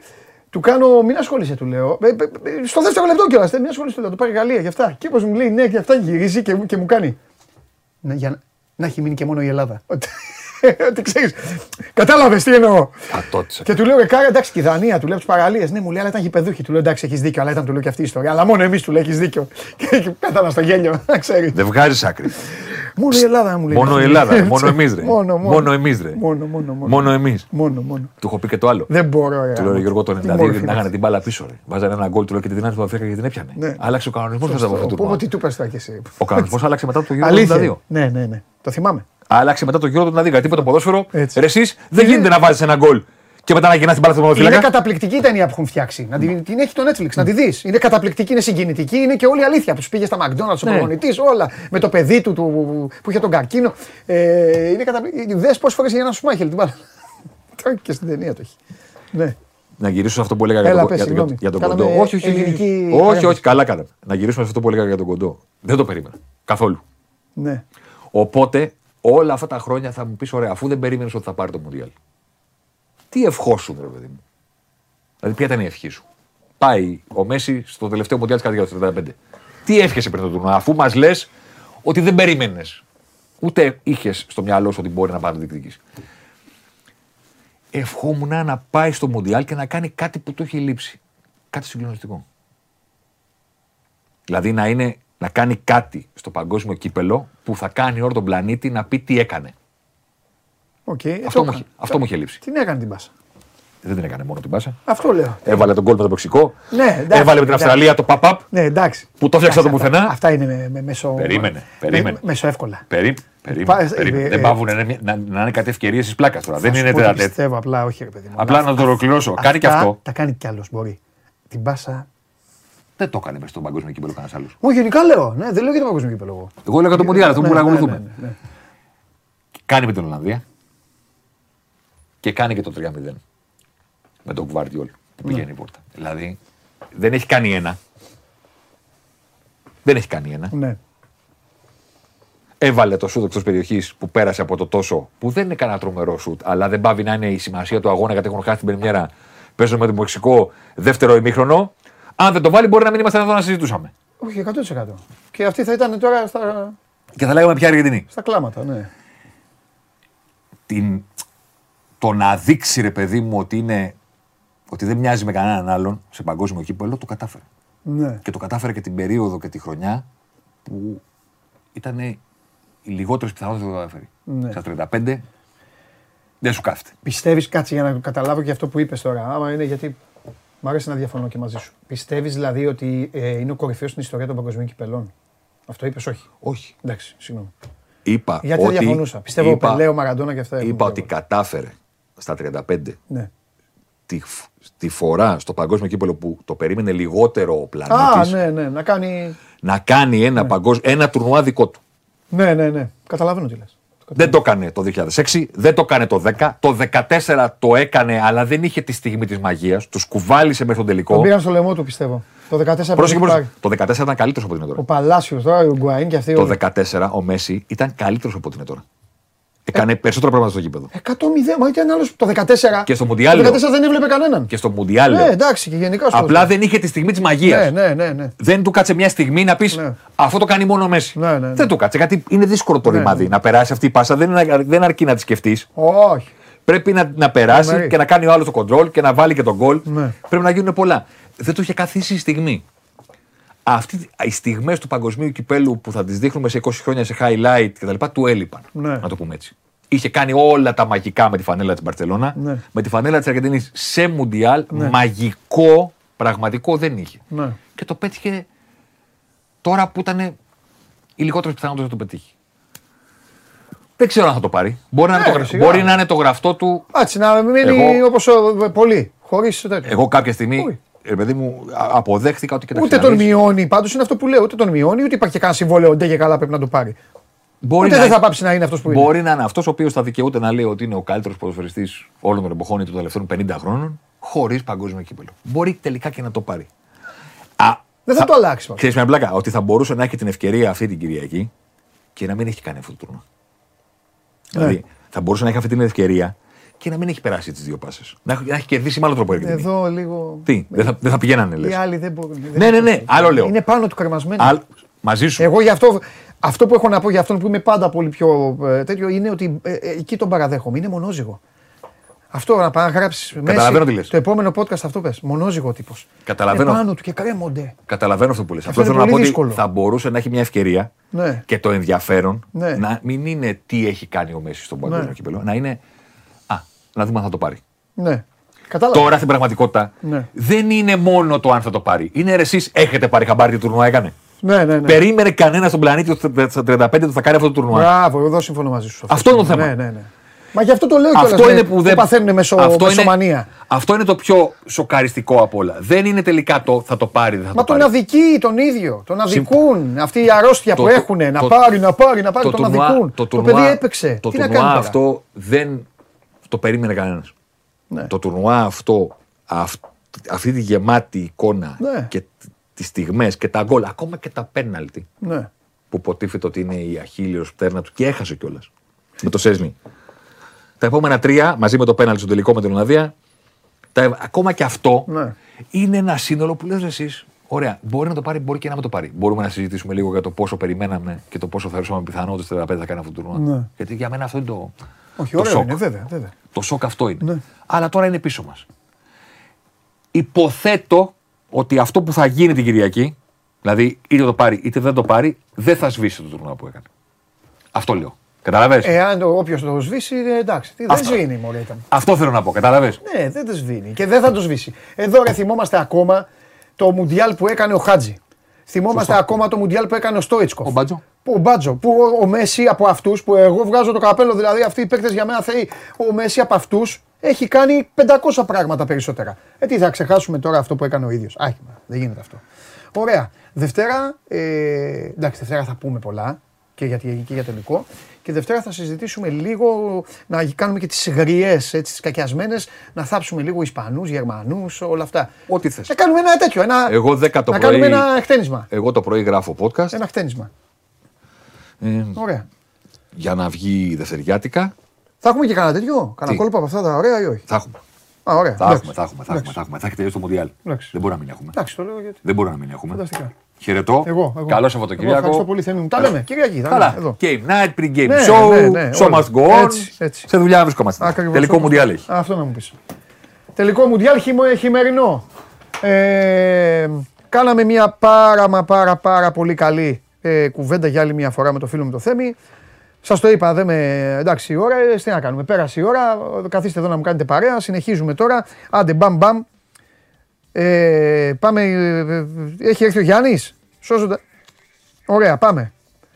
Του κάνω, μην ασχολείσαι, του λέω. Ε, ε, ε, Στο δεύτερο λεπτό κιόλας. Μην ασχολείσαι, του λέω. Το πάρει Γαλλία γι' αυτά. Και όπω μου λέει, ναι, γι' αυτά γυρίζει και, μου- και μου κάνει. Ναι, για να, να έχει μείνει και μόνο η Ελλάδα. Ότι- Ότι ξέρεις. Κατάλαβες τι εννοώ. Και του λέω, Κάρα, εντάξει, και η Δανία, του λέω τις παραλίες. Ναι, μου λέει, αλλά ήταν γηπεδούχοι. Του λέω, εντάξει, έχεις δίκιο, αλλά ήταν του λέω και αυτή η ιστορία. Αλλά μόνο εμείς του λέει, έχεις δίκιο. Και πέθανα στο γέλιο, να ξέρεις. Δεν βγάζεις άκρη. Μόνο η Ελλάδα μου λέει. Μόνο η Ελλάδα. Μόνο εμείς ρε. Μόνο, μόνο. Μόνο εμείς ρε. Μόνο, μόνο, μόνο. Μόνο εμείς. Μόνο, μόνο. Του έχω πει και το άλλο. Δεν μπορώ, ρε. Του λέω Γιώργο το Τι 92 μόρφη να είναι είχαν αυτή. την μπάλα πίσω. Ρε. Βάζανε ένα γκολ του λέω και τη δυνάμει του Αφρικά και την έπιανε. Ναι. Άλλαξε ο κανονισμός μετά από αυτό το Πω, πω, πράγμα. τι του πες τώρα κι εσύ. Ο κανονισμός άλλαξε μετά το γύρο του Αλήθεια. 92. Ναι, ναι, ναι. Το θυμάμαι. Άλλαξε μετά το γύρο του 92. Γιατί είπε το ποδόσφαιρο, ρε εσείς δεν γίνεται να βάζεις ένα γκολ και μετά να γυρνάς την μπάλα στον Είναι ποδοσφαίρι. καταπληκτική η ταινία που έχουν φτιάξει. Να την, την έχει το Netflix, να τη δεις. Είναι καταπληκτική, είναι συγκινητική, είναι και όλη η αλήθεια. Που σου πήγε στα McDonald's, ο Ναι. προπονητής, όλα. Με το παιδί του, του που είχε τον καρκίνο. Ε, είναι καταπληκτική. Δες πόσες φορές για ένα σμάχελ την μπάλα. Τώρα και στην ταινία το έχει. Ναι. Να γυρίσω σε αυτό που έλεγα για Έλα, τον, πες, για, τον- συγγνώμη. για τον Κάναμε κοντό. Όχι, όχι, όχι, ελληνική όχι, όχι, παρέμβαση. όχι, καλά κάναμε. Να γυρίσουμε σε αυτό που έλεγα για τον κοντό. Δεν το περίμενα. Καθόλου. ναι. Οπότε όλα αυτά τα χρόνια θα μου πεις: Ωραία, αφού δεν περίμενες ότι θα πάρει το Μουντιάλ. Τι ευχόσουν, ρε παιδί μου. Δηλαδή, ποια ήταν η ευχή σου. Πάει ο Μέση στο τελευταίο Μουντιάλ της καρδιά του 35. Τι εύχεσαι πριν το τουρνουά, αφού μας λες ότι δεν περίμενες. Ούτε είχες στο μυαλό σου ότι μπορεί να πάρει να διεκδικήσει. Ευχόμουν να πάει στο Μουντιάλ και να κάνει κάτι που του έχει λείψει. Κάτι συγκλονιστικό. Δηλαδή να, είναι, να κάνει κάτι στο παγκόσμιο κύπελο που θα κάνει όλο τον πλανήτη να πει τι έκανε. Οκ, ε, Αυτό, το μου, έκανε. είχε- αυτό μου είχε λείψει. Την έκανε την πάσα. Δεν την έκανε μόνο την πάσα. Αυτό λέω. Έβαλε το γκολ με το Μεξικό. Ναι, εντάξει, Έβαλε με την εντάξει. Αυστραλία το pop-up Ναι, εντάξει. που το φτιάξε από το Εντάξει, πουθενά. Αυτά είναι με, με μέσο. Περίμενε, περίμενε. Με, μέσο εύκολα. Περί, περίμενε, Πα- περίμενε. ε, Δεν ε, πάβουν να, είναι- να, να είναι κάτι ευκαιρίες της πλάκας τώρα. Δεν Θα είναι σου πω τι τερατέτ. Πιστεύω απλά, όχι ρε παιδί μου. Απλά Αλλά να το ολοκληρώσω. αυτά Κάνει και αυτό. Τα κάνει κι άλλος. Μπορεί. Την πάσα. Δεν το έκανε μέσα στον παγκόσμιο κύπελο κανένας άλλος. Όχι, γενικά λέω. Ναι, δεν λέω για το παγκόσμιο κύπελο. εγώ. Εγώ έλεγα το Μουντιάλ, αυτό που Ναι, μπορούμε να ναι, ακολουθούμε. ναι, ναι. Κάνει με την Ολλανδία και κάνει και το 3-0 με τον Κουβάρτιολ που Ναι. πηγαίνει η πόρτα. Δηλαδή δεν έχει κάνει ένα. Δεν έχει κάνει ένα. Ναι. Έβαλε το σούτ εκτός περιοχής που πέρασε από το τόσο, που δεν είναι κανένα τρομερό σούτ, αλλά δεν πάβει να είναι η σημασία του αγώνα γιατί έχουν χάσει την πρεμιέρα. Παίζουν με το Μεξικό δεύτερο ημίχρονο. Αν δεν το βάλει, μπορεί να μην είμαστε εδώ να συζητούσαμε. Όχι, 100%. Και αυτή θα ήταν τώρα στα, Και θα λέγαμε πια Αργεντινή. στα κλάματα. Ναι. την, το να δείξει ρε παιδί μου ότι, είναι, ότι δεν μοιάζει με κανέναν άλλον σε παγκόσμιο κύπελο, το κατάφερε. Ναι. Και το κατάφερε και την περίοδο και τη χρονιά που ήταν οι λιγότερες πιθανότητες που το καταφέρει. Ναι. Στα 35 Δεν σου κάθεται. Πιστεύεις, κάτσε για να καταλάβω και αυτό που είπες τώρα. Άμα είναι γιατί. Μ' αρέσει να διαφωνώ και μαζί σου. Πιστεύεις δηλαδή ότι ε, είναι ο κορυφαίος στην ιστορία των παγκοσμίων κυπελών; Αυτό είπες, όχι. Όχι. Εντάξει, συγγνώμη. Είπα Γιατί ότι, διαφωνούσα. Πιστεύω είπα, ο Πελέ, ο Μαραντόνα και αυτά. έχουν Είπα ότι πρόβλημα. κατάφερε στα 35 Ναι. τη, φ- τη φορά στο παγκόσμιο κύπελο που το περίμενε λιγότερο ο Α, πλανήτης ναι, ναι, να κάνει. να κάνει ένα, παγκόσμιο, ένα τουρνουά δικό του. Ναι, ναι, ναι. Καταλαβαίνω τι λες. Δεν το έκανε το 2006, δεν το έκανε το 10, το 14 το έκανε, αλλά δεν είχε τη στιγμή της μαγείας. Τους κουβάλισε μέχρι τον τελικό. Τον πήγαν στο λαιμό του, πιστεύω. Το 14 Πρόσεχε, πρόσεχε, πρόσεχε. Το 14 ήταν καλύτερος από ό,τι είναι Ο τώρα. Παλάσιος τώρα, ο Ουγκουαΐν και αυτοί. Το όλοι. 14 ο Μέση ήταν καλύτερος από ό,τι είναι τώρα. Έκανε περισσότερα πράγματα στο γήπεδο. 100-0, μα ήταν άλλος το 14. Και στο Μουντιάλ, Το 14 λέω. δεν έβλεπε κανέναν. Και στο Μουντιάλ. Ναι, λέω. εντάξει, και γενικά στο. Απλά δεν είχε τη στιγμή της μαγείας. Ναι, ναι, ναι. ναι. Δεν του κάτσε μια στιγμή να πεις Αυτό το κάνει μόνο ο Μέση. Ναι, ναι, ναι. Δεν του κάτσε. Γιατί είναι δύσκολο το Ναι, ρημάδι. ναι. Να περάσει αυτή η πάσα δεν, είναι, δεν αρκεί να τη σκεφτείς. Όχι. Πρέπει να, να περάσει Τρομερή. και να κάνει ο άλλος το κοντρόλ και να βάλει και τον γκολ. Ναι. Πρέπει να γίνουν πολλά. Δεν του είχε καθίσει η στιγμή. Αυτή, οι στιγμές του παγκοσμίου κυπέλου που θα τις δείχνουμε σε 20 χρόνια σε highlight κτλ. του έλειπαν. Ναι. Να το πούμε έτσι. Είχε κάνει όλα τα μαγικά με τη φανέλα της Μπαρσελόνα. Ναι. Με τη φανέλα της Αργεντινής σε Μουντιάλ. Ναι. Μαγικό, πραγματικό δεν είχε. Ναι. Και το πέτυχε τώρα που ήταν οι λιγότερες πιθανότητες να το πετύχει. Δεν ξέρω αν θα το πάρει. Μπορεί, να, είναι Ναι, το, γρα- σιγά. μπορεί να είναι το γραφτό του. Έτσι, να μείνει Εγώ- όπως πολύ. Χωρίς τέτοιο. Εγώ κάποια στιγμή, ρε παιδί μου, α- αποδέχθηκα ότι κοιτάξτε Ούτε να τον δεις, μειώνει, πάντως είναι αυτό που λέω. Ούτε τον μειώνει, ούτε υπάρχει και κανένα συμβόλαιο. Ντε και καλά πρέπει να το πάρει. Μπορεί ούτε να- δεν θα πάψει να είναι αυτός που είναι. Μπορεί να είναι αυτός ο οποίος θα δικαιούται να λέει ότι είναι ο καλύτερος ποδοσφαιριστής όλων των εποχών ή των τελευταίων 50 χρόνων, χωρίς παγκόσμιο κύπελο. Μπορεί τελικά και να το πάρει. Α, Δεν θα το αλλάξει. πάντως. Ξέρεις μια πλάκα, ότι θα μπορούσε να έχει την ευκαιρία αυτή την Κυριακή και να μην έχει κάνει αυτό το τουρνουά. Ναι. Δηλαδή, θα μπορούσε να έχει αυτή την ευκαιρία και να μην έχει περάσει τις δύο πάσες. Να, έχει- να έχει κερδίσει με άλλο τρόπο η Αργεντινή. Εδώ λίγο. Τι, δεν θα, δεν θα πηγαίνανε, λες. Οι άλλοι δεν μπορούν. δεν Ναι, ναι, ναι, άλλο λέω. Είναι πάνω του κρεμασμένοι. Αλ- μαζί σου. Εγώ γι' αυτό, αυτό που έχω να πω για αυτόν που είμαι πάντα πολύ πιο ε, τέτοιο είναι ότι ε, ε, εκεί τον παραδέχομαι. Είναι μονόζυγο. Αυτό να πάει να γράψεις Καταλαβαίνω τι λες. Το επόμενο podcast αυτό πες. Μονόζυγο τύπος. Καταλαβαίνω. πάνω του και κρέμονται. Καταλαβαίνω αυτό που λες. Αυτό Αυτό είναι θέλω να πω πολύ ότι δύσκολο. θα μπορούσε να έχει μια ευκαιρία Ναι. και το ενδιαφέρον Ναι. να μην είναι τι έχει κάνει ο Μέσης στον παγκόσμιο Ναι. κύπελο. Να είναι. Α, να δούμε αν θα το πάρει. Ναι. Κατάλαβα. Τώρα στην πραγματικότητα Ναι. δεν είναι μόνο το αν θα το πάρει. Είναι εσείς έχετε πάρει χαμπάρι τι τουρνουά έκανε. Ναι, ναι, ναι. Περίμενε κανένα στον πλανήτη ότι στα 35 του θα κάνει αυτό το τουρνουά. Μπράβο, εδώ συμφωνώ μαζί σου. Αυτό είναι το θέμα. Ναι, ναι, ναι. Μα γι' αυτό το λέω Αυτό κιόλας, είναι ναι, που δεν. παθαίνουν μεσο, αυτό, είναι, μεσομανία. αυτό είναι το πιο σοκαριστικό απ' όλα. Δεν είναι τελικά το θα το πάρει, δεν θα Μα το τον πάρει. αδικεί τον ίδιο. Τον αδικούν. Αυτή η αρρώστια Το- που το- έχουν. Να το- πάρει, να πάρει, να πάρει. το Τον τουρνουά- αδικούν. το Το τουρνουά- παιδί έπαιξε. Το Τι να τουρνουά κάνει τώρα; αυτό δεν το περίμενε κανένας. Ναι. Το τουρνουά αυτό, αυ- αυτή τη γεμάτη εικόνα Ναι. και τις στιγμές και τα γκολ, ακόμα και τα πέναλτι Ναι. που υποτίθεται ότι είναι η αχίλιος πτέρνα του και έχασε κιόλας. Με το Σέσνη. Τα επόμενα τρία, μαζί με το πέναλτι στο τελικό με την Ολλανδία, τα, ακόμα και αυτό Ναι. είναι ένα σύνολο που λες εσείς. Ωραία, μπορεί να το πάρει, μπορεί και να μην το πάρει. Μπορούμε να συζητήσουμε λίγο για το πόσο περιμέναμε και το πόσο θεωρούσαμε πιθανό ότι στο 35 θα κάνει αυτό το τουρνουά. Ναι. Γιατί για μένα αυτό είναι το, Όχι, το ωραίο σοκ. είναι, βέβαια. βέβαια. Το σοκ αυτό είναι. Ναι. Αλλά τώρα είναι πίσω μας. Υποθέτω ότι αυτό που θα γίνει την Κυριακή, δηλαδή είτε το πάρει είτε δεν το πάρει, δεν θα σβήσει το τουρνουά που έκανε. Αυτό λέω. Καταλαβες; Εάν όποιος το σβήσει, ε, εντάξει. Τι, δεν Αυτό. σβήνει, μωρέ ήταν. Αυτό θέλω να πω. Καταλαβες; Ναι, δεν το σβήνει και δεν θα το σβήσει. Εδώ ρε θυμόμαστε ακόμα το Μουντιάλ που έκανε ο Χάτζη. Θυμόμαστε Σωστό. ακόμα το Μουντιάλ που έκανε ο Στόιτσκοφ. Ο Μπάτζο. Που, ο Μπάτζο. Που ο, ο Μέση από αυτούς, που εγώ βγάζω το καπέλο, δηλαδή αυτοί οι παίκτες για μένα θεοί. Ο Μέση από αυτούς έχει κάνει 500 πράγματα περισσότερα. Ε, τι θα ξεχάσουμε τώρα αυτό που έκανε ο ίδιος. Άχι, μα, δεν γίνεται αυτό. Ωραία. Δευτέρα, ε, εντάξει, Δευτέρα θα πούμε πολλά και για, και για τελικό. Και Δευτέρα θα συζητήσουμε λίγο, να κάνουμε και τις γριές, έτσι, τις κακιασμένες, να θάψουμε λίγο Ισπανούς, Γερμανούς, όλα αυτά. Ό,τι θες. Να κάνουμε ένα τέτοιο, ένα, Εγώ 10 το να πρωί. κάνουμε ένα χτένισμα. Εγώ το πρωί γράφω podcast. Ένα χτένισμα. Ε, Ωραία. για να βγει δευτεριάτικα. Θα έχουμε και κανένα τέτοιο, κανένα Τι; κόλπο από αυτά τα ωραία ή όχι; Θα έχουμε. Α, ωραία. Θα εντάξει. έχουμε, θα έχουμε, θα έχουμε, Εντάξει. θα έχουμε. Θα έχει τελειώσει το Μουντιάλ. Εντάξει. Δεν μπορεί να μην έχουμε. Εντάξει, το λέω γιατί. Δεν μπορεί να μην έχουμε. Φανταστικά. Χαιρετώ. Εγώ, εγώ. Καλό Εγώ Σαββατοκύριακο. ευχαριστώ πολύ, Θέμη μου. Τα λέμε. Κυριακή. θα Καλά. λέμε, Εδώ. Game night, pre-game Ναι, show. ναι, ναι, show όλα. must go on. Έτσι, έτσι. Σε δουλειά βρισκόμαστε. Ακριβώς, Τελικό όπως Μουντιάλ το- έχει. Αυτό να μου πεις. Τελικό Μουντιάλ χειμω- χειμερινό. Ε, κάναμε μια πάρα μα πάρα πάρα πολύ καλή ε, κουβέντα για άλλη μια φορά με το φίλο μου το Θέμη. Σας το είπα, δεν με. Εντάξει, η ώρα, ε, τι να κάνουμε. Πέρασε η ώρα. Καθίστε εδώ να μου κάνετε παρέα. Συνεχίζουμε τώρα. Άντε, μπαμ, μπαμ. Ε, πάμε. ε, ε, Έχει έρθει ο Γιάννης; Σώζοντα. Ωραία, πάμε.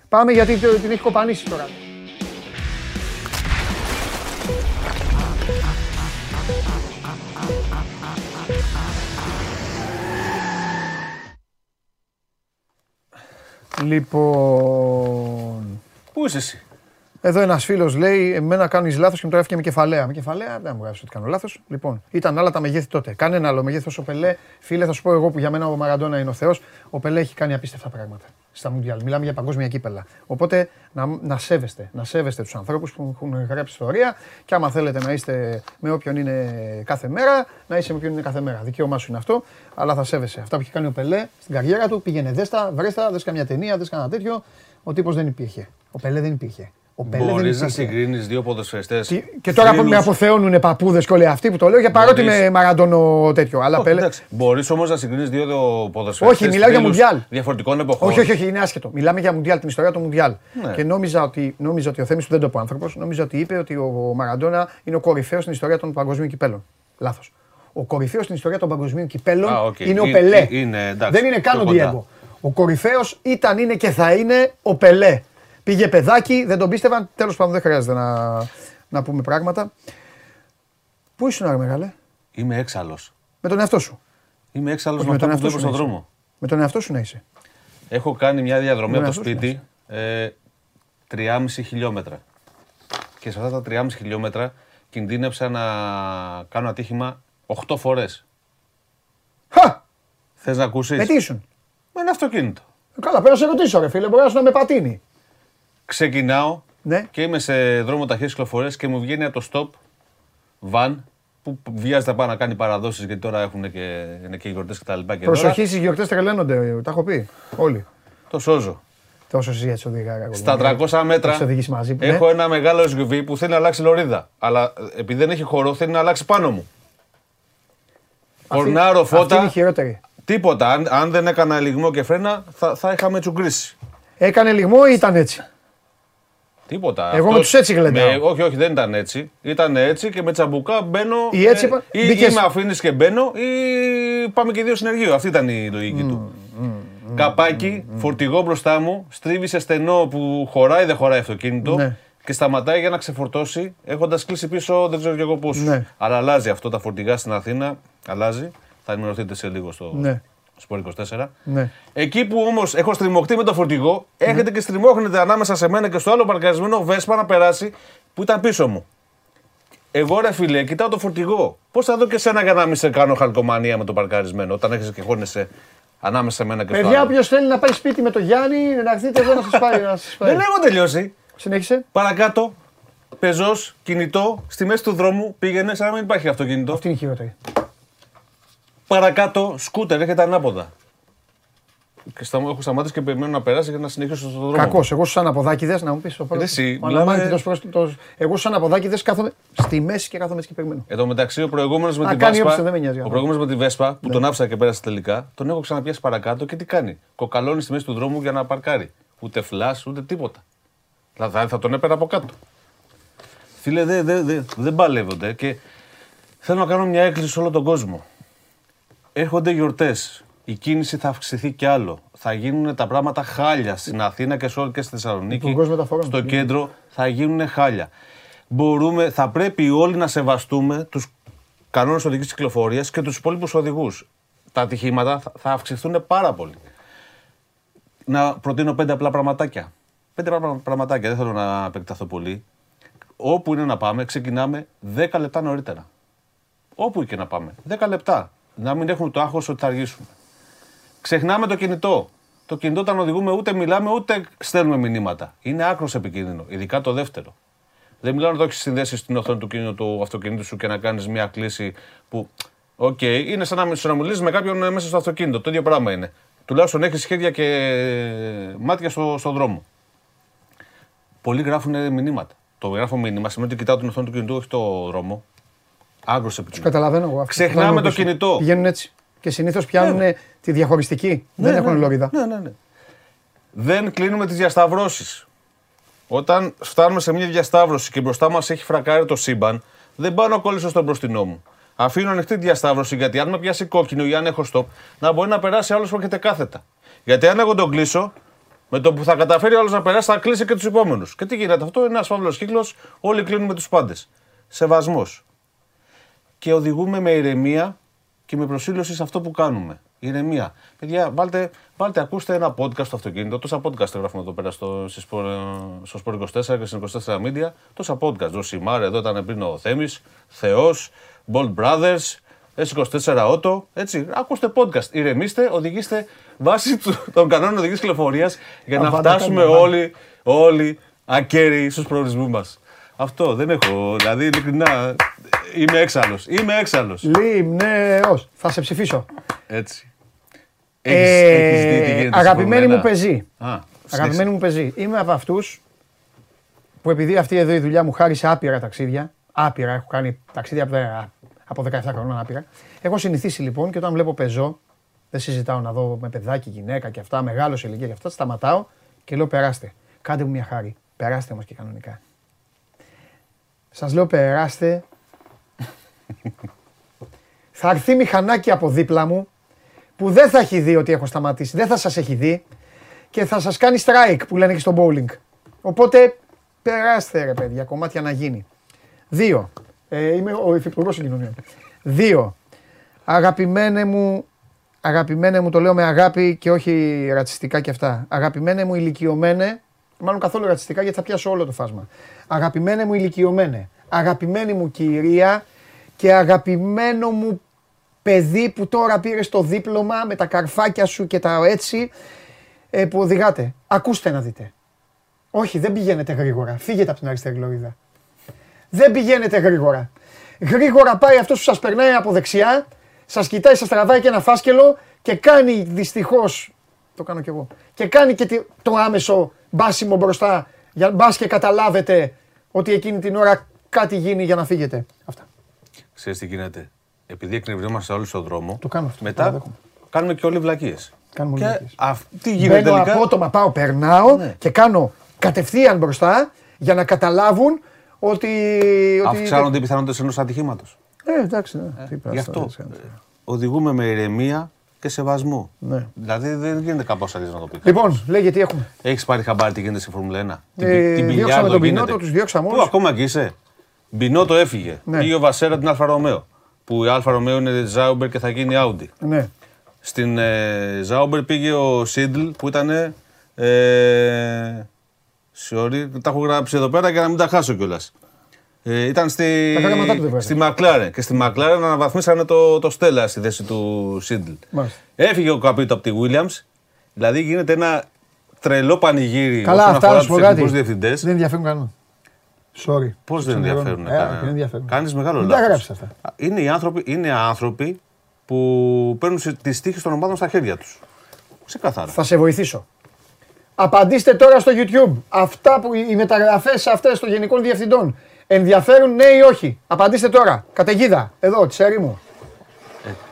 Πάμε γιατί το- την έχει κοπανίσει τώρα. Λοιπόν. Πού είσαι εσύ; Εδώ ένας φίλος λέει: Εμένα κάνεις λάθος και μου το γράφει και με κεφαλαία. Με κεφαλαία δεν μου γράφεις ότι κάνω λάθος. Λοιπόν, ήταν άλλα τα μεγέθη τότε. Κάνε ένα άλλο μέγεθο ο Πελέ. Φίλε, θα σου πω εγώ που για μένα ο Μαραντόνα είναι ο Θεός. Ο Πελέ έχει κάνει απίστευτα πράγματα στα Μουντιάλ. Μιλάμε για παγκόσμια κύπελα. Οπότε να, να σέβεστε, να σέβεστε τους ανθρώπους που έχουν γράψει ιστορία και άμα θέλετε να είστε με όποιον είναι κάθε μέρα, να είσαι με όποιον είναι κάθε μέρα. Δικαίωμά σου είναι αυτό, αλλά θα σέβεσαι. Αυτά που έχει κάνει ο Πελέ στην καριέρα του, πήγαινε δέστα, βρέστα, δες καμιά ταινία, δες κανένα τέτοιο. Ο τύπος δεν υπήρχε. Ο Πελέ δεν υπήρχε. Ο Πελέ δεν Μπορείς να υπήρχε. συγκρίνεις δύο ποδοσφαιριστές. Και τώρα που με αποθεώνουν παππούδες και όλοι αυτοί που το λέω για παρότι Μπορείς. με μαραντώνο τέτοιο. Αλλά Πελέ. Μπορείς όμως να συγκρίνεις δύο ποδοσφαιριστές. Όχι, μιλάω για Μουντιάλ. Διαφορετικών εποχών. Όχι, όχι, όχι, είναι άσχετο. Μιλάμε για Μουντιάλ, την ιστορία του Μουντιάλ. Ναι. Και νόμιζα ότι, νόμιζα ότι ο Θέμης που δεν το πω άνθρωπος, νόμιζα ότι είπε ότι ο Μαραντόνα είναι ο κορυφαίος στην ιστορία των παγκοσμίων κυπέλων. Λάθος. Ο κορυφαίος στην ιστορία των παγκοσμίων κυπέλων Α, οκ. είναι ο Ε- Πελέ. ε- είναι, εντάξει, δεν είναι καν πιο ο κοντά. Διέγκο. Ο κορυφαίος ήταν, είναι και θα είναι ο Πελέ. Πήγε παιδάκι, δεν τον πίστευαν. Τέλος πάντων, δεν χρειάζεται να, να πούμε πράγματα. Πού ήσουν, ρε μεγάλε, Είμαι έξαλλος. με τον εαυτό σου. Είμαι έξαλλος Όχι, με με αυτό τον που εαυτό βλέπω σου στον να είσαι. δρόμο. Με τον εαυτό σου να είσαι. Έχω κάνει μια διαδρομή Ναι, από το αυτός σπίτι ε, 3,5 χιλιόμετρα. Και σε αυτά τα 3,5 χιλιόμετρα κινδύνεψα να κάνω ατύχημα 8 φορές. Χα! Θες να ακούσεις; Με τι ήσουν; Με ένα αυτοκίνητο. Ε, Καλά, πρέπει να σε ρωτήσω, ρε φίλε. Μπορείς να σου να με πατίνει. Ξεκινάω Ναι. και είμαι σε δρόμο ταχύες κυκλοφορίες και μου βγαίνει από το stop van που βιάζεται να πάει να κάνει παραδόσεις γιατί τώρα έχουν και, είναι και οι γιορτές και τα λοιπά και Προσοχή στις γιορτές τρελαίνονται. Τα έχω πει. Όλοι. Το σώζω. Τόσο εσύ έτσι οδηγά. Στα 300 μέτρα Έχεις οδηγήσει μαζί. ναι. έχω ένα μεγάλο SUV που θέλει να αλλάξει λωρίδα. Αλλά ε, επειδή δεν έχει χώρο θέλει να αλλάξει πάνω μου. Αυτή- Κορνάρω Αυτή είναι φώτα. η χειρότερη. Τίποτα. Αν, αν δεν έκανα λιγμό και φρένα θα, θα είχαμε τσουγκρίσει. Έκανε λιγμό ή ήταν έτσι; Τίποτα. Εγώ με τους έτσι γλεντάω. με- Όχι, όχι, δεν ήταν έτσι. Ήταν έτσι και με τσαμπουκά μπαίνω. Ή έτσι είπα- ή, μπήκες- ή με αφήνεις και μπαίνω ή πάμε και δύο συνεργείο. Αυτή ήταν η λογική του. Καπάκι, φορτηγό μπροστά μου, στρίβει σε στενό που χωράει, δεν χωράει αυτοκίνητο. Ναι. Και σταματάει για να ξεφορτώσει, έχοντας κλείσει πίσω δεν ξέρω και εγώ πόσο. Ναι. Αλλά αλλάζει αυτό τα φορτηγά στην Αθήνα. Αλλάζει. Θα ενημερωθείτε σε λίγο στο Ναι. Σπορ 24. Ναι. Εκεί που όμως έχω στριμωχτεί με το φορτηγό, έρχεται και στριμώχνεται ανάμεσα σε μένα και στο άλλο παρκαρισμένο Βέσπα να περάσει που ήταν πίσω μου. Εγώ ρε φίλε, κοιτάω το φορτηγό. Πώς θα δω και σένα για να μην σε κάνω χαλκομανία με το παρκαρισμένο, όταν έχεις και χώνεσαι ανάμεσα σε μένα και στο Παιδιά, άλλο. όποιος θέλει να πάει σπίτι με το Γιάννη, να έρθετε εδώ να σας πάρει. να σας πάρει. Δεν έχω τελειώσει. Συνέχισε. Παρακάτω, πεζός, κινητό, στη μέση του δρόμου πήγαινε σαν να μην υπάρχει αυτοκίνητο. Αυτή είναι η χειρότερη. Παρακάτω, σκούτερ, έρχεται ανάποδα. Και στα, έχω σταματήσει και περιμένω να περάσει για να συνεχίσω στον δρόμο. Κακός. Εγώ στου αναποδάκηδε να μου πεις. Ρε εσύ, Αλλά μιλάμε- μάλιστα, το- το- Εγώ στου αναποδάκηδε κάθομαι στη μέση και κάθομαι έτσι και περιμένω. Εν τω μεταξύ, ο προηγούμενος με Α, τη κάνει Βέσπα. όψε, δεν με νοιάζει. Ο προηγούμενος με τη Βέσπα που Ναι. τον άφησα και πέρασε τελικά, τον έχω ξαναπιάσει παρακάτω και τι κάνει. Κοκαλώνει στη μέση του δρόμου για να παρκάρει. Ούτε φλα, ούτε τίποτα. Δηλαδή θα τον έπαιρνα από κάτω. Φίλε, δεν δε, δε, δεν παλεύονται και θέλω να κάνω μια έκκληση σε όλο τον κόσμο. Έρχονται γιορτές. Η κίνηση θα αυξηθεί κι άλλο. Θα γίνουν τα πράγματα χάλια στην Αθήνα και, σε όλη και στη Θεσσαλονίκη. Υπουργός Μεταφορών. Στο κέντρο θα γίνουν χάλια. Μπορούμε, θα πρέπει όλοι να σεβαστούμε τους κανόνες οδική κυκλοφορίας και τους υπόλοιπους οδηγούς. Τα ατυχήματα θα- θα αυξηθούν πάρα πολύ. Να προτείνω πέντε απλά πραγματάκια. Πέντε πραγμα- πραγματάκια, δεν θέλω να επεκταθώ πολύ. Όπου είναι να πάμε, ξεκινάμε 10 λεπτά νωρίτερα. Όπου και να πάμε. 10 λεπτά. Να μην έχουμε το άγχος ότι θα αργήσουμε. Ξεχνάμε το κινητό. Το κινητό όταν οδηγούμε ούτε μιλάμε ούτε στέλνουμε μηνύματα. Είναι άκρος επικίνδυνο, ειδικά το δεύτερο. Δεν μιλάω να το έχεις συνδέσει στην οθόνη του, κινητού, του αυτοκινήτου σου και να κάνεις μια κλίση που. Οκ, είναι σαν να μην να μιλήσει με κάποιον ε, μέσα στο αυτοκίνητο. Το ίδιο πράγμα είναι. Τουλάχιστον έχεις χέρια και μάτια στο, στον δρόμο. Πολλοί γράφουν μηνύματα. Το γράφω μήνυμα σημαίνει ότι κοιτάω την οθόνη του κινητού, όχι το δρόμο. Άκρως Του επικίνδυνο. καταλαβαίνω εγώ. αυτό. Ξεχνάμε Φτάνουμε το πίσω. κινητό. Πηγαίνουν έτσι. Και συνήθως πιάνουν τη διαχωριστική. Δεν Ναι, έχουν ναι. λωρίδα. Ναι, ναι, ναι. Δεν κλείνουμε τις διασταυρώσεις. Όταν φτάνουμε σε μια διασταύρωση και μπροστά μας έχει φρακάρει το σύμπαν, δεν πάω να κολλήσω στον μπροστινό μου. Αφήνω ανοιχτή τη διασταύρωση γιατί αν με πιάσει κόκκινο ή αν έχω stop, να μπορεί να περάσει άλλος που έρχεται κάθετα. Γιατί αν εγώ τον κλείσω, με το που θα καταφέρει ο άλλος να περάσει, θα κλείσει και τους επόμενους. Και τι γίνεται, αυτό είναι ένας φαύλος κύκλος, όλοι κλείνουμε τους πάντες. Σεβασμός. Και οδηγούμε με ηρεμία και με προσήλωση σε αυτό που κάνουμε. Ηρεμία. Παιδιά, βάλτε, βάλτε, ακούστε ένα podcast στο αυτοκίνητο. Τόσα podcast γράφουμε εδώ πέρα στο, στη Sport- στο Sport 24 και στην 24 Media. Τόσα podcast. Ο Σιμάρ, εδώ ήταν πριν ο Θέμης, Θεός, Bold Brothers, S24 Auto. Έτσι, ακούστε podcast. Ηρεμήστε, οδηγήστε βάσει του- των κανόνων οδηγής κυκλοφορίας για να Αβάντα, φτάσουμε κάνουμε, όλοι, όλοι ακέραιοι στους προορισμού μας. Αυτό δεν έχω. Δηλαδή, ειλικρινά, είμαι έξαλλος. Είμαι έξαλλος. Λιμνέος. Θα σε ψηφίσω. Έτσι. Ε, Έχεις, έχεις δει τι γίνεται στην αγαπημένη Formula μου 1. πεζή. Α, Αγαπημένη μου πεζή. Είμαι από αυτούς που επειδή αυτή εδώ η δουλειά μου χάρισε άπειρα ταξίδια, άπειρα, έχω κάνει ταξίδια από δε- από 17 χρόνια άπειρα. Έχω συνηθίσει λοιπόν και όταν βλέπω πεζό, δεν συζητάω να δω με παιδάκι, γυναίκα και αυτά, μεγάλος σε ηλικία και αυτά, σταματάω και λέω περάστε. Κάντε μου μια χάρη. Περάστε όμως και κανονικά. Σας λέω περάστε. Θα έρθει μηχανάκι από δίπλα μου που δεν θα έχει δει ότι έχω σταματήσει, δεν θα σας έχει δει και θα σας κάνει strike που λένε και στο bowling. Οπότε περάστε ρε παιδιά, κομμάτια να γίνει. Δύο, ε, είμαι ο Υφυπουργός Συγκοινωνιών. Δύο, αγαπημένε μου, αγαπημένε μου, το λέω με αγάπη και όχι ρατσιστικά και αυτά. Αγαπημένε μου ηλικιωμένε, μάλλον καθόλου ρατσιστικά γιατί θα πιάσω όλο το φάσμα. Αγαπημένε μου ηλικιωμένε, αγαπημένη μου κυρία και αγαπημένο μου παιδί που τώρα πήρε το δίπλωμα με τα καρφάκια σου και τα έτσι ε, που οδηγάτε. Ακούστε να δείτε. Όχι, δεν πηγαίνετε γρήγορα. Φύγετε από την αριστερή λωρίδα. Δεν πηγαίνετε γρήγορα. Γρήγορα πάει αυτός που σας περνάει από δεξιά, σας κοιτάει, σας τραβάει και ένα φάσκελο και κάνει δυστυχώς. Το κάνω κι εγώ. Και κάνει και τη- το άμεσο μπάσιμο μπροστά για μπας και καταλάβετε ότι εκείνη την ώρα κάτι γίνει για να φύγετε. Αυτά. Ξέρεις τι γίνεται. Επειδή εκνευριόμαστε όλοι στον δρόμο, Το κάνω αυτό. το μετά παραδέχομαι. κάνουμε και όλοι βλακίες. Κάνουμε Και βλακίες. αυ- τι γίνεται Μπαίνω τελικά; απότομα, πάω, περνάω Ναι. και κάνω κατευθείαν μπροστά για να καταλάβουν ότι. ότι... Αυξάνονται οι πιθανότητες ενός ατυχήματος. Ε, εντάξει, ναι. Τι Γι' πράσινο, αυτό έτσι, έτσι. ε, οδηγούμε με ηρεμία και σεβασμό. Ναι. Δηλαδή δεν γίνεται κάπως αλλιώς να το πει. Λοιπόν, λέγε τι έχουμε. Έχεις πάρει χαμπάρι τι γίνεται στη Φόρμουλα 1. Τι, Ε, τι διώξαμε μπιλιάρδο τον γίνεται. Μπινότο, τους διώξαμε Πού όλους. ακόμα και είσαι; Μπινότο έφυγε. Ναι. Πήγε ο Βασέρ απ' την Άλφα Ρομέο. Που η Άλφα Ρομέο είναι Ζάουμπερ και θα γίνει Audi. Ναι. Στην ε, Ζάουμπερ πήγε ο Ζάιντλ που ήταν. Ε, sorry, τα έχω γράψει εδώ πέρα για να μην τα χάσω κιόλας. Ε, ήταν στη, Τα γράμματά του δεν βγάζει. στη Μακλάρεν και στη Μακλάρεν αναβαθμίσανε το, το Στέλλα στη θέση του Ζάιντλ. Μάλιστα. Έφυγε ο Καπίτο από τη Williams, δηλαδή γίνεται ένα τρελό πανηγύρι Καλά, όσον αυτά αφορά να σου τους πω κάτι. τεχνικούς διευθυντές. Δεν ενδιαφέρουν κανέναν. Sorry. Πώς δεν Ξενερώνω. ενδιαφέρουν Ε, κανέναν. δεν ενδιαφέρουν. Κάνεις μεγάλο Μην τα λάθος. γράψεις αυτά. Είναι, οι άνθρωποι, είναι άνθρωποι που παίρνουν τις τύχε των ομάδων στα χέρια τους. Ξεκάθαρα. Θα σε βοηθήσω. Απαντήστε τώρα στο YouTube. Αυτά που οι μεταγραφές αυτές των γενικών διευθυντών ενδιαφέρουν ναι ή όχι; Απαντήστε τώρα. Καταιγίδα. Εδώ, τη μου.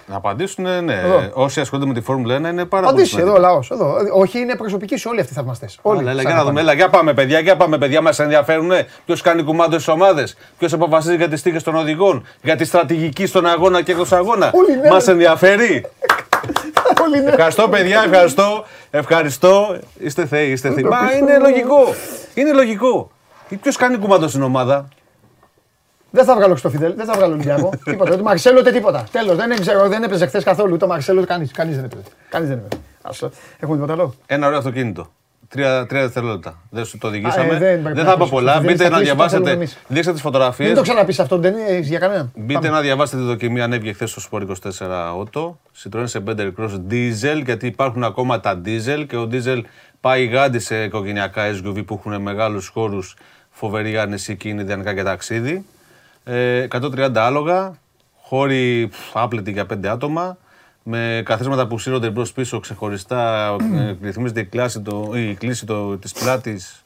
Να απαντήσουν, ναι. ναι. Εδώ. Όσοι ασχολούνται με τη Φόρμουλα 1 είναι πάρα πολύ Απαντήσεις εδώ, σημαντικό. λαός. Εδώ. Ε, Όχι, είναι προσωπικοί σου όλοι αυτοί οι θαυμαστές. Όλοι. Έλα, έλα, σαν για να δούμε, έλα, για πάμε παιδιά, για πάμε παιδιά, μας ενδιαφέρουν ποιος κάνει κουμάντο στις ομάδες, ποιος αποφασίζει για τις τύχες των οδηγών, για τη στρατηγική στον αγώνα και εκτός αγώνα. Όλοι ναι. Μας ενδιαφέρει. Όλοι ναι. Ευχαριστώ παιδιά, ευχαριστώ, ευχαριστώ. Είστε θεοί, είστε θεοί. Μα είναι λογικό, είναι λογικό. Ποιος κάνει κουμάντο στην ομάδα; Δεν θα βγάλω στο Φιδέλ, δεν θα βγάλω Ολυμπιακό. τίποτα. Ούτε Μαρσέλο ούτε τίποτα. Τέλος. Δεν ξέρω, δεν έπαιζε χθες καθόλου. Ούτε ο Μαρσέλο κανεί. Κανείς δεν έπαιζε. Κανείς δεν έπαιζε. Ας, έχουμε τίποτα άλλο; Ένα ωραίο αυτοκίνητο. Τρία, τρία δευτερόλεπτα. Δεν σου το οδηγήσαμε. Α, ε, δεν πρέπει δεν να θα πω πεις. πολλά. Δεν Μπείτε θα να κλείσει, το θέλουμε διαβάσετε. εμείς. Δείξτε τις φωτογραφίες. Μην το ξαναπείς αυτό, δεν είναι για κανέναν. Μπείτε Πάμε. να διαβάσετε τη δοκιμή, ανέβηκε χθες στο Sport 24 Auto. Citroën σε Bender Cross Diesel, γιατί υπάρχουν ακόμα τα Diesel και ο Diesel πάει γάντι σε οικογενειακά SUV που έχουν μεγάλους χώρους, φοβερή άνεση και είναι ιδανικά για ταξίδι. Ε, 130 άλογα, χώροι πφ, άπλετοι για 5 άτομα, με καθίσματα που σύρονται μπρος πίσω ξεχωριστά, ε, ρυθμίζεται η, κλάση, το, η κλίση το, της πλάτης.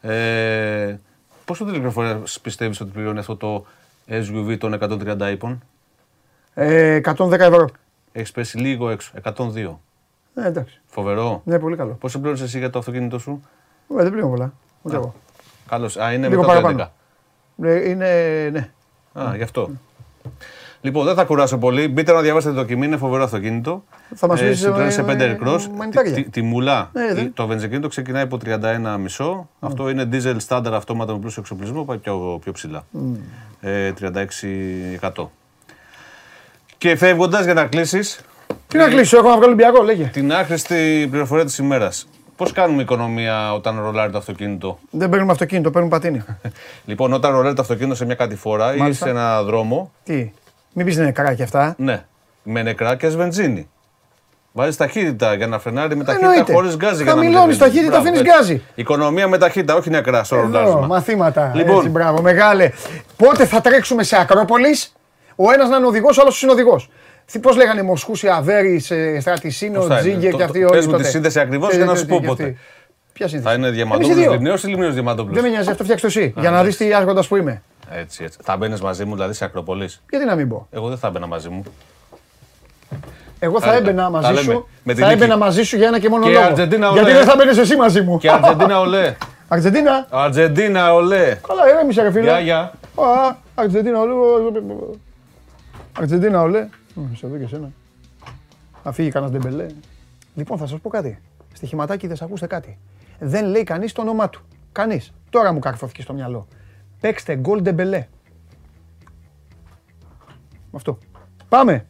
Ε, πόσο τηλεκροφορία πιστεύεις ότι πληρώνει αυτό το SUV των 130 ύπων; Ε, 110 ευρώ. Έχεις πέσει λίγο έξω. 102. Ε, εντάξει. Φοβερό. Ναι, πολύ καλό. Πόσο πλήρωσε εσύ για το αυτοκίνητο σου; Ε, δεν πλέον πολλά. Ούτε Α. εγώ. Καλώς. Α, είναι Λίγο μετά το παραπάνω. 11. Ε, Είναι, ναι. Α, γι' αυτό. Λοιπόν, δεν θα κουράσω πολύ. Μπείτε να διαβάσετε το δοκιμή, είναι φοβερό αυτοκίνητο. Θα μας ε, πεις, Citroën ε, σε 5 ε, Aircross. μανιτάρια. Τη, τη μουλά. Ναι, δε. το βενζικίνητο ξεκινάει από 31,5. Αυτό είναι diesel standard αυτόματα με πλούσιο εξοπλισμό, πάει πιο, πιο ψηλά. Μμ. Ε, 36%. Και φεύγοντας για να κλείσεις. Τι να κλείσω, έχω να βγάλω Ολυμπιακό, λέγε. Την άχρηστη πληροφορία της ημέρας. Πώς κάνουμε οικονομία όταν ρολάρει το αυτοκίνητο; Δεν παίρνουμε αυτοκίνητο, παίρνουμε πατίνι. Λοιπόν, όταν ρολάρει το αυτοκίνητο σε μια κατηφορά ή Μάλιστα. σε ένα δρόμο. Τι, μην πεις νεκρά και αυτά. Ναι, με νεκρά και βενζίνη. Βάζεις ταχύτητα για να φρενάρει με ταχύτητα Εννοείται. χωρίς γκάζι. για να μην Χαμηλώνεις τρέχει. ταχύτητα, Μπράβο, αφήνεις έτσι. γκάζι. Οικονομία με ταχύτητα, όχι νεκρά στο Εδώ, ρολάρισμα. μαθήματα. Λοιπόν. Έτσι, μπράβο, μεγάλε. Πότε θα τρέξουμε σε Ακρόπολης, ο ένας να είναι οδηγός, ο άλλος συνοδηγός. Πώς λέγανε Μοσχούση, Αβέρι, Στρατισίνο, Πώς θα είναι. Τζίγκε Το- και αυτοί το- όλοι. πες μου τη τότε. σύνδεση ακριβώς Και- για να και- σου πω και πότε. αυτοί. Ποια σύνδεση. Θα είναι Εμείς οι Διαμαντόπουλο δύο. Λιμνίος ή Λιμνίος Διαμαντόπουλος; Δεν με νοιάζει, αυτό φτιάξτε το εσύ. Α, Για να δεις εντάξει. τι άρχοντας που είμαι. Έτσι, έτσι. Θα μπαίνεις μαζί μου δηλαδή σε Ακροπολής; Γιατί να μην πω; Εγώ δεν θα έμπαινα μαζί μου. Εγώ θα Άντε, έμπαινα τα μαζί λέμε. σου. Με την Θα νίκη. έμπαινα μαζί σου για ένα και μόνο Και λόγο. Αργεντίνα, Γιατί ολέ. δεν θα μπαίνει εσύ μαζί μου. Και Αργεντίνα ολέ. Αργεντίνα; Αργεντίνα ολέ. Καλά, ηρέμησε ρε φίλε. Γεια, γεια. Α, Αργεντίνα ολέ. Αργεντίνα ολέ. Μ, Σε δω και εσένα. Να φύγει κανένας ντεμπελέ. Λοιπόν, θα σας πω κάτι. Στοιχηματάκι δεν ακούστε κάτι. Δεν λέει κανείς το όνομά του. Κανείς. Τώρα μου καρφώθηκε στο μυαλό. Παίξτε γκολ ντεμπελέ. Αυτό. Πάμε.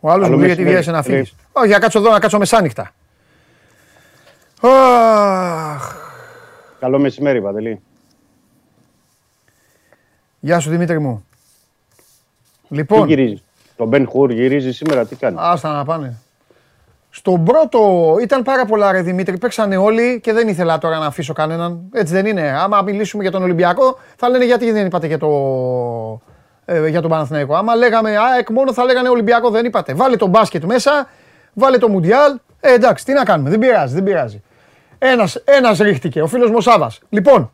Ο άλλος Καλό μου λέει γιατί μεσημέρι. βιάζεσαι να Λέει. φύγεις. Όχι, για κάτσω εδώ να κάτσω μεσάνυχτα. Αχ. Καλό μεσημέρι, Παντελή. Γεια σου Δημήτρη μου. Τι Λοιπόν, γυρίζεις; Το Μπεν Χουρ γυρίζει σήμερα, τι κάνει; άστα να πάνε. Στον πρώτο ήταν πάρα πολλά ρε Δημήτρη, παίξανε όλοι και δεν ήθελα τώρα να αφήσω κανέναν. Έτσι δεν είναι. Άμα μιλήσουμε για τον Ολυμπιακό θα λένε γιατί δεν είπατε για, το, ε, για τον Παναθηναϊκό. Άμα λέγαμε ΑΕΚ μόνο θα λέγανε Ολυμπιακό δεν είπατε. Βάλε το μπάσκετ μέσα, βάλε το Μουντιάλ. Ε, εντάξει, τι να κάνουμε, δεν πειράζει, δεν πειράζει. Ένας, ένας ρίχτηκε, ο φίλος μου ο Σάβας. Λοιπόν,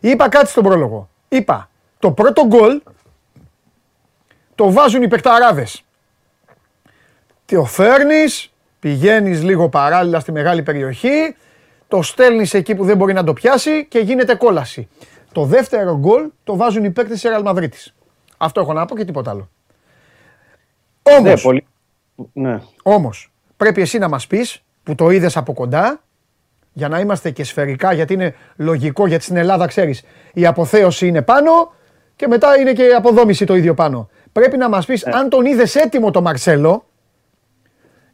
είπα κάτι στον πρόλογο. Είπα, το πρώτο γκολ το βάζουν οι παικταράδες. Το φέρνεις, πηγαίνεις λίγο παράλληλα στη μεγάλη περιοχή, το στέλνεις εκεί που δεν μπορεί να το πιάσει και γίνεται κόλαση. Το δεύτερο γκολ το βάζουν οι παίκτες της Real Madrid. Αυτό έχω να πω και τίποτα άλλο. Όμως, Ναι, πολύ... ναι. όμως, πρέπει εσύ να μας πεις που το είδες από κοντά, για να είμαστε και σφαιρικά, γιατί είναι λογικό, γιατί στην Ελλάδα ξέρεις, η αποθέωση είναι πάνω και μετά είναι και η αποδόμηση το ίδιο πάνω. Πρέπει να μας πεις αν τον είδες έτοιμο το Μαρσέλο,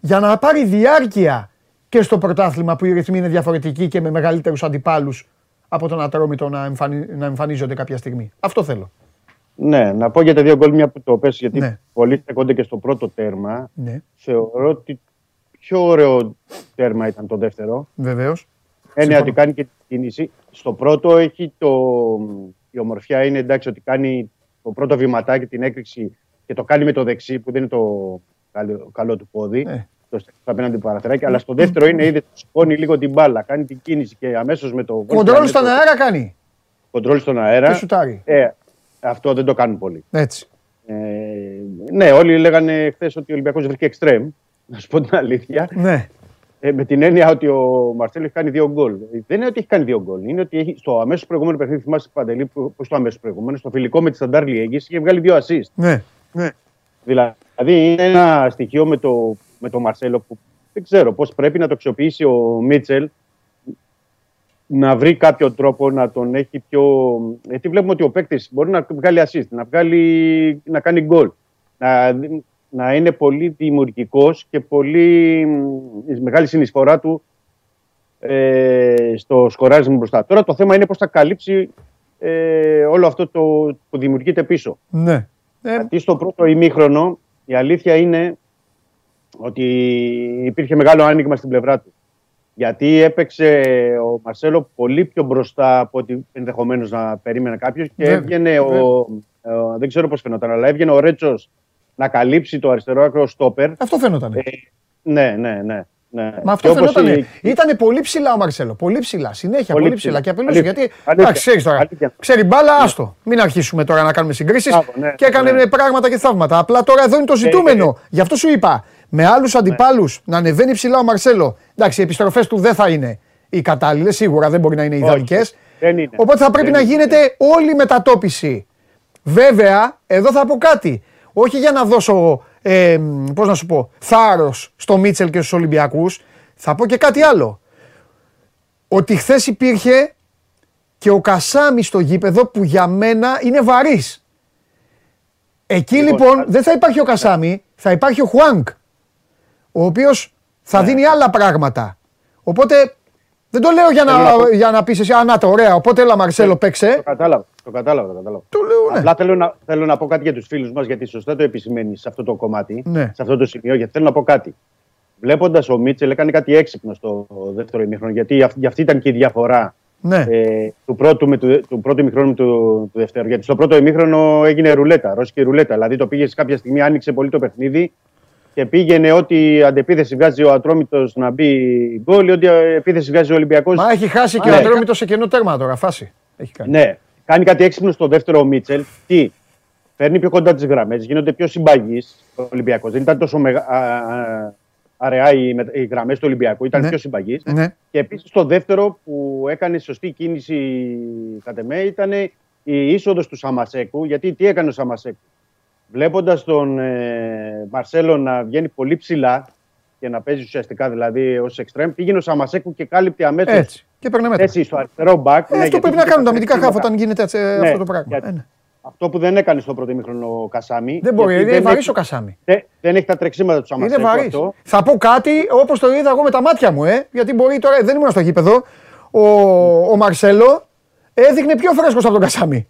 για να πάρει διάρκεια και στο πρωτάθλημα που οι ρυθμοί είναι διαφορετικοί και με μεγαλύτερους αντιπάλους από τον Ατρόμητο να, εμφανι... να εμφανίζονται κάποια στιγμή. Αυτό θέλω. Ναι, να πω για τα δύο γκολ μια που το πες, γιατί Ναι. πολλοί στεκόνται και στο πρώτο τέρμα. Ναι, Θεωρώ ότι πιο ωραίο τέρμα ήταν το δεύτερο. βεβαίως. Έννοια Συμφωνώ. ότι κάνει και την κίνηση. Στο πρώτο έχει το... η ομορφιά είναι εντάξει ότι κάνει το πρώτο βηματάκι, την έκρηξη και το κάνει με το δεξί που δεν είναι το καλό, καλό του πόδι. Ναι. Το στέλνει απέναντι παραθυράκι. Αλλά στο δεύτερο είναι είδε, σηκώνει λίγο την μπάλα, κάνει την κίνηση και αμέσως με το. Κοντρόλ στον αέρα κάνει. Κοντρόλ στον αέρα. Και σουτάρει. Ε, αυτό δεν το κάνουν πολύ. Έτσι. Ε, ναι, όλοι λέγανε χθες ότι ο Ολυμπιακός βρήκε εξτρέμ. Να σου πω την αλήθεια. Ναι. Ε, με την έννοια ότι ο Μαρσέλο έχει κάνει δύο γκολ. Ε, Δεν είναι ότι έχει κάνει δύο γκολ. Είναι ότι έχει, στο αμέσως προηγούμενο παιχνίδι, θυμάσαι Παντελή, που, που στο αμέσως προηγούμενο, στο φιλικό με τη Σταντάρ Λιέγγι, είχε βγάλει δύο assist. Ναι. ναι. Δηλαδή είναι ένα στοιχείο με το, με το Μαρσέλο που δεν ξέρω πώς πρέπει να το αξιοποιήσει ο Μίτσελ να βρει κάποιο τρόπο να τον έχει πιο. Γιατί βλέπουμε ότι ο παίκτης μπορεί να βγάλει assist, να, βγάλει, να κάνει γκολ. Να, να είναι πολύ δημιουργικός και πολύ μ, μεγάλη συνεισφορά του ε, στο σκοράρισμα μπροστά. Τώρα το θέμα είναι πώς θα καλύψει ε, όλο αυτό το που δημιουργείται πίσω. Ναι. Γιατί στο πρώτο ημίχρονο η αλήθεια είναι ότι υπήρχε μεγάλο άνοιγμα στην πλευρά του. Γιατί έπαιξε ο Μαρσέλο πολύ πιο μπροστά από ό,τι ενδεχομένως να περίμενε κάποιος και Βέβαια, έβγαινε ο. ε, δεν ξέρω πώς φαινόταν, αλλά έβγαινε ο Ρέτσος να καλύψει το αριστερό άκρο στόπερ. Αυτό φαίνονταν. ναι, ναι, ναι. Ναι. Μα αυτό Και όπως φαινόταν. η- Ήταν πολύ ψηλά ο Μαρσέλο. Πολύ ψηλά. Συνέχεια πολύ, Πολύ ψηλά. ψηλά. Και απειλούσε. Αλήθεια. Γιατί. Αλήθεια. Εντάξει, ξέρεις τώρα. Αλήθεια. Ξέρει μπάλα, άστο. Μην αρχίσουμε τώρα να κάνουμε συγκρίσεις. Μπράβο, ναι, και έκανε ναι. πράγματα και θαύματα. Απλά τώρα εδώ είναι το ζητούμενο. Γι' αυτό σου είπα. Με άλλους αντιπάλους να ανεβαίνει ψηλά ο Μαρσέλο. Εντάξει, οι επιστροφές του δεν θα είναι οι κατάλληλες. Σίγουρα δεν μπορεί να είναι Όχι, ιδανικές. Δεν είναι. Οπότε θα πρέπει Δεν να είναι. γίνεται όλη η μετατόπιση. Βέβαια, εδώ θα πω κάτι. Όχι για να δώσω, ε, πώς να σου πω, θάρρος στο Μίτσελ και στους Ολυμπιακούς. Θα πω και κάτι άλλο. Ότι χθες υπήρχε και ο Κασάμι στο γήπεδο που για μένα είναι βαρύς. Εκεί λοιπόν δεν θα υπάρχει ο Κασάμι, θα υπάρχει ο Χουάνκ. Ο οποίος θα δίνει άλλα πράγματα. Οπότε δεν το λέω για να, Θέλω να πω- για να πεις εσύ, α, να το, ωραία, οπότε έλα Μαρσέλο παίξε. Το κατάλαβα. Το κατάλαβα. Το κατάλαβα. Το λέω, ναι. Απλά θέλω να, θέλω να πω κάτι για τους φίλους μας, γιατί σωστά το επισημαίνεις σε αυτό το κομμάτι, Ναι. σε αυτό το σημείο, γιατί θέλω να πω κάτι. Βλέποντας ο Μίτσελ, έκανε κάτι έξυπνο στο δεύτερο ημίχρονο, γιατί αυ- γι' αυτή ήταν και η διαφορά Ναι. ε, του, πρώτου με του, του πρώτου ημίχρονου με του, του δεύτερου. Γιατί στο πρώτο ημίχρονο έγινε ρουλέτα, ρώσικη ρουλέτα. Δηλαδή το πήγες σε κάποια στιγμή, άνοιξε πολύ το παιχνίδι και πήγαινε ό,τι αντεπίθεση βγάζει ο Ατρόμητος να μπει γκολ, ή ό,τι επίθεση βγάζει ο Ολυμπιακός. Μα έχει χάσει και ο Ατρόμητος σε κενό τέρμα τώρα, φάση. Έχει κάνει. Ναι, κάνει κάτι έξυπνο στο δεύτερο ο Μίτσελ. Τι, φέρνει πιο κοντά τις γραμμές, γίνονται πιο συμπαγείς ο Ολυμπιακός. Δεν ήταν τόσο μεγα... α, α, αραιά οι, με- οι γραμμές του Ολυμπιακού, ήταν Ναι. πιο συμπαγείς. Ναι. Και επίσης το δεύτερο που έκανε σωστή κίνηση κατ' εμέ ήταν η είσοδος του Σαμασέκου. Γιατί τι έκανε ο Σαμασέκου; Βλέποντας τον ε, Μαρσέλο να βγαίνει πολύ ψηλά και να παίζει ουσιαστικά δηλαδή ως εξτρέμ, πήγαινε ο Σαμασέκου και κάλυπτε αμέσως. Έτσι. Και παίρνε μέτρα. Έτσι, στο αριστερό μπακ. Ε, αυτό πρέπει να κάνουν τα αμυντικά χάφ όταν γίνεται έτσι, ε, Ναι, αυτό το πράγμα. γιατί- Ε, ναι. Αυτό που δεν έκανε στο πρώτο ημίχρονο ο Κασάμι. Δεν μπορεί, γιατί είναι βαρύς έχει- ο Κασάμι. Δεν, δεν έχει τα τρεξίματα του Σαμασέκου. Είναι βαρύς. αυτό. Θα πω κάτι όπως το είδα εγώ με τα μάτια μου, ε, γιατί μπορεί τώρα, δεν ήμουν στο γήπεδο. Ο, ο Μαρσέλο έδειχνε πιο φρέσκος από τον Κασάμι.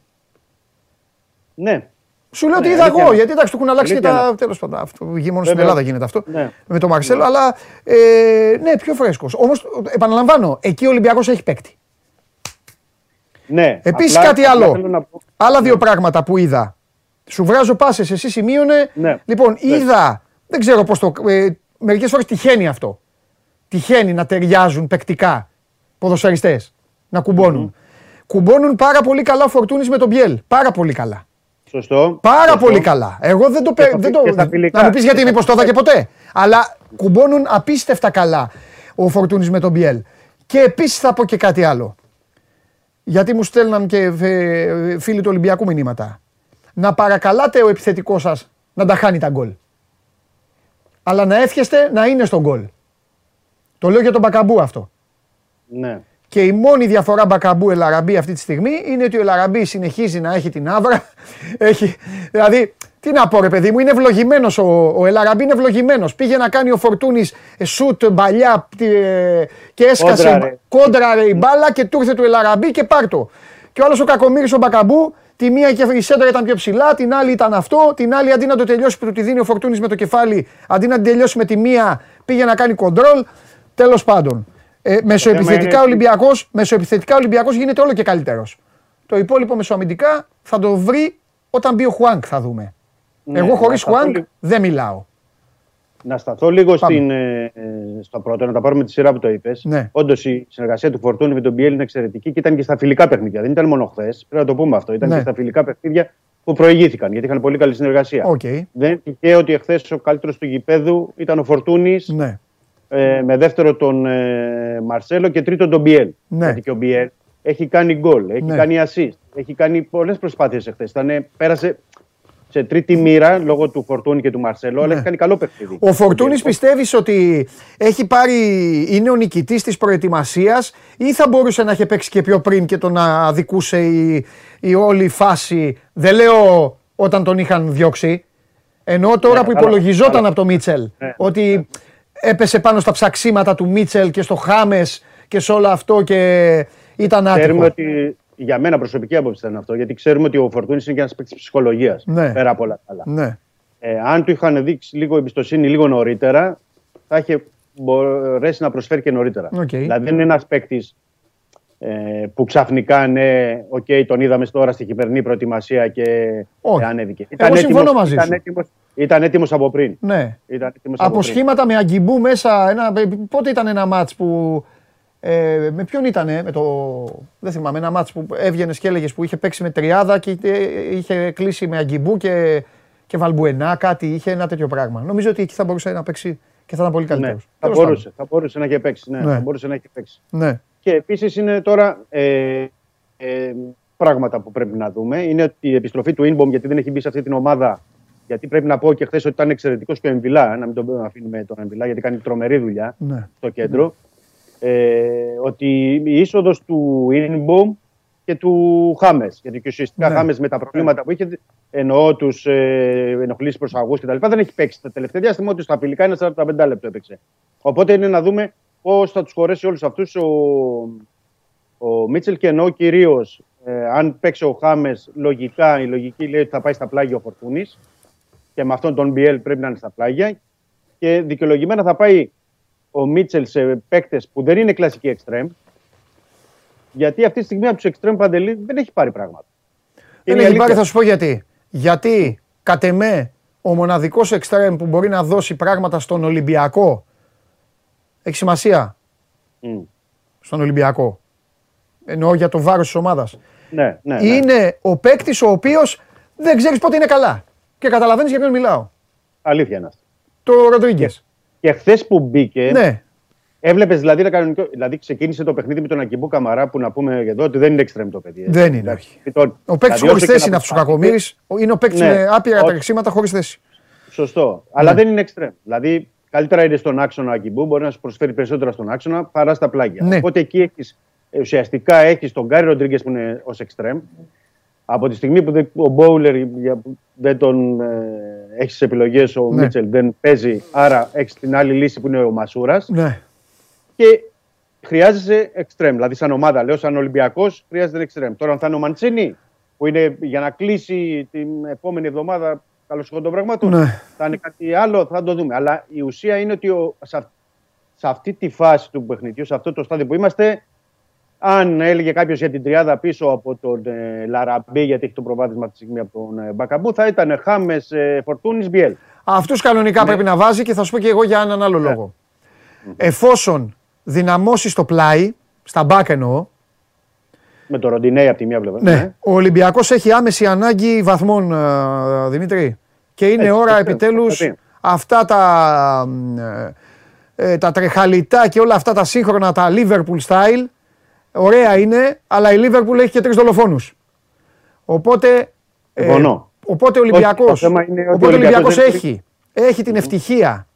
Ναι. Σου λέω Ναι, ότι είδα αλήθεια εγώ, είναι. γιατί εντάξει, του έχουν αλλάξει και Αλήθεια τα. είναι. Τέλος πάντων, αυτό γη μόνος στην Βέβαια. Ελλάδα γίνεται αυτό. Ναι. Με τον Μαρσέλο, Ναι. αλλά ε, ναι, πιο φρέσκος. Όμως, επαναλαμβάνω, εκεί ο Ολυμπιακός έχει παίκτη. Ναι. Επίσης απλά- κάτι απλά άλλο. θέλω να πω- Άλλα δύο πράγματα που είδα. Σου βράζω πάσες, εσύ σημείωνε. Ναι. Λοιπόν, είδα. Δεν ξέρω πώς το. Ε, Μερικές φορές τυχαίνει αυτό. Τυχαίνει να ταιριάζουν παικτικά ποδοσφαιριστές. Να κουμπώνουν. Κουμπώνουν πάρα πολύ καλά ο Φορτούνης με τον Μπιέλ. Πάρα πολύ καλά. Σωστό. Πάρα Σωστό. πολύ καλά. Εγώ δεν το. Και πε- στα δεν φι- το και στα φιλικά. να μου πεις γιατί Και μήπως το είδα και ποτέ. Αλλά κουμπώνουν απίστευτα καλά ο Φορτούνης με τον Μπιέλ. Και επίσης θα πω και κάτι άλλο. Γιατί μου στέλναν και ε, φίλοι του Ολυμπιακού μηνύματα. Να παρακαλάτε ο επιθετικός σας να τα χάνει τα γκολ. Αλλά να εύχεστε να είναι στον γκολ. Το λέω για τον Μπακαμπού αυτό. Ναι. Και η μόνη διαφορά Μπακαμπού Ελαραμπή αυτή τη στιγμή είναι ότι ο Ελαραμπή συνεχίζει να έχει την άβρα. Έχει, δηλαδή, τι να πω, ρε παιδί μου, είναι ευλογημένος ο, ο Ελαραμπή, είναι ευλογημένος. Πήγε να κάνει ο Φορτούνης σουτ μπαλιά τι, ε, και έσκασε Κόντρα, ρε. κόντρα ρε, η μπάλα και του ήρθε του Ελαραμπή και πάρτο. Και ο άλλος ο Κακομήρη ο Μπακαμπού, τη μία και η σέντρα ήταν πιο ψηλά, την άλλη ήταν αυτό, την άλλη αντί να το τελειώσει που του τη δίνει ο Φορτούνης με το κεφάλι, αντί να την τελειώσει με τη μία, πήγε να κάνει κοντρόλ. Τέλος πάντων. Ε, μεσοεπιθετικά είναι- Ολυμπιακό μεσοεπιθετικά Ολυμπιακός γίνεται όλο και καλύτερος. Το υπόλοιπο μεσοαμυντικά θα το βρει όταν μπει ο Χουάνκ, θα δούμε. Ναι, Εγώ να χωρίς σταθώ Χουάνκ λίγο- δεν μιλάω. Να σταθώ λίγο Πάμε. στην, ε, ε, στο πρώτο, να τα πάρουμε τη σειρά που το είπες. Ναι. Όντως η συνεργασία του Φορτούνη με τον Μπιέλ είναι εξαιρετική και ήταν και στα φιλικά παιχνίδια. Δεν ήταν μόνο χθες. Πρέπει να το πούμε αυτό. Ήταν Ναι. και στα φιλικά παιχνίδια που προηγήθηκαν γιατί είχαν πολύ καλή συνεργασία. Οκ. Δεν είναι τυχαίο ότι εχθές ο καλύτερος του γηπέδου ήταν ο Φορτούνης. Ναι. Ε, με δεύτερο τον ε, Μαρσέλο και τρίτο τον Μπιέλ. Ναι. Γιατί και ο Μπιέλ έχει κάνει γκολ, έχει Ναι. κάνει assist, έχει κάνει πολλές προσπάθειες εχθές. Πέρασε σε τρίτη μοίρα λόγω του Φορτούνη και του Μαρσέλο, αλλά Ναι. έχει κάνει καλό παιχνίδι. Ο Φορτούνης πιστεύεις ότι έχει πάρει, είναι ο νικητής της προετοιμασίας ή θα μπορούσε να είχε παίξει και πιο πριν και τον αδικούσε η, η όλη φάση, δεν λέω όταν τον είχαν διώξει, ενώ τώρα Ναι, που καλά, υπολογιζόταν καλά. από το Μίτσελ, Ναι. ότι έπεσε πάνω στα ψαξίματα του Μίτσελ και στο Χάμες και σε όλο αυτό και ήταν Ξέρουμε άτυχο. ότι για μένα προσωπική άποψη ήταν αυτό, γιατί ξέρουμε ότι ο Φορτούνης είναι και ένας παίκτης ψυχολογίας. Ναι. Πέρα από όλα τα άλλα. Ναι. Ε, αν του είχαν δείξει λίγο εμπιστοσύνη λίγο νωρίτερα, θα είχε μπορέσει να προσφέρει και νωρίτερα. Οκ. Δηλαδή δεν είναι ένας παίκτης ε, που ξαφνικά ναι, οκ, τον είδαμε τώρα στη χειμερινή προετοιμασία και Όχι. ε, ανέβηκε. Εγώ συμφωνώ έτοιμος- μαζί ήταν σου. Έτοιμος, Ήταν έτοιμος από πριν. Ναι. Ήταν έτοιμος από Από πριν. σχήματα με αγκιμπού μέσα. Ένα, πότε ήταν ένα μάτς που. Ε, με ποιον ήτανε, με το. Δεν θυμάμαι, ένα μάτς που έβγαινες και έλεγες που είχε παίξει με τριάδα και ε, είχε κλείσει με αγκιμπού και, και βαλμπουενά, κάτι. Είχε ένα τέτοιο πράγμα. Νομίζω ότι εκεί θα μπορούσε να παίξει και θα ήταν πολύ καλύτερος. Ναι, θα μπορούσε, θα μπορούσε να έχει παίξει. Ναι, Ναι. Θα μπορούσε να έχει παίξει. Ναι. Και επίσης είναι τώρα ε, ε, πράγματα που πρέπει να δούμε. Είναι ότι η επιστροφή του Ινμπομ, γιατί δεν έχει μπει σε αυτή την ομάδα. Γιατί πρέπει να πω και χθες ότι ήταν εξαιρετικός και ο Εμβιλά, να μην τον αφήνουμε τον Εμβιλά, γιατί κάνει τρομερή δουλειά Ναι. στο κέντρο. Ε, ότι η είσοδος του Ινμπομ και του Χάμες. Γιατί και ουσιαστικά Ναι. Χάμες με τα προβλήματα που είχε, εννοώ τους ε, ενοχλήσεις προσαγωγού κτλ. Δεν έχει παίξει τα τελευταία διάστημα, ότι στα φιλικά είναι 45 λεπτό έπαιξε. Οπότε είναι να δούμε πώς θα τους χωρέσει όλους αυτούς ο, ο Μίτσελ και εννοώ κυρίως ε, αν παίξει ο Χάμες, λογικά η λογική λέει ότι θα πάει στα πλάγια ο Φορτούνης και με αυτόν τον Μπιέλ πρέπει να είναι στα πλάγια. Και δικαιολογημένα θα πάει ο Μίτσελ σε παίκτες που δεν είναι κλασικοί εξτρέμ. Γιατί αυτή τη στιγμή από τους εξτρέμ παντελή δεν έχει πάρει πράγματα. Και Δεν είναι η έχει πάρει, αλήθεια. θα σου πω γιατί. Γιατί κατ' εμέ ο μοναδικός εξτρέμ που μπορεί να δώσει πράγματα στον Ολυμπιακό έχει σημασία; Στον Ολυμπιακό. Εννοώ για το βάρος της ομάδας. Ναι, ναι, ναι. Είναι ο παίκτης ο οποίος δεν ξέρεις πότε είναι καλά. Και καταλαβαίνεις για ποιον μιλάω. Αλήθεια είναι αυτό. Το Ροντρίγκες. Και χθες που μπήκε, Ναι. έβλεπες δηλαδή, ένα κανονικό- δηλαδή ξεκίνησε το παιχνίδι με τον Ακυμπού Καμαρά που να πούμε εδώ ότι δεν είναι εξτρέμ το παιδί. Δεν είναι, Εντάξει, όχι. λοιπόν, Ο παίκτης δηλαδή, χωρίς όσο και θέση να είναι αυτός ο προσπαθεί- Κακομήρη. Είναι ο παίκτης Ναι. με άπειρα Ό- τρεξίματα χωρίς θέση. Σωστό. Αλλά δεν είναι εξτρέμ. Δηλαδή, καλύτερα είναι στον άξονα Ακυμπού, μπορεί να σου προσφέρει περισσότερα στον άξονα παρά στα πλάγια. Ναι. Οπότε εκεί έχεις, ε, ουσιαστικά έχεις τον Γκάρι Ροντρίγκες που είναι ως εξτρέμ. Από τη στιγμή που δεν- ο Μπόουλερ για- δεν τον ε, έχει τι επιλογές, ο Ναι. Μίτσελ δεν παίζει, άρα έχεις την άλλη λύση που είναι ο Μασούρας. Ναι. Και χρειάζεσαι εξτρέμ. Δηλαδή, σαν ομάδα, λέω, σαν Ολυμπιακός, χρειάζεται εξτρέμ. Τώρα, αν θα είναι ο Μαντσίνη, που είναι για να κλείσει την επόμενη εβδομάδα καλώ των πραγμάτων, Ναι. θα είναι κάτι άλλο, θα το δούμε. Αλλά η ουσία είναι ότι ο, σε, αυ- σε αυτή τη φάση του παιχνιδιού, σε αυτό το στάδιο που είμαστε, αν έλεγε κάποιο για την τριάδα πίσω από τον ε, Λαραμπή, γιατί έχει το προβάδισμα αυτή τη στιγμή από τον ε, Μπακαμπού, θα ήταν Χάμε, ε, Φορτούνη, Μπιέλ. Αυτού κανονικά Ναι. πρέπει να βάζει και θα σου πω και εγώ για έναν άλλο λόγο. Εφόσον δυναμώσει το πλάι, στα μπακ εννοώ, Με το Ροντινέι από τη μία πλευρά. ναι, ο Ολυμπιακό έχει άμεση ανάγκη βαθμών, ε, Δημήτρη. Και είναι Έτσι, ώρα αυτό, επιτέλου αυτό είναι. αυτά τα, ε, ε, τα τρεχαλιτά και όλα αυτά τα σύγχρονα, τα Liverpool style, ωραία είναι, αλλά η Liverpool έχει και τρεις δολοφόνους. Οπότε, ε, Συμφωνώ. οπότε ο Όχι, Ολυμπιακός, το θέμα είναι ότι οπότε ο ο Ολυμπιακός Ολυμπιακός έχει, έχει την ευτυχία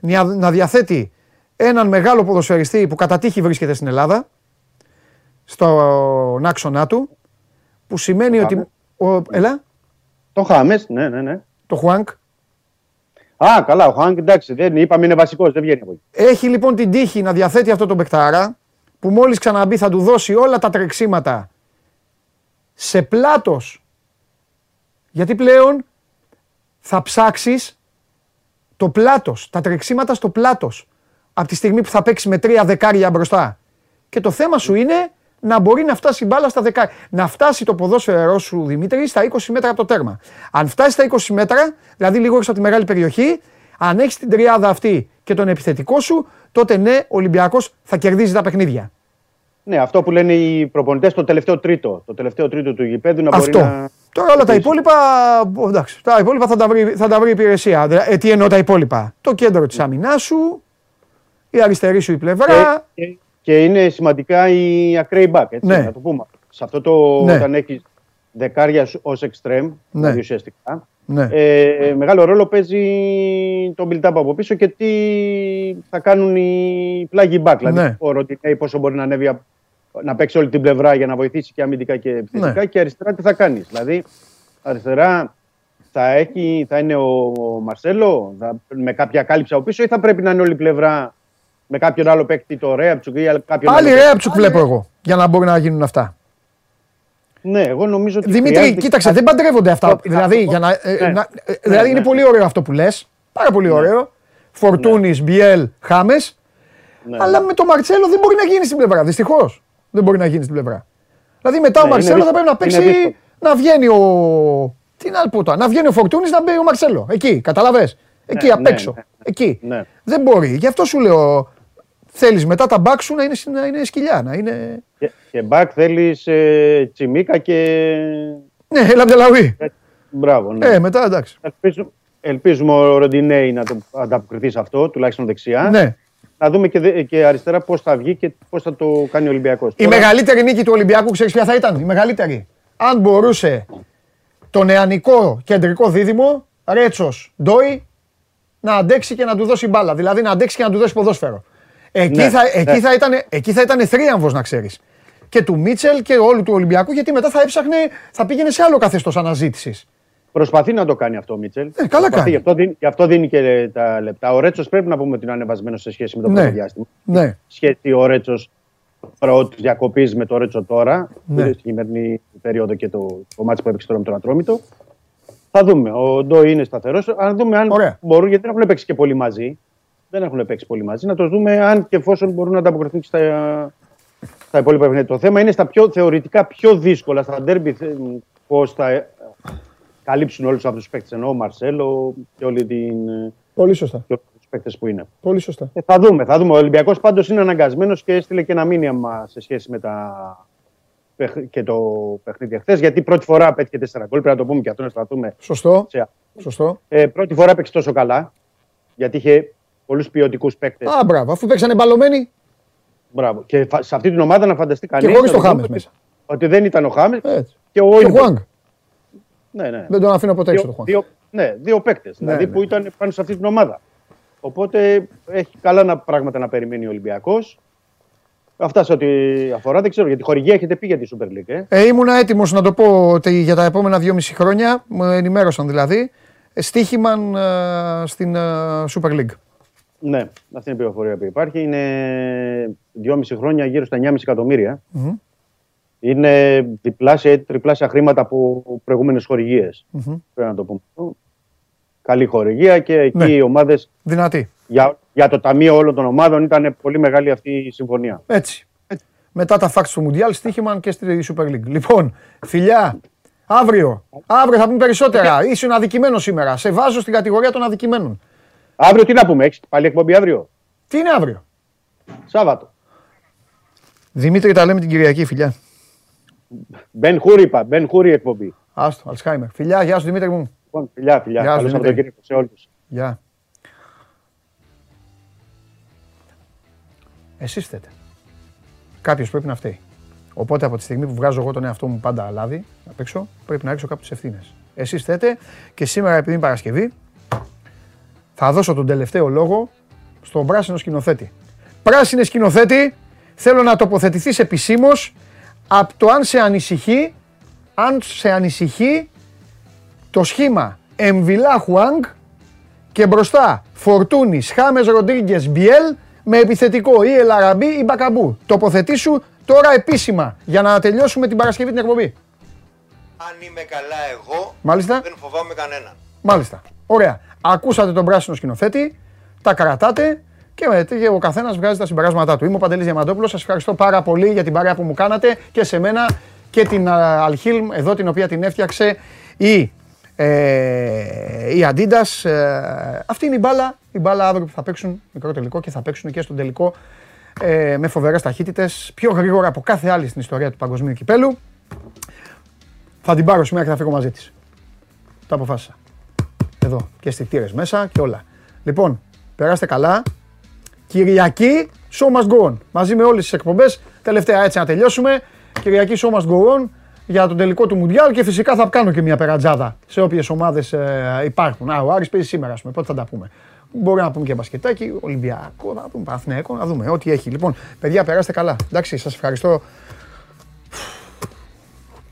να, να διαθέτει έναν μεγάλο ποδοσφαιριστή που κατά τύχη βρίσκεται στην Ελλάδα, στον άξονά του, που σημαίνει ότι... Ο, ελά, Το Χάμες, ναι, ναι, ναι. το Χουάνκ, Α, καλά, ο Χάνκ, εντάξει, δεν είπαμε είναι βασικός, δεν βγαίνει από εκεί. Έχει λοιπόν την τύχη να διαθέτει αυτό τον παικτάρα που μόλις ξαναμπεί θα του δώσει όλα τα τρεξίματα σε πλάτος. Γιατί πλέον θα ψάξεις το πλάτος, τα τρεξίματα στο πλάτος από τη στιγμή που θα παίξεις με τρία δεκάρια μπροστά. Και το θέμα σου είναι να μπορεί να φτάσει η μπάλα στα δεκάρια. Να φτάσει το ποδόσφαιρό σου, Δημήτρη, στα 20 μέτρα από το τέρμα. Αν φτάσει στα 20 μέτρα, δηλαδή λίγο έξω από τη μεγάλη περιοχή, αν έχεις την τριάδα αυτή και τον επιθετικό σου, τότε ναι, ο Ολυμπιακός θα κερδίζει τα παιχνίδια. Ναι, αυτό που λένε οι προπονητές, το τελευταίο τρίτο. Το τελευταίο τρίτο του γηπέδου να Αυτό. μπορεί να. Τώρα όλα τα υπόλοιπα, εντάξει, τα υπόλοιπα θα τα βρει, θα τα βρει η υπηρεσία. Δηλαδή, Ε, τι εννοώ τα υπόλοιπα; Το κέντρο της αμυνάς σου, η αριστερή σου η πλευρά. Και, και, και είναι σημαντικά οι ακραίοι back, έτσι, Ναι. να το πούμε. Σε αυτό το, Ναι. όταν έχεις δεκάρια ως extreme, Ναι. δηλαδή ουσιαστικά, Ναι. ε, μεγάλο ρόλο παίζει το build-up από πίσω και τι θα κάνουν οι πλάγοι back. Δηλαδή, Ναι. ο Ροντινέη πόσο μπορεί να ανέβει απ- να παίξει όλη την πλευρά για να βοηθήσει και αμυντικά και επιθετικά Ναι. και αριστερά τι θα κάνεις. Δηλαδή, αριστερά θα, έχει, θα είναι ο, ο Μαρσέλο θα, με κάποια κάλυψη από πίσω ή θα πρέπει να είναι όλη η πλευρά με κάποιον άλλο παίκτη, το Ρέαψουκ ή κάποιον Πάλι άλλο. Ρέαψουκ βλέπω εγώ, για να μπορεί να γίνουν αυτά. Ναι, εγώ νομίζω ότι. Δημήτρη, χρειάζεται κοίταξε, κάτι- δεν παντρεύονται αυτά. Αυτό- Δηλαδή, αυτό- για να, ε, ναι. να- ε, Ναι, δηλαδή είναι ναι. πολύ ωραίο αυτό που λες. Πάρα πολύ ωραίο. Φορτούνης, Μπιέλ, Χάμες. Ναι. Αλλά με τον Μαρτσέλο δεν μπορεί να γίνει στην πλευρά. Δυστυχώς. Δεν μπορεί να γίνει στην πλευρά. Δηλαδή μετά ο Ναι, είναι Μαρτσέλο θα πρέπει να δύσκολο. παίξει. Είναι δύσκολο. Να βγαίνει ο, Τι να πω τώρα, να βγαίνει ο Φορτούνης να μπει ο Μαρσέλο. Εκεί, καταλαβέ. Εκεί Ναι, απ' ναι, έξω. ναι. Εκεί. Ναι. Δεν μπορεί. Γι' αυτό σου λέω. Θέλεις μετά τα μπακ σου να είναι, να είναι σκυλιά. Να είναι... Και, και μπακ θέλεις ε, τσιμίκα και. Ναι, έλα Μπτελαουί. Μπράβο. Ναι. Ε, μετά εντάξει. Ελπίζουμε, ελπίζουμε ο Ροντινέη να το ανταποκριθεί σε αυτό, τουλάχιστον δεξιά. Ναι. Να δούμε και, δε- και αριστερά πώς θα βγει και πώς θα το κάνει ο Ολυμπιακός. Η μεγαλύτερη νίκη του Ολυμπιακού, ξέρεις ποια θα ήταν; Η μεγαλύτερη. Αν μπορούσε το νεανικό κεντρικό δίδυμο, Ρέτσος Ντόι, να αντέξει και να του δώσει μπάλα. Δηλαδή να αντέξει και να του δώσει ποδόσφαιρο. Εκεί, Ναι, θα, εκεί, ναι. θα ήταν, εκεί θα ήταν θρίαμβος να ξέρεις. Και του Μίτσελ και όλου του Ολυμπιακού, γιατί μετά θα έψαχνε, θα πήγαινε σε άλλο καθεστώς αναζήτησης. Προσπαθεί να το κάνει αυτό ο Μίτσελ. Ε, καλά Προσπαθεί, κάνει. Γι αυτό, δίνει, γι' αυτό δίνει και τα λεπτά. Ο Ρέτσος πρέπει να πούμε ότι είναι ανεβασμένος σε σχέση με το Ναι. πρώτο διάστημα. Ναι. Σχέση ο Ρέτσος πρώτη διακοπής με το Ρέτσο τώρα, Ναι. ναι. στη σημερινή περίοδο και το, το μάτι που έπαιξε τώρα με τον Ατρόμητο. Θα δούμε. Ο Ντό είναι σταθερός. Αν δούμε αν μπορούν, γιατί δεν έχουν παίξεις και πολύ μαζί. Δεν έχουν παίξει πολύ μαζί. Να το δούμε αν και εφόσον μπορούν να ανταποκριθούν και στα, στα υπόλοιπα παιχνίδια. Το θέμα είναι στα πιο θεωρητικά πιο δύσκολα, στα ντέρμπι, πώς θα ε, καλύψουν όλους αυτούς τους παίκτες. Εννοώ ο Μαρσέλο και όλη την. ε, Πολύ σωστά. και όλους τους παίκτες που είναι. Πολύ σωστά. Ε, θα δούμε, θα δούμε. Ο Ολυμπιακός πάντως είναι αναγκασμένος και έστειλε και ένα μήνυμα σε σχέση με τα. παιχ- και το παιχνίδι χθε. Γιατί πρώτη φορά πέτυχε 4 γκολ. Πρέπει να το πούμε και αυτό να σταθούμε. Σωστό. Σε... Σωστό. Ε, πρώτη φορά παίξει τόσο καλά. Γιατί είχε πολλούς ποιοτικούς παίκτες. Α, μπράβο, αφού παίξανε μπαλωμένοι. Μπράβο. Και φα- σε αυτή την ομάδα να φανταστεί κανείς. Και χωρίς το Χάμες μέσα. Ότι δεν ήταν ο Χάμες και ο Και ο Όλμπερ. Χουάνγκ. Ναι, ναι. Δεν τον αφήνω ποτέ έξω Δύο- το Χουάνγκ. Δύο, ναι, δύο παίκτες. δηλαδή ναι. που ήταν πάνω σε αυτή την ομάδα. Οπότε έχει καλά να, πράγματα να περιμένει ο Ολυμπιακός. Αυτά σε ό,τι αφορά δεν ξέρω γιατί χορηγία έχετε πει για τη Super League. Ε; Ε, ήμουνα έτοιμος να το πω ότι για τα επόμενα δυόμιση χρόνια, μου ενημέρωσαν δηλαδή, ε, στοίχημαν ε, στην ε, Super League. Ναι, αυτή είναι η πληροφορία που υπάρχει. Είναι 2,5 χρόνια γύρω στα 9,5 εκατομμύρια. Μμμ. Είναι διπλάσια ή τριπλάσια χρήματα από προηγούμενες χορηγίες. Μμμ. Πρέπει να το πούμε. αυτό. Καλή χορηγία και εκεί Ναι. οι ομάδες. Δυνατή. Για, για το ταμείο όλων των ομάδων ήταν πολύ μεγάλη αυτή η συμφωνία. Έτσι. Μετά τα facts του Μουντιάλ στοίχημαν και στη Super League. Λοιπόν, φιλιά, αύριο. Αύριο θα πούμε περισσότερα. Ήσουν αδικημένο σήμερα. Σε βάζω στην κατηγορία των αδικημένων. Αύριο τι να πούμε, έχεις πάλι εκπομπή αύριο; Τι είναι αύριο; Σάββατο. Δημήτρη, τα λέμε την Κυριακή, φιλιά. Μπεν Χούρι είπα, Μπεν Χούρι εκπομπή. Άστο, Αλσχάιμερ. Φιλιά, γεια σου Δημήτρη μου. Λοιπόν, φιλιά, φιλιά. Γεια σου, Καλό Δημήτρη. Σαββατοκύριακο σε όλους. Γεια. Εσείς θέτε. Κάποιος πρέπει να φταίει. Οπότε από τη στιγμή που βγάζω εγώ τον εαυτό μου πάντα λάδι απ' έξω, πρέπει να ρίξω κάποιες ευθύνες. Εσείς θέτε και σήμερα επειδή είναι Παρασκευή, θα δώσω τον τελευταίο λόγο στον πράσινο σκηνοθέτη. Πράσινε σκηνοθέτη, θέλω να τοποθετηθείς επισήμως από το αν σε ανησυχεί, αν σε ανησυχεί το σχήμα Εμβιλά Χουάνγκ και μπροστά Φορτούνης, Χάμες Ροντρίγκες Μπιέλ με επιθετικό ή Ελαραμπή ή Μπακαμπού. Τοποθετήσου τώρα επίσημα για να τελειώσουμε την Παρασκευή την εκπομπή. Αν είμαι καλά εγώ, Μάλιστα. δεν φοβάμαι κανέναν. Μάλιστα. Ωραία. Ακούσατε τον πράσινο σκηνοθέτη, τα κρατάτε και, με, και ο καθένας βγάζει τα συμπεράσματά του. Είμαι ο Παντελής Διαμαντόπουλος. Σας ευχαριστώ πάρα πολύ για την παρέα που μου κάνατε και σε μένα και την α, Αλχίλμ, εδώ την οποία την έφτιαξε η, ε, η Adidas. Ε, αυτή είναι η μπάλα. Η μπάλα αύριο που θα παίξουν μικρό τελικό και θα παίξουν και στον τελικό ε, με φοβερές ταχύτητες, πιο γρήγορα από κάθε άλλη στην ιστορία του παγκοσμίου κυπέλου. Θα την πάρω σήμερα και θα φύγω μαζί της. Το αποφάσισα. Εδώ και αισθητήρες μέσα και όλα. Λοιπόν, περάστε καλά. Κυριακή, show must go on. Μαζί με όλες τις εκπομπές, τελευταία έτσι να τελειώσουμε. Κυριακή show must go on για τον τελικό του Μουντιάλ και φυσικά θα κάνω και μια περατζάδα σε όποιες ομάδες ε, υπάρχουν. Α, ο Άρης παίζει σήμερα, ας πούμε, πότε θα τα πούμε. Μπορεί να πούμε και μπασκετάκι, Ολυμπιακό, να πούμε Παναθηναϊκό, να δούμε ό,τι έχει. Λοιπόν, παιδιά, περάστε καλά. Εντάξει, σας ευχαριστώ.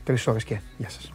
Τρεις ώρες και. Γεια σας.